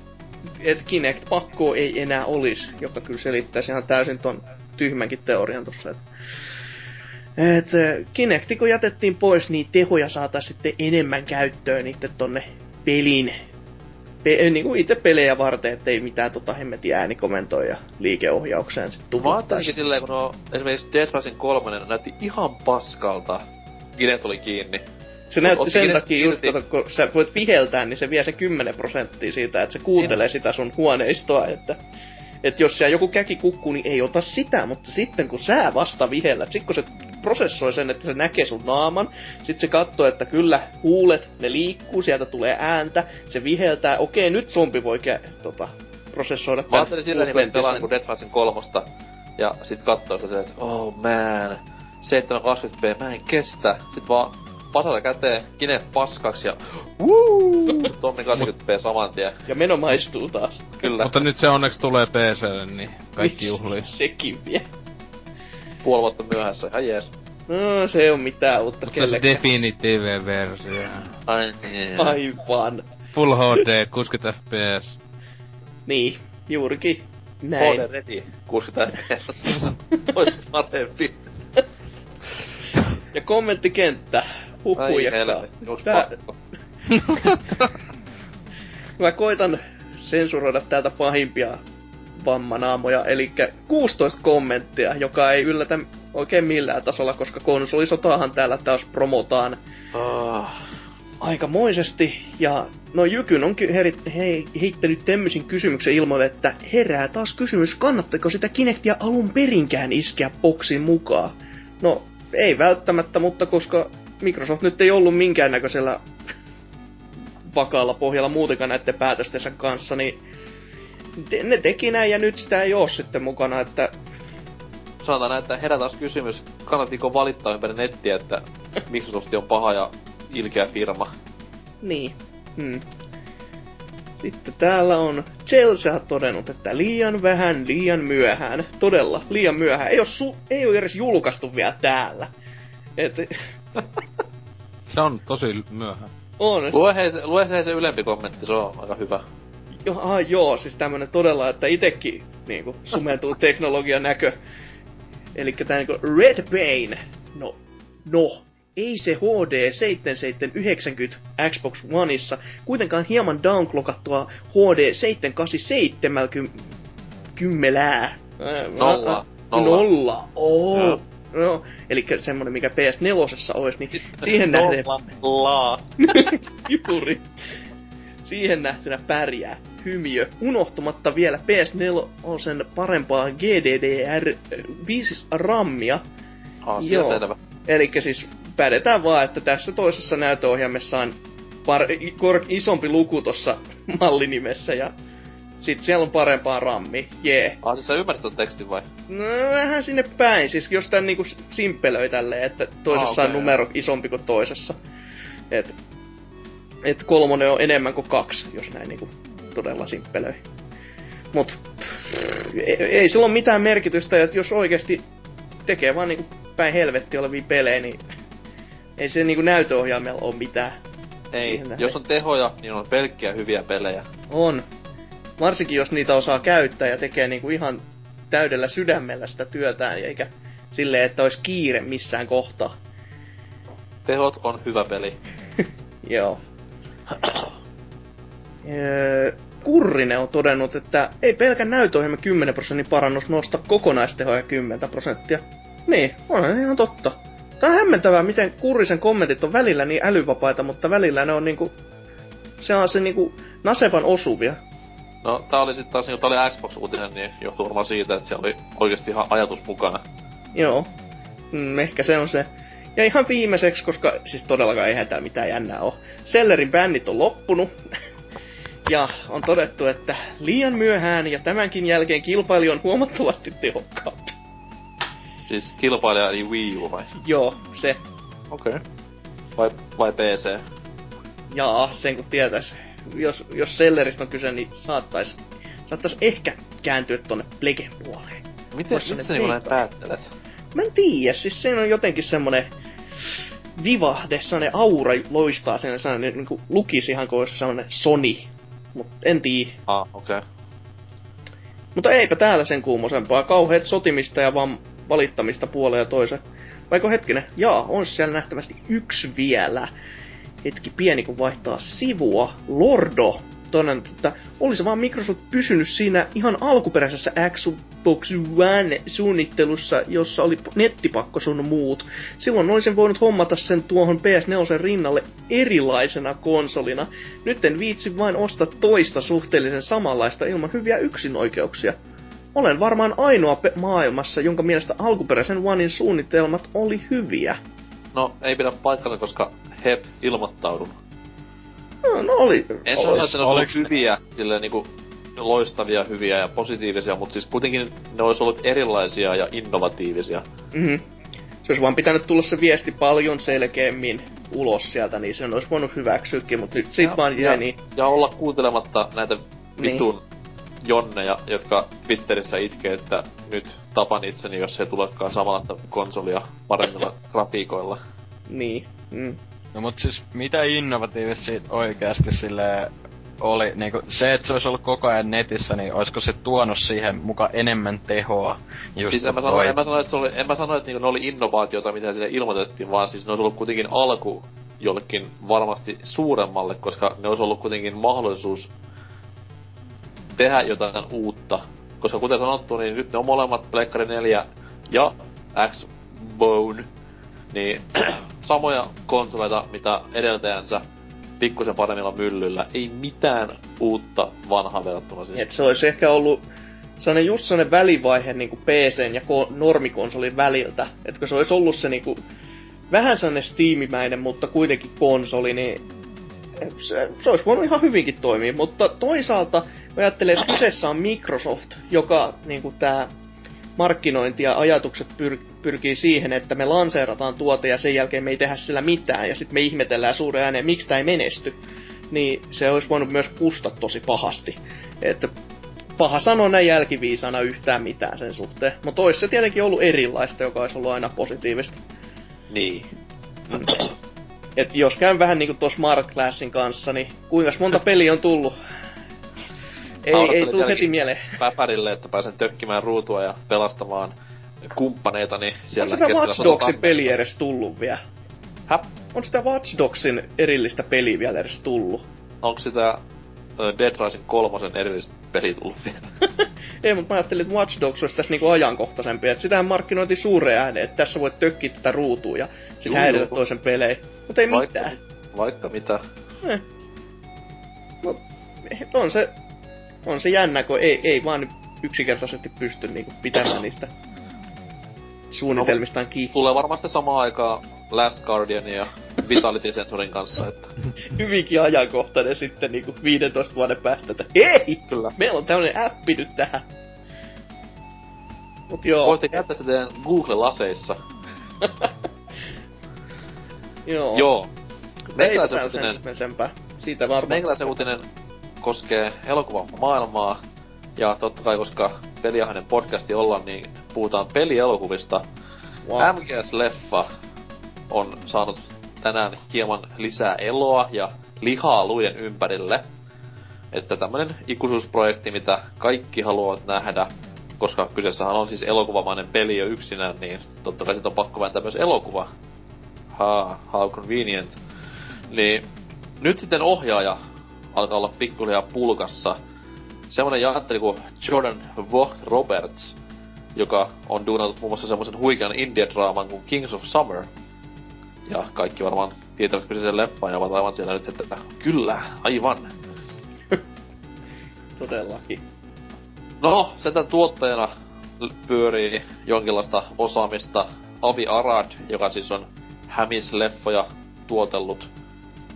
D: että Kinect pakko ei enää olisi, joka kyllä selittäisi ihan täysin ton tyhmänkin teorian. Että et, Kinecti kun jätettiin pois, niin tehoja saataisiin sitten enemmän käyttöön niitten tonne pelin pe- niin kuin itse pelejä varten, ettei mitään tota hemmetin äänikomentoja ja liikeohjaukseen sit
B: Mä ajattelinkin
D: tuvuttaisi.
B: silleen, kun no, esimerkiksi Dead Rising 3 näytti ihan paskalta. Gine tuli kiinni.
D: Se näytti sen takia just, kato, kun sä voit viheltää, niin se vie se 10 prosenttia siitä, että se kuuntelee sitä sun huoneistoa, että että jos siellä joku käki kukkuu, niin ei ota sitä, mutta sitten kun sä vasta vihellät, sit kun se prosessoi sen, että se näkee sun naaman, sit se katsoo, että kyllä huulet, ne liikkuu, sieltä tulee ääntä, se viheltää, okei nyt zombi voi kä- tota, prosessoida
B: Mä ajattelin silleen, niin, että pelaa
D: movementissä.
B: niinku Rising 3. Ja sit kattoo sitä silleen, että oh man, 720p, mä en kestä. Sit vaan pasalla käteen, kine paskaksi ja wuu, tonni 80p saman tien.
D: Ja meno maistuu taas.
B: Kyllä,
C: Mutta nyt se onneksi tulee PClle, niin kaikki juhlii.
D: Sekin vie.
B: puoli vuotta myöhässä, ihan jees.
D: No, se on mitään uutta
C: Mutta se on se
D: kellekään.
C: definitive versio.
B: Ai niin.
D: Aivan.
C: Full HD, 60 fps.
D: Niin, juurikin näin.
B: HD ready, 60 fps. Ois parempi.
D: Ja kommenttikenttä. Huhhujakkaa. Tää-? Mä koitan sensuroida täältä pahimpia vammanaamoja, eli 16 kommenttia, joka ei yllätä oikein millään tasolla, koska konsolisotaahan täällä taas promotaan
B: Ah.
D: aikamoisesti. Ja no Jykyn on heri- hei, heittänyt tämmöisen kysymyksen ilmoille, että herää taas kysymys, kannattako sitä Kinectia alun perinkään iskeä boksin mukaan? No, ei välttämättä, mutta koska Microsoft nyt ei ollut minkäännäköisellä vakaalla pohjalla muutenkaan näiden päätöstensä kanssa, niin te- ne teki näin ja nyt sitä ei oo sitten mukana, että
B: Sanotaan näin, että herää taas kysymys, kannattiko valittaa ympäri nettiä, että Microsoft on paha ja ilkeä firma.
D: Niin. Hmm. Sitten täällä on Chelsea todennut, että liian vähän, liian myöhään. Todella, liian myöhään. Ei ole, su- ei ole edes julkaistu vielä täällä. Et,
C: Se on tosi myöhään.
D: On.
B: Lue, hei, se- lue se, se ylempi kommentti, se on aika hyvä.
D: Jo, ah, joo, siis tämmönen todella, että itekin niinku sumentuu teknologian näkö. Eli tää niinku Red Bane. No, no, ei se HD 7790 Xbox Oneissa kuitenkaan hieman downclockattua HD 7870 kymmelää. Ää,
B: Nolla. Nolla.
D: Nolla. Oo.
B: Joo.
D: No, eli semmonen mikä PS4 olisi, niin siihen nähden
B: Laa.
D: Juuri. Siihen nähtynä pärjää hymiö, unohtumatta vielä PS4 on sen parempaa GDDR5 rammia.
B: Asia
D: Joo.
B: selvä.
D: Eli siis päädetään vaan, että tässä toisessa näytöohjelmassa on par- kor- isompi luku tossa mallinimessä ja sit siellä on parempaa rammi. Jee. Yeah.
B: Ah, siis sä ymmärsit ton tekstin vai?
D: No vähän sinne päin, siis jos tän niinku simppelöi tälleen, että toisessa
B: Ah,
D: on
B: okei,
D: numero isompi kuin toisessa. Et, et kolmonen on enemmän kuin kaksi, jos näin niinku todella simppelöi. Mut pff, ei, ei sillä ole mitään merkitystä, ja jos oikeasti tekee vaan niinku päin helvetti olevia pelejä, niin ei se niinku näytöohjelmalla ole mitään.
B: Ei. Jos on tehoja, niin on pelkkiä hyviä pelejä.
D: On. Varsinkin jos niitä osaa käyttää ja tekee niinku ihan täydellä sydämellä sitä työtään, eikä silleen, että olisi kiire missään kohtaa.
B: Tehot on hyvä peli.
D: Joo. Öö, Kurrinen on todennut, että ei pelkän näytöohjelma 10 prosentin parannus nosta kokonaistehoja 10 prosenttia. Niin, on ihan totta. Tää on hämmentävää, miten Kurrisen kommentit on välillä niin älyvapaita, mutta välillä ne on niinku... Se on se niinku nasevan osuvia.
B: No, tää oli sitten taas, niin tää oli Xbox-uutinen, niin johtuu varmaan siitä, että siellä oli oikeasti ihan ajatus mukana.
D: Joo. Mm, ehkä se on se. Ja ihan viimeiseksi, koska siis todellakaan eihän täällä mitään jännää ole. Sellerin bännit on loppunut. ja on todettu, että liian myöhään ja tämänkin jälkeen kilpailija on huomattavasti tehokkaampi.
B: Siis kilpailija eli Wii U vai?
D: Joo, se.
B: Okei. Okay. Vai, vai PC?
D: Jaa, sen kun tietäis. Jos, jos Selleristä on kyse, niin saattais, saattais ehkä kääntyä tonne Plegen puoleen.
B: Miten, miten
D: sinne
B: sä niinku päättelet?
D: Mä en tiedä, siis siinä on jotenkin semmonen vivahde, sellainen aura loistaa siinä, sellainen niin kuin lukisi ihan kuin olisi sellainen Sony. Mut en tiedä.
B: Ah, okei. Okay.
D: Mutta eipä täällä sen kuumosempaa. Kauheet sotimista ja vaan valittamista puoleen ja toiseen. Vaiko hetkinen? Jaa, on siellä nähtävästi yksi vielä. Hetki pieni kun vaihtaa sivua. Lordo todennut, että olisi vaan Microsoft pysynyt siinä ihan alkuperäisessä Xbox One suunnittelussa, jossa oli nettipakko sun muut. Silloin olisin voinut hommata sen tuohon PS4 rinnalle erilaisena konsolina. Nyt en viitsi vain ostaa toista suhteellisen samanlaista ilman hyviä yksinoikeuksia. Olen varmaan ainoa pe- maailmassa, jonka mielestä alkuperäisen Onein suunnitelmat oli hyviä.
B: No, ei pidä paikalla, koska hep, ilmoittaudun.
D: No, no oli.
B: En sano,
D: oli.
B: että ne olisi ollut hyviä, silleen niinku loistavia, hyviä ja positiivisia, mutta siis kuitenkin ne olisi ollut erilaisia ja innovatiivisia.
D: Mm-hmm. Se olisi vaan pitänyt tulla se viesti paljon selkeämmin ulos sieltä, niin sen olisi voinut hyväksyäkin, mutta nyt siitä
B: Ja-
D: vaan
B: ja,
D: jäi niin.
B: ja olla kuuntelematta näitä
D: Niin.
B: Jonneja, jotka Twitterissä itkee, että nyt tapan itseni, jos ei tulekaan samanlaista konsolia paremmilla grafiikoilla.
D: Niin. Mm.
F: No mut siis mitä innovatiivista siitä oikeasti sille oli, niinku se, että se olisi ollut koko ajan netissä, niin olisiko se tuonut siihen muka enemmän tehoa? Just
B: siis en mä, sano, en mä sano, että, se oli, en mä sano, että niinku ne oli innovaatioita, mitä sille ilmoitettiin, vaan siis ne olisi ollut kuitenkin alku jollekin varmasti suuremmalle, koska ne olisi ollut kuitenkin mahdollisuus tehdä jotain uutta. Koska kuten sanottu, niin nyt ne on molemmat Pleikkari 4 ja X-Bone, niin samoja konsoleita, mitä edeltäjänsä pikkusen paremmilla myllyllä. Ei mitään uutta vanhaa verrattuna siis.
D: Et se olisi ehkä ollut sellainen just sellainen välivaihe niin PCn ja ko- normikonsolin väliltä. Että se olisi ollut se niinku, vähän sellainen Steamimäinen, mutta kuitenkin konsoli, niin se, se olisi voinut ihan hyvinkin toimia. Mutta toisaalta mä ajattelen, että kyseessä on Microsoft, joka niinku tää markkinointi ja ajatukset pyr- pyrkii siihen, että me lanseerataan tuote ja sen jälkeen me ei tehdä sillä mitään ja sitten me ihmetellään suuren ääneen, miksi tämä ei menesty. Niin se olisi voinut myös pusta tosi pahasti. Että paha sanoa näin jälkiviisana yhtään mitään sen suhteen. Mutta olisi se tietenkin ollut erilaista, joka olisi ollut aina positiivista.
B: Niin.
D: Et jos käyn vähän niinku tuossa Smart Classin kanssa, niin kuinka monta peliä on tullut? Ei, ei tuu heti mieleen.
B: Päpärille, että pääsen tökkimään ruutua ja pelastamaan kumppaneitani
D: Onko
B: siellä
D: sitä
B: keskellä
D: Watch Dogsin peli edes tullut vielä?
B: Häp?
D: On sitä Watch Dogsin erillistä peliä vielä edes tullut?
B: Onko sitä Dead Rising kolmosen erillistä peli tullut vielä?
D: Ei, mutta mä ajattelin, että Watch Dogs olisi tässä niinku ajankohtaisempi. Että sitähän markkinointi suureen ääneen, että tässä voit tökkiä tätä ruutua ja sit häiritä toisen pelejä. Mutta ei
B: Vaikka,
D: mitään.
B: vaikka mitä.
D: Eh. No, on se, on se jännä, kun ei, ei vaan yksinkertaisesti pysty niinku pitämään niistä suunnitelmistaan kiinni.
B: Tulee varmaan sitten samaan aikaan Last Guardian ja Vitality Sensorin kanssa, että
D: Hyvinkin ajankohtainen sitten niinku 15 vuoden päästä, että hei!
B: Kyllä.
D: Meillä on tämmönen appi nyt tähän. Mut joo,
B: voitte käyttää sitä teidän Google-laseissa.
D: joo.
B: Joo.
D: Ei
B: Meikäläisen uutinen.
D: Siitä varmaan.
B: meikäläisen uutinen koskee elokuvan maailmaa. Ja totta kai, koska peliahainen podcasti ollaan, niin puhutaan pelielokuvista.
D: Wow.
B: MGS-leffa on saanut tänään hieman lisää eloa ja lihaa luiden ympärille. Että tämmönen ikuisuusprojekti, mitä kaikki haluavat nähdä, koska kyseessähän on siis elokuvamainen peli jo yksinään, niin totta kai siitä on pakko vääntää myös elokuva. Ha, how convenient. Niin nyt sitten ohjaaja alkaa olla pikkuhiljaa pulkassa. Semmonen jantteri kuin Jordan Vogt Roberts, joka on duunannut muun muassa semmoisen huikean indie-draaman kuin Kings of Summer. Ja kaikki varmaan tietävät kyseisen leffan ja ovat aivan siellä nyt, että kyllä, aivan.
D: Todellakin.
B: No, sen tuottajana pyörii jonkinlaista osaamista Avi Arad, joka siis on Hämis-leffoja tuotellut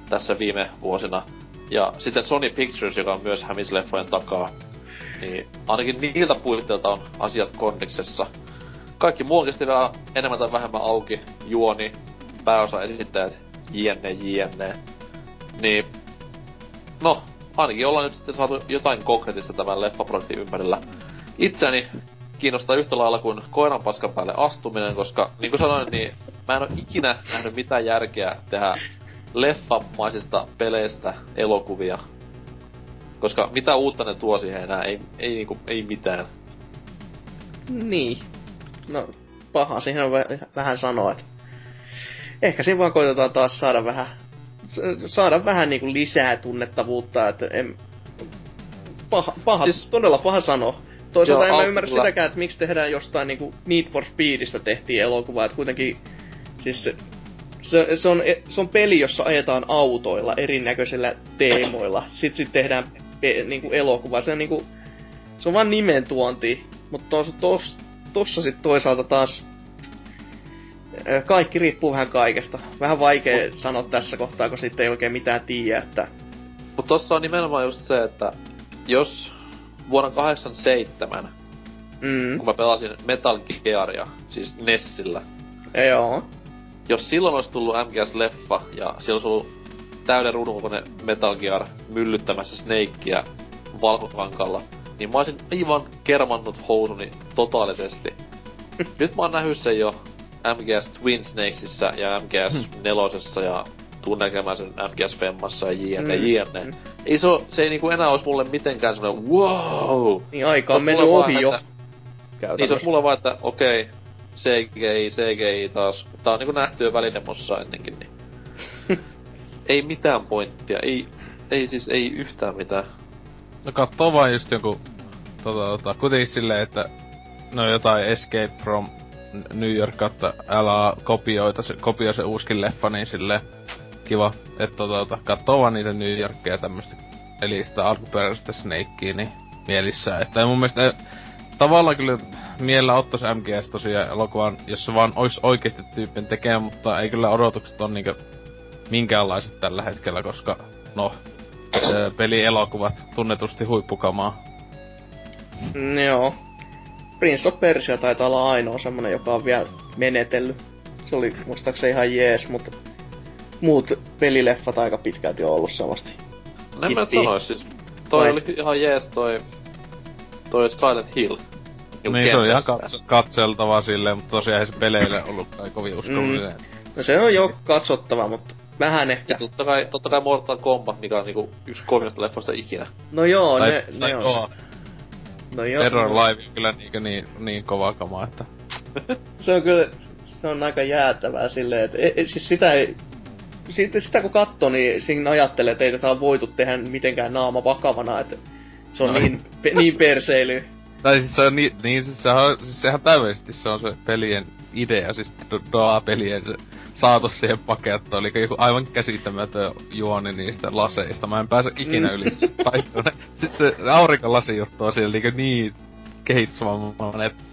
B: tässä viime vuosina. Ja sitten Sony Pictures, joka on myös Hämis-leffojen takaa. Niin ainakin niiltä puitteilta on asiat kondiksessa. Kaikki muu on vielä enemmän tai vähemmän auki. Juoni, pääosa esittäjät, jne jne. Niin, no, ainakin ollaan nyt sitten saatu jotain konkreettista tämän leffaprojektin ympärillä. Itseäni kiinnostaa yhtä lailla kuin koiran paskan päälle astuminen, koska niin kuin sanoin, niin mä en ole ikinä nähnyt mitään järkeä tehdä leffamaisista peleistä elokuvia. Koska mitä uutta ne tuo siihen enää, ei, ei, niinku, ei mitään.
D: Niin. No, paha siihen on vä- vähän sanoa, että ehkä siinä vaan koitetaan taas saada vähän, saada vähän niinku lisää tunnettavuutta, että en, paha, paha siis, todella paha sanoa. Toisaalta
B: Joo,
D: en mä ymmärrä
B: kyllä.
D: sitäkään, että miksi tehdään jostain niinku Need for Speedistä tehtiin elokuva, että kuitenkin siis se, se, on, se on peli, jossa ajetaan autoilla erinäköisillä teemoilla. Sitten sit tehdään pe, niinku elokuva. Se on niinku, se on vaan nimen tuonti. Mutta tos, tos, tossa sit toisaalta taas ö, kaikki riippuu vähän kaikesta. Vähän vaikea sanoa tässä kohtaa, kun sitten ei oikein mitään tiedä, että
B: Mut tossa on nimenomaan just se, että jos vuonna 87,
D: mm,
B: kun mä pelasin Metal Gearia, siis Nessillä,
D: joo.
B: Jos silloin olisi tullut MGS-leffa ja siellä olisi ollut täyden ruudun kokoinen Metal Gear myllyttämässä Snakea valkokankalla, niin mä olisin aivan kermannut housuni totaalisesti. Nyt mä oon nähnyt sen jo MGS Twin Snakesissa ja MGS nelosessa ja tuun näkemään sen MGS Femmassa ja jne
D: Mm,
B: jne.
D: mm.
B: Ei se, se ei niinku enää olisi mulle mitenkään semmonen wow!
D: Niin aika on mennyt
B: mulle
D: ohi jo.
B: että- Niin se olisi mulla vaan, että okei, CGI, CGI taas. Tää on niinku nähty jo välinemossa ennenkin, niin... ei mitään pointtia, ei, ei siis, ei yhtään mitään.
C: No kattoo vaan just jonkun, tota, tota, kuitenkin silleen, että no jotain Escape from New York, kautta älä kopioita se, kopioi se uuskin leffa, niin silleen kiva, että tota, tota, kattoo vaan niitä New Yorkia tämmöstä, eli sitä alkuperäistä Snakea, niin mielissä, että mun mielestä tavallaan kyllä mielellä ottais MGS tosiaan elokuvan, jos se vaan ois oikeesti tyyppin tekemään, mutta ei kyllä odotukset on niinkö minkäänlaiset tällä hetkellä, koska no, pelielokuvat tunnetusti huippukamaa.
D: Mm, joo. Prince of Persia taitaa olla ainoa semmonen, joka on vielä menetellyt. Se oli muistaakseni ihan jees, mutta muut pelileffat aika pitkälti on ollut.
B: No en mä sanois siis. Toi
D: Vai?
B: oli ihan jees toi... Toi Silent Hill. Niinku
C: Niin se oli ihan
B: kentässä.
C: katso, katseltavaa silleen, mutta tosiaan ei se peleille ollut kai kovin uskollinen. Mm.
D: No se on jo katsottava, mutta Vähän
B: Ja
D: ehkä.
B: totta kai, totta kai Mortal Kombat, mikä on niinku yksi kovimmista leffoista ikinä.
D: No joo,
C: Tai,
D: ne,
C: tai
D: ne on.
C: joo,
D: No joo.
C: Terror Live on kyllä niin, niin, niin kova kama, että...
D: Se on kyllä, se on aika jäätävää silleen, että e, e, siis sitä ei, sitä, sitä kun katsoo, niin siinä ajattelee, että ei tätä ole voitu tehdä mitenkään naama vakavana, että se on
C: No.
D: niin, pe, niin perseily.
C: Tai siis se on niin, niin siis, sehän, on- siis sehän täydellisesti se on se pelien idea, siis DOA-pelien se saatos siihen pakettoon, eli joku aivan käsittämätön juoni niistä laseista. Mä en pääse ikinä
D: Mm.
C: yli taisteluun. siis se aurinkolasi juttu on siellä niinku niin kehitysvammainen, että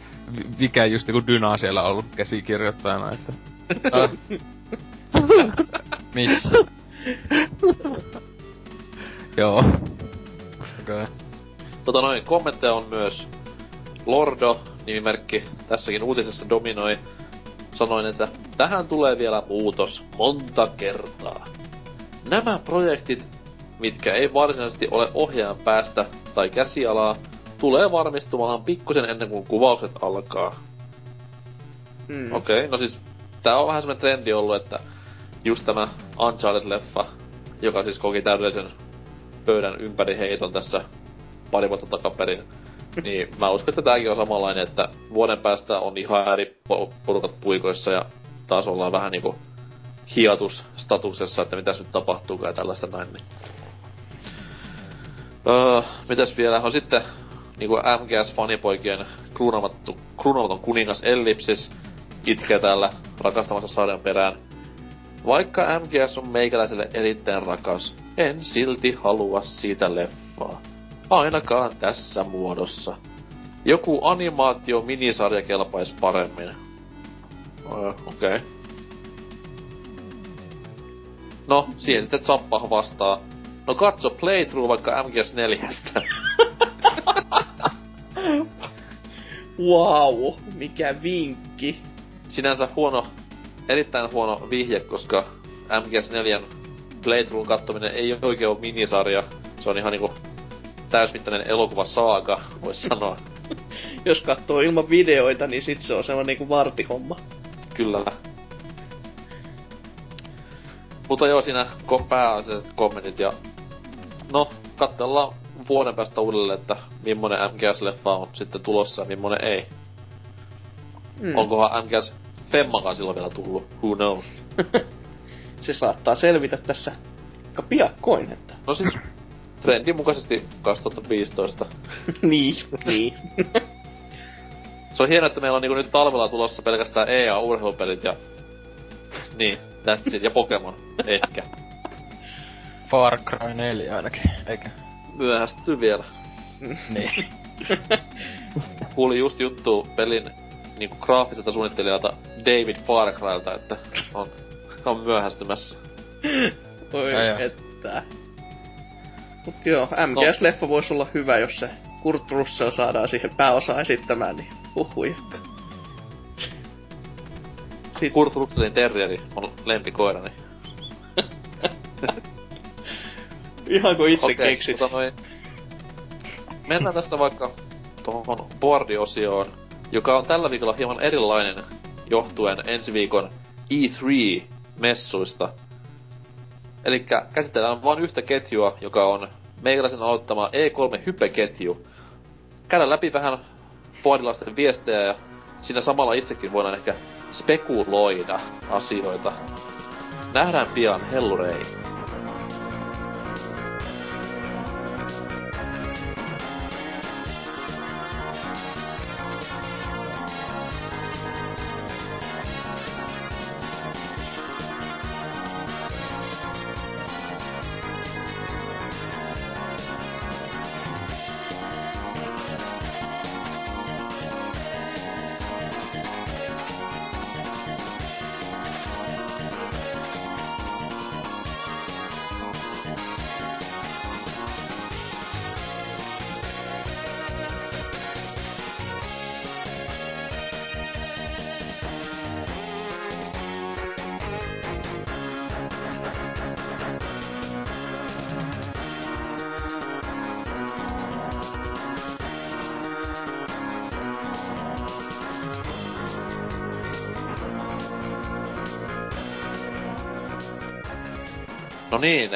C: mikä just joku Dyna siellä on ollut käsikirjoittajana, että...
F: Missä?
C: joo.
F: Okei. Okay.
B: Tota noin, kommentteja on myös Lordo, nimimerkki, tässäkin uutisessa dominoi. Sanoin, että tähän tulee vielä muutos monta kertaa. Nämä projektit, mitkä ei varsinaisesti ole ohjaajan päästä tai käsialaa, tulee varmistumaan pikkusen ennen kuin kuvaukset alkaa.
D: Mm.
B: Okei, okay, no siis tää on vähän semmonen trendi ollut, että just tämä Uncharted-leffa, joka siis koki täydellisen pöydän ympäri heiton tässä pari vuotta takaperin, niin mä uskon, että tääkin on samanlainen, että vuoden päästä on ihan eri po- porukat puikoissa ja taas ollaan vähän niinku hiatusstatuksessa, että mitäs nyt tapahtuukaan ja tällaista näin. Niin. Öö, mitäs vielä? No sitten niinku MGS-fanipoikien kruunamattu, kruunaamaton kuningas Ellipsis itkee täällä rakastamassa sarjan perään. Vaikka MGS on meikäläiselle erittäin rakas, en silti halua siitä leffaa. Ainakaan tässä muodossa. Joku animaatio minisarja kelpaisi paremmin. Öö, Okei. Okay. No, siihen sitten Zappa vastaa. No katso playthrough vaikka MGS4.
D: Wow, mikä vinkki.
B: Sinänsä huono, erittäin huono vihje, koska MGS4 playthroughin kattominen ei oikein ole minisarja. Se on ihan niinku täysmittainen elokuva saaga, vois sanoa.
D: Jos katsoo ilman videoita, niin sit se on semmonen niinku vartihomma.
B: Kyllä. Mutta joo, siinä pääasialliset kommentit ja... No, katsellaan vuoden päästä uudelleen, että millainen MGS-leffa on sitten tulossa ja millainen ei.
D: Mm.
B: Onkohan MGS Femmakaan silloin vielä tullut? Who knows?
D: Se saattaa selvitä tässä aika piakkoin, että...
B: No siis, trendin mukaisesti 2015.
D: niin, niin.
B: Se on hienoa, että meillä on niinku nyt talvella tulossa pelkästään EA-urheilupelit ja... Niin, that's it. Ja Pokemon. Ehkä.
F: Far Cry 4 ainakin, eikä?
B: Myöhästyy vielä.
F: Niin.
B: Kuuli just juttu pelin niinku graafiselta suunnittelijalta David Farcrylta, että on, on myöhästymässä.
D: Oi
F: Ja, ja.
D: että. Mut joo, MGS-leffa voisi olla hyvä, jos se Kurt Russell saadaan siihen pääosaan esittämään, niin huhui. Sitten
B: Kurt Russellin terrieri on lempikoirani.
D: ihan kuin itse
B: Okei,
D: keksit.
B: mutta noin... Mennään tästä vaikka tuohon boardiosioon, joka on tällä viikolla hieman erilainen johtuen ensi viikon E3-messuista. Eli käsitellään vain yhtä ketjua, joka on meikäläisen aloittama E3-hypeketju. Käydään läpi vähän boardilaisten viestejä ja siinä samalla itsekin voidaan ehkä spekuloida asioita. Nähdään pian Hellurei. Niin,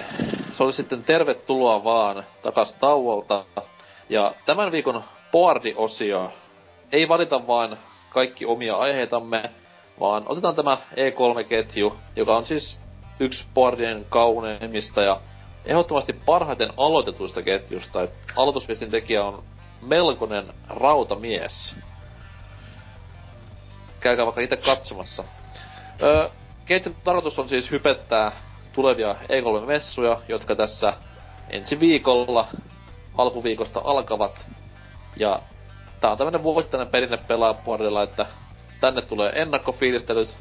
B: se oli sitten tervetuloa vaan takas tauolta. Ja tämän viikon boardi-osio ei valita vain kaikki omia aiheitamme, vaan otetaan tämä E3-ketju, joka on siis yksi boardien kauneimmista ja ehdottomasti parhaiten aloitetuista ketjusta. Et aloitusviestin tekijä on melkoinen rautamies. Käykää vaikka itse katsomassa. Öö, ketjun tarkoitus on siis hypettää tulevia E3-messuja, jotka tässä ensi viikolla alkuviikosta alkavat. Ja tää on tämmönen vuosittainen perinne pelaajapuolella, että tänne tulee ennakkofiilistelyt,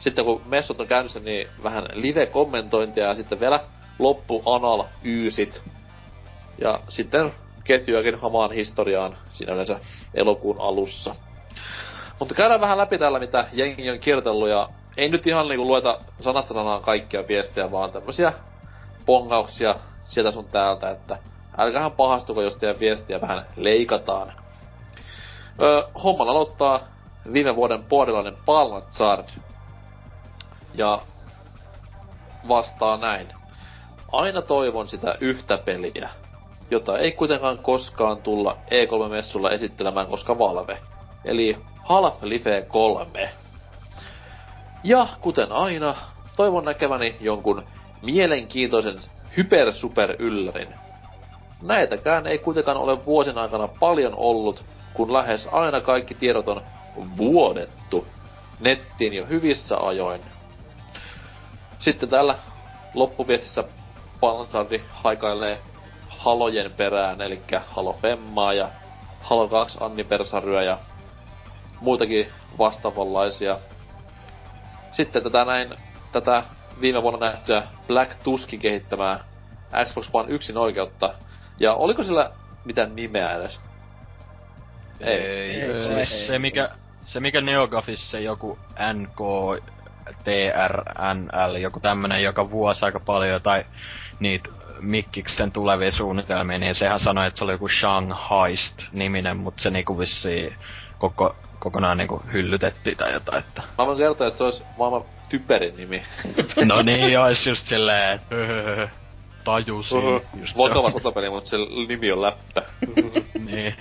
B: sitten kun messut on käynnissä, niin vähän live-kommentointia ja sitten vielä loppu anal yysit. Ja sitten ketjuakin hamaan historiaan siinä yleensä elokuun alussa. Mutta käydään vähän läpi täällä, mitä jengi on kirjoitellut ja ei nyt ihan niinku lueta sanasta sanaan kaikkia viestejä, vaan tämmösiä pongauksia sieltä sun täältä, että älkähän pahastuko, jos teidän viestiä vähän leikataan. Öö, homman aloittaa viime vuoden puolilainen Palnazard. Ja vastaa näin. Aina toivon sitä yhtä peliä, jota ei kuitenkaan koskaan tulla E3-messulla esittelemään, koska Valve. Eli Half-Life 3. Ja kuten aina, toivon näkeväni jonkun mielenkiintoisen hyper super yllärin. Näitäkään ei kuitenkaan ole vuosien aikana paljon ollut, kun lähes aina kaikki tiedot on vuodettu nettiin jo hyvissä ajoin. Sitten täällä loppuviestissä Panzardi haikailee halojen perään, eli Halo Femmaa ja Halo 2 anniversaryä ja muitakin vastaavanlaisia. Sitten tätä näin, tätä viime vuonna nähtyä Black Tuskin kehittämää Xbox One yksin oikeutta. Ja oliko sillä mitään nimeä edes?
F: Ei. ei. ei. Siis se mikä, se mikä Neogafissa joku NK TRNL, joku tämmönen, joka vuosi aika paljon tai niitä Mikkiksen tulevia suunnitelmia, niin sehän sanoi, että se oli joku Shanghaist-niminen, mutta se niinku vissiin koko, kokonaan niinku hyllytettiin tai jotain, että...
B: Mä voin kertoa, että se olisi maailman typerin nimi.
F: no niin, ois just silleen, että tajusin. Uh-huh.
B: Just Vakava sotapeli, mutta se nimi on läppä.
F: niin.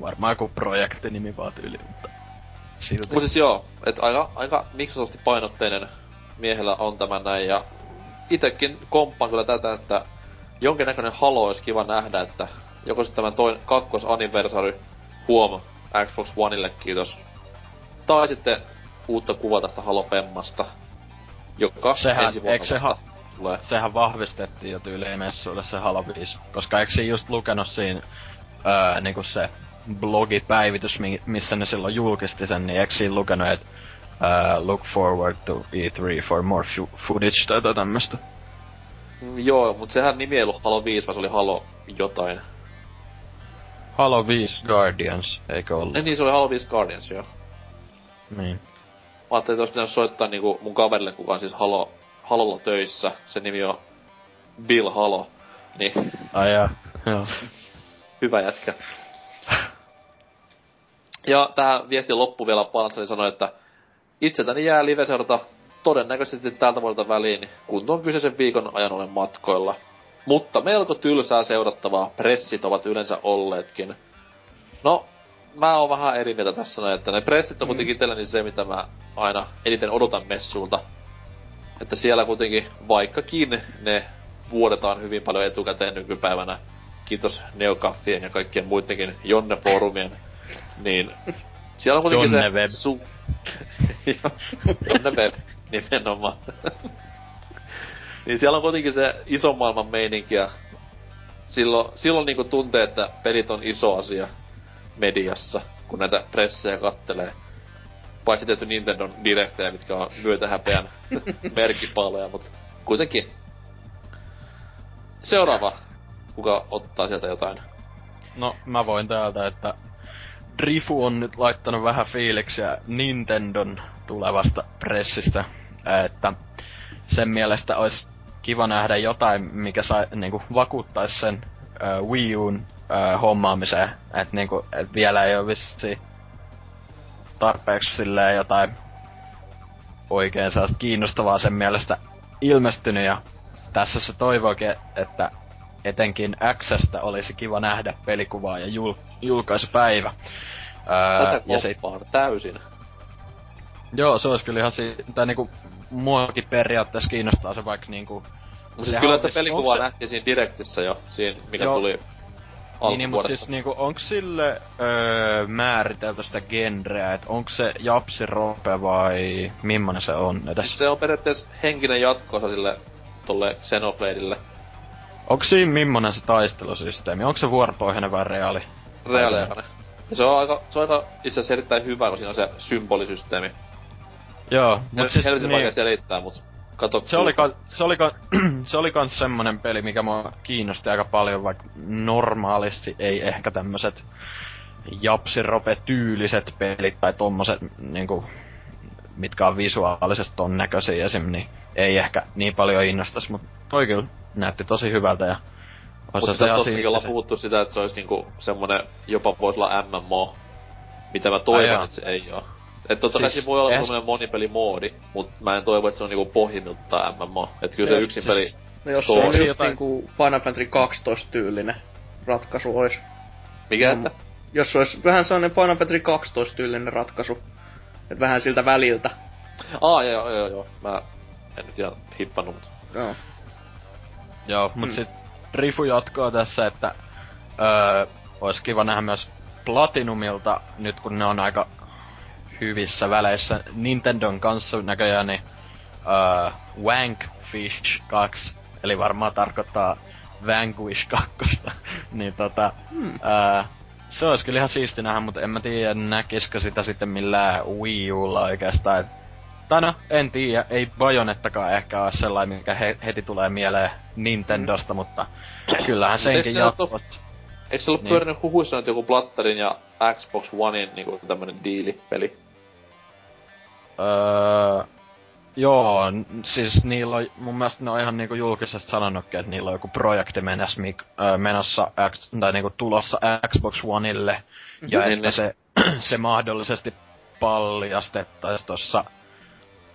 F: Varmaan joku projektinimi vaan tyyli, mutta
B: silti. Mut siis joo, että aika, aika Microsoftin painotteinen miehellä on tämä näin ja itekin komppaan kyllä tätä, että jonkinnäköinen Halo olisi kiva nähdä, että joko sitten tämän toin kakkosanniversary huom Xbox Oneille kiitos. Tai sitten uutta kuvaa tästä Halo Femmasta, joka
F: sehän, ensi vuonna se ha- tulee. Sehän vahvistettiin jo tyyliin messuille se Halo 5, koska eikö siinä just lukenut siinä öö, niinku se blogipäivitys, missä ne silloin julkisti sen, niin eikö siinä lukenut, että uh, look forward to E3 for more footage tai jotain tämmöstä?
B: Mm, joo, mutta sehän nimi ei ollut Halo 5, vaan se oli Halo jotain.
F: Halo 5 Guardians, eikö ollut?
B: Niin, niin se oli Halo 5 Guardians, joo.
F: Niin.
B: Mä ajattelin, että olisi pitänyt soittaa niinku mun kaverille, kuka on siis Halo, Halolla töissä. Se nimi on Bill Halo. Niin.
F: Ai jaa, joo.
B: Hyvä jätkä. Ja tähän viestin loppu vielä Panssari sanoi, että itseltäni jää live-seurata todennäköisesti tältä vuodelta väliin, kun tuon kyseisen viikon ajan olen matkoilla. Mutta melko tylsää seurattavaa pressit ovat yleensä olleetkin. No, mä oon vähän eri mieltä tässä, että ne pressit on mm. kuitenkin itselleni se, mitä mä aina eniten odotan messulta. Että siellä kuitenkin, vaikkakin ne vuodetaan hyvin paljon etukäteen nykypäivänä, kiitos Neokaffien ja kaikkien muidenkin Jonne-foorumien niin siellä on kuitenkin
F: Jonne
B: se...
F: Web.
B: Su... Jonne Web, nimenomaan. Niin siellä on kuitenkin se iso maailman meininki ja silloin, silloin niinku tuntee, että pelit on iso asia mediassa, kun näitä pressejä kattelee. Paitsi tehty Nintendo Directejä, mitkä on myötähäpeän merkkipaaleja, mutta kuitenkin. Seuraava. Kuka ottaa sieltä jotain?
F: No, mä voin täältä, että Drifu on nyt laittanut vähän fiiliksiä Nintendon tulevasta pressistä, että sen mielestä olisi kiva nähdä jotain, mikä sai, niinku, vakuuttaisi sen äh, Wii Uun äh, hommaamiseen. Että niinku, et vielä ei ole vissi tarpeeksi silleen jotain oikein sellaista kiinnostavaa sen mielestä ilmestynyt ja tässä se toivookin, että etenkin Xstä olisi kiva nähdä pelikuvaa ja jul- julkaisupäivä. Ää,
B: Tätä
F: ja se,
B: täysin.
F: joo, se olisi kyllä ihan si- tai niinku muakin periaatteessa kiinnostaa se vaikka niinku...
B: Siis kyllä sitä pelikuvaa
F: se-
B: nähtiin siinä Direktissä jo, siinä mikä
F: Joo.
B: tuli
F: Niin, niin mutta siis niinku, onks sille öö, määritelty sitä genreä, että onko se japsi rope vai millainen se on edes?
B: Siis se on periaatteessa henkinen jatkoosa sille tolle Xenobladeille.
F: Onko siinä millainen se taistelusysteemi? Onko se vuoropohjainen vai reaali?
B: Reaaliaikainen. Ja se on aika, se on aika itse asiassa erittäin hyvä, kun siinä on se symbolisysteemi.
F: Joo,
B: Mut
F: mut
B: siis
F: siis
B: helvetin vaikea
F: niin,
B: selittää, mut kato.
F: se oli, kans, se, oli, ka- se oli kans semmonen peli, mikä mua kiinnosti aika paljon, vaikka normaalisti ei ehkä tämmöset japsirope-tyyliset pelit tai tommoset niinku, mitkä on visuaalisesti ton näköisiä esim, niin ei ehkä niin paljon innostas, mut toi kyllä näytti tosi hyvältä ja
B: Mutta tässä
F: ihan
B: tossakin
F: siisti
B: ollaan
F: se.
B: puhuttu sitä, että se olisi niinku semmonen, jopa voisi olla MMO. Mitä mä toivon, että se ei oo. Et totta kai
F: Siis
B: voi olla semmonen monipelimoodi, mut mä en toivo, että se on niinku pohjimmiltaan MMO. Et kyllä se
D: Joo,
B: yksin
F: siis-
B: peli...
D: No jos se on just
F: Jotain-
D: niinku Final Fantasy 12 tyylinen ratkaisu ois.
B: Mikä
D: Mm.
B: että?
D: Jos se olisi vähän sellainen Final Fantasy 12 tyylinen ratkaisu. Et vähän siltä väliltä.
B: Aa, joo, joo, joo, joo. Mä en nyt ihan hippannut, mut...
D: Joo.
F: Joo, mut
D: Mm.
F: sit Rifu jatkaa tässä, että öö, olisi kiva nähdä myös Platinumilta, nyt kun ne on aika hyvissä väleissä Nintendon kanssa näköjään, niin öö, Wankfish 2, eli varmaan tarkoittaa Vanquish 2, niin tota,
D: Hmm.
F: öö, se olisi kyllä ihan siisti nähdä, mutta en mä tiedä näkisikö sitä sitten millään Wii Ulla oikeastaan. Tai no, en tiedä, ei Bajonettakaan ehkä ole sellainen, mikä he, heti tulee mieleen Nintendosta, mutta kyllähän senkin jatkot.
B: Eikö se ollut
F: Niin.
B: niin. pyörinyt huhuissa nyt joku Platterin ja Xbox Onein niinku tämmönen diilipeli?
F: Öö, joo, siis niillä on, mun mielestä ne on ihan niinku julkisesti sanonutkin, että niillä on joku projekti menossa, mik, öö, menossa X, tai niinku tulossa Xbox Oneille, ja
B: Mhm.
F: että se, se mahdollisesti paljastettaisiin tossa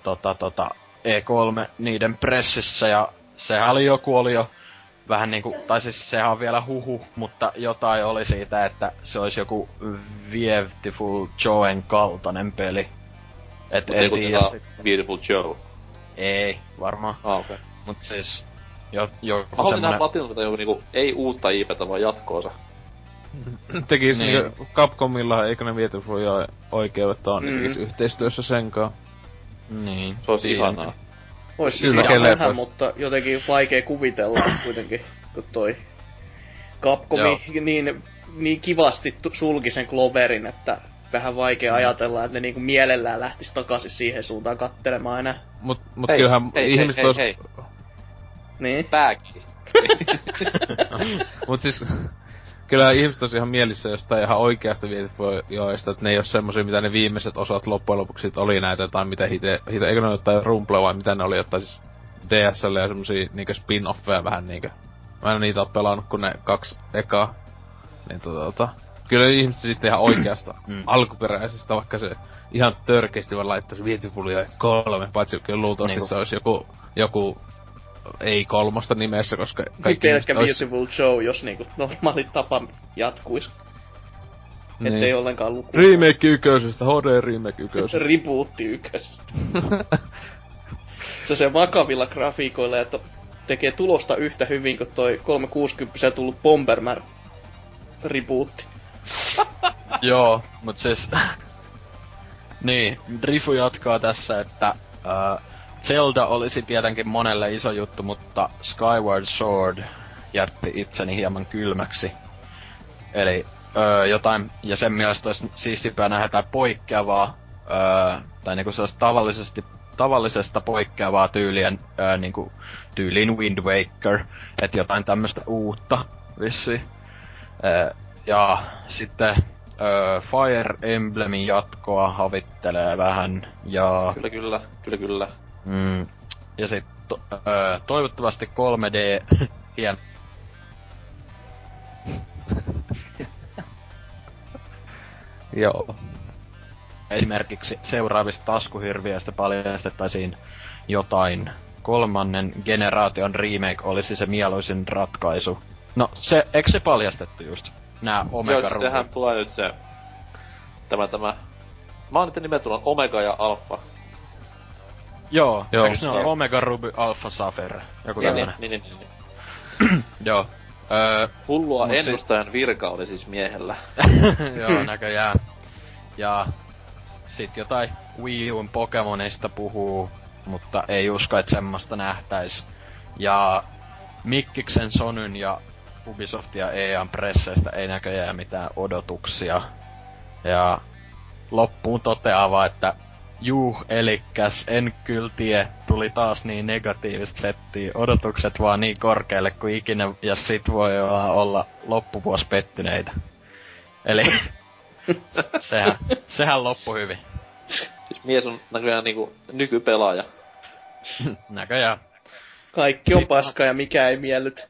F: tota, tota, E3 niiden pressissä, ja sehän oli joku oli jo vähän niinku, tai siis sehän on vielä huhu, mutta jotain oli siitä, että se olisi joku Beautiful Joen kaltainen peli. Et
B: Mut ei
F: tiedä
B: kuitenkaan
F: sit.
B: Beautiful Joe.
F: Ei, varmaan.
B: Ah, okei. Okay.
F: Mut siis, jo, joku
B: Mä haluaisin nähdä. Platinumilta joku niinku, ei uutta IPtä, vaan jatkoosa.
C: Tekis
F: Niin.
C: niin. Capcomilla, eikö ne viety voi oikeudet on, niin
D: Mm.
C: tekis yhteistyössä sen kanssa.
F: Niin.
B: Se olisi ihanaa.
D: Ois
C: Kyllä,
D: siis mutta jotenkin vaikea kuvitella kuitenkin, kun toi Capcomi niin, niin kivasti sulki sen Cloverin, että vähän vaikea
B: Mm.
D: ajatella, että ne niinku mielellään lähtis takaisin siihen suuntaan kattelemaan enää.
C: Mut, mut
B: Hei,
C: kyllähän
B: hei,
C: ihmiset
B: hei,
C: ois...
B: hei,
D: Niin.
B: Pääkiin.
C: Mut siis... Kyllä ihmiset ois ihan mielissä jostain ihan oikeasta joista, että ne ei oo semmosia, mitä ne viimeiset osat loppujen lopuksi sit oli näitä, tai mitä hite, hite eikö ne ole jotain Rumble vai mitä ne oli, jotain siis DSL ja semmosia niinkö spin-offeja vähän niinkö. Mä en niitä oo pelannut kuin ne kaksi ekaa. Niin tota, tota. Kyllä ihmiset sitten ihan oikeasta
F: Mm.
C: alkuperäisestä, vaikka se ihan törkeästi vaan laittaisi ja kolme, paitsi kyllä luultavasti
F: Niinku-
C: se olisi joku, joku ei kolmosta nimessä, koska
D: Kaikki
C: kaikki
D: pelkkä Beautiful Joe, jos niinku normaali tapa jatkuis. Ettei
C: Niin.
D: ollenkaan luku.
C: Remake yköisestä, HD remake yköisestä.
D: Rebootti ykkös. se se vakavilla grafiikoilla ja to- tekee tulosta yhtä hyvin kuin toi 360 tullut Bomberman rebootti.
F: Joo, mut siis... niin, Rifu jatkaa tässä, että äh, Zelda olisi tietenkin monelle iso juttu, mutta Skyward Sword jätti itseni hieman kylmäksi. Eli öö, jotain, ja sen mielestä olisi siistipää nähdä jotain poikkeavaa, öö, tai niinku sellaista tavallisesti, tavallisesta poikkeavaa tyylien, öö, niinku, tyyliin Wind Waker, että jotain tämmöistä uutta vissiin. Öö, ja sitten öö, Fire Emblemin jatkoa havittelee vähän, ja
B: Kyllä, kyllä, kyllä, kyllä.
F: Mm. Ja sit to, öö, toivottavasti 3D hien...
C: Joo.
F: Esimerkiksi seuraavista taskuhirviöistä paljastettaisiin jotain kolmannen generaation remake olisi se mieluisin ratkaisu. No, se, eikö se paljastettu just? Nää Omega
B: Joo, siis sehän tulee nyt se... Tämä, tämä... Mä oon niiden tullut Omega ja Alpha.
F: Joo,
C: Joo.
F: eikö ne ole Omega Ruby Alpha Sapphire? Joku
B: Niin,
F: tämmönen.
B: niin, niin, niin, niin.
F: Joo. Öö,
B: Hullua ennustajan virka oli siis miehellä.
F: Joo, näköjään. Ja sit jotain Wii Un Pokemonista puhuu, mutta ei usko, että semmoista nähtäis. Ja Mikkiksen Sonyn ja Ubisoft ja EAN presseistä ei näköjään mitään odotuksia. Ja loppuun toteaa vaan, että Juu, elikkäs en kyllä tie, tuli taas niin negatiivista settiä, odotukset vaan niin korkealle kuin ikinä, ja sit voi vaan olla loppuvuosi pettyneitä. Eli sehän, sehän loppu hyvin.
B: Siis mies on näköjään niinku nykypelaaja.
F: Näköjään.
D: Kaikki on paska ja mikä ei miellyt.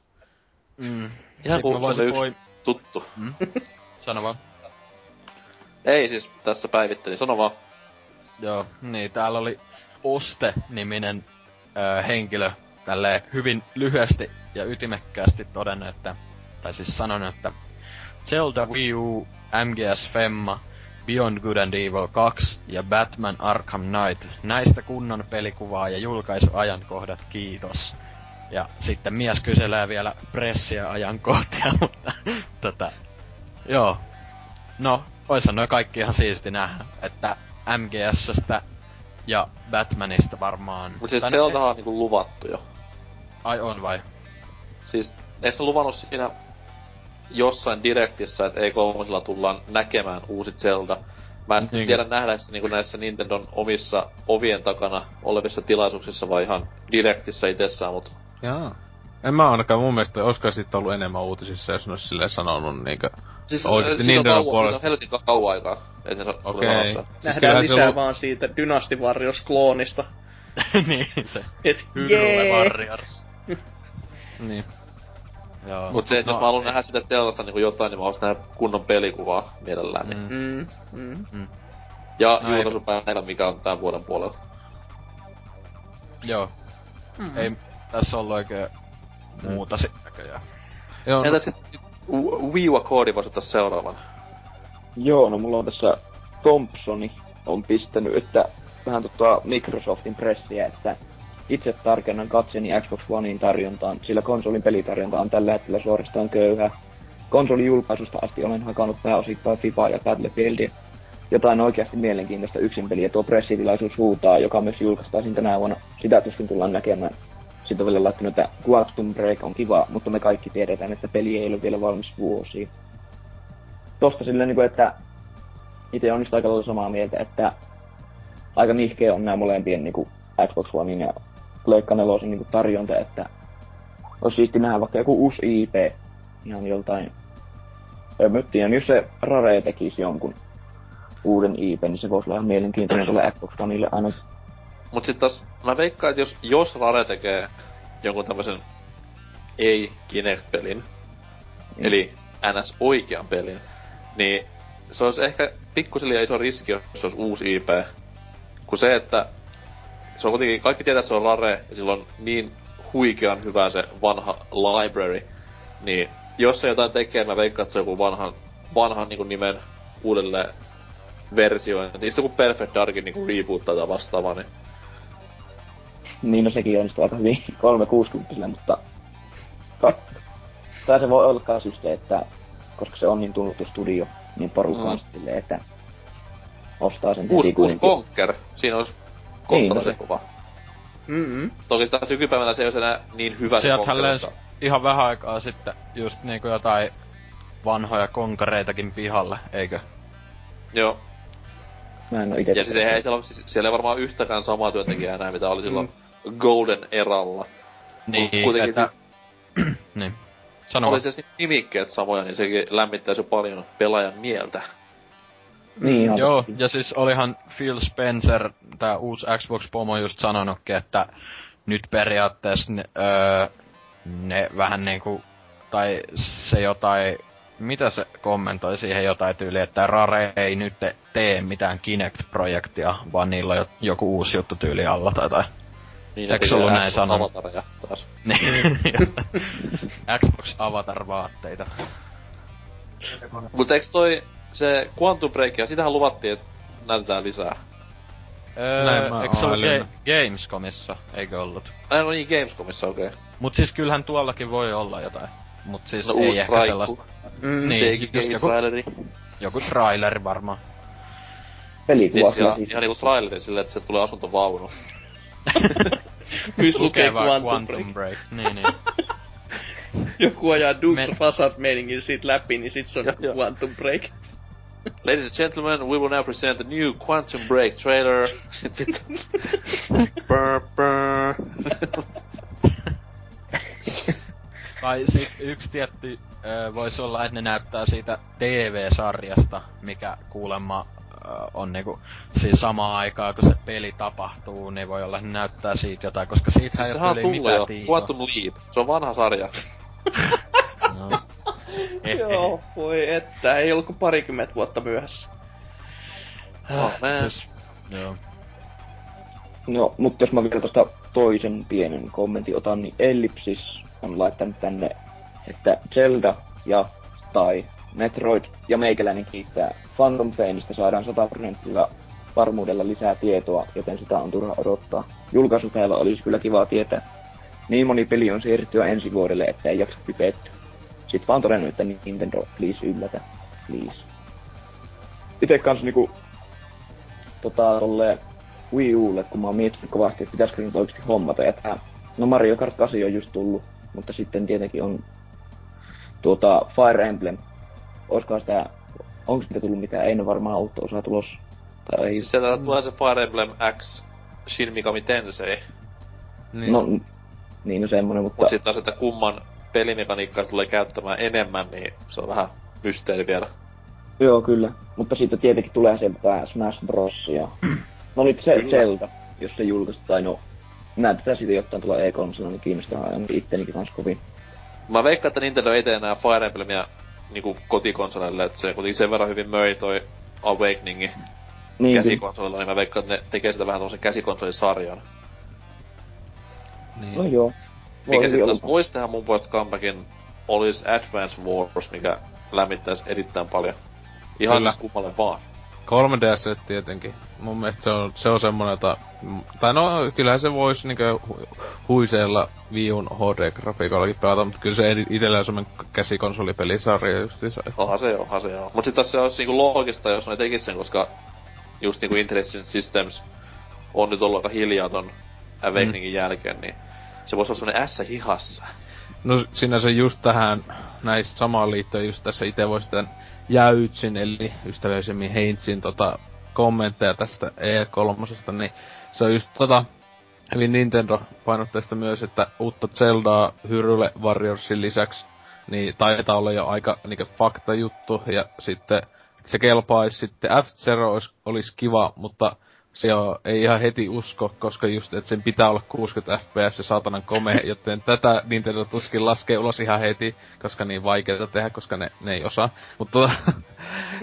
F: Mm.
B: Ihan kuin se yksi
F: voi...
B: tuttu.
F: Mm? Sano vaan.
B: Ei siis tässä päivittelin, sano vaan.
F: Joo, niin täällä oli Oste-niminen ö, henkilö tälle hyvin lyhyesti ja ytimekkäästi todennut, että, tai siis sanonut, että Zelda Wii U, MGS Femma, Beyond Good and Evil 2 ja Batman Arkham Knight. Näistä kunnon pelikuvaa ja julkaisuajankohdat, kiitos. Ja sitten mies kyselee vielä pressiä ajankohtia, mutta tota, joo. No, oishan noin kaikki ihan siisti nähdä, että MGSstä ja Batmanista varmaan.
B: Mut siis
F: Tai
B: Zeldahan on niinku luvattu jo.
F: Ai on vai?
B: Siis, eikö se luvannut siinä jossain direktissä, että E3 tullaan näkemään uusi Zelda? Mä en
F: Niin.
B: tiedä nähdäänkö se niinku näissä Nintendon omissa ovien takana olevissa tilaisuuksissa vai ihan direktissä itsessään, mut
C: Jaa. En mä ainakaan mun mielestä, olisiko siitä ollut enemmän uutisissa, jos ne olisi silleen sanonut niinkö...
B: Siis,
C: Oikeesti
B: äh, siitä on
C: Nintendon
B: kauan-
C: puolesta.
B: helvetin kauan aikaa,
C: Okei.
B: okay.
C: Siis
D: Nähdään lisää
C: lu-
D: vaan siitä Dynasty Warriors kloonista.
F: niin se.
D: Et
F: Hyrule
D: jee!
F: Warriors.
C: Niin.
F: Joo.
B: Mut se, että jos
F: No,
B: mä haluan nähdä sitä Zeldasta niinku jotain, niin mä haluaisin nähdä kunnon pelikuvaa mielellään. Mm.
F: Mm.
D: Mm, mm.
B: Ja
F: No
B: julkaisupäivänä, mikä on tämän vuoden puolella.
F: Joo.
D: Mm.
F: Ei tässä ollut oikein muuta sit näköjään.
C: Joo, no,
B: Entä sit Wii U-koodi voisi ottaa seuraavan?
E: Joo, no mulla on tässä Thompsoni on pistänyt, että vähän tota Microsoftin pressiä, että itse tarkennan katseni Xbox Onein tarjontaan, sillä konsolin pelitarjonta on tällä hetkellä suorastaan köyhä. Konsolin julkaisusta asti olen hakannut pääosittain FIFA ja Battlefieldia. Jotain oikeasti mielenkiintoista yksinpeliä tuo pressitilaisuus huutaa, joka myös julkaistaan tänä vuonna. Sitä tuskin tullaan näkemään. Sitten on vielä laittanut, että Quantum Break on kiva, mutta me kaikki tiedetään, että peli ei ole vielä valmis vuosiin. Tosta silleen, niin kuin, että itse on aika lailla samaa mieltä, että aika nihkeä on nämä molempien niin kuin Xbox Onein ja Pleikka 4 niin kuin tarjonta, että olisi siisti nähdä vaikka joku uusi IP ihan joltain ömöttiä. Jos se Rare tekisi jonkun uuden IP, niin se voisi olla ihan mielenkiintoinen tuolle Xbox Oneille aina.
B: Mut sit taas, mä veikkaan, että jos, jos Rare tekee jonkun tämmösen ei Kinect-pelin,
E: Mm.
B: eli NS oikean pelin, niin se olisi ehkä pikkusen liian iso riski, jos se olisi uusi IP. Kun se, että se on kuitenkin, kaikki tietää, että se on Rare, ja sillä on niin huikean hyvä se vanha library, niin jos se jotain tekee, mä veikkaan, että se on joku vanhan, vanhan niin nimen uudelleen versiointi. Niistä joku Perfect Darkin niin reboot tai vastaavaa, niin
E: Niin, no sekin onnistuu aika hyvin 360 mutta ka- tai se voi olla kans just se, että koska se on niin tunnettu studio, niin porukka on
B: Mm.
E: silleen, että ostaa sen
B: Uusi, uusi. Conker. Siinä olisi
E: Niin,
B: kohtalaisen
E: se.
B: kova.
D: Mm-mm.
B: Toki sitä nykypäivänä se ei ole enää niin hyvä se
F: Sieltähän
B: mutta-
F: ihan vähän aikaa sitten just niinku jotain vanhoja konkareitakin pihalle, eikö?
B: Joo.
E: Mä en oo ite
B: Ja siis ei siellä, siis siellä ei varmaan yhtäkään samaa työntekijää enää, mitä oli silloin Golden Eralla.
F: Niin,
B: kuitenkin
F: että...
B: siis-
F: niin. Sano
B: Oli siis nimikkeet samoja, niin sekin lämmittäisi jo paljon pelaajan mieltä.
E: Niin, ihan
F: Joo, ja siis olihan Phil Spencer, tää uusi Xbox-pomo just sanonutkin, että nyt periaatteessa ne, öö, ne vähän niinku, tai se jotain, mitä se kommentoi siihen jotain tyyliä, että Rare ei nyt tee mitään Kinect-projektia, vaan niillä on jo- joku uusi juttu tyyli alla tai tai.
B: Niin,
F: Eikö se ollut näin sanonut?
B: Avatareja taas.
F: Niin. Xbox Avatar-vaatteita.
B: Mut eiks toi se Quantum Break, ja sitähän luvattiin, että näytetään lisää.
C: Näin mä
F: Öö, eikö se ollut Ga- Gamescomissa, eikö ollut?
B: Ai no niin, Gamescomissa, okei. Okay.
F: Mut siis kyllähän tuollakin voi olla jotain. Mut siis
B: No
F: ei
B: uusi
F: ehkä
B: Raiku.
F: sellaista.
D: Mm.
F: Niin, just joku,
B: traileri.
F: joku traileri varmaan.
E: Pelikuva
B: Siis ihan, ihan niinku traileri silleen, että se tulee asuntovaunu.
D: Missä lukee Quantum,
F: Quantum
D: Break.
F: Break. Niin, niin.
D: Joku ajaa Dukes
F: Me-
D: of Hazzard meiningin siitä läpi, niin sit se on
B: Joo, joo.
D: Quantum Break.
B: Ladies and gentlemen, we will now present the new Quantum Break trailer. Brr, brr.
F: Tai sit yksi tietty ö, voisi olla, että ne näyttää siitä TV-sarjasta, mikä kuulemma on niinku siis samaan aikaan, kun se peli tapahtuu, niin voi olla, että näyttää siitä jotain, koska siitä
B: Siis
F: ei ole
B: tullut
F: mitään
B: jo. Quantum Leap. Se on vanha sarja.
F: No. Eh,
D: Joo, voi että, ei ollut kuin parikymmentä vuotta myöhässä.
B: Oh.
F: Siis, joo.
E: No, mutta jos mä vielä tosta toisen pienen kommentin otan, niin Ellipsis on laittanut tänne, että Zelda ja tai Metroid ja meikäläinen kiittää Phantom Painista saadaan 100 prosenttia varmuudella lisää tietoa, joten sitä on turha odottaa. Julkaisupäivä olisi kyllä kiva tietää. Niin moni peli on siirtyä ensi vuodelle, että ei jaksa pipettyä. Sitten vaan todennut, että Nintendo, please yllätä. Please. Itse kanssa niinku tota, tolle Wii Ulle, kun mä oon miettinyt kovasti, että pitäisikö nyt oikeasti hommata. Ja tää, no Mario Kart 8 on just tullut, mutta sitten tietenkin on tuota Fire Emblem. Olisikohan sitä, onko sitä tullut mitään, ei ne varmaan uutta osaa tulos. Tai ei.
B: Siis sieltä tulee se Fire Emblem X Shin Megami Tensei.
C: Niin.
E: No, niin no semmonen, mutta
B: Mut sit taas, että kumman pelimekaniikkaa se tulee käyttämään enemmän, niin se on vähän mysteeri vielä.
E: joo kyllä. Mutta sitten tietenkin tulee se tää Smash Bros. ja no nyt se
B: Kyllä.
E: Zelda, jos se julkaistaan, tai no näytetään siitä jotain tulla E3, niin kiinnostaa ainakin ittenikin kanssa kovin.
B: Mä veikkaan, että Nintendo ei tee enää Fire Emblemia niinku kotikonsoleille, että se kuitenkin sen verran hyvin möi toi Awakeningin
E: Niin,
B: käsikonsolilla, niin mä veikkaan, että ne tekee sitä vähän tommosen käsikonsolisarjan.
C: niin.
E: No joo.
B: Mikä
E: Voi
B: sitten
E: olla.
B: taas vois tehdä mun puolesta comebackin, olisi Advance Wars, mikä lämmittäisi erittäin paljon. Ihan
C: Kyllä.
B: siis kummalle vaan.
C: 3DS tietenkin. Mun mielestä se on, se on semmonen, jota... Tai no, kyllähän se voisi niinkö hu- huiseilla Viun HD-grafiikollakin pelata, mutta kyllä se ei itellä on semmonen käsikonsolipelisarja justiinsa. että-
B: Onhan se joo, onhan se joo. Mut sit taas se olisi niinku loogista, jos ne tekis sen, koska just niinku Intelligent Systems on nyt ollut aika hiljaa ton Awakeningin mm. jälkeen, niin se voisi olla semmonen ässä hihassa.
C: No sinänsä just tähän, näistä samaan liittyen just tässä itse voisi tämän Jäytsin, eli ystävällisemmin Heinzin tota, kommentteja tästä E3, niin se on just tota, hyvin Nintendo-painotteista myös, että uutta Zeldaa Hyrule Warriorsin lisäksi, niin taitaa olla jo aika niinku fakta-juttu, ja sitten se kelpaisi sitten F-Zero olisi, olisi kiva, mutta se on, ei ihan heti usko, koska just, että sen pitää olla 60 fps ja saatanan komea, joten tätä Nintendo tuskin laskee ulos ihan heti, koska niin vaikeaa tehdä, koska ne, ne ei osaa. Mutta tota,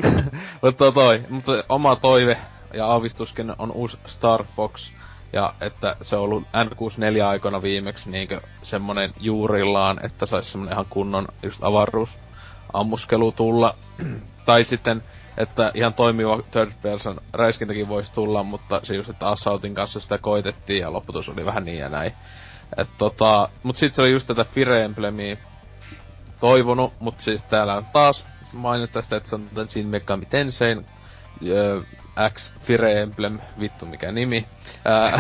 C: mutta toi, mutta oma toive ja aavistuskin on uusi Star Fox, ja että se on ollut N64 aikoina viimeksi niinkö semmonen juurillaan, että saisi semmonen ihan kunnon just avaruus ammuskelu tulla. tai sitten, että ihan toimiva third person räiskintäkin voisi tulla, mutta se just, että Assaultin kanssa sitä koitettiin ja lopputus oli vähän niin ja näin. Et tota, mut sit se oli just tätä Fire Emblemia toivonut, mut siis täällä on taas mainittu tästä, että se on Shin Megami Tensein X Fire Emblem, vittu mikä nimi.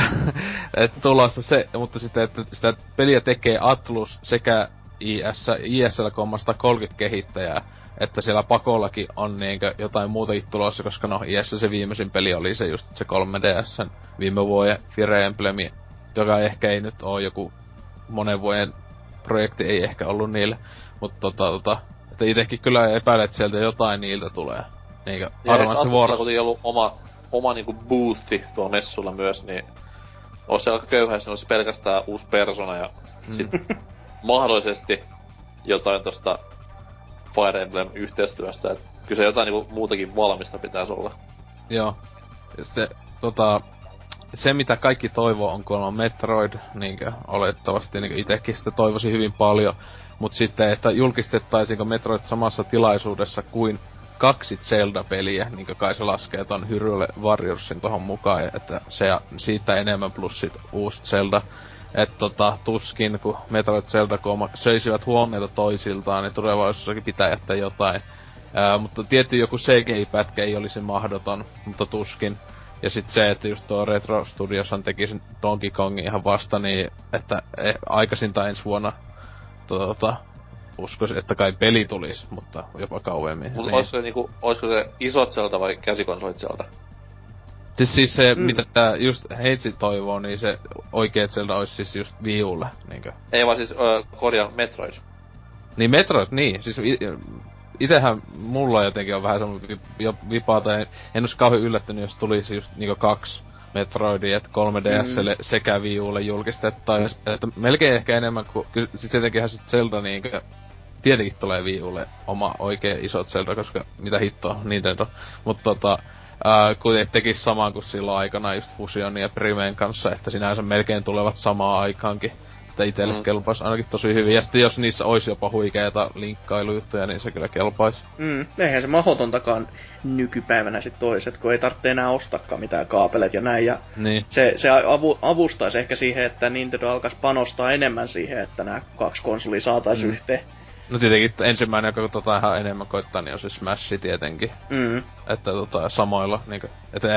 C: Että tulossa se, mutta sitten, että sitä peliä tekee Atlus sekä IS, ISL 30 kehittäjää, että siellä pakollakin on niinkö jotain muutakin tulossa, koska no IS se viimeisin peli oli se just se 3DS viime vuoden Fire Emblem, joka ehkä ei nyt oo joku monen vuoden projekti ei ehkä ollut niille, mutta tota, tota, että itekin kyllä epäilen, että sieltä jotain niiltä tulee. Niinkö Advance
B: Asusilla
C: Wars.
B: kuitenkin ollut oma, oma niinku boothi tuolla messulla myös, niin olisi se aika köyhä, jos ne olisi pelkästään uusi persona ja
C: Mm.
B: sit mahdollisesti jotain tosta Fire Emblem yhteistyöstä, et kyllä se jotain niinku muutakin valmista pitäisi olla.
C: Joo. Ja sitten tota, se mitä kaikki toivoo on kuulemma Metroid, niinkö olettavasti niinkö itekin sitä toivosi hyvin paljon. Mut sitten, että julkistettaisiinko Metroid samassa tilaisuudessa kuin kaksi Zelda-peliä, niin kai se laskee ton Hyrule Warriorsin tohon mukaan, että se siitä enemmän plus sit uusi Zelda. Että tota, tuskin, kun Metroid Zelda Koma söisivät huomiota toisiltaan, niin tulevaisuudessakin pitää jättää jotain. Ää, mutta tietty joku CGI-pätkä ei olisi mahdoton, mutta tuskin. Ja sit se, että just tuo Retro Studioshan teki sen Donkey Kongin ihan vasta, niin että eh, aikaisinta ensi vuonna tota, uskoisin, että kai peli tulisi, mutta jopa kauemmin.
B: Mutta niin. olisiko, se, niinku, olisiko se isot vai käsikonsolit Zelda?
C: Siis, siis se, mm. mitä tää just Heitsi toivoo, niin se oikeet Zelda olisi siis just Wii Ulle, niinkö?
B: Ei vaan siis uh, korjaan Metroid.
C: Niin Metroid, niin. Siis itehän mulla jotenkin on vähän semmoinen vipaa, tai en, en olisi kauhean yllättynyt, jos tulisi just niinku kaksi Metroidia, että 3DSlle mm. sekä Wii Ulle julkistettaisiin. Että melkein ehkä enemmän kuin, siis tietenkinhän sit Zelda niinkö tietenkin tulee Wii Ulle oma oikein iso Zelda, koska mitä hittoa, Nintendo. Mutta tota, kun tekis samaan kuin silloin aikana just Fusion ja Primeen kanssa, että sinänsä melkein tulevat samaan aikaankin. Että itelle mm. kelpaisi ainakin tosi hyvin. Ja sitten jos niissä olisi jopa huikeita linkkailujuttuja, niin se kyllä kelpaisi.
D: Mm, eihän se mahdotontakaan nykypäivänä sit toiset, kun ei tarvitse enää ostakaan mitään kaapelet ja näin. Ja
C: niin.
D: se, se avu, avustaisi ehkä siihen, että Nintendo alkaisi panostaa enemmän siihen, että nämä kaksi konsolia saataisiin mm. yhteen.
C: No tietenkin ensimmäinen, joka tota ihan enemmän koittaa, niin on se Smash tietenkin.
D: Mm.
C: Että tota, samoilla, niinku, että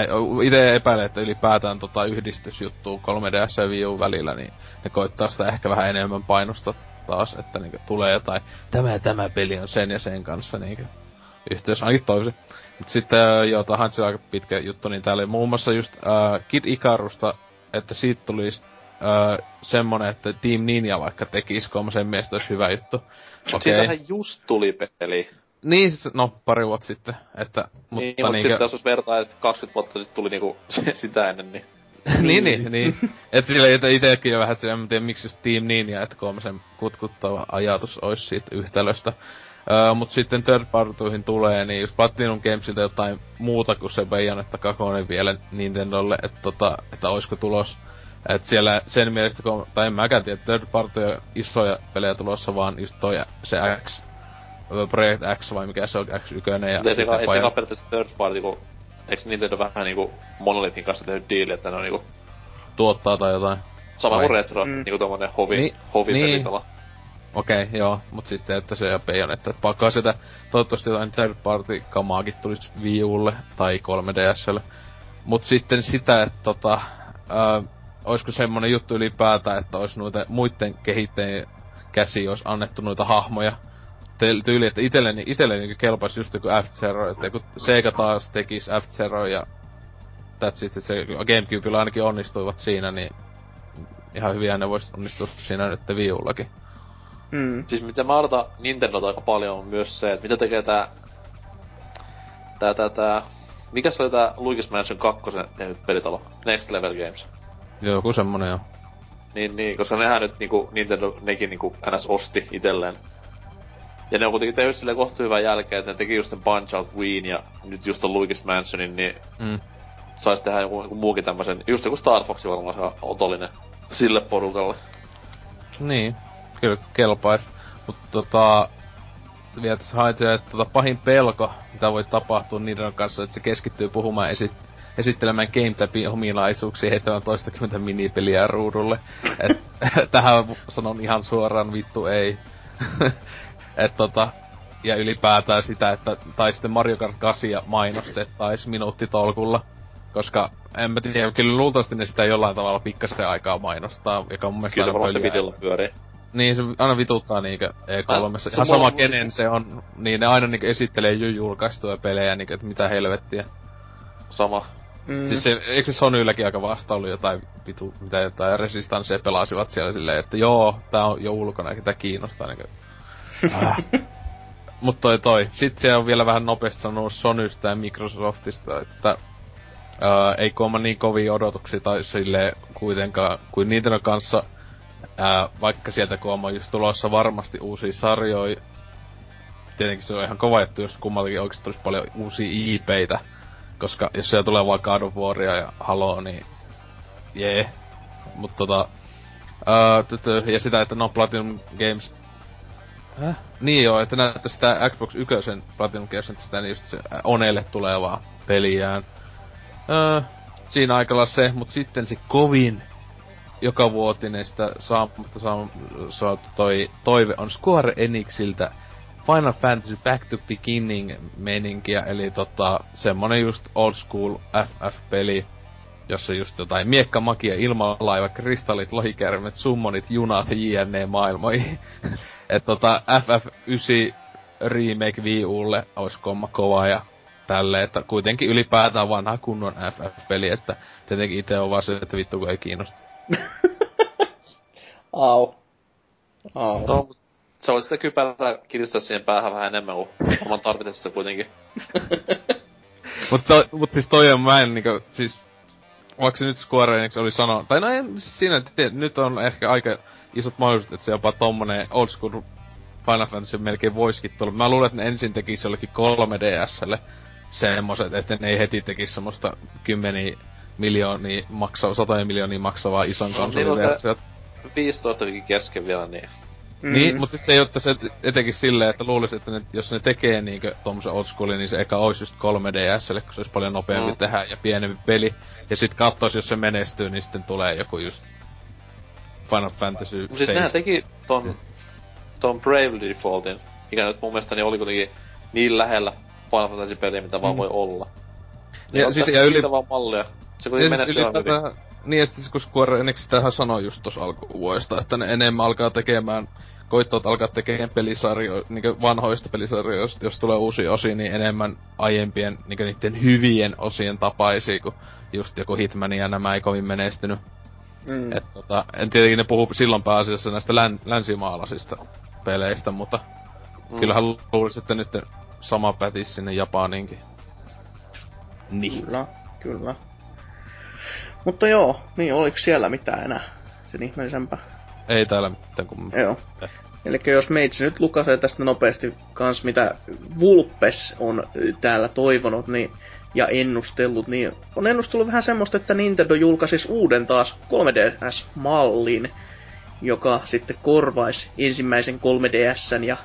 C: itse epäilen, että ylipäätään tota yhdistysjuttu 3DS ja Wii U välillä, niin ne koittaa sitä ehkä vähän enemmän painosta taas, että niinku tulee jotain, tämä ja tämä peli on sen ja sen kanssa niinku yhteys ainakin toisin. Mut sitten joo, tähän se aika pitkä juttu, niin täällä oli muun muassa just äh, Kid Icarusta, että siitä tulisi äh, semmonen, että Team Ninja vaikka tekisi kolmosen mielestä olisi hyvä juttu.
B: Okay. Siitähän just tuli peli.
C: Niin, no pari vuotta sitten, että,
B: mutta niin, mutta niinkö... sitten jos vertaa, että 20 vuotta sitten tuli niinku sitä ennen, niin...
C: niin, niin, niin. että sille että itekin jo vähän, en tiedä miksi just Team Ninja, että kolmosen kutkuttava ajatus olisi siitä yhtälöstä. Öö, mut sitten third tulee, niin just Platinum Gamesilta jotain muuta kuin se Bayonetta kakonen vielä Nintendolle, että tota, että oisko tulos. Et siellä sen mielestä, kun, tai en mäkään tiedä, third party isoja pelejä tulossa, vaan just toi se X, Project X vai mikä se on, X1 ja...
B: Ei se, ei se periaatteessa third party, kun eikö Nintendo vähän niinku Monolithin kanssa tehnyt diili, että ne on niinku...
C: Tuottaa tai jotain.
B: Sama kuin Retro, mm. niinku tommonen hovi, niin, hovi niin.
C: Okei, okay, joo, mut sitten, että se ja Bayonetta, että pakkaa sitä, toivottavasti jotain third party kamaakin tulisi Wii Ulle tai 3DSlle. Mut sitten sitä, että tota, ää, olisiko semmonen juttu ylipäätään, että olisi noita muiden kehittäjien käsi olisi annettu noita hahmoja. Tyyli, että itelleni, itelleni kelpaisi just joku F-Zero, että kun Sega taas tekisi F-Zero ja that's it, että se Gamecubella ainakin onnistuivat siinä, niin ihan hyviä ne vois onnistua siinä nyt viullakin.
B: Mm. Siis mitä mä odotan Nintendolta aika paljon on myös se, että mitä tekee tää... Tää, tää, tää... Mikäs oli tää Luigi's Mansion 2 tehnyt pelitalo? Next Level Games.
C: Joku semmonen joo.
B: Niin, niin, koska nehän nyt niinku Nintendo nekin niinku NS osti itselleen. Ja ne on kuitenkin tehnyt silleen kohta hyvän jälkeen, että ne teki just sen Punch Out Ween ja nyt just ton Luigi's Mansionin, niin mm. sais tehdä joku, joku muukin tämmösen, just joku Star Fox varmaan se otollinen sille porukalle.
C: Niin, kyllä kelpais. Mutta tota, vielä tässä haitse, että tota, pahin pelko, mitä voi tapahtua niiden kanssa, että se keskittyy puhumaan esit esittelemään GameTabin ominaisuuksia heittämään toistakymmentä minipeliä ruudulle. Et, tähän sanon ihan suoraan vittu ei. et tota, ja ylipäätään sitä, että tai sitten Mario Kart 8 mainostettais minuuttitolkulla. Koska en mä tiedä, kyllä luultavasti ne sitä jollain tavalla pikkasen aikaa mainostaa, joka on mun mielestä
B: Kyllä se videolla pyörii.
C: Niin, se aina vituttaa niinkö E3. Se, Ihan sama kenen se on, niin ne aina niinkö esittelee jo julkaistuja pelejä, niinkö, että mitä helvettiä.
B: Sama.
C: Mm. Siis se, eikö se Sonylläkin aika vasta ollut jotain vitu, mitä jotain resistansseja pelasivat siellä silleen, että joo, tää on jo ulkona, eikä tää kiinnostaa niinkö. Ah. Mut toi toi. Sitten se on vielä vähän nopeasti sanonut Sonysta ja Microsoftista, että ää, ei kooma niin kovia odotuksia tai sille kuitenkaan kuin Nintendo kanssa ää, vaikka sieltä on just tulossa varmasti uusia sarjoja, tietenkin se on ihan kova juttu, jos kummaltakin oikeesti tulisi paljon uusia IPitä, koska jos siellä tulee vaan God of Waria ja Halo, niin jee. Mut tota... Tytö, ja sitä, että no Platinum Games... Häh? Niin joo, että näyttää sitä Xbox 1 Platinum Games, että sitä niin just se Onelle tulevaa peliään. Öö, siinä aikalla se, mut sitten se kovin joka vuotinen sitä saamatta saatu toi toive on Square Enixiltä Final Fantasy Back to Beginning meninkiä, eli tota, semmonen just old school FF-peli, jossa just jotain miekka, magia, ilmalaiva, kristallit, lohikärmet, summonit, junat, jne maailmoihin. Et tota, FF9 remake Wii Ulle olisi komma kova ja tälle, että kuitenkin ylipäätään vanha kunnon FF-peli, että tietenkin itse on vaan se, että vittu kun ei kiinnosta.
D: Au. Au.
B: No, sä voit sitä kypärää kiristää siihen päähän vähän enemmän, kun oman tarvitset sitä kuitenkin.
C: mutta, mut siis toi on, mä en niinku, siis vaikka se nyt Square Enix oli sanonut, tai no en, siis siinä, tiedä, nyt on ehkä aika isot mahdollisuudet, että se jopa tommonen old school Final Fantasy melkein voisikin tulla. Mä luulen, että ne ensin tekisi jollekin 3DSlle semmoset, että ne ei heti tekisi semmoista kymmeniä miljoonia maksavaa, satoja miljoonia maksavaa ison no, konsoliversiota.
B: 15 kesken vielä, niin
C: Mm. Niin, mutta siis se ei ole se etenkin silleen, että luulisi, että ne, jos ne tekee niinkö tommosen old schoolin, niin se eka olisi just 3DSlle, kun se olisi paljon nopeampi mm. tehdä ja pienempi peli. Ja sit katsois, jos se menestyy, niin sitten tulee joku just Final Fantasy
B: Mut siis nehän teki ton, mm. ton Bravely Defaultin, mikä nyt mun mielestä niin oli kuitenkin niin lähellä Final Fantasy-peliä, mitä mm. vaan voi olla.
C: Ja, ja siis ja yli...
B: vaan mallia. Se kuitenkin menestyy ihan hyvin.
C: Niin ja sitten kun Square Enix tähän sanoi just tossa alkuvuodesta, että ne enemmän alkaa tekemään koittavat alkaa tekemään pelisarjoja, niin vanhoista pelisarjoista, jos tulee uusia osia, niin enemmän aiempien, niin niiden hyvien osien tapaisia, kun just joku Hitman ja nämä ei kovin menestynyt. Mm. Et, tota, en tietenkin ne puhu silloin pääasiassa näistä län, länsimaalaisista peleistä, mutta mm. kyllähän luulisi, että nyt sama pätisi sinne Japaniinkin.
D: Niin. Kyllä, kyllä. Mutta joo, niin oliko siellä mitään enää sen ihmeellisempää?
C: Ei täällä mitään kun...
D: Joo. Eli jos meitsi nyt lukasee tästä nopeasti kans mitä Vulpes on täällä toivonut niin, ja ennustellut, niin on ennustellut vähän semmoista, että Nintendo julkaisisi uuden taas 3DS-mallin, joka sitten korvaisi ensimmäisen 3DSn ja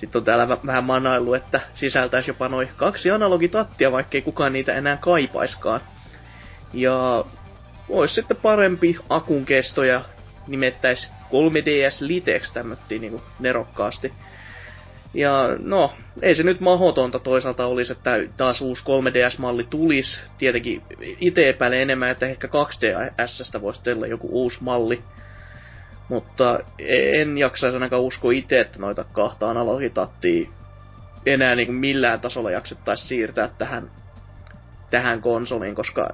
D: sitten on täällä vähän manailu, että sisältäisi jopa noin kaksi analogitattia, vaikkei kukaan niitä enää kaipaiskaan. Ja olisi sitten parempi akun kesto ja nimettäisi 3DS Litex tämmöttiin niinku nerokkaasti. Ja no, ei se nyt mahotonta toisaalta olisi, että taas uusi 3DS-malli tulisi. Tietenkin itse epäilen enemmän, että ehkä 2DSstä voisi tehdä joku uusi malli. Mutta en jaksaisi ainakaan usko itse, että noita kahta analogitattia enää niin kuin millään tasolla jaksettaisiin siirtää tähän, tähän konsoliin, koska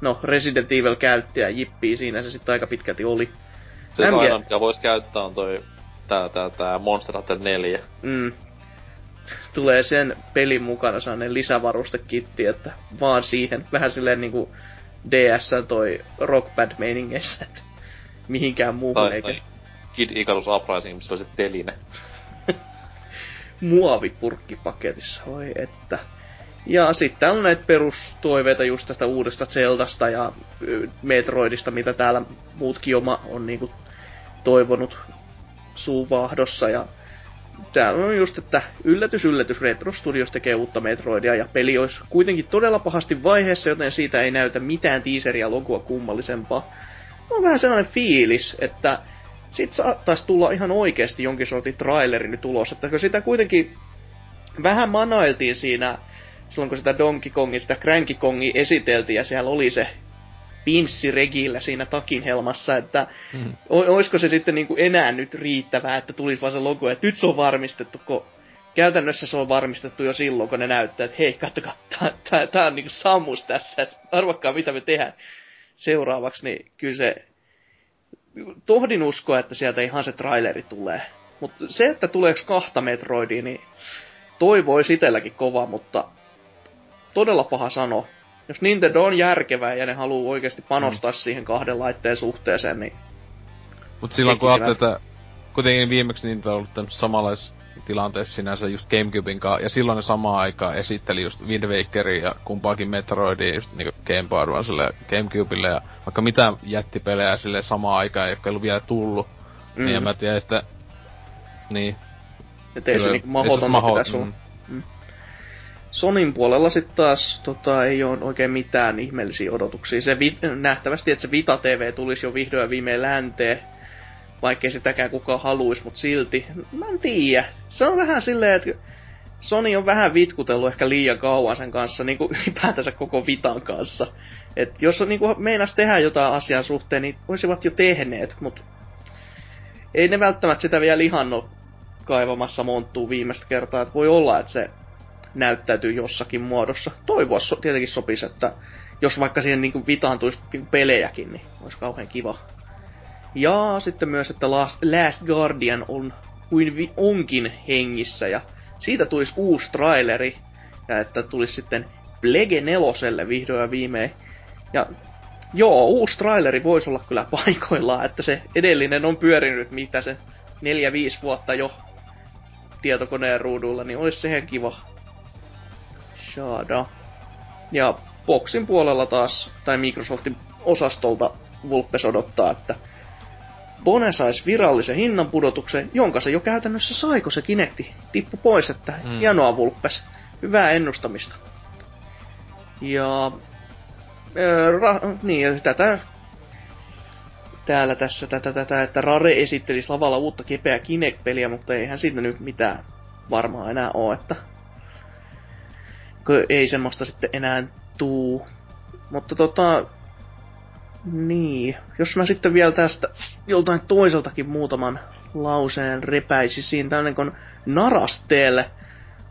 D: no Resident Evil käyttäjä jippii siinä se sitten aika pitkälti oli.
B: Se MG... aina, mikä vois käyttää, on toi tää, tää, tää Monster Hunter 4.
D: Mm. Tulee sen pelin mukana sellainen lisävarustekitti, että vaan siihen vähän silleen niinku DS toi Rock Band meiningeissä, että mihinkään muuhun tai, eikä... Tai
B: Kid Icarus Uprising, missä oli se teline.
D: Muovipurkkipaketissa, voi että. Ja sitten on näitä perustoiveita just tästä uudesta Zeldasta ja Metroidista, mitä täällä muutkin oma on niinku toivonut suuvahdossa. Ja täällä on just, että yllätys, yllätys, Retro Studios tekee uutta Metroidia ja peli olisi kuitenkin todella pahasti vaiheessa, joten siitä ei näytä mitään teaseria logoa kummallisempaa. On vähän sellainen fiilis, että sit saattaisi tulla ihan oikeasti jonkin sortin traileri nyt ulos, että kun sitä kuitenkin vähän manailtiin siinä silloin kun sitä Donkey Kongin, sitä Cranky Kongi esiteltiin ja siellä oli se pinssi regillä siinä takin helmassa, että mm. olisiko se sitten niin kuin enää nyt riittävää, että tulisi vaan se logo, että nyt se on varmistettu, kun käytännössä se on varmistettu jo silloin, kun ne näyttää, että hei, kattokaa, tää, tää on niinku sammus tässä, että arvakkaa mitä me tehdään seuraavaksi, niin kyllä se tohdin uskoa, että sieltä ihan se traileri tulee. Mutta se, että tuleeko kahta Metroidia, niin toivoisi itselläkin kova, mutta todella paha sano. Jos Nintendo on järkevää ja ne haluaa oikeasti panostaa mm. siihen kahden laitteen suhteeseen, niin...
C: Mut silloin kun ajattelee, että kuitenkin viimeksi Nintendo on ollut samanlais tilanteessa sinänsä just Gamecubein kanssa, ja silloin ne samaan aikaan esitteli just Wind Wakerin ja kumpaakin Metroidia just niinku Game Boy Advancelle ja Gamecubelle ja vaikka mitä jättipelejä sille samaan aikaan, jotka ei ollut vielä tullut. Mm. Niin ja mä tiedän, että... Niin.
D: Että ei se niinku mahoton maho- pitäisi olla. Mm. Sonin puolella sitten taas tota, ei ole oikein mitään ihmeellisiä odotuksia. Se vi- nähtävästi, että se Vita TV tulisi jo vihdoin viimein länteen, vaikkei sitäkään kukaan haluaisi, mutta silti. Mä en tiedä. Se on vähän silleen, että Sony on vähän vitkutellut ehkä liian kauan sen kanssa, niin kuin ylipäätänsä koko Vitan kanssa. Et jos on niin kuin meinas tehdä jotain asian suhteen, niin olisivat jo tehneet, mutta ei ne välttämättä sitä vielä ihan kaivamassa monttuu viimeistä kertaa. Et voi olla, että se näyttäytyy jossakin muodossa. Toivoa so, tietenkin sopisi, että jos vaikka siihen niin vitaan tulisi pelejäkin, niin olisi kauhean kiva. Ja sitten myös, että Last, Last Guardian on kuin vi, onkin hengissä ja siitä tulisi uusi traileri ja että tulisi sitten Plege neloselle vihdoin ja viimein. Ja joo, uusi traileri voisi olla kyllä paikoillaan, että se edellinen on pyörinyt mitä se 4-5 vuotta jo tietokoneen ruudulla, niin olisi se ihan kiva Shada. Ja Boxin puolella taas, tai Microsoftin osastolta Vulpes odottaa, että Bone saisi virallisen hinnanpudotuksen, jonka se jo käytännössä saiko se Kinecti. Tippu pois, että mm. hienoa Vulpes. Hyvää ennustamista. Ja... Ää, ra, niin, tätä... Täällä tässä tätä, tätä, että Rare esittelisi lavalla uutta kepeä Kinect-peliä, mutta eihän siitä nyt mitään varmaa enää ole, että ei semmoista sitten enää tuu. Mutta tota, niin, jos mä sitten vielä tästä joltain toiseltakin muutaman lauseen repäisisin, tällainen kun Narasteelle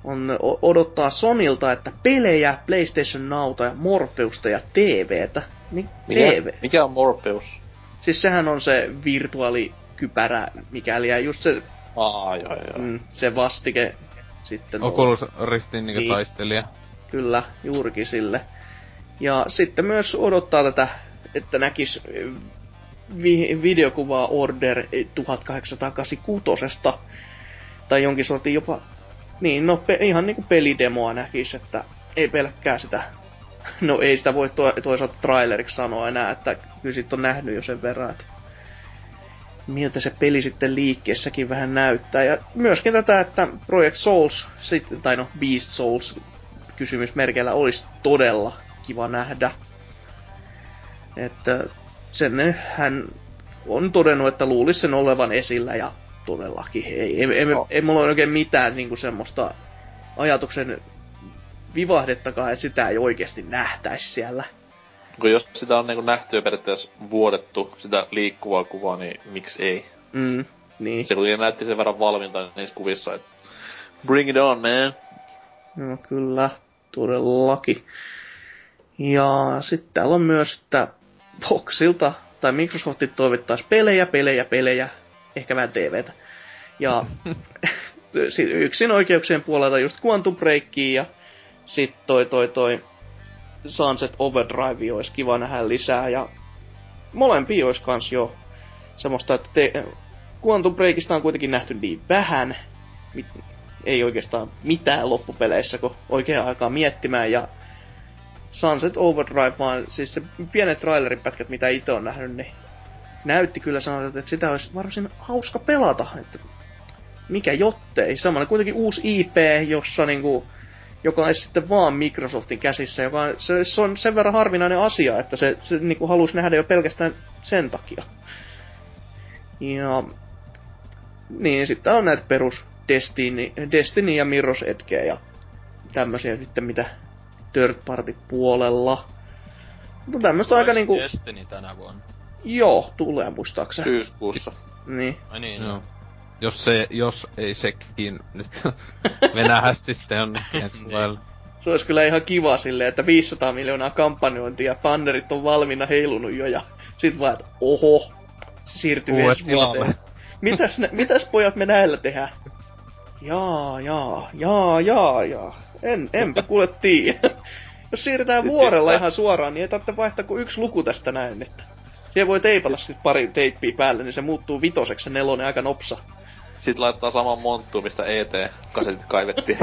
D: on odottaa Sonilta, että pelejä, PlayStation Nauta ja Morpheusta ja TVtä. Mi-
B: mikä, TV. Mikä on Morpheus?
D: Siis sehän on se virtuaalikypärä, mikäli ja just se...
B: Aa, joo, joo. Mm,
D: se vastike sitten...
C: Oculus Riftin niinku niin. taistelija.
D: Kyllä, juurikin sille. Ja sitten myös odottaa tätä, että näkis vi- videokuvaa Order 1886 tai jonkin sortin jopa, niin no pe- ihan niinku pelidemoa näkis, että ei pelkkää sitä, no ei sitä voi to- toisaalta traileriksi sanoa enää, että kyllä sit on nähnyt jo sen verran, että miltä se peli sitten liikkeessäkin vähän näyttää. Ja myöskin tätä, että Project Souls, tai no Beast Souls kysymysmerkeillä olisi todella kiva nähdä. Että sen hän on todennut, että luulisi sen olevan esillä ja todellakin ei. Ei, ei, no. ei mulla ole oikein mitään niinku semmoista ajatuksen vivahdettakaan, että sitä ei oikeasti nähtäisi siellä.
B: Kun jos sitä on niinku nähty jo periaatteessa vuodettu, sitä liikkuvaa kuvaa, niin miksi ei?
D: Mm, niin.
B: Se kuitenkin näytti sen verran valmiinta niissä kuvissa, että bring it on, man.
D: No kyllä, todellakin. Ja sitten täällä on myös, että Boxilta tai Microsoftit toivottaisi pelejä, pelejä, pelejä, ehkä vähän TVtä. Ja yksin oikeuksien puolelta just Quantum Breakia ja sitten toi, toi, toi Sunset Overdrive olisi kiva nähdä lisää ja molempia olisi kans jo semmoista, että te, Quantum Breakista on kuitenkin nähty niin vähän, ei oikeastaan mitään loppupeleissä, kun oikein aikaa miettimään. Ja Sunset Overdrive, vaan siis se pienet traileripätkät, mitä itse on nähnyt, niin näytti kyllä sanotaan, että sitä olisi varsin hauska pelata. Että mikä jottei. Samalla kuitenkin uusi IP, jossa niinku, joka on sitten vaan Microsoftin käsissä, joka on, se, se on sen verran harvinainen asia, että se, se niinku halusi nähdä jo pelkästään sen takia. Ja niin, sitten on näitä perus Destiny, Destiny ja Mirror's Edge ja tämmöisiä sitten mitä third party puolella. Mutta tämmöistä aika niinku...
F: Destiny tänä vuonna.
D: Joo, tulee muistaakseni.
B: Syyskuussa.
D: Niin.
F: Ai niin, no.
C: Jos, se, jos ei sekin nyt venähä sitten on ensi niin.
D: Se olisi kyllä ihan kiva silleen, että 500 miljoonaa kampanjointia ja bannerit on valmiina heilunut jo ja sit vaan, että oho, se siirtyy ensi vuoteen. Mitäs, mitäs pojat me näillä tehdään? Jaa, jaa, jaa, jaa, jaa. En, enpä kuule tiedä. Jos siirretään vuorella ihan suoraan, niin ei tarvitse vaihtaa kuin yksi luku tästä näin, että... Siihen voi teipata sitten pari teippiä päälle, niin se muuttuu vitoseksi se nelonen aika nopsa.
B: Sit laittaa saman monttuun, mistä ET-kasetit kaivettiin.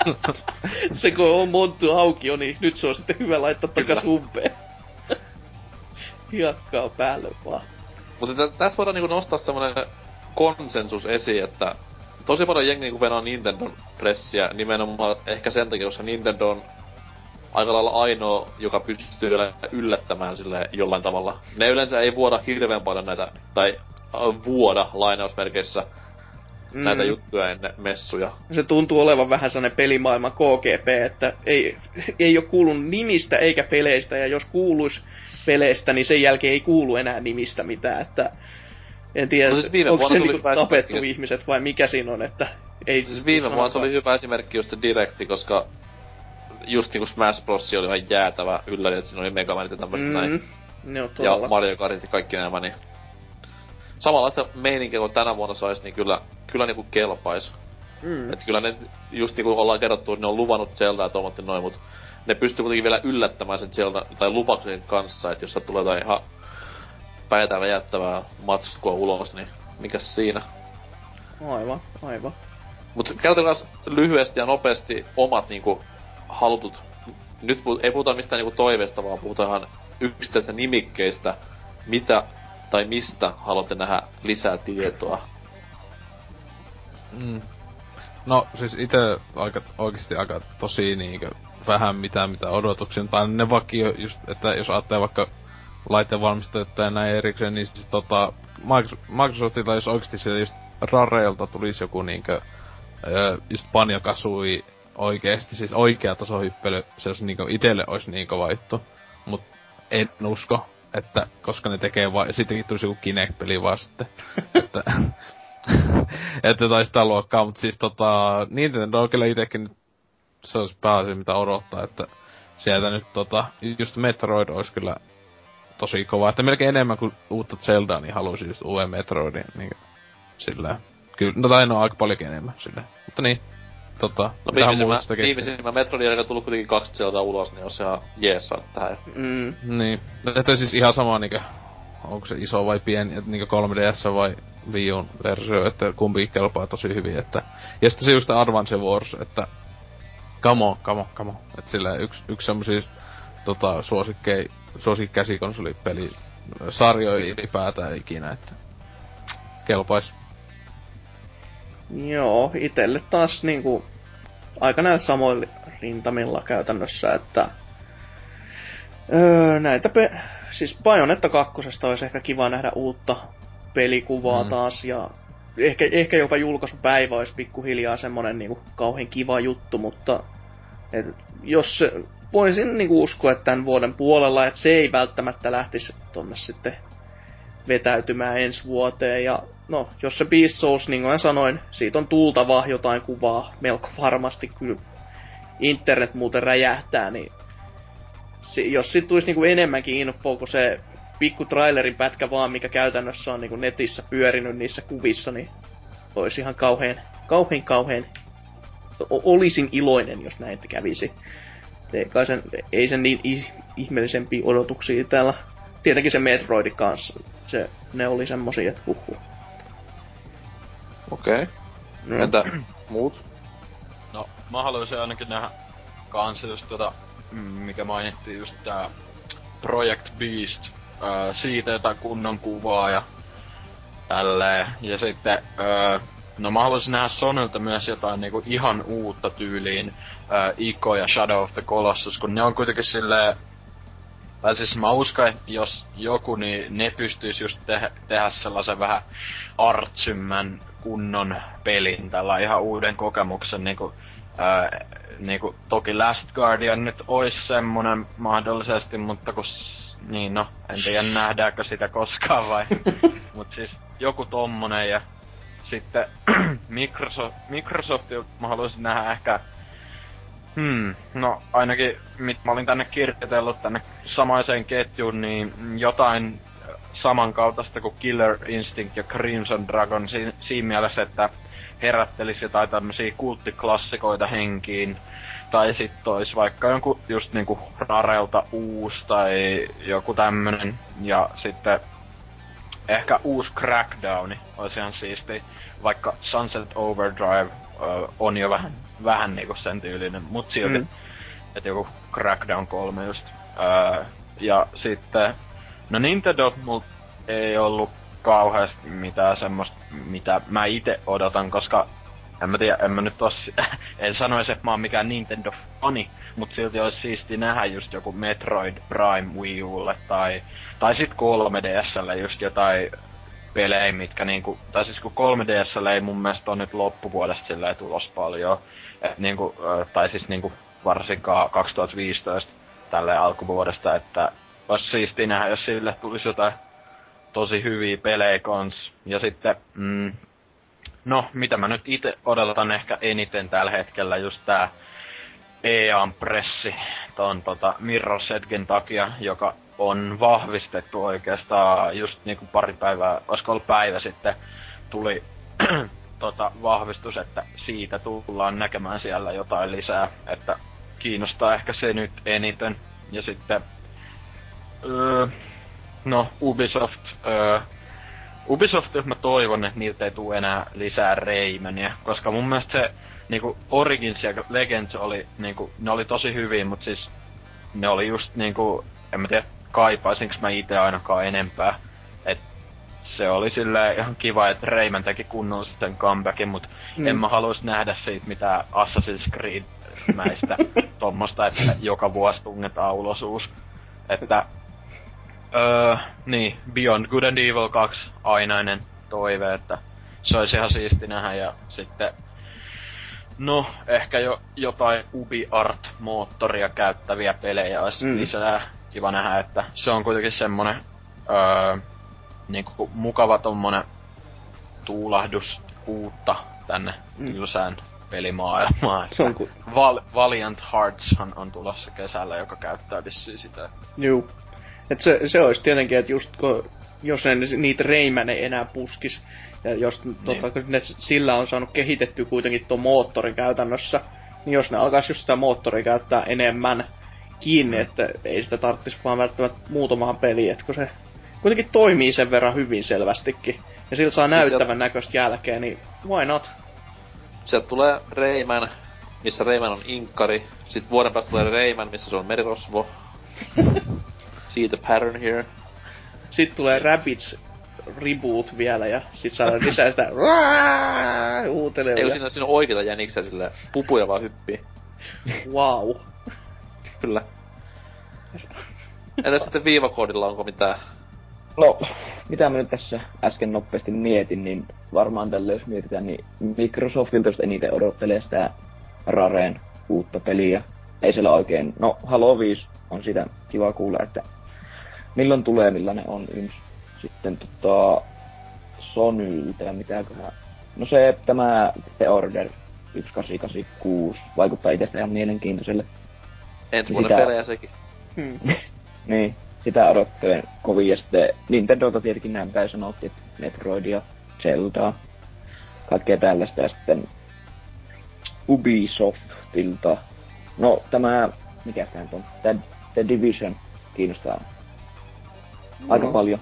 D: se kun on monttu auki jo, niin nyt se on sitten hyvä laittaa takas umpeen. Hiakkaa päälle vaan.
B: Mutta tässä voidaan niinku nostaa semmonen konsensus esiin, että tosi paljon jengi niinku venaa Nintendon pressiä nimenomaan ehkä sen takia, koska Nintendo on aika lailla ainoa, joka pystyy yllättämään sille jollain tavalla. Ne yleensä ei vuoda hirveän paljon näitä, tai äh, vuoda lainausmerkeissä mm. näitä juttuja ennen messuja.
D: Se tuntuu olevan vähän sellainen pelimaailman KGP, että ei, ei ole kuulunut nimistä eikä peleistä, ja jos kuuluisi peleistä, niin sen jälkeen ei kuulu enää nimistä mitään, että en tiedä, no siis onko se niinku tapettu ihmiset vai mikä siinä on, että ei...
B: Siis viime vuonna se oli hyvä esimerkki just se Directi, koska just niinku Smash Bros. oli ihan jäätävä ylläri, että siinä oli Megamanit ja tämmöset mm, näin.
D: No,
B: ja Mario Kartit ja kaikki nämä, niin... Samanlaista meininkiä kuin tänä vuonna sais, niin kyllä, kyllä niinku kelpais. Mm. Et kyllä ne, just niinku ollaan kerrottu, ne on luvannut Zeldaa ja noin, mut ne pystyy kuitenkin vielä yllättämään sen Zelda, tai lupauksen kanssa, että jos tulee jotain ihan päätä räjättävää matskua ulos, niin mikäs siinä?
D: Aivan, aivan.
B: Mut käytetään lyhyesti ja nopeasti omat niinku halutut... Nyt ei puhuta mistään niinku toiveesta, vaan puhutaan ihan yksittäisistä nimikkeistä, mitä tai mistä haluatte nähdä lisää tietoa.
C: Mm. No siis itse aika, oikeasti aika tosi niinkö vähän mitään mitä odotuksia, tai ne vakio just, että jos ajattelee vaikka laitevalmistajat ja näin erikseen, niin siis tota, Microsoftilla jos oikeesti siellä just Rareilta tulisi joku niinkö, just Panja Kasui oikeesti, siis oikea tasohyppely, se olisi niinku itelle olisi niin kova juttu. Mut en usko, että koska ne tekee vai, sittenkin tulisi joku Kinect-peli vaan sitten. että, että tai sitä luokkaa, mut siis tota, Nintendo on kyllä itekin se olisi pääasia mitä odottaa, että sieltä nyt tota, just Metroid olisi kyllä tosi kova. Että melkein enemmän kuin uutta Zeldaa, niin haluaisin just uuden Metroidin, niin sillä Kyllä, no tai no aika paljonkin enemmän sillä. Mutta niin, tota,
B: no viimeisimmä, viimeisimmä Metroidin jälkeen tullut kuitenkin kaksi Zeldaa ulos, niin on se ihan jees tähän.
C: Mm. Niin, että siis ihan sama niinkö, onko se iso vai pieni, että niinkö 3DS vai Wii U versio, että kumpi kelpaa tosi hyvin, että... Ja sitten se just Advance Wars, että come on, come on, come on. Et sillä yksi, yksi semmosia tota, suosikkei, suosikki käsikonsolipeli sarjoja ylipäätään ikinä, että kelpais.
D: Joo, itelle taas niinku aika näillä samoilla rintamilla käytännössä, että öö, näitä pe- siis Bayonetta kakkosesta olisi ehkä kiva nähdä uutta pelikuvaa mm. taas ja ehkä, ehkä jopa julkaisupäivä olisi pikkuhiljaa semmonen niinku kauhean kiva juttu, mutta et jos voisin niinku uskoa, että tämän vuoden puolella, että se ei välttämättä lähtisi tonne sitten vetäytymään ensi vuoteen. Ja no, jos se Beast Souls, niin kuin sanoin, siitä on tuultavaa jotain kuvaa melko varmasti kyllä. Internet muuten räjähtää, niin se, jos siitä tulisi niinku enemmänkin infoa kuin se pikku trailerin pätkä vaan, mikä käytännössä on niinku netissä pyörinyt niissä kuvissa, niin olisi ihan kauhean, kauhean, kauhean olisin iloinen, jos näin kävisi. Ei, kai sen, ei sen niin ihmeellisempiä odotuksia täällä. Tietenkin se Metroidi kanssa. Se, ne oli semmosia, että huhu.
B: Okei. Okay. No. Entä muut?
F: No, mä haluaisin ainakin nähdä kanssa just tota, mikä mainittiin just tää Project Beast. Öö, siitä jotain kunnon kuvaa ja tälleen. Ja sitten öö, No mä haluaisin nähdä Sonylta myös jotain niinku ihan uutta tyyliin ää, Ico ja Shadow of the Colossus, kun ne on kuitenkin silleen... Tai siis mä uskon, että jos joku, niin ne pystyis just tehdä, tehdä sellaisen vähän artsymmän kunnon pelin, tällä ihan uuden kokemuksen niinku, ää, niinku, toki Last Guardian nyt ois semmonen mahdollisesti, mutta kun niin no, en tiedä nähdäänkö sitä koskaan vai. Mut siis joku tommonen ja sitten Microsoft, Microsoftilta mä haluaisin nähdä ehkä Hmm, no ainakin mit mä olin tänne kirjoitellut tänne samaiseen ketjuun, niin jotain samankaltaista kuin Killer Instinct ja Crimson Dragon si- siinä mielessä, että herättelisi jotain tämmösiä kulttiklassikoita henkiin. Tai sit ois vaikka jonkun just niinku Rarelta uusi tai joku tämmönen. Ja sitten ehkä uusi Crackdowni olisi ihan siisti. Vaikka Sunset Overdrive ö, on jo vähän, vähän niinku sen tyylinen, mut silti. Mm. Että joku Crackdown 3 just. Ö, ja sitten, no Nintendo mulla ei ollut kauheasti mitään semmoista, mitä mä itse odotan, koska en mä tiedä, en mä nyt tos, en sanoisi, että mä oon mikään Nintendo-fani, mut silti olisi siisti nähdä just joku Metroid Prime Wii Ulle tai, tai sit 3DSlle just jotain pelejä, mitkä niinku, tai siis kun 3DSlle ei mun mielestä on nyt loppuvuodesta silleen tulos paljon, et niinku, tai siis niinku varsinkaan 2015 tälle alkuvuodesta, että olisi siistiä nähdä, jos sille tulisi jotain tosi hyviä pelejä kans. Ja sitten, mm, no, mitä mä nyt itse odotan ehkä eniten tällä hetkellä, just tää EAN pressi ton tota Mirror Edgen takia, joka on vahvistettu oikeastaan just niinku pari päivää, olisiko ollut päivä sitten, tuli tota, vahvistus, että siitä tullaan näkemään siellä jotain lisää, että kiinnostaa ehkä se nyt eniten. Ja sitten, öö, no Ubisoft, öö, Ubisoft, mä toivon, että niiltä ei tule enää lisää Raymania, koska mun mielestä se niinku Origins ja Legends oli niinku, ne oli tosi hyviä, mutta siis ne oli just niinku, en mä tiedä kaipaisinko mä itse ainakaan enempää. Se oli sille ihan kiva, että Rayman teki kunnollisen comebackin, mutta mm. en mä haluaisi nähdä siitä mitään Assassin's Creed mäistä tommosta, että joka vuosi tungetaan ulosuus. Että Öö, niin, Beyond Good and Evil 2 ainainen toive, että se olisi ihan siisti nähdä ja sitten No, ehkä jo jotain UbiArt-moottoria käyttäviä pelejä olisi mm. lisää. Kiva nähdä, että se on kuitenkin semmonen öö, niinku mukava tommonen tuulahdus uutta tänne mm. tylsään pelimaailmaan. Se on ku... Val- Valiant Heartshan on tulossa kesällä, joka käyttää vissiin sitä.
D: Juu. Et se, se olisi tietenkin, että just kun, jos ne niitä Rayman enää puskis, ja jos niin. tota, ne sillä on saanut kehitetty kuitenkin tuo moottori käytännössä, niin jos ne alkaisi just sitä moottoria käyttää enemmän kiinni, mm. että ei sitä tarvitsisi vaan välttämättä muutamaan peliin, että kun se kuitenkin toimii sen verran hyvin selvästikin, ja sillä saa siis näyttävän sieltä... näköistä jälkeen, niin why not?
B: Sieltä tulee Rayman, missä Rayman on inkari, sitten vuoden päästä tulee Rayman, missä se on merirosvo. See the pattern here.
D: Sitten tulee Rabbids reboot vielä ja sit saadaan lisää sitä huutelee.
B: Ei siinä, siinä on oikeita jäniksiä sille pupuja vaan hyppii.
D: wow.
B: Kyllä. Entä sitten viivakoodilla onko mitään?
E: No, mitä mä nyt tässä äsken nopeasti mietin, niin varmaan tälle jos mietitään, niin Microsoftilta jos eniten odottelee sitä Rareen uutta peliä. Ei siellä oikein, no Halo 5 on sitä kiva kuulla, että milloin tulee, millainen on yms. Sitten tota, Sonyltä, mitäköhän... No se, tämä The Order 1886 vaikuttaa itse ihan mielenkiintoiselle.
B: Ensi vuoden sitä... pelejä sekin.
E: Hmm. niin, sitä odottelen kovin. Ja sitten Nintendota tietenkin näin päin sanottiin, että Metroidia, Zeldaa, kaikkea tällaista. Ja sitten Ubisoftilta. No tämä, mikä tämä on? The, The Division kiinnostaa aika no. paljon.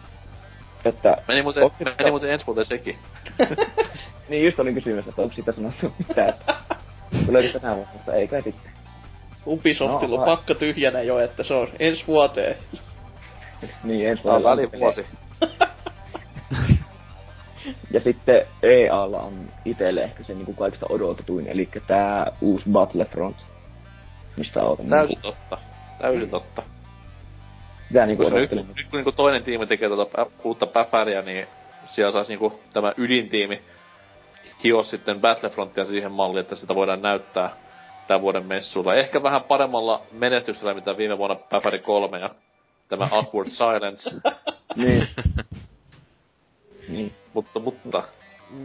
E: Että,
B: meni muuten, onko meni sitä... muuten ensi vuoteen sekin.
E: niin just olin kysymys, että onko siitä sanottu mitään. Tuleeko tänä vuonna, mutta ei kai sitten.
D: Ubisoftilla no, on pakka tyhjänä jo, että se on ensi vuoteen.
E: niin, ensi. Tämä
B: on välivuosi.
E: ja sitten EAlla on itelle ehkä se niinku kaikista odotetuin, eli tää uusi Battlefront. Mistä odotan.
B: Täysin niinku... totta. Täysin mm. totta.
E: Mitä niinku
B: Koska nyt, nyt kun niinku toinen tiimi tekee tota uutta päpäriä, niin siellä saisi niinku tämä ydintiimi hio sitten Battlefrontia siihen malliin, että sitä voidaan näyttää tämän vuoden messuilla. Ehkä vähän paremmalla menestyksellä, mitä viime vuonna Päpäri 3 ja tämä Awkward Silence.
E: niin. niin.
B: Mutta, mutta...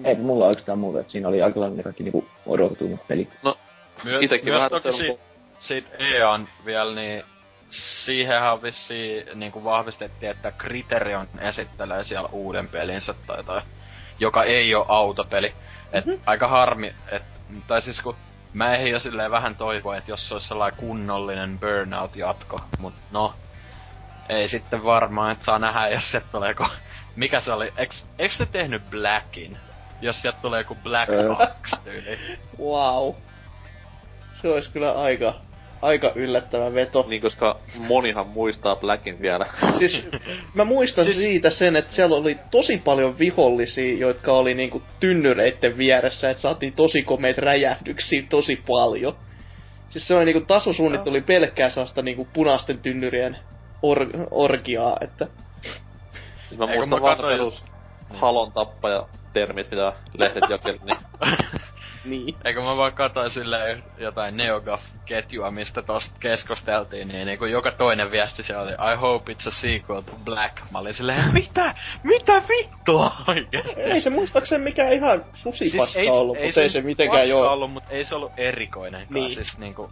E: Ei mulla oikeastaan muuta, että siinä oli aika lailla kaikki niinku odotetummat pelit.
B: No,
F: My- itekin myös vähän toki si- siitä EAN vielä, niin siihenhän vissiin niinku vahvistettiin, että Criterion esittelee siellä uuden pelinsä tai tai joka ei ole autopeli. Et mm-hmm. aika harmi, et, tai siis kun mä ei jo silleen vähän toivoa, että jos se olisi sellainen kunnollinen burnout-jatko, mut no, ei sitten varmaan, että saa nähdä, jos se tulee, kun mikä se oli, eks, eks te tehnyt Blackin? Jos sieltä tulee joku Black
E: Öö.
F: 2 tyyli.
D: Wow. Se olisi kyllä aika, aika yllättävä veto.
B: Niin, koska monihan muistaa Blackin vielä.
D: Siis mä muistan
F: Siis-
D: siis... siitä sen, että siellä oli tosi paljon vihollisia, jotka oli niinku tynnyreitten vieressä, että saatiin tosi komeita räjähdyksiä tosi paljon. Siis se oli niinku tasosuunnittelu oli pelkkää sellaista niinku punaisten tynnyrien or- orgiaa, että
B: Siis mä
F: Eikö
B: muistan
F: mä
B: vaan perus halon tappaja termit, mitä lehdet jakeli, niin
D: niin.
F: Eikö mä vaan katsoin silleen jotain NeoGAF-ketjua, mistä tosta keskusteltiin, niin, niin kuin joka toinen viesti siellä oli I hope it's a sequel to Black. Mä olin silleen, mitä? Mitä vittua oikeesti?
D: Ei se muistaakseni mikään ihan susipaska siis ollut, mutta ei se mitenkään
F: paska
D: joo.
F: ollut, mutta ei se ollut erikoinen.
D: Niin.
F: Siis niinku...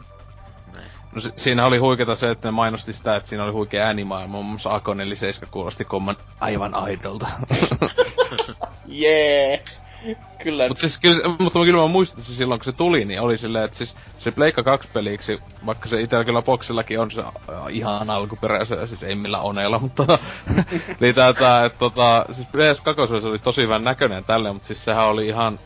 C: No si- siinä oli huikeeta se, että ne mainosti sitä, että siinä oli huikea äänimaailma. Muun muassa Akon 47 kuulosti komman aivan aidolta.
D: Jee. Kyllä.
C: Mutta siis kyllä, mutta mä kyllä mä muistan, että se silloin kun se tuli, niin oli silleen, että siis se Pleikka 2 peliksi, vaikka se itellä kyllä boksillakin on se äh, ihan alkuperäisen, siis ei millään oneella, mutta tota, niin tää, että tota, siis PS2 se oli tosi hyvän näköinen tälleen, mutta siis sehän oli ihan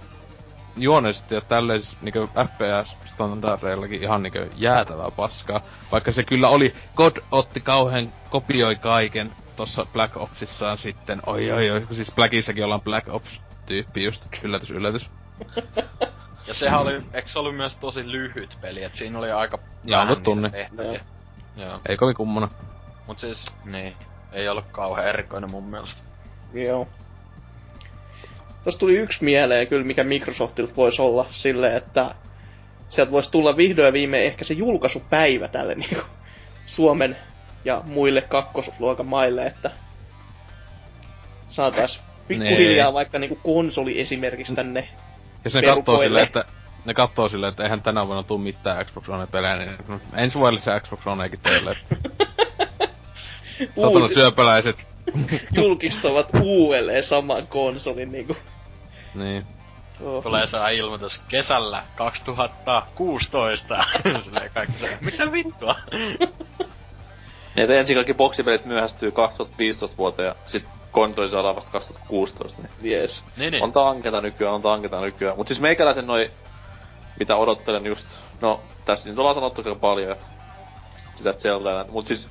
C: juonellisesti ja tälleen siis niinku FPS-standardeillakin ihan niinku jäätävää paskaa. Vaikka se kyllä oli, God otti kauhean, kopioi kaiken tossa Black Opsissaan sitten, oi oi oi, kun siis Blackissakin ollaan Black Ops tyyppi just, yllätys yllätys.
F: Ja sehän oli, eikö se ollut myös tosi lyhyt peli, et siinä oli aika
C: Jaa,
F: vähän
C: tunne.
F: tehtäviä. Joo.
C: Ei kovin kummona.
F: Mut siis, niin, ei ollut kauhean erikoinen mun mielestä.
D: Joo. Tuossa tuli yksi mieleen kyllä, mikä Microsoftilta voisi olla silleen, että sieltä voisi tulla vihdoin viimein ehkä se julkaisupäivä tälle niinku Suomen ja muille kakkosluokan maille, että saatais pikkuhiljaa vaikka niinku konsoli esimerkiksi tänne.
C: Jos ne
D: Perukoille.
C: silleen, että ne kattoo silleen, että eihän tänä vuonna tuu mitään Xbox One-pelejä, niin no, ensi vuodelle se Xbox Onekin teille. Satana syöpäläiset.
D: julkistavat uudelleen saman konsolin niinku.
C: Niin.
D: Oh.
F: Tulee saa ilmoitus kesällä 2016. Silleen kaikki se, mitä vittua?
B: Niin, että ensin kaikki boksipelit myöhästyy 2015 vuoteen ja sit konsoli saadaan vasta 2016, niin
D: Yes.
F: niin, niin.
B: on tanketa nykyään, on tanketa nykyään. Mut siis meikäläisen noi, mitä odottelen just, no tässä nyt ollaan sanottu aika paljon, että sitä Zeldaa, mut siis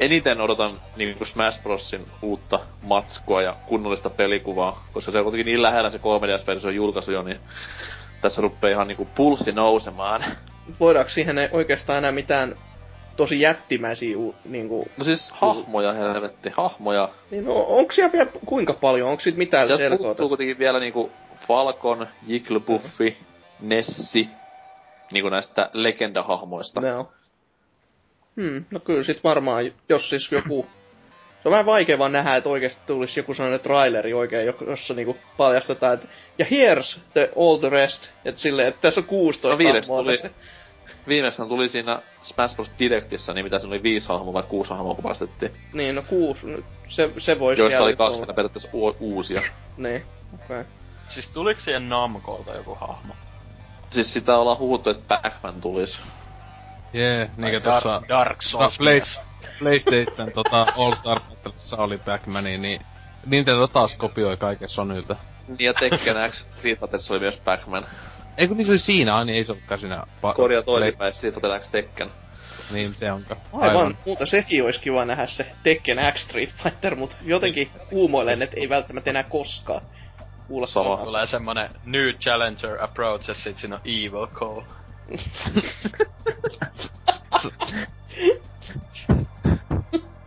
B: eniten odotan niinku Smash Brosin uutta matskua ja kunnollista pelikuvaa, koska se on kuitenkin niin lähellä se 3DS-versio julkaisu jo, niin tässä ruppee ihan niinku pulssi nousemaan.
D: Voidaanko siihen ei oikeastaan enää mitään tosi jättimäisiä u- niinku...
B: No siis hahmoja, helvetti, hahmoja.
D: Niin no, onko siellä vielä kuinka paljon? Onko siitä mitään
B: Sieltä
D: selkoa?
B: puuttuu kuitenkin vielä niinku Falcon, Jigglypuffi, Nessi, niinku näistä legendahahmoista.
D: No. Hmm, no kyllä sit varmaan, jos siis joku... Se on vähän vaikea vaan nähdä, että oikeasti tulisi joku sellainen traileri oikein, jo- jossa niinku paljastetaan, että ja here's the all the rest, että silleen, että tässä on 16
B: No viimeksi
D: hahmoa
B: tuli,
D: tässä.
B: viimeksi tuli siinä Smash Bros. Directissä, niin mitä se oli viisi hahmoa vai kuusi hahmoa kuvastettiin.
D: Niin, no kuusi, no, se, se voisi
B: Joista oli kaksi vielä periaatteessa u- uusia.
D: Niin, okei. Okay.
F: Siis tuliko siihen Namcolta joku hahmo?
B: Siis sitä ollaan huhuttu, että Pac-Man tulis.
C: Jee, yeah, niinkö
F: Dark,
C: tossa...
F: Dark Souls.
C: Play- PlayStation tota All Star Battlessa oli Pac-Mani, niin Nintendo taas kopioi kaiken Sonylta.
B: Niin ja Tekken X Street Fighterissa oli myös Pac-Man.
C: Ei kun niin se oli siinä, niin ei se olekaan siinä... Pa-
B: Korjaa toisinpäin Street Fighter X Tekken.
C: Niin, se onka.
D: Aivan, mutta sekin olisi kiva nähdä se Tekken X Street Fighter, mutta jotenkin uumoilen, että ei välttämättä enää koskaan samaa.
F: Tulee semmonen New Challenger approach ja sit siinä on Evil Call.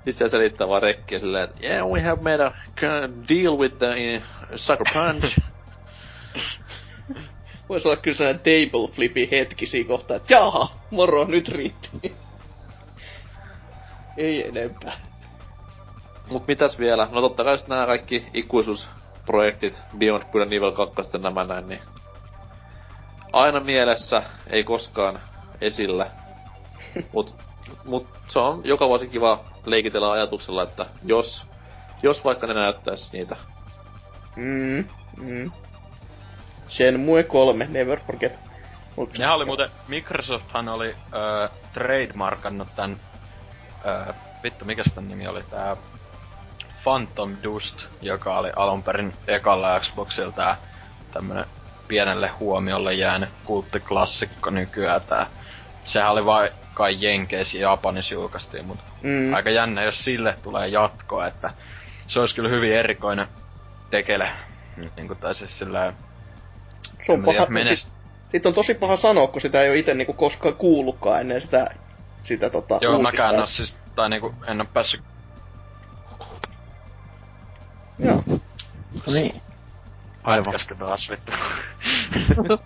B: Sitten se selittää vaan rekkiä silleen, että yeah, we have made a deal with the uh, Sucker Punch.
D: Voisi olla kyllä sellainen table flipi hetki siinä kohtaa, että jaha, moro, nyt riitti. ei enempää.
B: Mut mitäs vielä? No totta kai nää kaikki ikuisuusprojektit, Beyond Good and Evil 2 ja nämä näin, niin aina mielessä, ei koskaan esillä. mut, mut se on joka vuosi kiva leikitellä ajatuksella, että jos, jos vaikka ne näyttäis niitä.
D: Mm, mm. Shenmue 3, never forget. Mut,
F: Nehän oli muuten, Microsofthan oli öö, trademarkannut tän, öö, vittu mikä tän nimi oli, tää Phantom Dust, joka oli alun perin ekalla Xboxilla tää tämmönen pienelle huomiolle jäänyt kulttiklassikko nykyään tää. Sehän oli vai kai Jenkeissä ja Japanissa julkaistiin, mutta mm. aika jännä, jos sille tulee jatkoa, että se olisi kyllä hyvin erikoinen tekele. Niin kuin, tai siis sillä
D: se on paha, menest... sit, sit, on tosi paha sanoa, kun sitä ei ole itse niinku koskaan kuullutkaan ennen sitä, sitä tota,
F: Joo, uutista. mäkään en siis, tai niinku, en oo päässyt...
D: Joo.
E: No niin.
F: Aivan. Käskö taas vittu.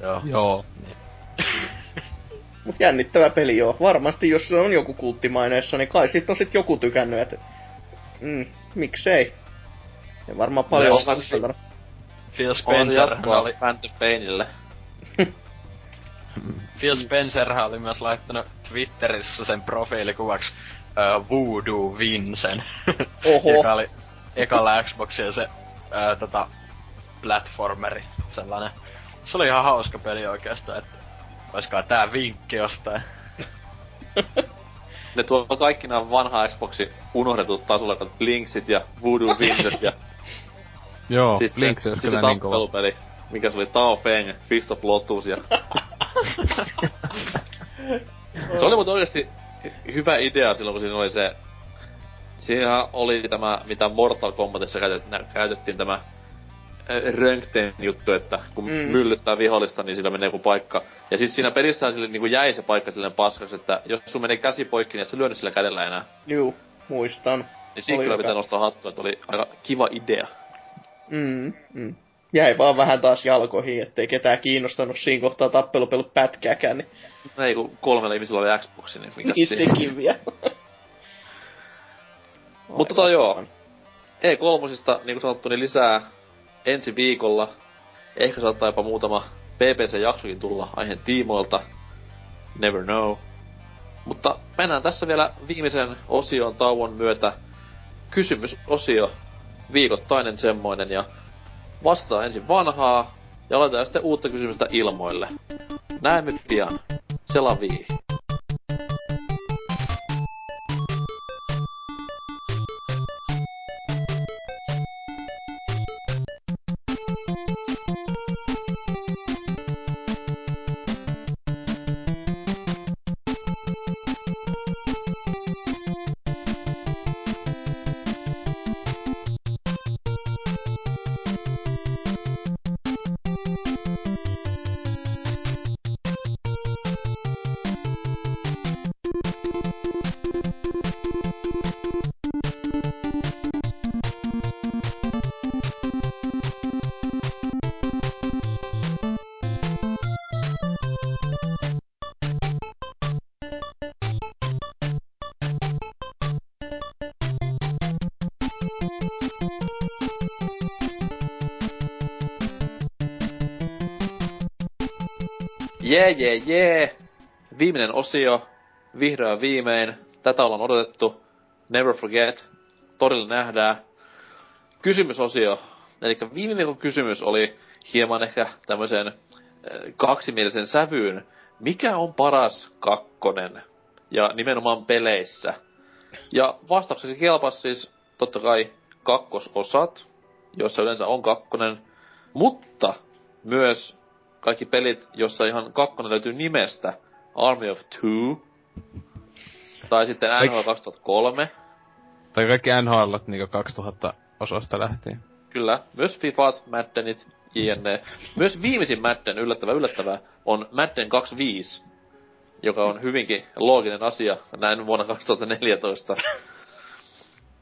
F: Joo.
C: Joo.
D: Niin. Mut jännittävä peli joo. Varmasti jos se on joku kulttimaineessa, niin kai sit on sit joku tykännyt, että... Mm, miksei. Ja varmaan paljon
B: on kanssa...
F: Phil Spencer
B: oli... Phantom Painille.
F: Phil Spencer oli myös laittanut Twitterissä sen profiilikuvaksi uh, Voodoo Vincent,
D: Oho.
F: joka oli ekalla Xboxilla se uh, tota, platformeri, sellainen. Se oli ihan hauska peli oikeastaan, että olisikohan tää vinkki jostain.
B: ne tuo kaikki nämä vanha Xboxi unohdetut tasolla, Blinksit ja Voodoo Vincent ja
C: Joo, Blinks
B: se,
C: olisi
B: kyllä
C: niin kova.
B: tappelupeli, mikä se oli Tao Feng, Fist of Lotus ja... se oli mutta oikeesti hyvä idea silloin, kun siinä oli se... Siinä oli tämä, mitä Mortal Kombatissa käytettiin, käytettiin tämä rönkteen juttu, että kun mm. myllyttää vihollista, niin sillä menee joku paikka. Ja siis siinä pelissä sille niin jäi se paikka silleen paskaksi, että jos sun menee käsi poikki, niin et sä lyönyt sillä kädellä enää.
D: Juu, muistan.
B: Niin siinä kyllä pitää nostaa hattua, että oli aika kiva idea.
D: Mm, mm. Jäi vaan vähän taas jalkoihin, ettei ketään kiinnostanut siinä kohtaa tappelupelut pätkääkään. Niin...
B: Ei kun kolmella ihmisellä oli Xbox, niin mikä
D: niin sekin
B: Mutta tota joo. E3, niin kuin sanottu, niin lisää ensi viikolla. Ehkä saattaa jopa muutama PPC-jaksokin tulla aiheen tiimoilta. Never know. Mutta mennään tässä vielä viimeisen osion tauon myötä. Kysymysosio viikoittainen semmoinen ja vastaa ensin vanhaa ja laitetaan sitten uutta kysymystä ilmoille. Näemme pian. Selavii. Jee, jee, jee. Viimeinen osio. Vihdoin viimein. Tätä ollaan odotettu. Never forget. Torilla nähdään. Kysymysosio. Eli viime viikon kysymys oli hieman ehkä tämmöisen kaksimielisen sävyyn. Mikä on paras kakkonen? Ja nimenomaan peleissä. Ja vastaukseksi kelpas siis totta kai kakkososat, joissa yleensä on kakkonen, mutta myös kaikki pelit, jossa ihan kakkonen löytyy nimestä. Army of Two. Tai sitten NHL 2003.
C: Tai kaikki NHL niinku 2000 osasta lähtien.
B: Kyllä. Myös Fifat, Maddenit, JNE. Myös viimeisin Madden, yllättävä yllättävää, on Madden 25. Joka on hyvinkin looginen asia näin vuonna 2014.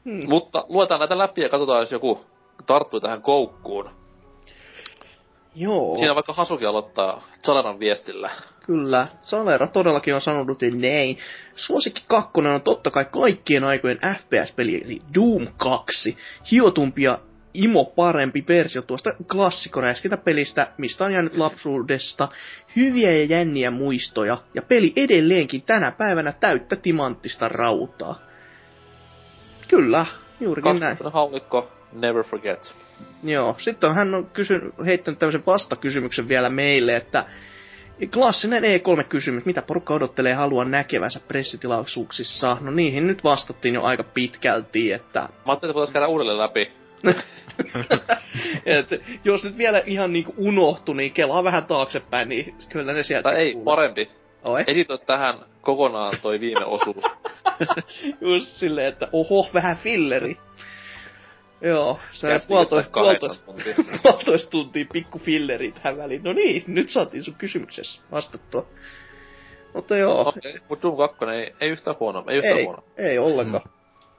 B: Hmm. Mutta luetaan näitä läpi ja katsotaan, jos joku tarttuu tähän koukkuun.
D: Joo.
B: Siinä vaikka Hasuki aloittaa Zaleran viestillä.
D: Kyllä, Zalera todellakin on sanonut näin. Suosikki kakkonen on totta kai kaikkien aikojen FPS-peli, eli Doom 2. Hiotumpi ja imo parempi versio tuosta klassikoräisketä pelistä, mistä on jäänyt lapsuudesta hyviä ja jänniä muistoja, ja peli edelleenkin tänä päivänä täyttä timanttista rautaa. Kyllä, juurikin näin.
B: haulikko, never forget.
D: Joo, sitten hän on kysy, heittänyt tämmöisen vastakysymyksen vielä meille, että Klassinen E3-kysymys. Mitä porukka odottelee haluaa näkevänsä pressitilaisuuksissa? No niihin nyt vastattiin jo aika pitkälti, että...
B: Mä ajattelin, että voitaisiin käydä uudelleen läpi.
D: Et, jos nyt vielä ihan niinku unohtu, niin kelaa vähän taaksepäin, niin kyllä ne sieltä
B: Tai ei,
D: kuuluu.
B: parempi.
D: Oi.
B: Editoi tähän kokonaan toi viime osuus.
D: Just silleen, että oho, vähän filleri. Joo, se on puolitoista, puolitoista,
B: tuntia.
D: puolitoista tuntia pikku filleri tähän väliin. No niin, nyt saatiin sun kysymyksessä vastattua. Mutta joo,
B: Okei, okay, mut Doom 2 ei, ei yhtään huono, ei yhtään
D: ei,
B: huono.
D: ei ollenkaan.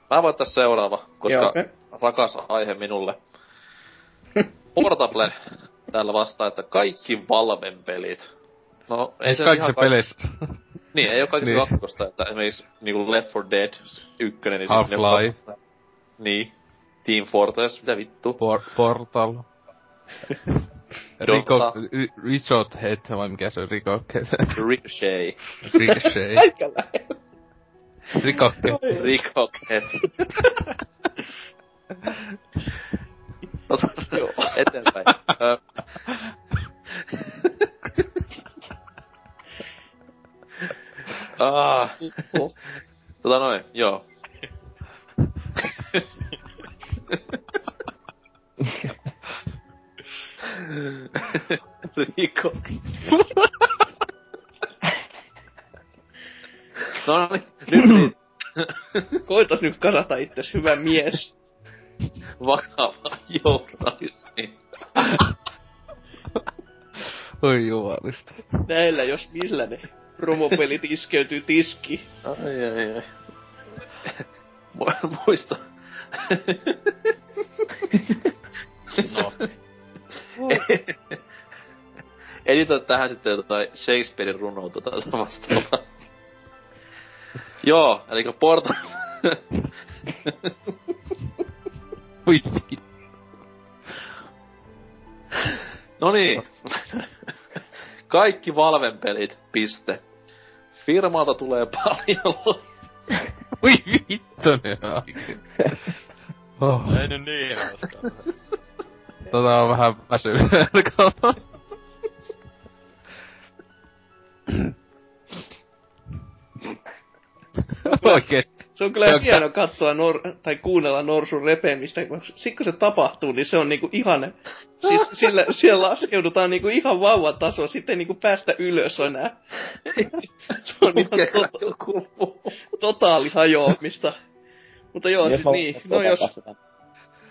B: Mä voin tässä seuraava, koska
D: Joo, okei.
B: rakas aihe minulle. Portable täällä vastaa, että kaikki Valven pelit. No, ei
C: Ei
B: se
C: kaikissa
B: ihan kaik-
C: peleissä.
B: Niin, ei oo kaikissa
C: Niin.
B: kakkosta, että esimerkiksi niinku Left 4 Dead 1, niin
C: Half-Life.
B: Niin. Team Fortress, mitä vittu.
C: Por- Portal. Rico, Ri- Richard Head, vai mikä se on? Rico
B: Ricochet.
C: Ricochet.
D: Aika lähellä.
C: Rico
B: Ricochet. Ota, eteenpäin. Ah,
D: Oh.
B: tota noin, joo. Rico. no niin, nyt niin.
D: Koitas nyt kasata itses, hyvä mies.
B: vakava journalismi.
C: Oi jumalista.
D: Näillä jos millä ne promopelit iskeytyy tiski.
B: Ai ai ai. Mu- Muista.
F: No.
B: Editoi tähän sitten jotain Shakespearein runoa tota vastaavaa. Joo, eli Porta...
C: Oi
B: no niin. Kaikki Valven pelit, piste. Firmalta tulee paljon lo-
C: Oi vittu ne oikein. Oh.
F: Ei nyt niin hauskaa.
C: Tota on vähän väsynyt. Oikeesti.
D: Se on kyllä hieno katsoa nor- tai kuunnella norsun repemistä, kun sit kun se tapahtuu, niin se on niinku ihan, siis sillä, siellä laskeudutaan niinku ihan vauvan taso, sitten ei niinku päästä ylös enää. se on ihan to-
B: joku muu.
D: totaali hajoamista. Mutta joo, siis niin, no
E: tota
D: jos,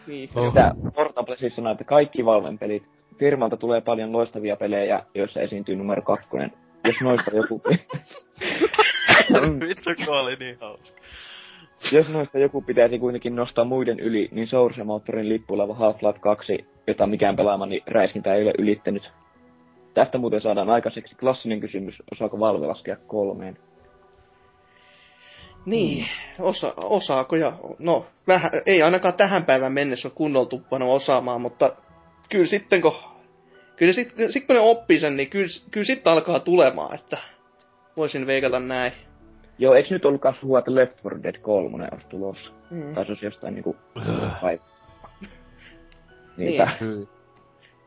D: niin,
C: Oh.
E: Tää Portable siis sanoo, että kaikki Valven pelit. Firmalta tulee paljon loistavia pelejä, joissa esiintyy numero kakkonen. Jos noista joku...
F: Vittu kun oli niin hauska.
E: Jos noista joku pitäisi kuitenkin nostaa muiden yli, niin Source Motorin lippulava Half-Life 2, jota mikään pelaamani räiskintä ei ole ylittänyt. Tästä muuten saadaan aikaiseksi klassinen kysymys, osaako Valve laskea kolmeen?
D: niin, osa, osaako ja, no, vähän, ei ainakaan tähän päivään mennessä ole kunnolla tuppanut osaamaan, mutta kyllä sitten kun, kyllä sit, sit kun ne oppii sen, niin kyllä, kyllä sitten alkaa tulemaan, että voisin veikata näin.
E: Joo, eikö nyt ollut kanssa huua, että Left 4 Dead 3 olisi tulossa?
D: Mm.
E: Tai se olisi jostain niinku...
C: Öh.
E: Vai... Niinpä.
C: Hyi.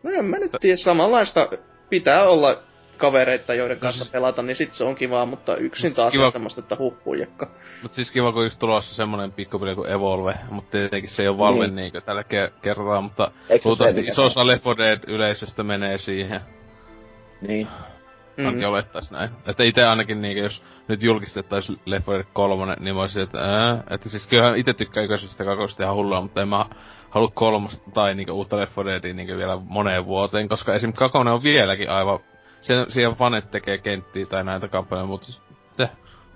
D: No en mä nyt tiedä, samanlaista pitää olla kavereita, joiden kanssa pelata, niin sit se on kivaa, mutta yksin taas
C: Kiva.
D: on semmoista, että huhhujakka.
C: Mut siis kiva, kun just tulossa semmonen pikkupeli kuin Evolve, mutta tietenkin se ei ole Valve
E: Niin.
C: niinkö tällä ke- kertaa, mutta luultavasti iso
E: se
C: osa Left 4 Dead yleisöstä menee siihen.
E: Niin.
C: Mm. Ainakin olettais näin. Että ite ainakin niinkö, jos nyt julkistettais Left 4 Dead 3, niin mä olisin, että ää, että siis kyllähän ite tykkää ykkösestä ja kakosta ihan hullua, mutta en mä halua kolmosta tai niinkö uutta Left 4 Deadia niinkö vielä moneen vuoteen, koska esim. kakonen on vieläkin aivan, sen, siihen fanet tekee kenttiä tai näitä kampanjoja, mutta siis, te,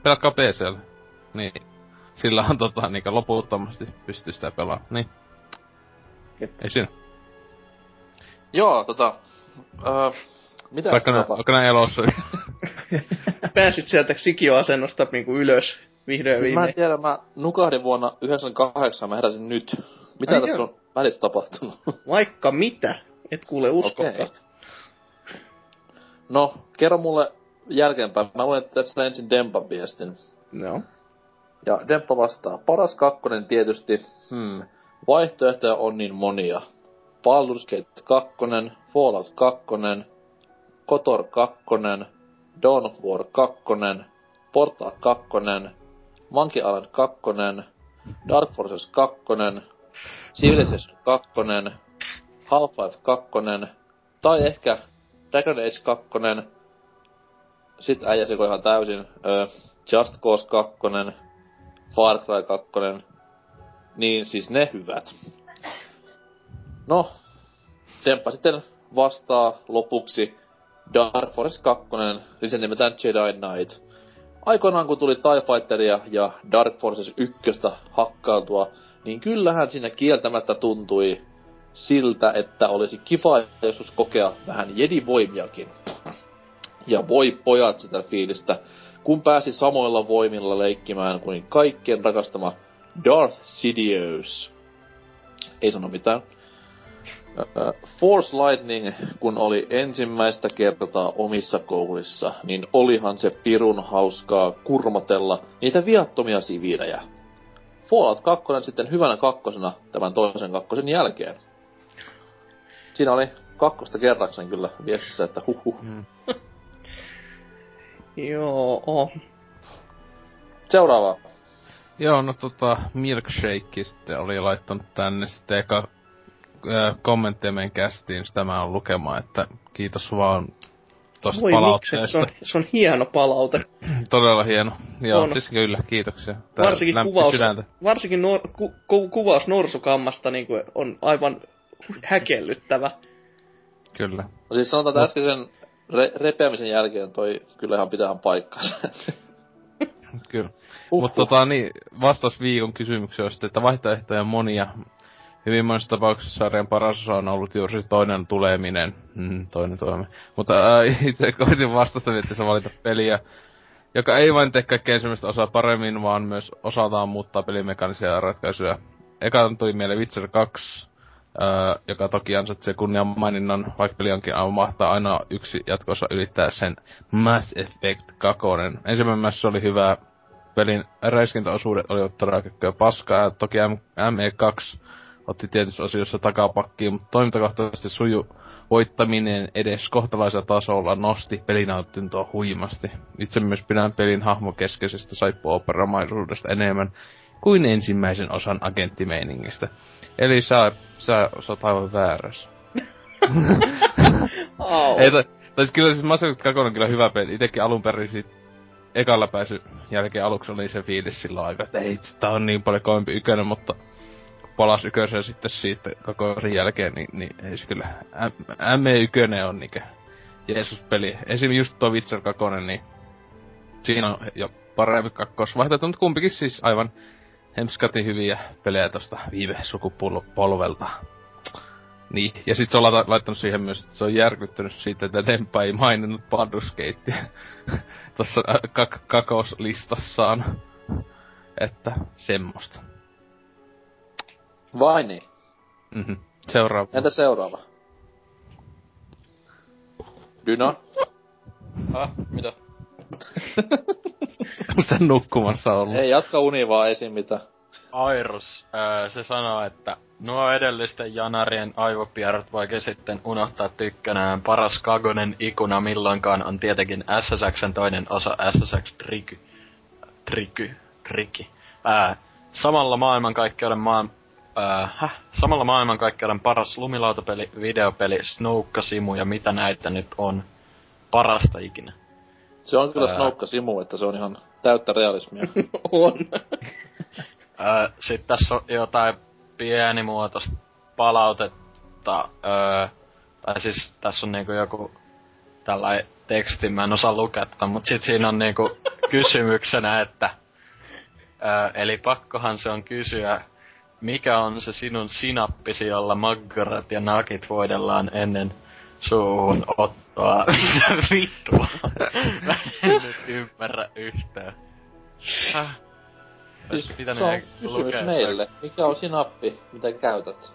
C: pelatkaa PCllä. Niin, sillä on tota niinkö loputtomasti pystyy sitä pelaamaan, niin.
E: Jep.
C: Ei siinä.
B: Joo, tota... Öö, mitä
C: Vaikka nää,
B: tapahtuu?
C: vaikka nää elossa.
D: Pääsit sieltä sikioasennosta niinku ylös vihdoin
B: Siis mä en
D: viimein.
B: tiedä, mä nukahdin vuonna 98, mä heräsin nyt. Mitä
D: Ai
B: tässä
D: joo.
B: on välissä tapahtunut?
D: Vaikka mitä, et kuule uskokaan.
B: Okei. No, kerro mulle jälkeenpäin. Mä luen tässä ensin Dempan viestin.
D: No.
B: Ja Demppa vastaa. Paras kakkonen tietysti. Hmm. Vaihtoehtoja on niin monia. Baldur's Gate 2, Fallout 2, Kotor 2, Dawn of War 2, Portal 2, Monkey Island 2, Dark Forces 2, Civilization 2, Half-Life 2, tai ehkä Dragon Age 2, sit äijä sekoi ihan täysin, Just Cause 2, Far Cry 2, niin siis ne hyvät. No, Demppa sitten vastaa lopuksi Dark Force 2, niin sen nimetään Jedi Knight. Aikoinaan kun tuli TIE Fighteria ja Dark Forces 1 hakkaantua, niin kyllähän siinä kieltämättä tuntui siltä, että olisi kiva joskus kokea vähän Jedi-voimiakin. Ja voi pojat sitä fiilistä, kun pääsi samoilla voimilla leikkimään kuin kaikkien rakastama Darth Sidious. Ei sano mitään. Force Lightning, kun oli ensimmäistä kertaa omissa kouluissa, niin olihan se pirun hauskaa kurmatella niitä viattomia siviilejä. Fallout 2 sitten hyvänä kakkosena tämän toisen kakkosen jälkeen. Siinä oli kakkosta kerraksen kyllä viestissä, että huhu. Mm.
D: Joo.
B: Seuraava.
C: Joo, no tota, Milkshake sitten oli laittanut tänne sitten eka kommentteja meidän kästiin, sitä mä oon lukemaan, että kiitos vaan tosta Voi palautteesta.
D: se on, se on hieno palaute.
C: Todella hieno. Joo, on. siis kyllä, kiitoksia.
D: Tää varsinkin kuvaus, varsinkin nuor, ku, ku, kuvaus norsukammasta niin kuin on aivan häkellyttävä.
C: Kyllä.
B: No siis sanotaan, että äskeisen re- repeämisen jälkeen toi kyllähän pitää paikkansa.
C: Kyllä. Uh-huh. Mutta tota, niin, vastaus viikon kysymykseen on sitten, että vaihtoehtoja on monia. Hyvin monessa tapauksessa sarjan paras osa on ollut juuri toinen tuleminen. Mm, toinen toimi. Mutta äh, itse koitin vastata, se valita peliä, joka ei vain tee kaikkea ensimmäistä osaa paremmin, vaan myös osaltaan muuttaa pelimekaanisia ratkaisuja. Eka tuli mieleen Witcher 2, äh, joka toki ansaitsee kunnian maininnan, vaikka peli onkin aivan mahtaa aina yksi jatkossa ylittää sen Mass Effect 2. Ensimmäinen Mass oli hyvä, pelin räiskintäosuudet olivat todella paskaa, ja toki ME2 otti tietyissä osioissa takapakkiin, mutta toimintakohtaisesti suju voittaminen edes kohtalaisella tasolla nosti pelinautintoa huimasti. Itse myös pidän pelin hahmokeskeisestä saippuoperamaisuudesta enemmän kuin ensimmäisen osan agenttimeiningistä. Eli sä, sä, sä oot aivan väärässä.
D: oh.
C: Ei, tai, tai kyllä siis Mass Effect 2 on kyllä hyvä peli. Itekin alun perin siitä ekalla pääsy jälkeen aluksi oli se fiilis silloin aika, että ei, tää on niin paljon kovempi ykönen, mutta palas ykösen sitten siitä koko sen jälkeen, niin, niin ei se kyllä. ME1 on niinkö Jeesus-peli. Esim. just tuo Witcher 2, niin siinä on jo parempi kakkosvaihtoehto, mutta kumpikin siis aivan hemskatin hyviä pelejä tosta viime sukupolvelta. Niin, ja sit se on laittanut siihen myös, että se on järkyttynyt siitä, että Demppa ei maininnut Baldur's Gatea tossa kak- kakoslistassaan. Että semmoista.
B: Vai niin?
C: Mhm. Seuraava.
B: Entä seuraava? Dyna?
F: Häh? Mitä?
C: Sen nukkumassa ollut.
B: Ei, jatka uni vaan esiin mitä.
F: Airus, ää, se sanoo, että nuo edellisten janarien aivopierrot vaikka sitten unohtaa tykkänään. Paras Kagonen ikuna milloinkaan on tietenkin SSXn toinen osa SSX Triky. Triky. Triki. Ää, samalla maailmankaikkeuden maan äh, häh? Samalla maailmankaikkeuden paras lumilautapeli, videopeli, Snoukka Simu ja mitä näitä nyt on. Parasta ikinä.
B: Se on kyllä Snoukka Simu, että se on ihan täyttä realismia.
D: on.
F: Öö, Sitten tässä on jotain pienimuotoista palautetta. Öö, tai siis tässä on niinku joku tällainen teksti, mä en osaa lukea tätä, mutta sit siinä on niinku kysymyksenä, että öö, eli pakkohan se on kysyä, mikä on se sinun sinappisi, jolla maggarat ja nakit voidellaan ennen suuhun ottoa? Mitä vittua? Mä en nyt ymmärrä yhtään. Häh?
B: Siis se on kysymys meille. Mikä on sinappi, mitä käytät?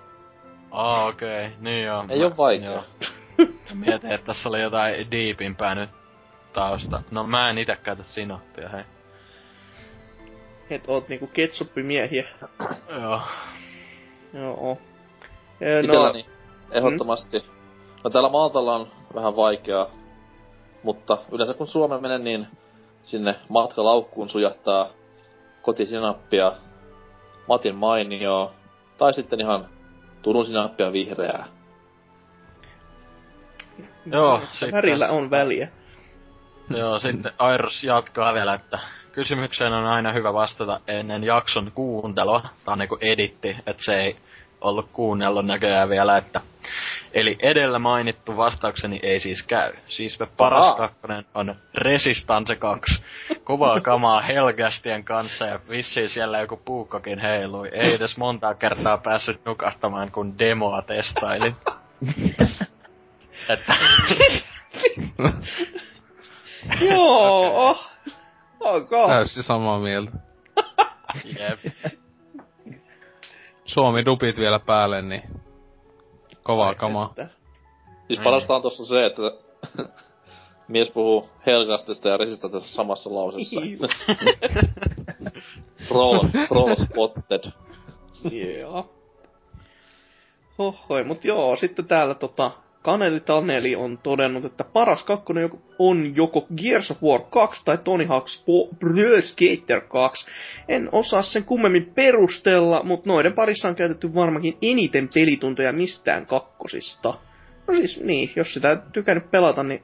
F: Aa, okei. Okay. Niin joo.
B: Ei mä, oo vaikea.
F: Mietin, että tässä oli jotain deepimpää nyt tausta. No mä en ite käytä sinappia, hei.
D: Et oot niinku ketsuppimiehiä.
F: Joo.
D: Joo.
B: Ja, no... Itelläni ehdottomasti. Mm. No täällä Maltalla on vähän vaikeaa Mutta yleensä kun Suomeen menen, niin sinne matkalaukkuun sujahtaa kotisinappia, Matin mainio, tai sitten ihan Turun sinappia vihreää.
F: Joo, sitten-
D: Värillä on väliä.
F: Joo, sitten Airos jatkaa vielä, että kysymykseen on aina hyvä vastata ennen jakson kuuntelua. Tää on niinku editti, että se ei ollut kuunnellut näköjään vielä, että... Eli edellä mainittu vastaukseni ei siis käy. Siis paras kakkonen on Resistance 2. Kovaa kamaa Helgastien kanssa ja vissiin siellä joku puukkokin heilui. Ei edes montaa kertaa päässyt nukahtamaan, kun demoa testailin. että
D: Joo. Ok.
C: Täysin samaa mieltä.
F: jep.
C: Suomi dupit vielä päälle, niin kovaa kamaa.
D: Että-
B: Siis parasta on tossa se, että mies puhuu Helgastista ja Resistantesta samassa lausessa. roll, roll spotted.
D: Joo. Hohoi, mut joo, sitten täällä tota, Kaneli Taneli on todennut, että paras kakkonen on joko Gears of War 2 tai Tony Hawk's Pro Skater 2. En osaa sen kummemmin perustella, mutta noiden parissa on käytetty varmaankin eniten pelituntoja mistään kakkosista. No siis niin, jos sitä ei tykännyt pelata, niin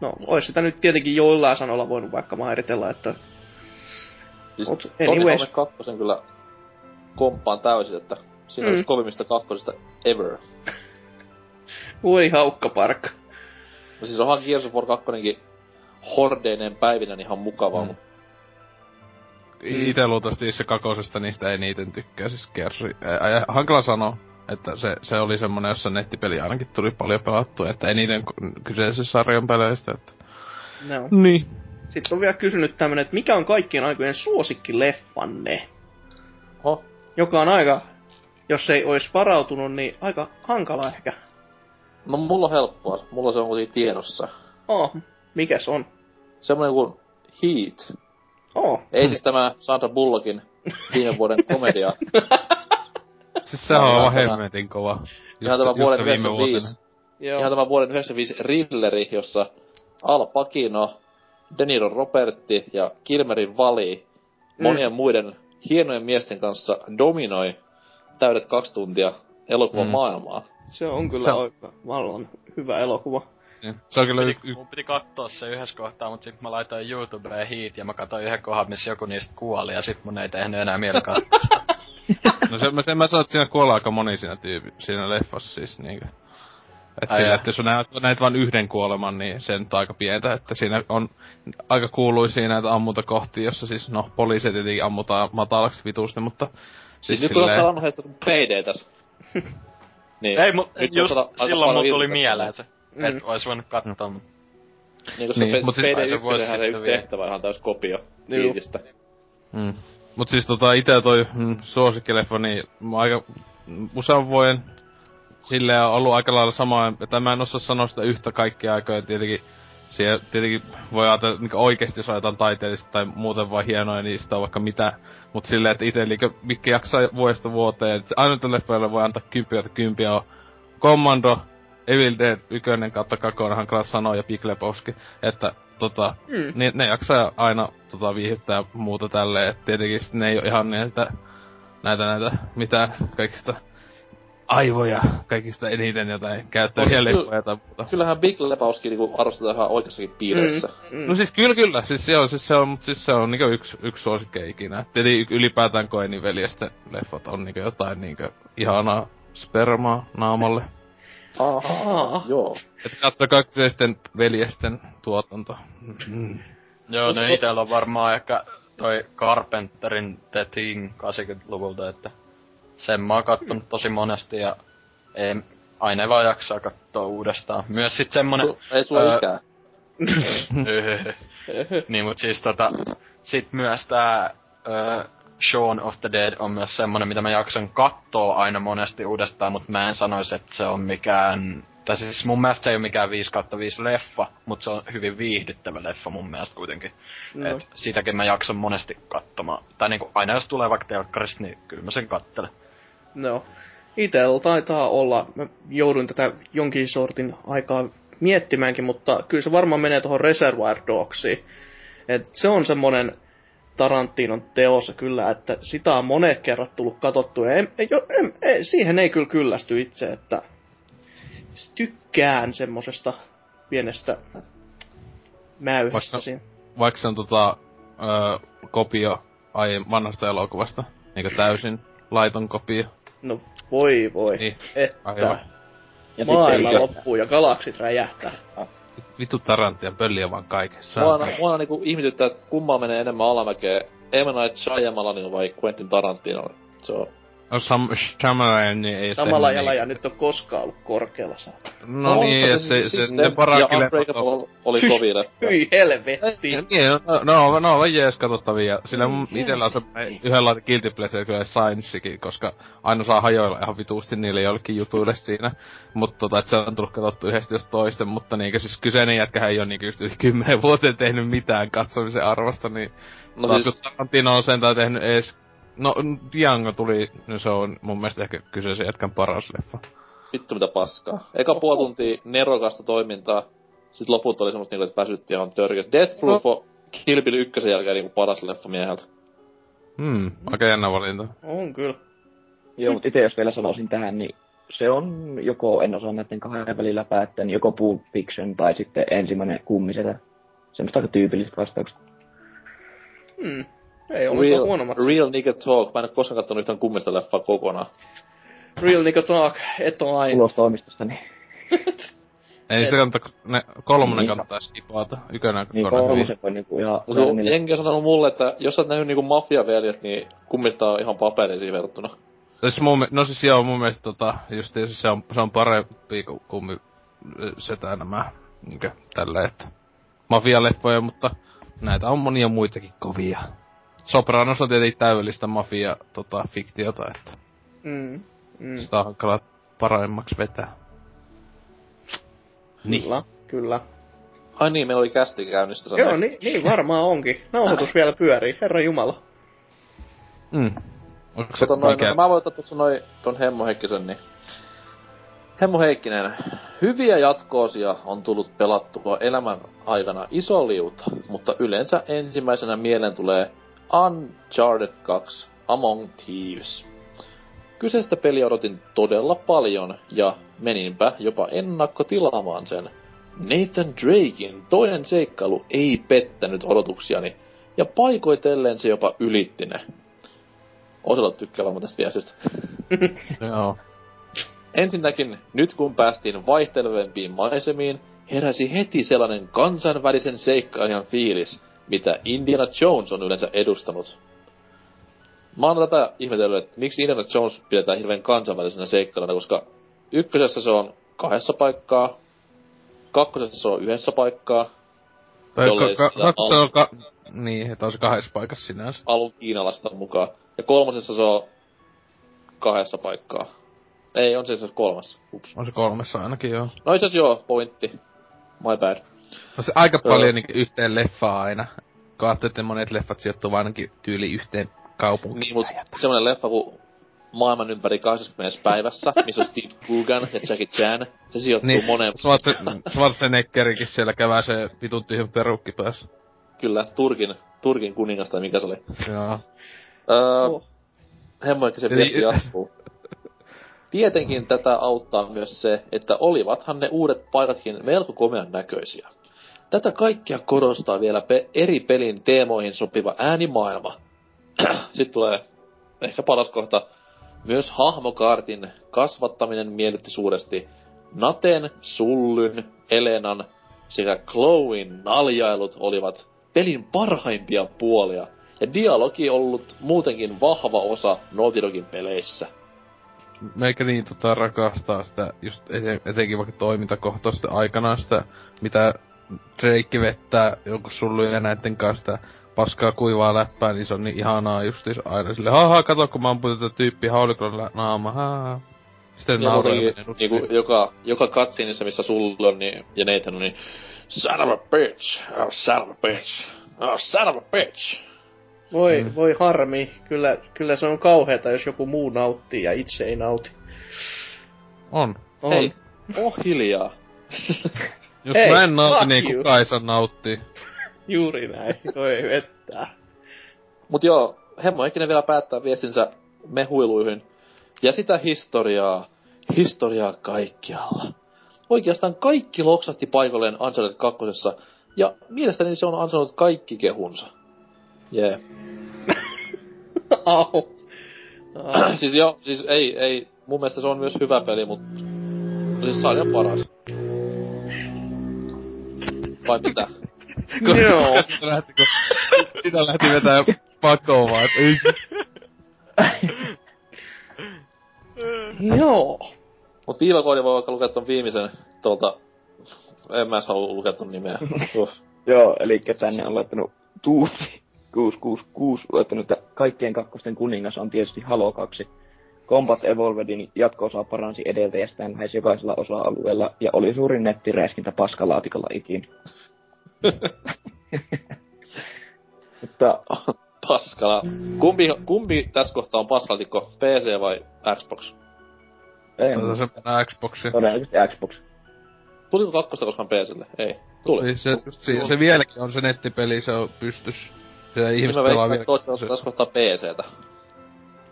D: no, olisi sitä nyt tietenkin joillain sanoilla voinut vaikka mairitella, että
B: Siis
D: Mut
B: Tony
D: anyways.
B: Hawk 2 kyllä komppaan täysin, että siinä
D: mm.
B: olisi kovimmista kakkosista ever.
D: voi haukkaparkka.
B: No siis onhan Gears of War 2 hordeineen päivinä ihan mukavaa,
C: Mm.
B: mm.
C: Ite luultavasti se kakosesta niistä eniten tykkää, siis ä, hankala sanoa, että se, se oli semmonen, jossa nettipeli ainakin tuli paljon pelattua, että eniten k- kyseisen sarjan peleistä, että...
D: No.
C: Niin.
D: Sitten on vielä kysynyt tämmönen, että mikä on kaikkien aikojen suosikkileffanne?
B: Oho,
D: Joka on aika, jos ei olisi varautunut, niin aika hankala ehkä.
B: No mulla on helppoa, mulla se on kuitenkin tiedossa.
D: Oh, mikäs on?
B: Semmonen kuin Heat.
D: Oh,
B: Ei siis tämä Sandra Bullockin viime vuoden komedia.
C: Siis se on aivan hemmetin kova.
B: Ihan tämä vuoden
C: se viime
B: 95.
D: joo.
B: Ihan tämä vuoden 95 thrilleri, jossa Al Pacino, De Niro Robertti ja Kilmerin Vali monien
D: Mm.
B: muiden hienojen miesten kanssa dominoi täydet kaksi tuntia elokuvan
C: Mm.
B: mm. maailmaa.
D: Se on kyllä
C: Se on-
D: aika vallan hyvä elokuva.
C: Niin. Se on kyllä y-
F: Piti,
C: y-
F: mun piti katsoa se yhdessä kohtaa, mutta sitten mä laitoin YouTubeen Heat ja mä katsoin yhden kohdan, missä joku niistä kuoli ja sit mun ei tehnyt enää mieli katsoa.
C: No se, mä, sen mä sanon, että siinä kuolee aika moni siinä tyypi, siinä leffassa siis niinkö. Et
F: Ai
C: sillä, että jos näet, näet vain yhden kuoleman, niin se nyt on aika pientä, että siinä on aika kuuluisia näitä ammuntakohtia, jossa siis, no, poliisit tietenkin ammutaan matalaksi vitusti, mutta
B: Siis nyt kun
C: silleen-
B: ottaa vanhoista Payday tässä. niin,
F: ei, mut
B: nyt
F: just
B: aika
F: silloin mulla tuli mieleen se.
D: Mm.
F: Et ois voinut katsoa, mut
B: Niin, koska
C: Niin,
B: niin,
C: mut siis
F: se
B: 1
F: vuosi
B: se yksi tehtävä ihan täys kopio. Heatistä.
C: Mm. Mut siis tota ite toi mm, suosikkileffa, niin mä aika usean vuoden silleen on ollut aika lailla sama, että mä en osaa sanoa sitä yhtä kaikkia aikoja, tietenkin siellä tietenkin voi ajatella, niin oikeesti jos on jotain taiteellista tai muuten vaan hienoja, niin sitä on vaikka mitä. Mut silleen, että ite eli mikä jaksaa vuodesta vuoteen, että ainoa leffoille voi antaa kympiä, että kympiä on Commando, Evil Dead 1 kautta kakonen, hankala sanoa, ja Big Lebowski, että tota,
D: Mm.
C: niin ne jaksaa aina tota, viihyttää ja muuta tälleen, et tietenkin ne ei ole ihan näitä, näitä, näitä, mitä kaikista aivoja, kaikista eniten jotain käyttäviä
B: On siis
C: leffoja tai muuta.
B: Kyllähän Big Lebowski niinku arvostetaan ihan oikeassakin piireissä.
D: Mm. Mm.
C: No siis kyllä, kyllä, siis se on, siis se on, mut siis se on niinku yksi, yksi suosikki ikinä. Tietenkin ylipäätään Koenin veljesten leffat on niinku jotain niinku ihanaa spermaa naamalle.
D: Aa.
B: Joo.
C: Et katsokaa kyseisten veljesten tuotanto. Mm.
F: joo, ne
B: se-
F: itellä on varmaan ehkä toi Carpenterin The Thing 80-luvulta, että sen mä oon kattonut tosi monesti ja ei, aina ei vaan jaksaa katsoa uudestaan. Myös sit semmonen...
B: Su- Ei sulla
F: Öö,
B: ikää.
F: niin, mut siis tota, sit myös tää ö, Shaun of the Dead on myös semmonen, mitä mä jaksan kattoo aina monesti uudestaan, mut mä en sanois, että se on mikään... Tai siis mun mielestä se ei ole mikään 5 kautta 5 leffa, mutta se on hyvin viihdyttävä leffa mun mielestä kuitenkin.
D: No.
F: Et sitäkin mä jaksan monesti katsomaan. Tai niinku aina jos tulee vaikka telkkarista, niin kyllä mä sen kattelen.
D: No. Itellä taitaa olla, mä jouduin tätä jonkin sortin aikaa miettimäänkin, mutta kyllä se varmaan menee tuohon Reservoir Dogsiin. Et se on semmonen Tarantinon teossa kyllä, että sitä on monet kerrat tullut katsottua. Ja en, ei, en, ei, siihen ei kyllä kyllästy itse, että tykkään semmosesta pienestä mäyhästä
C: Vaikka-
D: siinä.
C: Vaikka se on tota, ö, kopio aiemmin vanhasta elokuvasta. Eikä täysin laiton kopio.
D: No voi voi,
C: Niin.
D: että
C: Aivan.
E: Ja
D: maailma
E: sitten
D: loppuu ja galaksit räjähtää.
C: Vitu Tarantia pölliä vaan kaikessa.
B: Mua aina, mua aina niinku ihmetyttää, että kummalla menee enemmän alamäkeä. M. Night Shyamalanilla vai Quentin Tarantino. Se on...
C: No Sam Shyamalan niin ei
D: Samalla
C: tehnyt
D: jala ja
C: niin.
D: nyt on koskaan ollut korkealla saata.
C: No niin, ja se, se, se, parakin
B: Ja
C: leffat on...
B: Unbreakable oli kovin leffa.
D: Hyi helvetti.
C: Niin, no, no, no on jees katsottavia. Sillä mun itellä on semmonen yhdenlainen guilty pleasure kyllä Sciencekin, koska aina saa hajoilla ihan vituusti niille jollekin jutuille siinä. Mutta tota, se on tullut katsottu yhdesti jos toisten, mutta niinkö siis kyseinen jätkähän ei oo niinkö just yli kymmenen vuoteen tehnyt mitään katsomisen arvosta, niin
B: No
C: no
B: siis,
C: Tarantino on sentään tehnyt ees... No, Django tuli, no se on mun mielestä ehkä kyseisen jätkän paras leffa.
B: vittu mitä paskaa. Eka puoli tuntia nerokasta toimintaa. Sitten loput oli semmoista niinku, että väsytti ihan törkeä. Death Proof on Kill Bill ykkösen jälkeen niinku paras leffa mieheltä.
C: Hmm, aika jännä valinta.
D: On kyllä.
E: Joo, mutta itse jos vielä sanoisin tähän, niin se on joko, en osaa näiden kahden välillä päättää, niin joko Pulp Fiction tai sitten ensimmäinen kummisetä. Semmoista aika tyypillistä vastauksesta.
D: Hmm. Ei ollut
B: Real,
D: huonommat.
B: real Nigga Talk. Mä en oo koskaan kattonut yhtään kummista leffaa kokonaan.
D: Real Nico Talk, et on aina.
E: Ulos toimistosta, niin,
C: Ei sitä kannata, ne, kolmonen
E: Niin.
C: kannattaa skipata. Ykkönen
E: niin
C: kakkonen hyvin.
E: kolmosen voi niinku ihan...
B: Mutta no,
E: niille-
B: jengi on sanonut mulle, että jos sä oot nähnyt niinku mafiaveljet, niin kummista on ihan paperisiin verrattuna.
C: Siis mun, no siis joo, mun mielestä tota, just siis se on, se on parempi kuin kummi setä nämä, niinkö, tällä, että mafialeffoja, mutta näitä on monia muitakin kovia. Sopranos on tietenkin täydellistä mafia, tota, fiktiota, että
D: Mm. Mm.
C: sitä on hankala paremmaksi vetää. Niin.
D: Kyllä, kyllä.
B: Ai niin, meillä oli kästi käynnistä sanoa.
D: Joo, niin, niin varmaan onkin. Nauhoitus vielä pyörii, herra jumala.
C: Mm. Onko se
B: Tota noin, no, mä voin ottaa tuossa noin ton Hemmo Heikkisen, niin... Hemmo Heikkinen, hyviä jatkoosia on tullut pelattua elämän aikana iso liuta, mutta yleensä ensimmäisenä mieleen tulee Uncharted 2 Among Thieves. Kyseistä peliä odotin todella paljon ja meninpä jopa ennakkotilaamaan sen. Nathan Drakein toinen seikkailu ei pettänyt odotuksiani ja paikoitellen se jopa ylitti ne. Oselot tykkää varmaan tästä viestistä.
C: Joo.
B: Ensinnäkin, nyt kun päästiin vaihtelevempiin maisemiin, heräsi heti sellainen kansainvälisen seikkailijan fiilis, mitä Indiana Jones on yleensä edustanut. Mä oon tätä ihmetellyt, että miksi Indiana Jones pidetään hirveän kansainvälisenä seikkailijana, koska ykkösessä se on kahdessa paikkaa, kakkosessa se on yhdessä paikkaa,
C: Tai ka- ka-
B: al-
C: on ka- niin, että on se kahdessa paikassa sinänsä.
B: alun kiinalaista mukaan, ja kolmosessa se on kahdessa paikkaa. Ei, on se se kolmas. Ups.
C: On se kolmessa ainakin, joo.
B: No itse joo, pointti. My bad.
C: No se aika
B: Joo.
C: paljon niin yhteen leffaa aina. Kun ajattelee, että monet leffat sijoittuu ainakin tyyli yhteen kaupunkiin.
B: Niin, mut semmonen leffa kuin Maailman ympäri 80 päivässä, missä on Steve Coogan ja Jackie Chan. Se sijoittuu niin. Moneen,
C: Schwarze- Schwarzeneggerikin siellä käväsee vitun tyhjän perukki päässä.
B: kyllä, Turkin, Turkin kuningas tai mikä se oli.
C: Joo.
B: Öö,
D: Oh.
B: Hemmoikki se
C: Eli-
B: viesti jatkuu. Tietenkin tätä auttaa myös se, että olivathan ne uudet paikatkin melko komean näköisiä. Tätä kaikkia korostaa vielä pe- eri pelin teemoihin sopiva äänimaailma. Sitten tulee ehkä paras kohta. Myös hahmokaartin kasvattaminen miellytti suuresti. Naten, Sullyn, Elenan sekä Chloin naljailut olivat pelin parhaimpia puolia. Ja dialogi ollut muutenkin vahva osa Naughty peleissä.
C: Meikä niin tota rakastaa sitä, just eten, etenkin vaikka toimintakohtaisesti aikanaan sitä, mitä Drake vettää jonkun sullujen ja näitten kanssa paskaa kuivaa läppää, niin se on niin ihanaa justis aina sille, haha, kato kun mä ampuin tätä tyyppiä haulikolla naama, haha. Sitten
B: Ja
C: nauraa
B: muutenkin,
C: menee
B: niinku, joka, joka cutsceneissa, missä sulla on niin, ja Nathan on niin, son of a bitch, oh son of a bitch, oh son of a bitch.
D: Voi,
C: Mm.
D: voi harmi. Kyllä, kyllä se on kauheata, jos joku muu nauttii ja itse ei nauti.
C: On.
D: On.
B: Hei, oh hiljaa.
C: Jos
D: Hei,
C: mä en nauti, niin
D: you.
C: kuka ei saa nauttia.
D: Juuri näin. Voi vettää.
B: Mut joo, Hemmo ikinä vielä päättää viestinsä mehuiluihin. Ja sitä historiaa, historiaa kaikkialla. Oikeastaan kaikki loksahti paikalleen Uncharted 2. Ja mielestäni se on ansainnut kaikki kehunsa. Jee. Yeah.
D: Au. Au.
B: siis joo, siis ei, ei, mun mielestä se on myös hyvä peli, mutta siis sarjan paras. Vai mitä?
D: Joo.
C: Sitä lähti, kun, sitä lähti vetää pakoon vaan.
D: Joo.
B: Mut viivakoodi voi vaikka lukea ton viimeisen tuolta... En mä halua lukea ton nimeä.
E: Joo, eli tänne on laittanut Tuusi 666 laittanut, että kaikkien kakkosten kuningas on tietysti Halo 2. Combat Evolvedin jatko-osa paransi edeltäjästään lähes jokaisella osa-alueella ja oli suurin nettiräiskintä paskalaatikolla ikinä. Mutta
B: Paskala. Kumpi, kumpi tässä kohtaa on paskaltikko? PC vai Xbox?
E: ei,
C: Tätä se mennään Xboxiin.
E: todennäköisesti Xbox.
B: Tuliko kakkosta koskaan PClle? Ei. Tuli.
C: Siis se, just si- se vieläkin on se nettipeli, se on pystys. Se ihmiset
B: Niin mä
C: pelaa
B: veikkaan,
C: vielä.
B: että toista tässä kohtaa PCtä.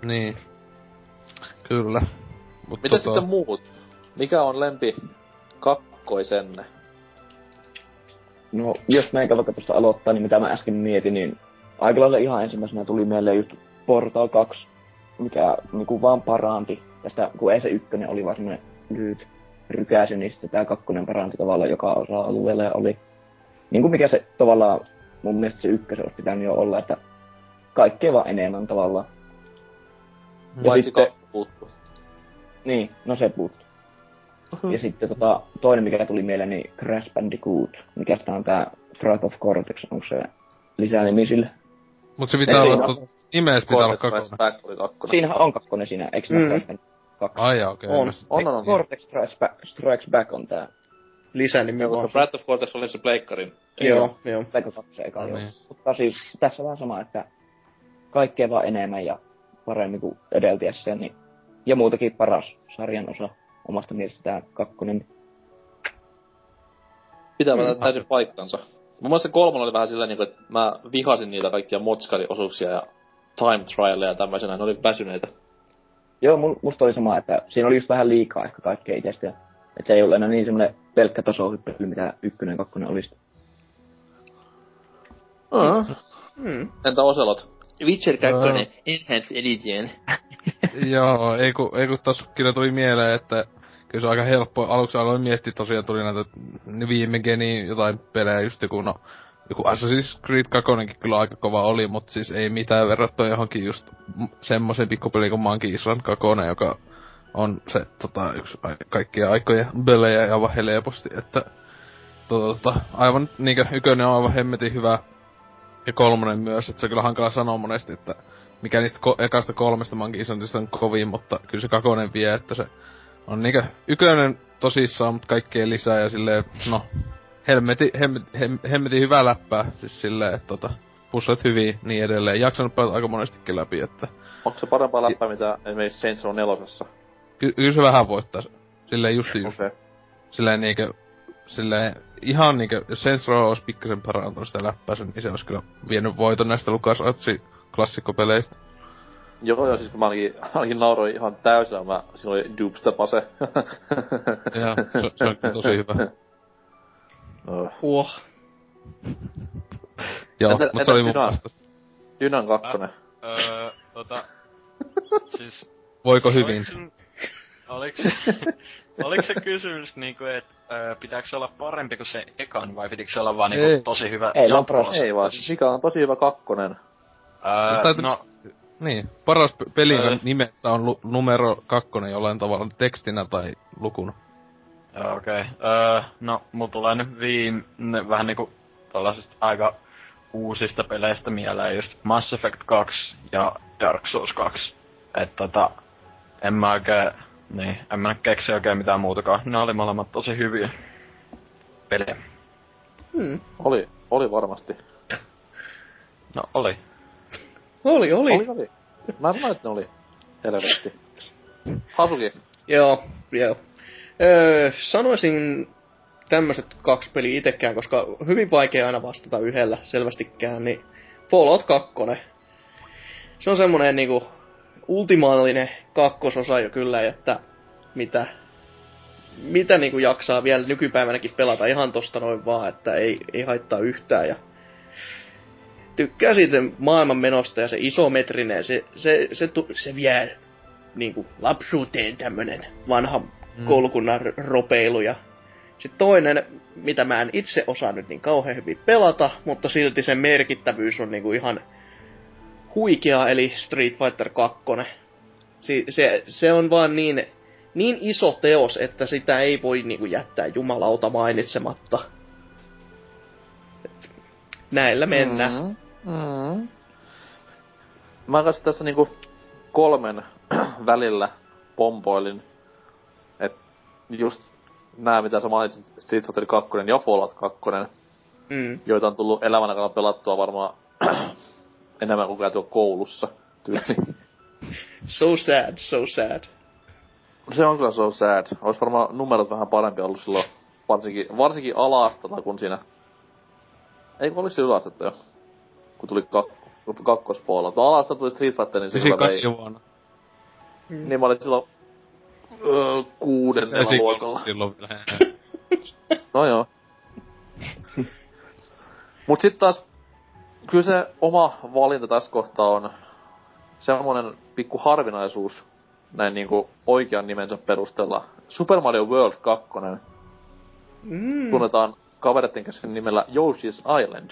C: Niin. Kyllä. Mut
B: Mitä
C: tota,
B: sitten muut? Mikä on lempi kakkoisenne?
E: No, jos meikä vaikka tuosta aloittaa, niin mitä mä äsken mietin, niin aika lailla ihan ensimmäisenä tuli mieleen just Portal 2, mikä niinku vaan paranti tästä, kun ei se ykkönen oli vaan semmoinen lyhyt rykäisy, niin sitten tää kakkonen paranti tavallaan joka osa-alueella ja oli niinku mikä se tavallaan mun mielestä se ykkösen olisi pitänyt jo olla, että kaikkea vaan enemmän tavallaan. Ja
B: Paitsi
E: sitten-
B: puuttuu.
E: Niin, no se puuttuu. Ja sitten tota, toinen, mikä tuli mieleen, niin Crash Bandicoot, mikä sitä on tää Flight of Cortex, onko se lisänimi sille?
C: Mut se pitää
E: Ei,
C: olla, tot, nimeessä pitää olla kakkonen.
B: Kakkonen.
E: Siinähän on kakkonen siinä, eikö se
D: Mm.
E: mm. Crash Bandicoot 2?
C: Ai okei.
D: On.
B: On, on, on.
E: Cortex Strikes Back, Strikes Back on tää
D: Lisänimi
B: Mutta
D: vaan.
B: Breath of Cortex oli se pleikkarin.
D: Joo, joo.
E: Lego 2 eka joo. Mutta siis tässä vaan sama, että kaikkea vaan enemmän ja paremmin kuin edeltäjässä, niin ja muutakin paras sarjan osa omasta mielestä tää kakkonen.
B: Pitää
D: Mm.
B: mm. täysin paikkansa. Mun mielestä se kolmonen oli vähän silleen, niin että mä vihasin niitä kaikkia motskariosuuksia ja time trialeja ja tämmöisenä. Ne oli väsyneitä.
E: Joo, mu- musta oli sama, että siinä oli just vähän liikaa ehkä kaikkea itsestä. Että se ei ollut enää niin semmoinen pelkkä tasohyppely, mitä ykkönen ja kakkonen oli.
B: Uh.
D: Mm.
B: Entä Oselot? Witcher 2,
C: Joo.
B: Enhanced Edition.
C: Joo, ei kun, ei kun tossa kyllä tuli mieleen, että kyllä se on aika helppo. Aluksi aloin miettiä tosiaan tuli näitä viime geni jotain pelejä just joku no joku Assassin's Creed 2 kyllä aika kova oli, mutta siis ei mitään verrattuna johonkin just semmoisen pikkupeliin kuin Monkey Island 2, joka on se tota, yksi ai- kaikkia aikoja pelejä ja aivan helposti, että tota, aivan niinkö ykönen on aivan hemmetin hyvä ja kolmonen myös, että se on kyllä hankala sanoa monesti, että mikä niistä ko- ekasta kolmesta Monkey Islandista on kovin, mutta kyllä se kakonen vie, että se on niinkö ykönen tosissaan, mutta kaikkea lisää ja silleen, no, helmeti, hemmeti, hem, hemmetin hyvää läppää, siis silleen, että tota, puslet hyvin, niin edelleen. Jaksanut pelata aika monestikin läpi, että
B: Onko se parempaa läppää, mitä esimerkiksi Saints Row 4?
C: ky- kyllä se vähän voittaa. Silleen just just,
B: Okei.
C: silleen niinkö, silleen ihan niinkö, jos Saints Row olisi pikkasen parantunut sitä läppäänsä, niin se olisi kyllä vienyt voiton näistä Lukas Otsi klassikkopeleistä.
B: Joo, joo, siis kun mä ainakin, ainakin nauroin ihan täysillä, mä, siinä oli dubstep-ase.
C: Ja se, se on tosi hyvä.
D: Huoh.
C: Joo,
B: Entä-
C: mutta se oli mun vastaus.
B: Dynan kakkonen.
F: Öö, tota... siis...
C: Voiko hyvin?
F: Oliks, oliks, oliks se kysymys niinku, että öö, pitääkö se olla parempi kuin se ekan vai pitikö se olla vaan
C: Ei.
F: niinku tosi hyvä
E: Ei,
F: jatko-osa?
B: Ei vaan, siis mikä on tosi hyvä kakkonen.
F: Öö,
C: Täytyy-
F: no,
C: Niin, paras pe- peli,
F: Öö.
C: nimessä on lu- numero kakkonen jollain tavalla tekstinä tai lukuna.
F: Joo, okei. Okay. Öö, no, mulla tulee nyt viime, vähän niinku tällaisista aika uusista peleistä mieleen just Mass Effect 2 ja Dark Souls 2. Et tota, en mä oikein, niin, en mä keksi oikein mitään muutakaan. Ne oli molemmat tosi hyviä pelejä.
D: Mm.
B: Oli, oli varmasti.
F: No, oli.
D: Oli, oli.
B: Oli, oli. Mä sanoin, että ne oli. Helvetti. Hasuki.
D: Joo, joo. Öö, sanoisin tämmöiset kaksi peliä itekään, koska hyvin vaikea aina vastata yhdellä selvästikään, niin Fallout 2. Se on semmonen niinku ultimaalinen kakkososa jo kyllä, että mitä, mitä niinku jaksaa vielä nykypäivänäkin pelata ihan tosta noin vaan, että ei, ei haittaa yhtään ja tykkää siitä maailman menosta ja se isometrinen, se, se, se, se, se vie niinku lapsuuteen tämmönen vanha mm. koulukunnan ropeilu ja sitten toinen, mitä mä en itse osaa nyt niin kauhean hyvin pelata, mutta silti sen merkittävyys on niinku ihan huikea, eli Street Fighter 2. Se, se, se on vaan niin, niin iso teos, että sitä ei voi niinku jättää jumalauta mainitsematta. Näillä mennään. Mm, mm.
B: Mä kanssa tässä niinku kolmen välillä pompoilin. Et just nää, mitä sä mainitsit, Street Fighter 2 ja Fallout 2, mm. joita on tullut elämän aikana pelattua varmaan enemmän kuin käytyä koulussa. Tyyli.
D: so sad, so sad.
B: Se on kyllä so sad. Ois varmaan numerot vähän parempi ollut silloin, varsinkin, varsinkin alastata, kun siinä... Ei kun olisi yläastetta jo, kun tuli kak- kakkospuolella. No alasta tuli Street Fighter, niin
C: silloin vei... vuonna.
B: Mm. Niin mä olin silloin öö, kuudennella luokalla.
C: silloin vielä.
B: no joo. Mut sit taas, kyllä se oma valinta tässä kohtaa on semmonen pikku harvinaisuus näin niinku oikean nimensä perusteella. Super Mario World 2. Mm. Tunnetaan kavereiden kanssa nimellä Yoshi's Island.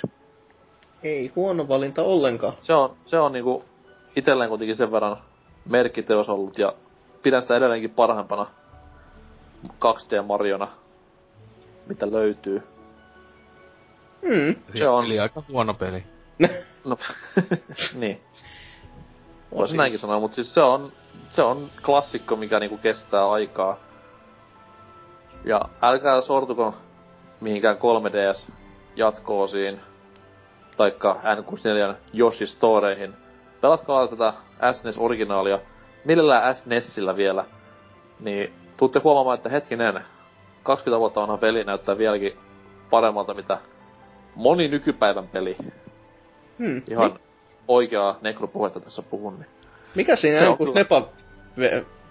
D: Ei huono valinta ollenkaan.
B: Se on, se on niinku itelleen kuitenkin sen verran merkkiteos ollut ja pidän sitä edelleenkin parhaimpana 2D-Mariona, mitä löytyy.
D: Mm.
C: Se on... Eli aika huono peli.
B: no, niin. Voisi siis... näinkin sanoa, mutta siis se on, se on klassikko, mikä niinku kestää aikaa. Ja älkää sortuko mihinkään 3DS jatkoosiin, taikka N64 Yoshi Storeihin. Pelatkaa tätä SNES-originaalia, millään SNESillä vielä, niin tuutte huomaamaan, että hetkinen, 20 vuotta vanha peli näyttää vieläkin paremmalta, mitä moni nykypäivän peli.
D: Hmm.
B: Ihan Mi- oikeaa nekropuhetta tässä puhun. Niin.
D: Mikä siinä kun Snepa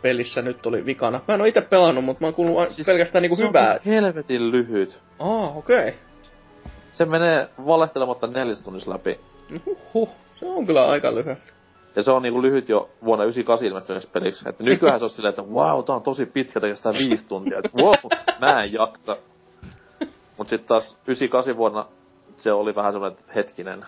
D: pelissä nyt oli vikana? Mä en oo itse pelannut, mutta mä oon kuullut siis pelkästään niinku
B: se
D: hyvää.
B: Se on helvetin lyhyt.
D: Aa, okei. Okay.
B: Se menee valehtelematta neljäs tunnissa läpi.
D: Huhhuh, se on kyllä aika lyhyt.
B: Ja se on niinku lyhyt jo vuonna 98 ilmestyneeksi peliksi. Että nykyään se on silleen, että wow, tää on tosi pitkä, kestää viisi tuntia. Että wow, mä en jaksa. Mut sit taas 98 vuonna se oli vähän semmonen, hetkinen.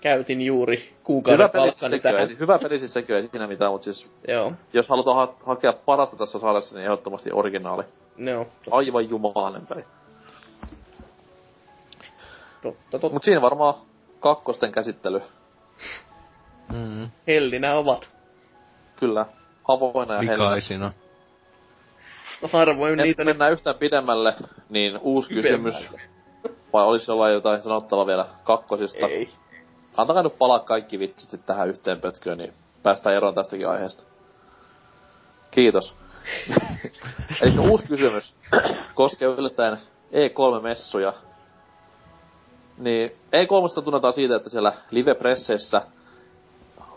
D: Käytin juuri kuukauden palkkani tähän.
B: Ei, hyvä peli siis sekin ei siinä mitään, mutta siis
D: Joo.
B: jos halutaan ha- hakea parasta tässä sarjassa, niin ehdottomasti originaali.
D: Joo.
B: Aivan jumalainen peli.
D: Totta, totta.
B: Mut siinä varmaan kakkosten käsittely.
D: Mm. Hellinä ovat.
B: Kyllä. Avoina ja
C: Vikaisina.
D: Harvoin
B: en
D: niitä...
B: mennään yhtään pidemmälle, niin uusi kysymys. Vai olisi jollain jotain sanottavaa vielä kakkosista?
D: Ei.
B: Antakaa nyt palaa kaikki vitsit sit tähän yhteen pötköön, niin päästään eroon tästäkin aiheesta. Kiitos. Eli uusi kysymys koskee yllättäen E3-messuja. Niin E3 tunnetaan siitä, että siellä live-presseissä –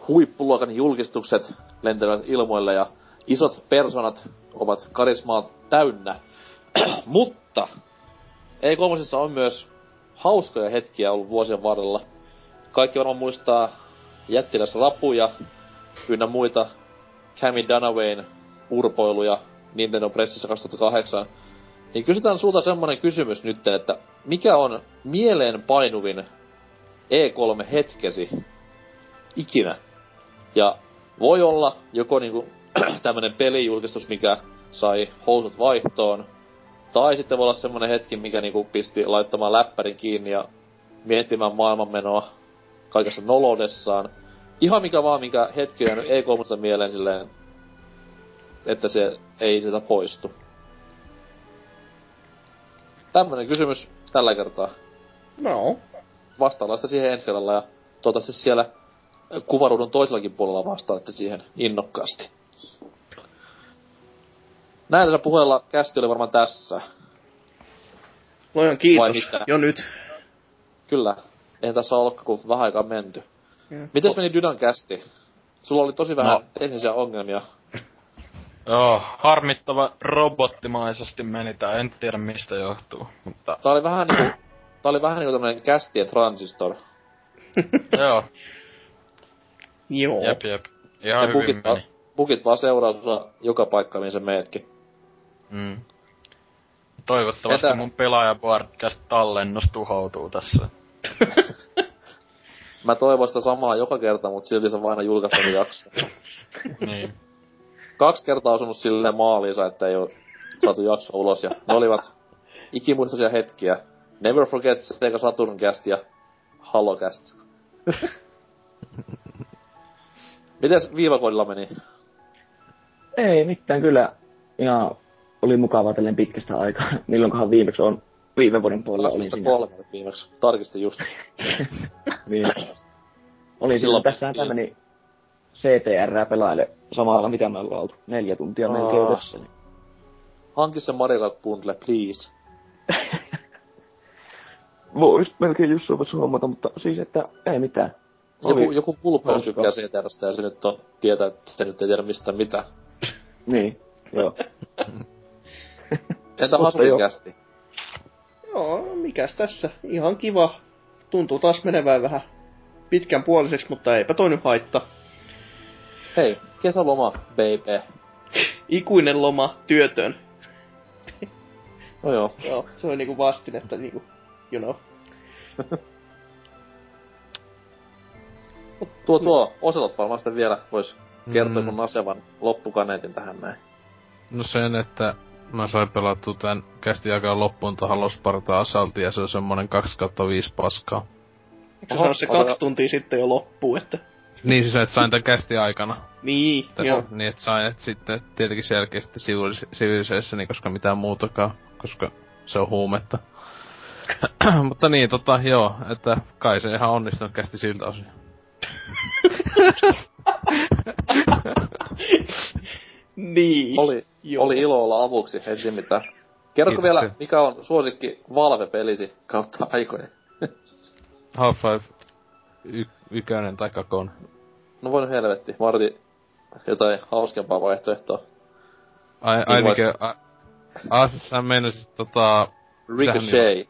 B: huippuluokan julkistukset lentelevät ilmoille ja isot personat ovat karismaa täynnä. Mutta e on myös hauskoja hetkiä ollut vuosien varrella. Kaikki varmaan muistaa jättiläs rapuja ynnä muita Cammy Dunawayn urpoiluja Nintendo Pressissä 2008. Niin kysytään sulta semmonen kysymys nyt, että mikä on mieleen painuvin E3-hetkesi ikinä? Ja voi olla joko niinku tämmönen pelijulkistus, mikä sai housut vaihtoon, tai sitten voi olla semmonen hetki, mikä niinku pisti laittamaan läppärin kiinni ja miettimään maailmanmenoa kaikessa noloudessaan. Ihan mikä vaan, mikä hetki on ei 3 mieleen silleen, että se ei sitä poistu. Tämmönen kysymys tällä kertaa.
D: No.
B: Vastaillaan sitä siihen ensi kerralla ja toivottavasti siellä kuvaruudun toisellakin puolella vastaatte siihen innokkaasti. Näillä puheella kästi oli varmaan tässä.
D: Lojan kiitos.
B: Vai mitä?
D: Jo nyt.
B: Kyllä. Eihän tässä ole ollutkaan kuin vähän aikaa menty.
D: Joo.
B: Mites meni Dynan kästi? Sulla oli tosi vähän
F: No.
B: teknisiä ongelmia.
F: Joo, harmittava robottimaisesti meni tää, en tiedä mistä johtuu, mutta
B: Tää oli vähän niinku, tää oli vähän niinku tämmönen kästien transistor.
F: joo,
D: Joo.
F: jep jep. Ihan
B: Ja
F: hyvin
B: bugit, bugit vaan seuraa sua joka paikka, mihin sä meetkin.
F: Mm. Toivottavasti
B: Entä-
F: mun pelaaja podcast tallennus tuhoutuu tässä.
B: Mä toivon sitä samaa joka kerta, mut silti se on aina julkaistava jakso.
F: niin.
B: Kaksi kertaa osunut silleen maaliinsa, että ei oo saatu jakso ulos, ja ne olivat ikimuistoisia hetkiä. Never Forget Sega Saturn Cast ja Halo Cast. Mites viivakoodilla meni?
E: Ei mitään, kyllä ihan oli mukavaa tälleen pitkästä aikaa. Milloinkohan viimeksi on viime vuoden puolella olin siinä.
B: 2003 viimeksi. Tarkistin just.
E: niin. Olin
B: Silloin
E: silloin tässä
B: piti-
E: tämmöni CTR pelaile samalla, mitä me ollaan oltu. Neljä tuntia
B: Aa.
E: melkein tässä. Niin.
B: Hanki se Mario Kart Bundle, please.
E: Vois melkein jossain vaiheessa huomata, mutta siis että ei mitään.
B: Joku,
E: Oli-
B: joku pulppeus
E: Hauska.
B: tykkää CTRstä ja se nyt on, tietää, että se nyt ei tiedä mistään mitään.
E: Niin, joo.
B: Entä Hasukin
E: joo.
D: mikäs tässä? Ihan kiva. Tuntuu taas menevän vähän pitkän puoliseksi, mutta eipä toi nyt haittaa.
B: Hei, kesäloma, baby.
D: Ikuinen loma, työtön.
B: No joo.
D: Joo, se on niinku vastinetta niinku, you know.
B: Tuo tuo, Oselot varmaan sitten vielä vois kertoa
C: Mm.
B: mun asevan loppukaneetin tähän näin.
C: No sen, että mä sain pelattua tän kästi aikaa loppuun tuohon Halo Sparta Assaultiin ja se on semmonen 2 kautta 5 paskaa.
D: Eikö
B: Oho,
D: se se
B: ota-
D: kaksi tuntia sitten jo loppuu, että...
C: Niin siis, että sain tän kästi aikana.
D: Niin,
C: Tässä,
D: joo.
C: niin, että sain, että sitten tietenkin selkeästi Civilizationin, koska mitään muutakaan, koska se on huumetta. Mutta niin, tota, joo, että kai se ihan onnistunut kästi siltä osin.
D: Niin.
B: Oli,
D: Joo.
B: oli ilo olla avuksi, ei siinä mitään. Kerrotko vielä, mikä on suosikki Valve-pelisi kautta aikojen?
C: Half-Life y- ykönen tai kakon.
B: No voin helvetti, Marti jotain hauskempaa vaihtoehtoa.
C: Ai, ai
B: Niin
C: niinkö, a, a, siis sä meinasit tota...
B: Ricochet.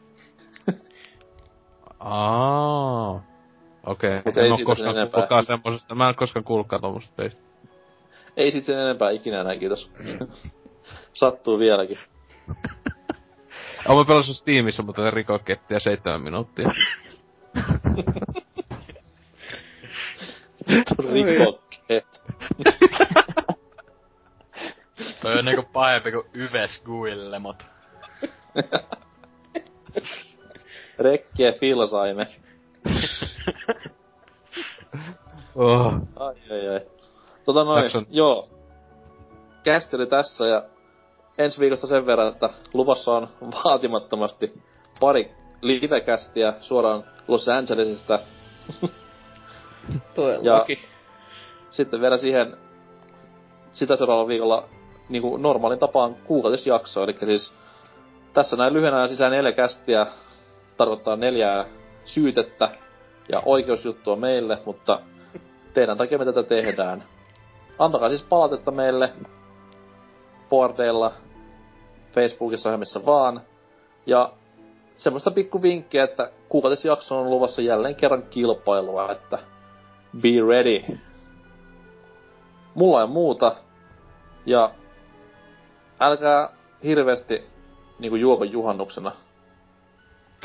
C: Aa. Okei,
B: Mut
C: en
B: ei
C: oo koskaan kuullutkaan semmosesta, mä en koskaan kuullutkaan tommosesta peistä.
B: Ei sit sen enempää ikinä enää, kiitos. Sattuu vieläkin.
C: Mä pelasin Steamissa, mutta rikokettia seitsemän minuuttia.
B: Ricochet.
F: Toi on niinku pahempi kuin Yves Guillemot.
B: Rekkiä filsaimme.
C: Oh.
B: Ai ai ai. Tota noin,
C: Jakson-
B: joo. Kästi oli tässä ja ensi viikosta sen verran, että luvassa on vaatimattomasti pari livekästiä suoraan Los Angelesista.
D: Todellakin.
B: Sitten vielä siihen sitä seuraavalla viikolla niin kuin normaalin tapaan kuukautisjakso. Eli siis tässä näin lyhyenä sisään neljä kästiä tarkoittaa neljää syytettä ja oikeusjuttua meille, mutta teidän takia me tätä tehdään. Antakaa siis palautetta meille boardeilla, Facebookissa ja missä vaan. Ja semmoista pikku vinkkiä, että kuukautisjakso on luvassa jälleen kerran kilpailua, että be ready. Mulla ei muuta. Ja älkää hirveästi niinku juoko juhannuksena.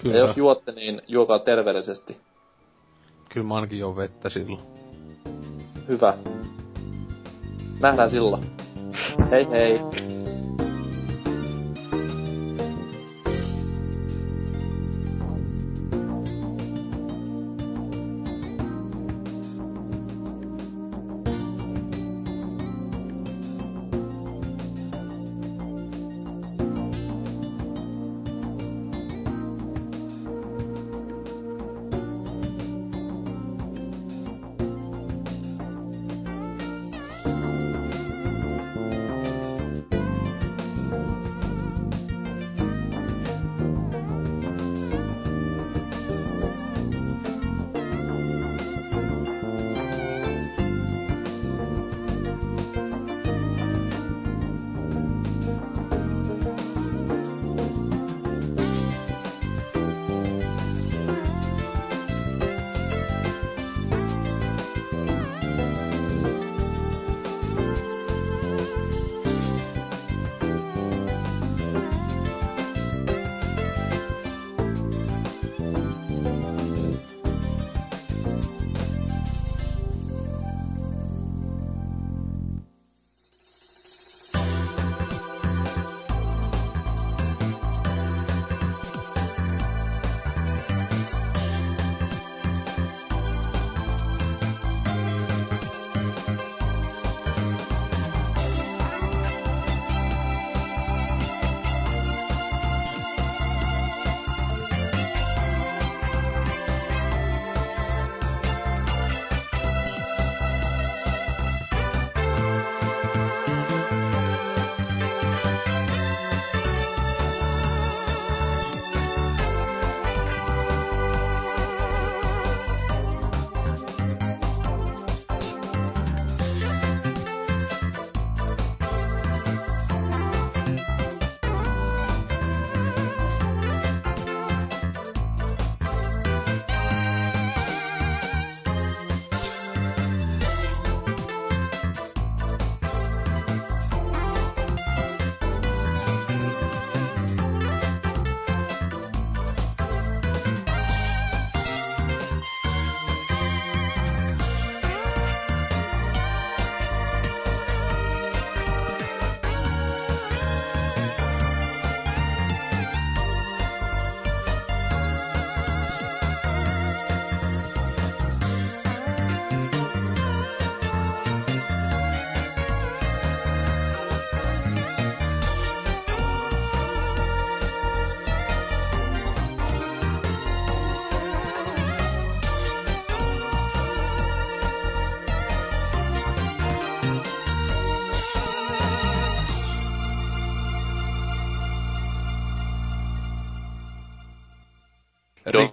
C: Kyllä,
B: Ja jos juotte, niin juokaa terveellisesti.
C: kyllä mä ainakin jo vettä silloin.
B: Hyvä. Nähdään silloin. Hei hei.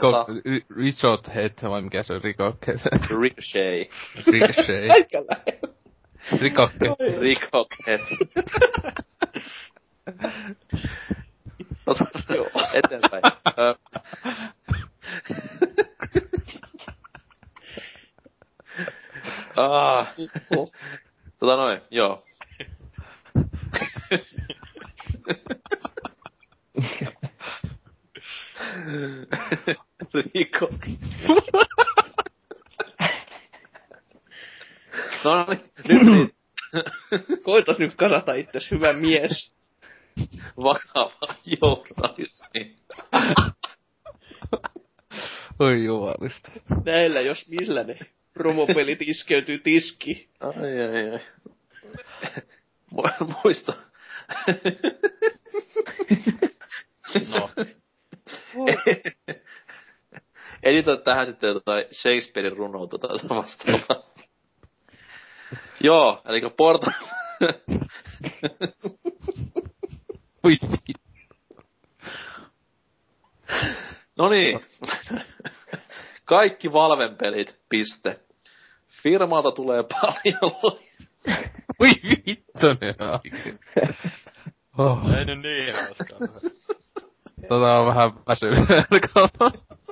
C: Rico,
B: Tota-
C: ri- Richard Head, vai mikä se on Rico
B: Ricochet.
C: Ricochet.
D: Aika lähellä.
C: Rikokke.
B: Ricochet. Ota, eteenpäin. Ö, ah,
D: Oh.
B: tota noin, joo. Rico. no niin, nyt niin.
D: Koitas itses, hyvä mies.
B: Vakava journalismi.
C: Oi jumalista.
D: Näillä jos millä ne promopelit iskeytyy tiski.
B: Ai ai ai. Mu- Muista.
F: No.
B: Editoi tähän sitten jotain Shakespearein runoutta tai jotain vastaavaa. Joo, eli Porta... No niin. Kaikki Valven pelit, piste. Firmalta tulee paljon lo-
C: Oi vittunen oikein. Oh,
F: Ei nyt niin hauskaa.
C: tota on vähän väsynyt.